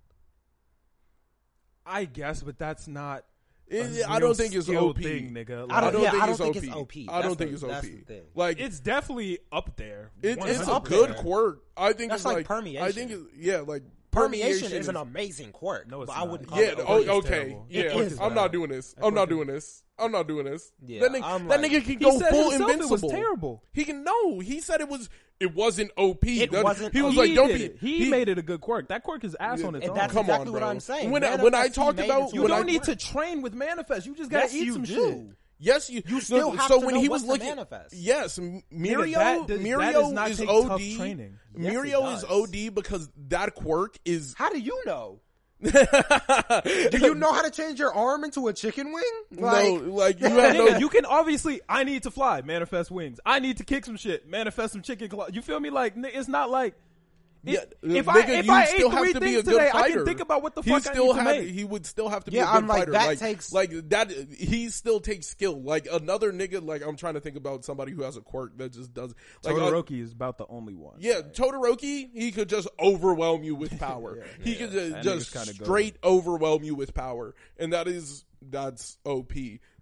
I guess, but that's not. it, I don't think it's skill OP. Thing, nigga. I don't- don't yeah, think I don't it's think OP. it's OP. I don't That's think the- it's OP. that's the thing. Like It's definitely up there. it, it's a good there. quirk. I think That's it's like like I think it, yeah, like Permeation is an amazing quirk, No, it's but I wouldn't call Yeah. it Oh, okay. Yeah. It is I'm bad. not doing this. I'm not doing this. I'm not doing this. Yeah, that nigga, I'm that like- nigga can He go said full invincible. it was terrible. He can no. He said it was. It wasn't OP. It wasn't He was OP. like, don't be. it. He, made it a good quirk. That quirk is ass Yeah. on its And own. that's Come exactly on, what. I'm saying. When I- when I talked about- you when a I- don't need to train with manifest. You just gotta eat you some do. shit. Yes, you. You still no, have so to when know he was looking, manifest. yes, M- Mirio, that does- Mirio that is OD. tough training. Yes, Mirio is. OD because that quirk is. How do you know? Do Do you know how to change your arm into a chicken wing? no, like you have no. You can obviously. I need to fly. Manifest wings. I need to kick some shit. Manifest some chicken claw. You feel me? Like it's not like. Yeah, if nigga, I if you I still ate have three to be things a good today, I can think about what the he fuck I still need to make. He would still have to be Yeah, a good I'm like, fighter. that like, takes- like that. He still takes skill. Like another nigga. Like I'm trying to think about somebody who has a quirk that just does. Like, uh, Todoroki is about the only one. Yeah, Todoroki, he could just overwhelm you with power. he could just, just nigga's kinda straight overwhelm you with power, and that is that's OP.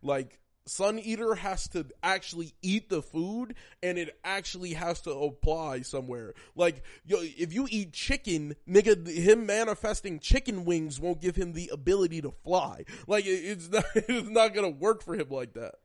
Like Sun Eater has to actually eat the food, and it actually has to apply somewhere. Like yo, if you eat chicken, nigga, him manifesting chicken wings won't give him the ability to fly. Like it's not, it's not gonna work for him like that.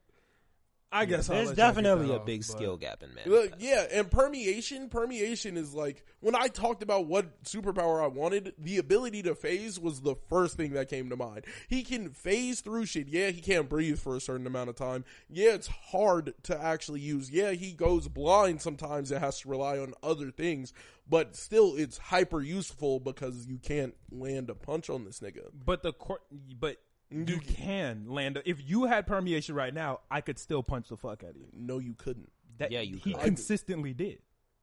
I guess I'll There's let y'all get definitely that a big but- skill gap in man. Look, yeah, and permeation, permeation is like when I talked about what superpower I wanted, the ability to phase was the first thing that came to mind. He can phase through shit. Yeah, he can't breathe for a certain amount of time. Yeah, it's hard to actually use. Yeah, he goes blind sometimes and has to rely on other things, but still it's hyper useful because you can't land a punch on this nigga. But the court, but you can land. If you had permeation right now, I could still punch the fuck out of you. No, you couldn't. That Yeah, you he could. consistently did.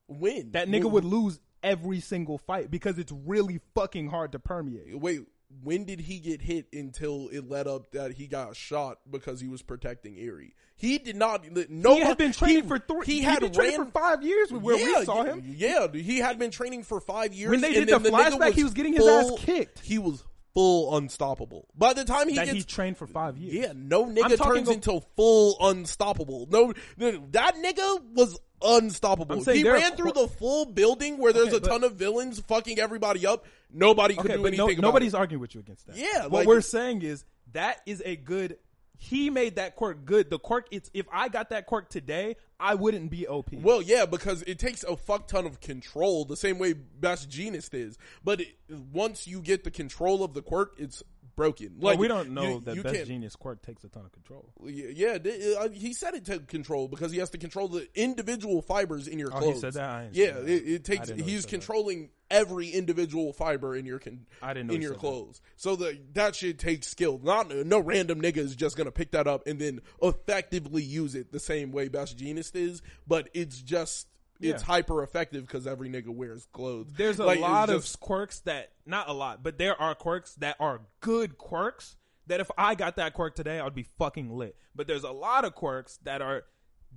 Win. That nigga Win- would lose every single fight because it's really fucking hard to permeate. Wait, when did he get hit until it led up that he got shot because he was protecting Eri? He did not. No, he had been training for three. He He had been training ran for five years where yeah, we saw him. Yeah, he had been training for five years. When they did then the nigga flashback, he was getting his ass kicked. He was full unstoppable. By the time he that gets he trained for five years. yeah, no nigga turns of- into full unstoppable. No, no, that nigga was unstoppable. He ran through qu- the full building where there's Okay, a but- ton of villains fucking everybody up. Nobody could Okay, do but no, anything about nobody's it. arguing with you against that. Yeah, what like- we're saying is that is a good. He made that quirk good. The quirk, it's if I got that quirk today, I wouldn't be OP. Well, yeah, because it takes a fuck ton of control, the same way Best Jeanist is. But it, once you get the control of the quirk, it's broken. Like Like we don't know you- that you Best Jeanist Quirk takes a ton of control. Yeah, th- uh, he said it to control because he has to control the individual fibers in your Oh, clothes. he said that. Yeah, that. it, it takes. know he He's that. controlling every individual fiber in your con- I didn't know in your said that. clothes. So the, that shit takes skill. Not no random nigga is just gonna pick that up and then effectively use it the same way Best Jeanist is. But it's just it's hyper effective because every nigga wears clothes. There's a Like, lot of just- quirks that not a lot, but there are quirks that are good quirks that if I got that quirk today, I'd be fucking lit. But there's a lot of quirks that are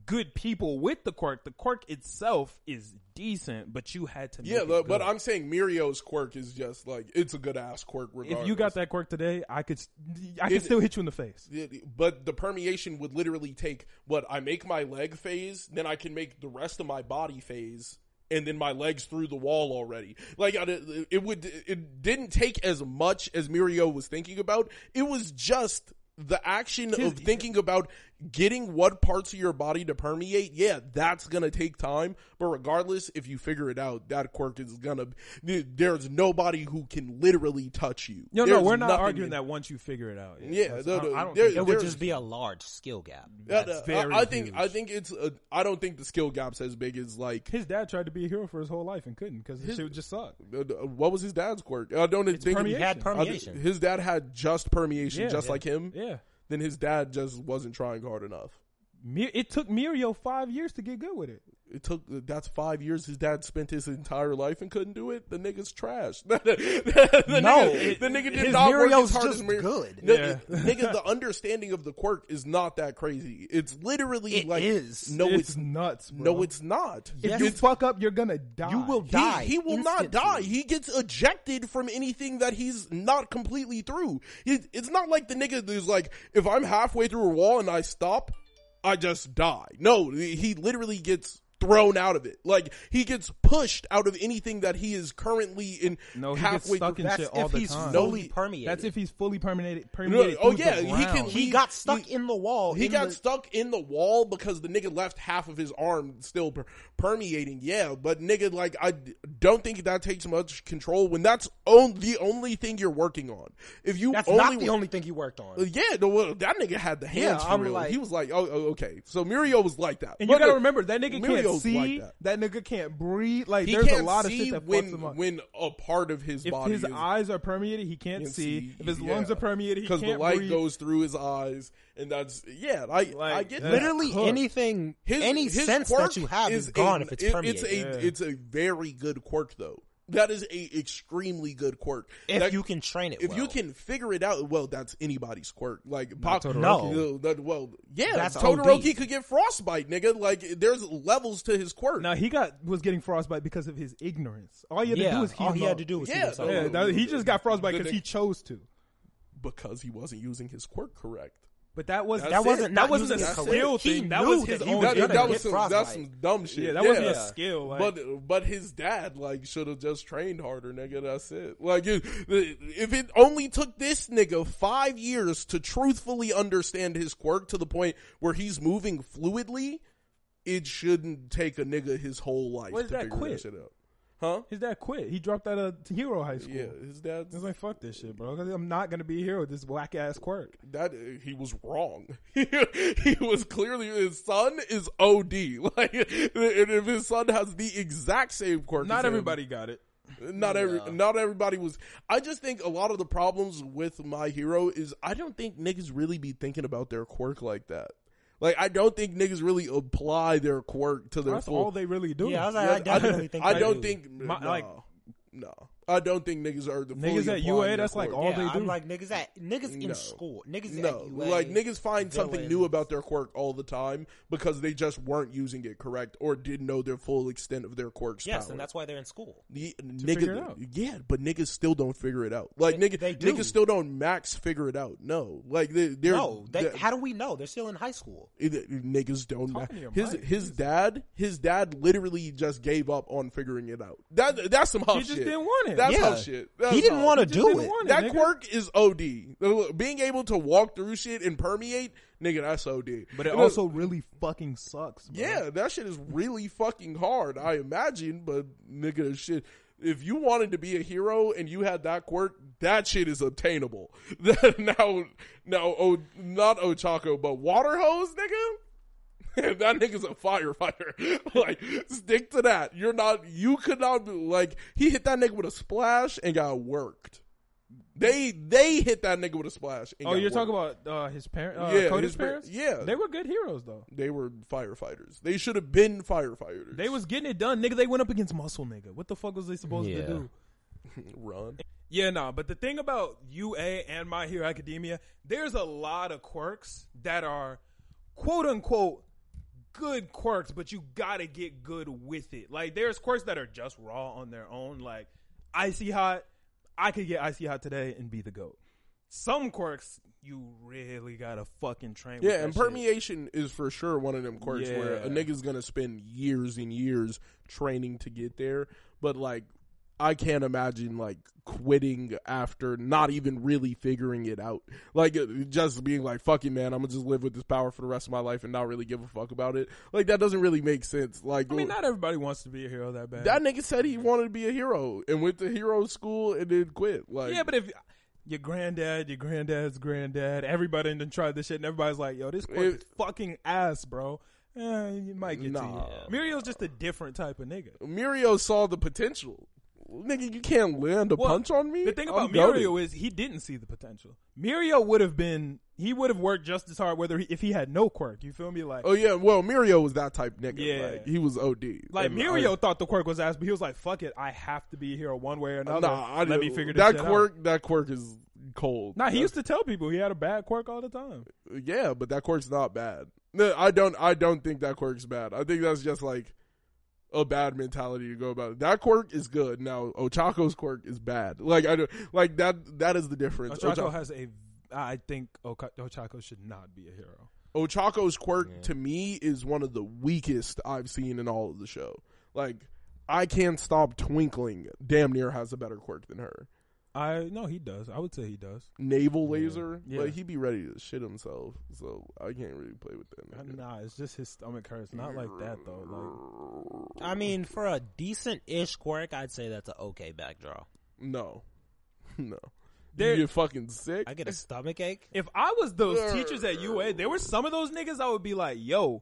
good people with the quirk. The quirk itself is decent, but you had to make yeah, but good. I'm saying Mirio's quirk is just like it's a good ass quirk. Regardless. if you got that quirk today, I could I could It- still hit you in the face. It- but the permeation would literally take what I make my leg phase, then I can make the rest of my body phase, and then my legs through the wall already. Like it would, it didn't take as much as Mirio was thinking about. It was just the action of thinking about getting what parts of your body to permeate. Yeah, that's gonna take time. But regardless, if you figure it out, that quirk is gonna. There's nobody who can literally touch you. No, no, we're not arguing in- that once you figure it out. Yeah, That's- no, I, no, I don't there- think It would just be a large skill gap. That's no, I- very I think huge. I think it's a, I don't think the skill gap's as big as like his dad tried to be a hero for his whole life and couldn't because his His- shit just suck. uh, uh, what was his dad's quirk? I don't think permeation. He had I permeation. his dad had just permeation, Yeah. just Yeah. like him. Yeah, Then his dad just wasn't trying hard enough. It took Mirio five years to get good with it. It took that's five years. His dad spent his entire life and couldn't do it. The nigga's trash. the, the No, nigga, it- the nigga did his not work as hard just as Mir- good. No, Yeah. nigga, the understanding of the quirk is not that crazy. It's literally It like is. no, it's, it's, nuts. Bro. no, it's not. If Yes. you fuck up, you're gonna die. You will die. He, will not die. He gets ejected from anything that he's not completely through. He, it's not like the nigga is like, if I'm halfway through a wall and I stop, I just die. No, he literally gets thrown out of it. Like he gets pushed out of anything that he is currently in No, he gets stuck through. in That's shit all if the he's time. No, fully he- permeated. That's if he's fully permeated. No, oh yeah, he can. he he- got stuck he- in the wall. He got the- stuck in the wall because the nigga left half of his arm still per- permeating. Yeah, but nigga, like I don't think that takes much control when that's on, the only thing you're working on. If you That's only not the wa- only thing he worked on. Uh, Yeah, no, that nigga had the hands Yeah, for I'm real. like- he was like, oh, oh, okay. So Mirio was like that. And But, you gotta uh, remember that nigga Mirio's can't see. like that. that. nigga can't breathe. Like He there's a lot of shit that when fucks him up. when a part of his if body his is eyes are permeated, he can't can't see. see, If his yeah. lungs are permeated, he because can't the light breathe. goes through his eyes, and that's yeah. I Like, I get that's that. Literally cooked. anything, His, any his sense that you have is, a- gone if it's it- permeated. It's a Yeah. it's a very good quirk though. That is a extremely good quirk. if That- you can train it, if well. you can figure it out, well, that's anybody's quirk. Like Pop, Todoroki. No. that, well, yeah, That's Todoroki OD. could get frostbite, nigga. Like there's levels to his quirk. Now he got was getting frostbite because of his ignorance. All he had to do was heat all him he had to do was Yeah, heat himself no, Yeah, up. he just got frostbite because he chose to. because he wasn't using his quirk correct. But that was that wasn't that wasn't a skill. Thing. That was his own. That, that was some, that's some dumb shit. Yeah, that wasn't a skill. Like, But but his dad like should have just trained harder, nigga. That's it. Like it, if it only took this nigga five years to truthfully understand his quirk to the point where he's moving fluidly, it shouldn't take a nigga his whole life What to figure quit? that shit out. Huh? his dad quit. He dropped out of hero high school. Yeah, his dad's He's like, "Fuck this shit, bro. 'cause I'm not gonna be a hero with this whack ass quirk." that he was wrong. he was clearly his son is OD. Like, and if his son has the exact same quirk, as Not him, everybody got it. Not every, Yeah. not everybody was. I just think a lot of the problems with my hero is I don't think niggas really be thinking about their quirk like that. Like I don't think niggas really apply their quirk to their That's full. all they really do. Yeah, I was like, I definitely think I they don't do. think My- no, like- no. I don't think niggas are the Niggas fully at UA, applying their that's like all yeah, they I'm do. like niggas at niggas No. in school, niggas No, at UA, like niggas find something new about their quirk all the time because they just weren't using it correct or didn't know their full extent of their quirk's Yes, power. and that's why they're in school. Ye- figure it out. yeah, but niggas still don't figure it out. Like They- nigga, they do. niggas still don't max figure it out. No, like they, they're No, they, they- how do we know? They're still in high school. it- niggas don't. ma- Talking to your His mic, his dad, his dad literally just gave up on figuring it out. That that's some huff He just shit. didn't want it. That's Yeah. shit. That's he didn't want to do it. it. That nigga. quirk is OD. Being able to walk through shit and permeate, nigga, that's OD. But it And, also really fucking sucks. Bro. Yeah, that shit is really fucking hard. I imagine, but nigga, shit. if you wanted to be a hero and you had that quirk, that shit is obtainable. now, now, oh, not Ochako, but water hose, nigga. that nigga's a firefighter. like, stick to that. You're not. You could not. Like, he hit that nigga with a splash and got worked. They they hit that nigga with a splash. And Oh, you're talking about uh, his parents? Uh, Yeah, Kota's his par- parents? yeah. They were good heroes, though. They were firefighters. They should have been firefighters. They was getting it done, nigga. They went up against Muscle, nigga. What the fuck was they supposed Yeah. to do? run. Yeah, no, but the thing about UA and My Hero Academia, there's a lot of quirks that are quote unquote good quirks, but you gotta get good with it. Like there's quirks that are just raw on their own, like Icy Hot. I could get Icy Hot today and be the GOAT. Some quirks you really gotta fucking train Yeah, and shit. permeation is for sure one of them quirks where a nigga's gonna spend years and years training to get there. But like, I can't imagine like quitting after not even really figuring it out. Like, uh, just being like, "Fuck it, man, I'm gonna just live with this power for the rest of my life and not really give a fuck about it." Like, that doesn't really make sense. Like, I mean, not everybody wants to be a hero that bad. that nigga said he wanted to be a hero and went to hero school and then quit. Like, Yeah, but if your granddad, your granddad's granddad, everybody done tried this shit, and everybody's like, "Yo, this quirk It- is fucking ass, bro." Eh, you might get Nah. to you. Mirio's just a different type of nigga. Mirio saw the potential. Nigga, you can't land a Well, punch on me. The thing about. Mirio is he didn't see the potential. Mirio would have been, he would have worked just as hard whether he, if he had no quirk. You feel me? Like, Oh yeah, well Mirio was that type nigga. Yeah. Like, he was OD. like And Mirio I- thought the quirk was ass, but he was like, "Fuck it, I have to be a hero one way or another. nah, I Let me figure that quirk. out." That quirk is cold. Nah, he used to tell people he had a bad quirk all the time. Yeah, but that quirk's not bad. No, I don't. I don't think that quirk's bad. I think that's just like a bad mentality to go about it. That quirk is good. Now Ochako's quirk is bad. Like I do, like that. That is the difference. Ochako Ocha- has a, I think Oka- Ochako should not be a hero. Ochako's quirk Yeah. to me is one of the weakest I've seen in all of the show. Like I can't stop twinkling. Damn near has a better quirk than her. I no, he does. I would say he does. Navel laser, Yeah. like he'd be ready to shit himself. So I can't really play with that. nigga. Nah, it's just his stomach hurts. Not like that though. Like, I mean, for a decent ish quirk, I'd say that's an okay backdraw. No, no. There- you get fucking sick. I get a stomach ache. If I was those teachers at UA, there were some of those niggas I would be like, "Yo,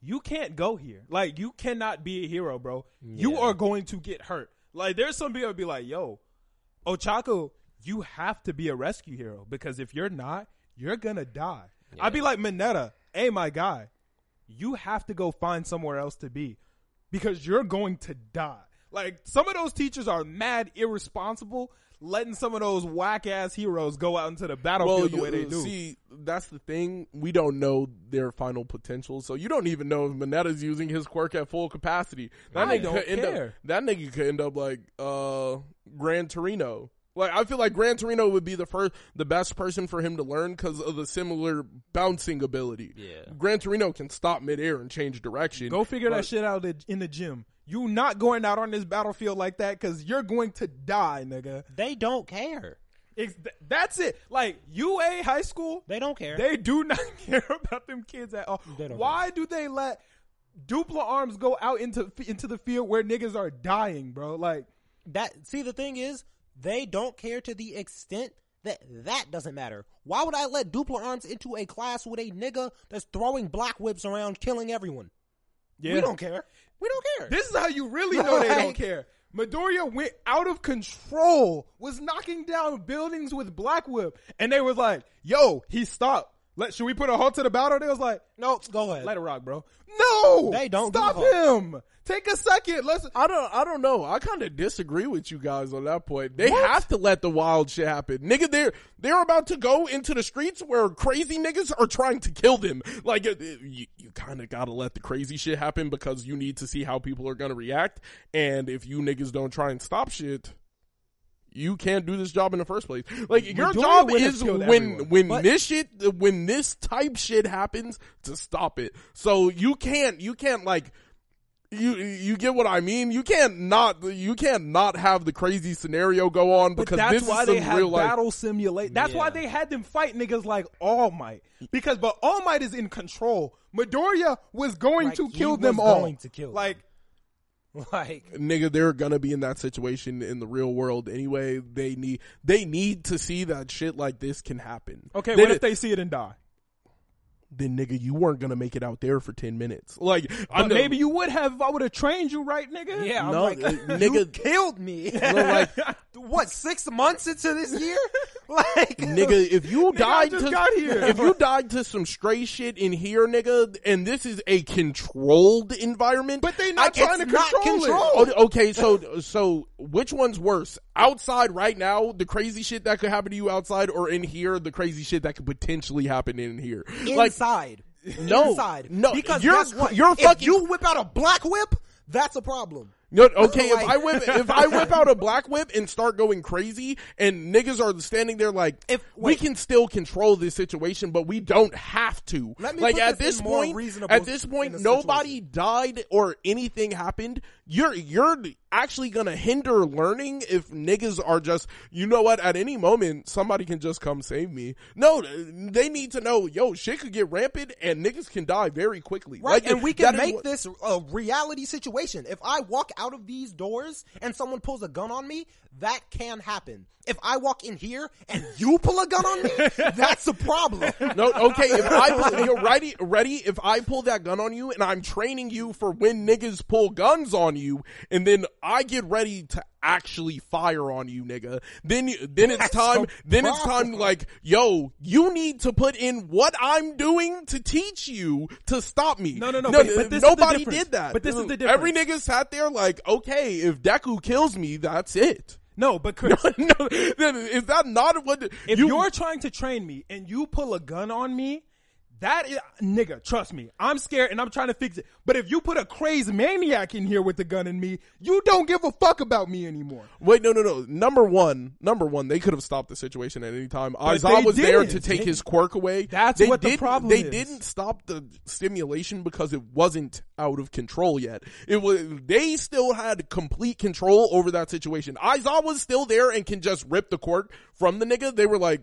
you can't go here. Like, you cannot be a hero, bro. You are going to get hurt." Like, there's some people I'd be like, "Yo, Ochako, you have to be a rescue hero because if you're not, you're gonna die." I'd be like, "Mineta, hey, my guy, you have to go find somewhere else to be because you're going to die." Like some of those teachers are mad irresponsible, letting some of those whack ass heroes go out into the battlefield the you- way they do. See, that's the thing. We don't know their final potential, so you don't even know if Mineta's using his quirk at full capacity. That I nigga don't could end up. That nigga could end up like uh Gran Torino. Like I feel like Gran Torino would be the first, the best person for him to learn because of the similar bouncing ability. Yeah. Gran Torino can stop midair and change direction. Go figure but- that shit out in the gym. You not going out on this battlefield like that because you're going to die, nigga. They don't care. It's, that's it. Like UA high school, They don't care. they do not care about them kids at all. They don't Why do they let Dupli-Arms go out into into the field where niggas are dying, bro? Like that see the thing is they don't care to the extent that that doesn't matter. Why would I let Dupli-Arms into a class with a nigga that's throwing black whips around, killing everyone? yeah, We don't care. We don't care. This is how you really know they don't care. Midoriya went out of control, was knocking down buildings with Black Whip, and they was like, "Yo, he stopped. Let should we put a halt to the battle?" They was like, no, go ahead. "Let it rock, bro." No, They don't stop him. Take a second. Let's. I don't. I don't know. I kind of disagree with you guys on that point. They What? have to let the wild shit happen, nigga. They're they're about to go into the streets where crazy niggas are trying to kill them. Like you, you kind of gotta let the crazy shit happen because you need to see how people are gonna react. And if you niggas don't try and stop shit. You can't do this job in the first place. Like your Midoriya job is killed when everyone. when But- this shit when this type shit happens to stop it. So you can't you can't like you you get what I mean? You can't not you can't not have the crazy scenario go on But because that's this why is they some had real life. battle simulate. That's why they had them fight niggas like All Might. Because but All Might is in control. Midoriya was going Like, to he kill was them all. going to kill like Like, nigga, they're gonna be in that situation in the real world anyway. They need they need to see that shit like this can happen. Okay, Then what if they see it and die? Then nigga, you weren't gonna make it out there for ten minutes. Like, I But know- maybe you would have if I would have trained you right, nigga. yeah, I'm No, like, uh, you nigga- killed me. Like, what, six months into this year? Like, nigga, if you I died to got here. if you died to some stray shit in here, nigga, and this is a controlled environment, But they I not can- trying to it's control it. controlled. Okay, so so which one's worse? Outside right now, the crazy shit that could happen to you outside, or in here, the crazy shit that could potentially happen in here? Like, inside. No, inside. no, because you're- guess what? you're if fucking- you whip out a black whip, that's a problem. No, okay, if I whip if I whip out a black whip and start going crazy and niggas are standing there like If- we can still control this situation but we don't have to. Let me like at this this in more point at this point a nobody died or anything happened. You're you're actually going to hinder learning if niggas are just you know what at any moment somebody can just come save me. No, they need to know yo shit could get rampant and niggas can die very quickly. Right, Like, and we can make what- this a reality situation. If I walk out of these doors and someone pulls a gun on me, that can happen. If I walk in here and you pull a gun on me, that's a problem. No, okay. If I pull, you're ready, ready. If I pull that gun on you and I'm training you for when niggas pull guns on you, and then I get ready to actually fire on you, nigga. Then, then it's That's time. Then it's time. Like, yo, you need to put in what I'm doing to teach you to stop me. No, no, no, but- but the nobody did that. But this is the difference. Every nigga sat there like, okay, if Deku kills me, that's it. No, but Chris, no, then is that not what if you, you, are trying to train me and you pull a gun on me, that is nigga, trust me. I'm scared and I'm trying to fix it. But if you put a crazy maniac in here with the gun in me, you don't give a fuck about me anymore. Wait, no, no, no. Number one, number one, they could have stopped the situation at any time. They was there to take They- his quirk away. That's They what the problem They is. didn't stop the stimulation because it wasn't out of control yet. It was. They still had complete control over that situation. Aizawa was still there and can just rip the quirk from the nigga. They were like,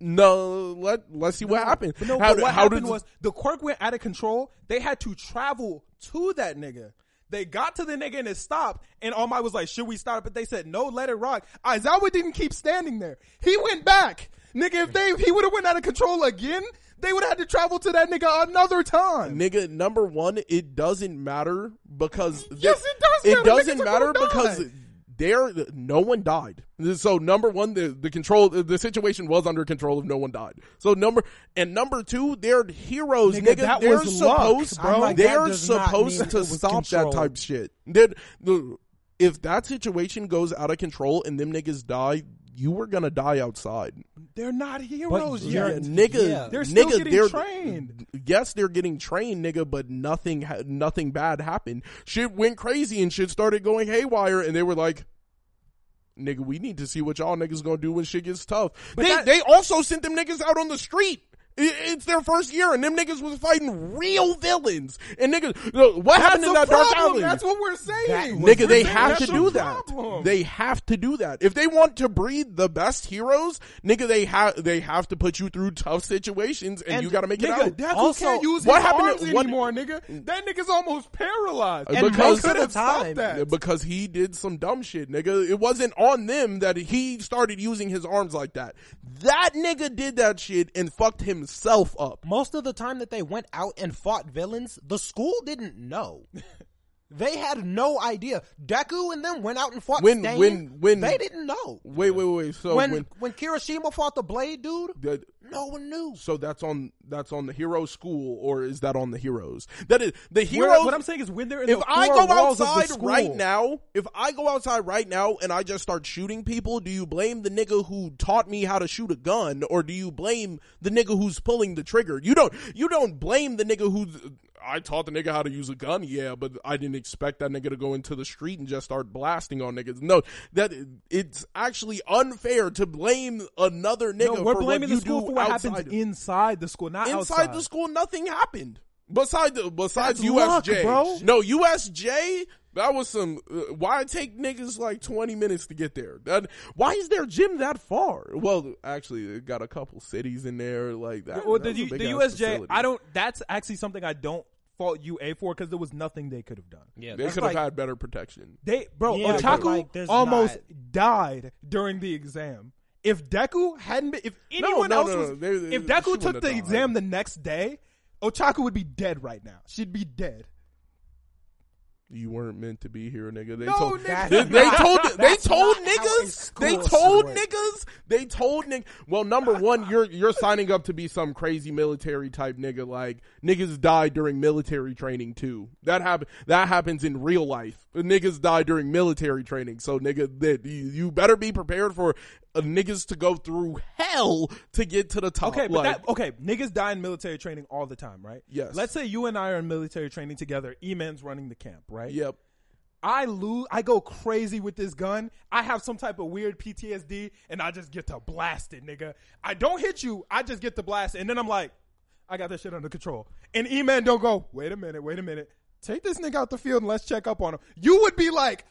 no, let let's see what happened. No, How but what how happened did- was the quirk went out of control. They had to travel to that nigga. They got to the nigga and it stopped. And All Might was like, "Should we stop?" But they said, "No, let it rock." Aizawa didn't keep standing there. He went back, nigga. If they he would have went out of control again, they would have had to travel to that nigga another time. Nigga, number one, it doesn't matter because Yes, it does It matter. doesn't matter because die. There, no one died. So number one, the the control, the situation was under control if no one died. So number and number two, they're heroes, Nigga, nigga they're was luck, supposed, bro. Like, they're supposed to stop that type shit. Then the if that situation goes out of control and them niggas die, you were gonna die outside. They're not heroes you're- yet. nigga, Yeah. They're still nigga, getting they're, trained. Yes, they're getting trained, nigga, but nothing, ha- nothing bad happened. Shit went crazy and shit started going haywire, and they were like, "Nigga, we need to see what y'all niggas gonna do when shit gets tough." But they that- they also sent them niggas out on the street. I- It's their first year, and them niggas was fighting real villains. And niggas, look, what happened That's in a that Dark problem. Island? That's what we're saying. That was Nigga, they That's have to a do that. They have to do that. If they want to breed the best heroes, nigga, they have they have to put you through tough situations, and, And you got to make it out. that's Also, who can't use what his happened arms to- what- anymore, nigga. That nigga's almost paralyzed. And they most could of the have stopped time- that. because he did some dumb shit, nigga. It wasn't on them that he started using his arms like that. That nigga did that shit and fucked himself up. Most of the time that they went out and fought villains, the school didn't know. They had no idea. Deku and them went out and fought When- Stain. when- when- they didn't know. Wait, wait, wait. So when, when, when Kirishima fought the Blade dude, the- no one knew. so that's on that's on the hero school, or is that on the heroes? That is the Where- heroes. what I'm saying is when they're in if the I go walls outside school- right now, if I go outside right now and I just start shooting people, do you blame the nigga who taught me how to shoot a gun, or do you blame the nigga who's pulling the trigger? You don't. You don't blame the nigga who's. I taught the nigga how to use a gun, yeah, but I didn't expect that nigga to go into the street and just start blasting on niggas. No, that it's actually unfair to blame another nigga no, we're for blaming the school for what happens inside the school, not Inside outside the school, nothing happened. Besides, besides That's USJ, luck. No, USJ. That was some. Uh, why take niggas like twenty minutes to get there? That why is their gym that far? Well, actually, it got a couple cities in there like that. Well, that the, was a U- the USJ, facility. I don't. That's actually something I don't fault UA for because there was nothing they could have done. Yeah, They could have like, had better protection. They bro, Yeah, Ochako like, almost not- died during the exam. If Deku hadn't been, if anyone no, else no, was, no. They- they- if Deku took the died. exam the next day, Ochako would be dead right now. She'd be dead. You weren't meant to be here, nigga. They No, told nigga. they, they told they told not how a niggas. They told niggas. They told niggas. Well, number one, you're you're signing up to be some crazy military type nigga. Like niggas die during military training too. That happen. That happens in real life. Niggas die during military training. So nigga, that you, better be prepared for uh, niggas to go through hell to get to the top. Okay, but like, that okay, niggas die in military training all the time, right? Yes. Let's say you and I are in military training together. E-Man's running the camp, right? Yep. I lose. I go crazy with this gun. I have some type of weird PTSD, and I just get to blast it, nigga. I don't hit you. I just get to blast it, and then I'm like, I got this shit under control. And E-Man don't go. Wait a minute. Wait a minute. Take this nigga out the field and let's check up on him. You would be like,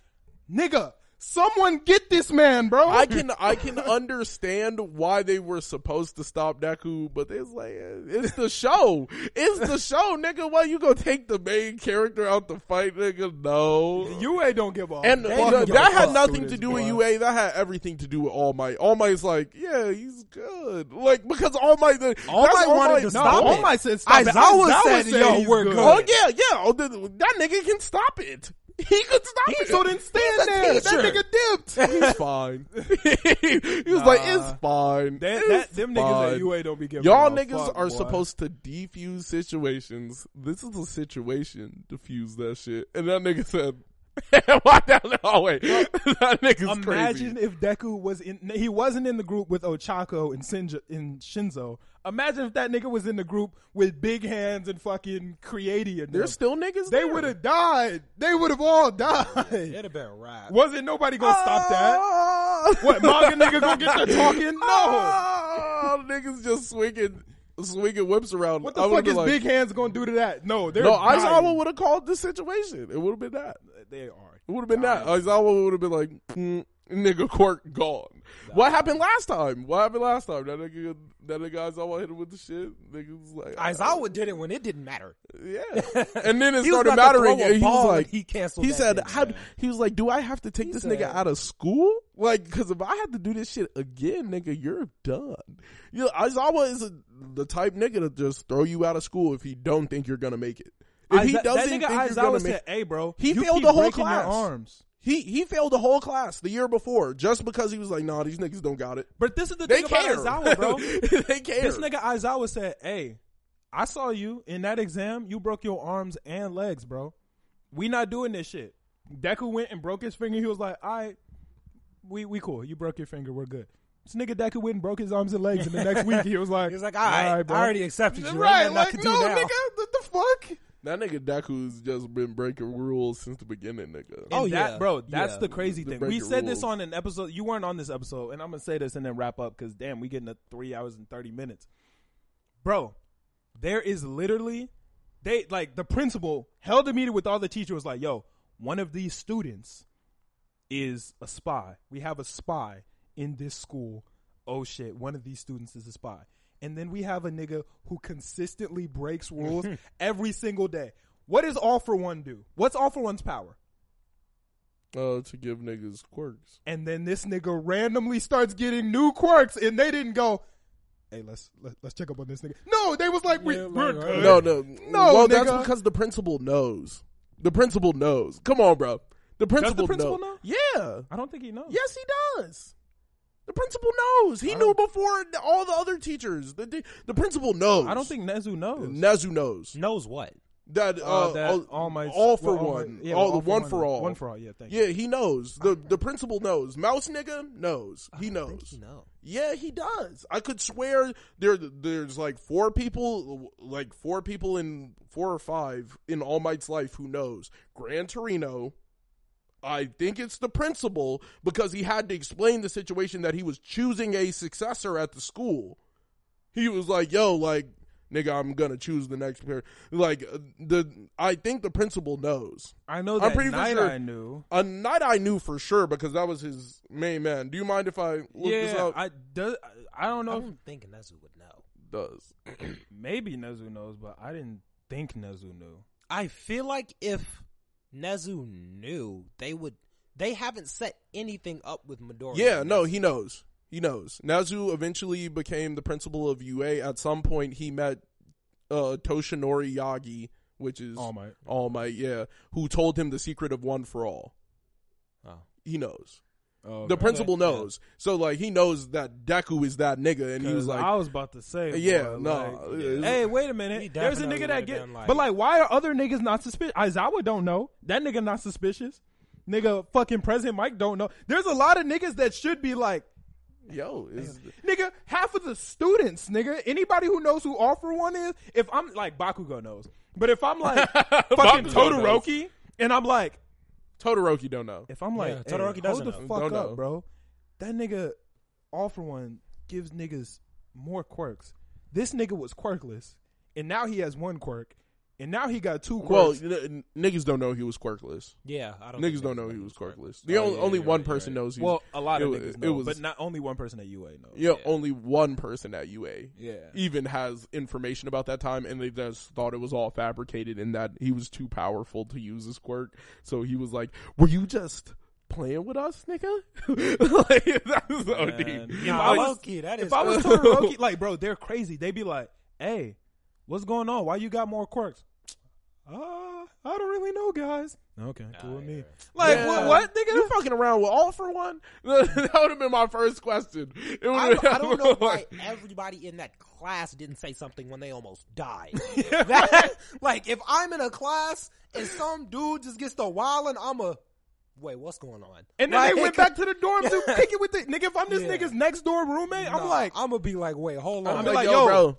nigga, someone get this man, bro. I can I can understand why they were supposed to stop Deku, but it's like it's the show. It's the show, nigga. Why you gonna take the main character out to fight, nigga? No. UA don't give a and fuck uh, that had nothing to do with boy. UA. That had everything to do with All Might. All Might's like, yeah, he's good. Like because All Might, the, All that's Might wanted to No, stop All it. Might said stop it. Aizawa Aizawa said, said yo, he's we're good. good. Oh yeah, yeah. Oh, the, that nigga can stop it. He could stop it. So then stand He's a there. That nigga dipped. He's fine. he was like, "It's fine." That, It's that, them niggas at fine." UA don't be giving Y'all a niggas fuck, are boy. supposed to defuse situations. This is a situation. Defuse that shit. And that nigga said, "Why down the hallway?" that nigga's Imagine crazy. if Deku was in. He wasn't in the group with Ochako and Shinso, in Shinso. Imagine if that nigga was in the group with Big Hands and fucking Creati and them. There's still niggas. They would have died. They would have all died. It'd have been a rap. Wasn't nobody gonna stop that? Ah! What manga nigga gonna get to talking? No. Ah, niggas just swinging, swinging whips around. What the I fuck is like, Big Hands gonna do to that? No, they're No, dying. Aizawa would have called the situation. It would have been that. They are. It would have been that. Aizawa would have been like, mm, nigga, Quirk gone. What happened last time? What happened last time? That nigga, that nigga Aizawa hit him with the shit. Nigga was like, Aizawa did it when it didn't matter. yeah. And then it started mattering. And he was like, he canceled He said, how, he was like, do I have to take He this said- nigga out of school? Like, cause if I had to do this shit again, nigga, you're done. You know, Aizawa is a, the type nigga to just throw you out of school if he don't think you're gonna make it. If he doesn't that nigga Aizawa said, "Hey, bro, He failed the whole class. Arms." He he failed the whole class the year before just because he was like, nah, these niggas don't got it. But this is the They thing care, about Aizawa, bro. they care. This nigga Aizawa said, "Hey, I saw you in that exam. You broke your arms and legs, bro. We not doing this shit." Deku went and broke his finger. He was like, "All right, we we cool. You broke your finger. We're good." This nigga Deku went and broke his arms and legs, and the next week he was like, He was like, all right, bro." I already accepted you. right, like I can do no, nigga, what the fuck?" That nigga Deku's just been breaking rules since the beginning, nigga. And Oh, that, yeah. bro, that's Yeah. the crazy The thing. break We your said this rules. on an episode. You weren't on this episode, and I'm gonna say this and then wrap up because damn, we getting to three hours and thirty minutes, bro. There is literally, they like the principal held a meeting with all the teachers. Was like, yo, one of these students is a spy. We have a spy in this school. Oh shit, one of these students is a spy. And then we have a nigga who consistently breaks rules every single day. What does All for One do? What's All for One's power? Uh, to give niggas quirks. and then this nigga randomly starts getting new quirks, and they didn't go, "Hey, let's let, let's check up on this nigga." No, they was like, we, Yeah, "We're like, good." No, no, No, Well, that's because the principal knows. The principal knows. Come on, bro. The principal, the principal knows. know? Yeah. I don't think he knows. Yes, he does. The principal knows. He knew before all the other teachers. The the, the principal knows. I don't think Nezu knows. Nezu knows Knows what? that. Uh, Uh, that all, all my all for well, all one. my- yeah, all, all the one for all. One for all. Yeah, thank you. Yeah, he knows. The the principal knows. Mouse nigga knows. He I knows. he know. Yeah, he does. I could swear there there's like four people like four people in four or five in All Might's life who knows. Gran Torino. I think it's the principal because he had to explain the situation that he was choosing a successor at the school. He was like, "Yo, like, nigga, I'm gonna choose the next pair." Like uh, the, I think the principal knows. I know that I'm that pretty night sure- I knew. A Nighteye knew for sure because that was his main man. Do you mind if I look this yeah, up? I does. I don't know. I'm thinking think Nezu would know. Does Maybe Nezu knows, but I didn't think Nezu knew. I feel like if Nezu knew, they would. They haven't set anything up with Midoriya. Yeah, no, he knows. He knows. Nezu eventually became the principal of UA. At some point, he met uh, Toshinori Yagi, which is All Might. All Might, yeah, who told him the secret of One for All. Oh. He knows. Oh, The okay. principal yeah. knows. So, like, he knows that Deku is that nigga, and he was like, I was about to say, Yeah, boy, no, like, uh, it is- hey, wait a He minute. There's a definitely nigga that would've get, been like- But like, why are other niggas not suspicious? Aizawa don't know. That nigga not suspicious. Nigga, fucking President Mike don't know. There's a lot of niggas that should be like, yo, is nigga, half of the students, nigga, anybody who knows who All for One is, if I'm like Bakugo knows, but if I'm like fucking Bakugo Todoroki, and I'm like, Todoroki don't know. if I'm like, Yeah, hey, Todoroki hold doesn't the know. fuck Don't up, know. bro. That nigga, All for One, gives niggas more quirks. This nigga was quirkless, and now he has one quirk, and now he got two Well, quirks. n- n- niggas don't know he was quirkless. Yeah, I don't. Niggas think don't know he was quirkless. The Oh, only, yeah, only one right, person right. knows. He Well, a lot of it niggas was- know, it was- but not only one person at UA knows. yeah, only one person at UA Yeah. even has information about that time, and they just thought it was all fabricated, and that he was too powerful to use his quirk. So he was like, "Were you just playing with us, nigga?" like, that was so Man. deep. If Nah, I was- low-key, that is if I was Todoroki, like, bro, they're crazy. They'd be like, hey, what's going on? Why you got more quirks? Uh, I don't really know, guys. Okay, cool with me. Like, Yeah. what, what, nigga? You fucking around with all for one? that would have been my first question. It I, would've- I don't know why everybody in that class didn't say something when they almost died. That- like, if I'm in a class and some dude just gets the to wilding, I'm a wait. What's going on? And then Like- they went back to the dorm to kick it with the nigga. If I'm this Yeah. nigga's next door roommate, I'm Nah, like, I'm gonna be like, wait, hold on. I'm be like, like, yo, yo, bro.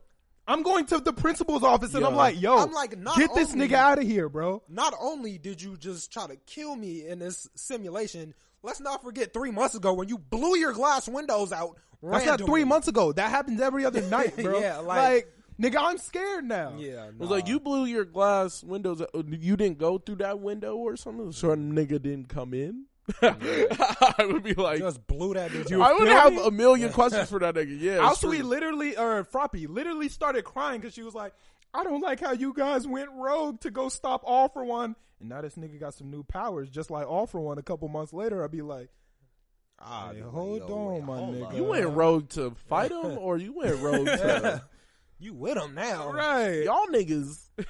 I'm going to the principal's office, and Yo. I'm like, yo, I'm like, not get this only- nigga out of here, bro. not only did you just try to kill me in this simulation, let's not forget three months ago when you blew your glass windows out. That's not three months ago. That happens every other night, bro. Yeah, like, like- nigga, I'm scared now. Yeah, It was like you blew your glass windows. uh, You didn't go through that window or something. So a nigga didn't come in. I would be like, just blew that. Did I would feel have me? a million questions for that nigga. Yeah, it's Also, we literally, or Froppy, literally started crying because she was like, I don't like how you guys went rogue to go stop All for One. And now this nigga got some new powers, just like All for One. A couple months later, I'd be like, Ah, Hey, hold yo, on, wait, my hold nigga. you went rogue to fight him, or you went rogue to You with him now? right. y'all niggas.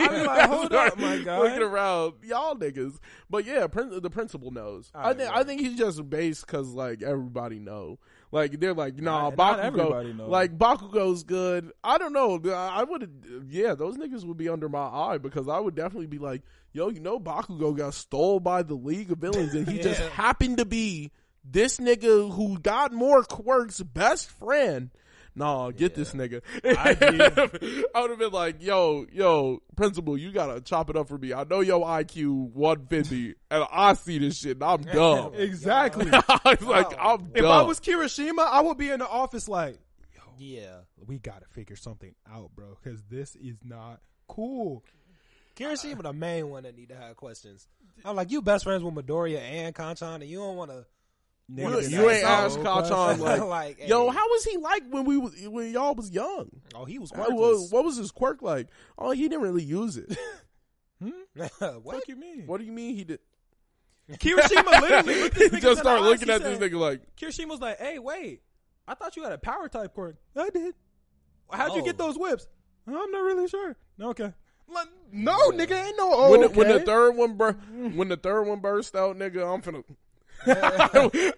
I'm like, hold up, my guy. Looking around, y'all niggas. But yeah, prin- the principal knows. I Alright, think I think he's just based because like everybody know. Like they're like, nah, Not- not Bakugo. everybody know. Like Bakugo's good. I don't know. I would. Yeah, those niggas would be under my eye because I would definitely be like, yo, you know, Bakugo got stole by the League of Villains, and he just happened to be this nigga who got more quirks best friend. Nah, get this nigga. I would have been like, yo, yo, principal, you gotta chop it up for me. I know your IQ 150, and I see this shit, and I'm dumb. Exactly. I was like, I'm dumb. if I was Kirishima, I would be in the office like, Yeah. we gotta figure something out, bro, because this is not cool. Kirishima, the main one that need to have questions. I'm like, you best friends with Midoriya and Kacchan, and you don't want to. you, Nigga, you ain't asked so Kacchan question. like, Like, yo, how was he like when we was, when y'all was young? Oh, he was quirkless. what, what was his quirk like? Oh, he didn't really use it. Hmm? what? What you mean? what do you mean he did? Kirishima literally looked this nigga just start the oh, eyes, looking he at this nigga like, Kirishima was like, "Hey, wait, I thought you had a power type quirk. I did. How'd Oh. you get oh. those whips? I'm not really sure. Okay. Like, no, nigga, ain't no. Oh, when, the, when the third one bur- when the third one burst out, nigga, I'm finna.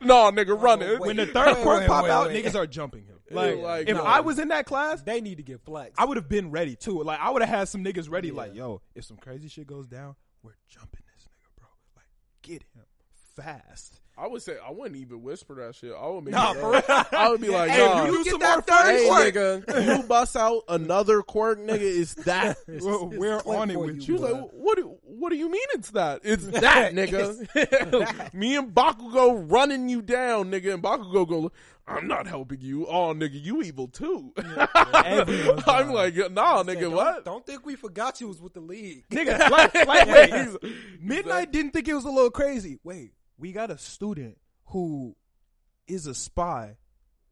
no, nigga, run it. when the third Wait, quirk wait, pop wait, out, wait. niggas are jumping him. Yeah, Like, like, if no. I was in that class, They need to get flexed. I would have been ready too. Like, I would have had some niggas ready. Yeah. Like, yo, if some crazy shit goes down, we're jumping this nigga, bro. Like, get him fast. I would say I wouldn't even whisper that shit. I would make Nah, for real. I would be like, Hey, nah. you do get some that more third Hey, quirk. nigga, you bust out another quirk, nigga. It's that. Well, it's we're on it with you, She was like, "What? Do, what do you mean it's that? It's that, nigga. Me and Bakugo running you down, nigga, and Bakugo go, I'm not helping you. Oh, nigga, you evil too. Everyone's I'm like, nah, Said, nigga, don't, what? Don't think we forgot you was with the league. Nigga, like, like wait, Midnight didn't think it was a little crazy. Wait, we got a student who is a spy.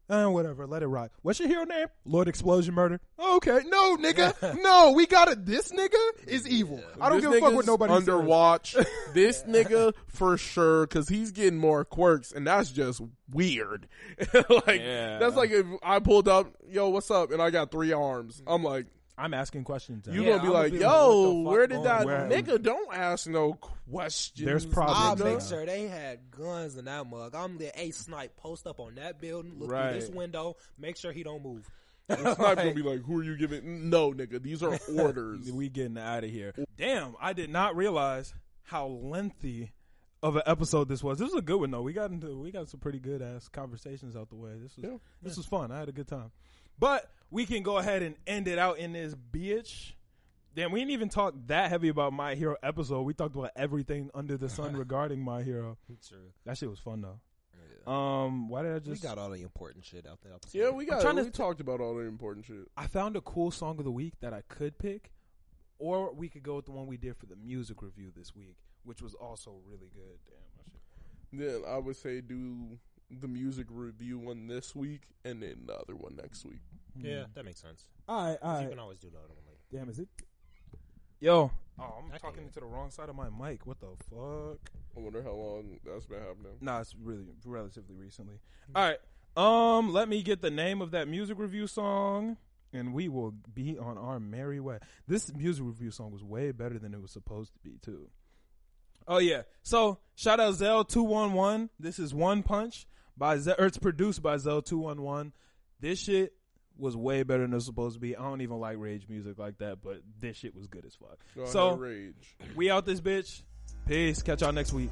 Eh, whatever, let it rock. What's your hero name? Lord Explosion Murder. Okay, no, nigga, no, we got it. This nigga is evil. I don't This give a fuck what nobody under says. watch. this nigga for sure, because he's getting more quirks, and that's just weird. like Yeah. that's like if I pulled up, yo, what's up, and I got three arms. I'm like, I'm asking questions. now. you Yeah, gonna be I'ma like, be yo, like, what the fuck where did going that Where- nigga? Don't ask no questions. There's problems I'll nigga. make sure they had guns in that mug. I'm the a snipe. Post up on that building. Look Right. through this window. Make sure he don't move. It's not gonna be like, who are you giving? No, nigga, these are orders. we getting out of here. Damn, I did not realize how lengthy of an episode this was. This was a good one though. We got into we got some pretty good ass conversations out the way. This was Yeah. this was fun. I had a good time. But we can go ahead and end it out in this bitch. Damn, we didn't even talk that heavy about My Hero episode. We talked about everything under the sun regarding My Hero. True. That shit was fun though. Um, why did I just? We got all the important shit out there. yeah, we got. trying to we talked about all the important shit. I found a cool song of the week that I could pick, or we could go with the one we did for the music review this week, which was also really good. Damn, my shit. Then I would say do the music review one this week, and then the other one next week. Yeah, that makes sense. All right, all You can always do the other one later. Damn, is it? Yo, oh, I'm I talking can- into the wrong side of my mic. What the fuck? I wonder how long that's been happening. Nah, it's really relatively recently. All right, um, let me get the name of that music review song, and we will be on our merry way. This music review song was way better than it was supposed to be, too. Oh yeah, so shout out Zell two one one. This is One Punch by Zell, or it's produced by Zell two one one. This shit was way better than it was supposed to be. I don't even like rage music like that, but this shit was good as fuck. Go So- ahead, rage. We out this bitch. Peace. Catch y'all next week.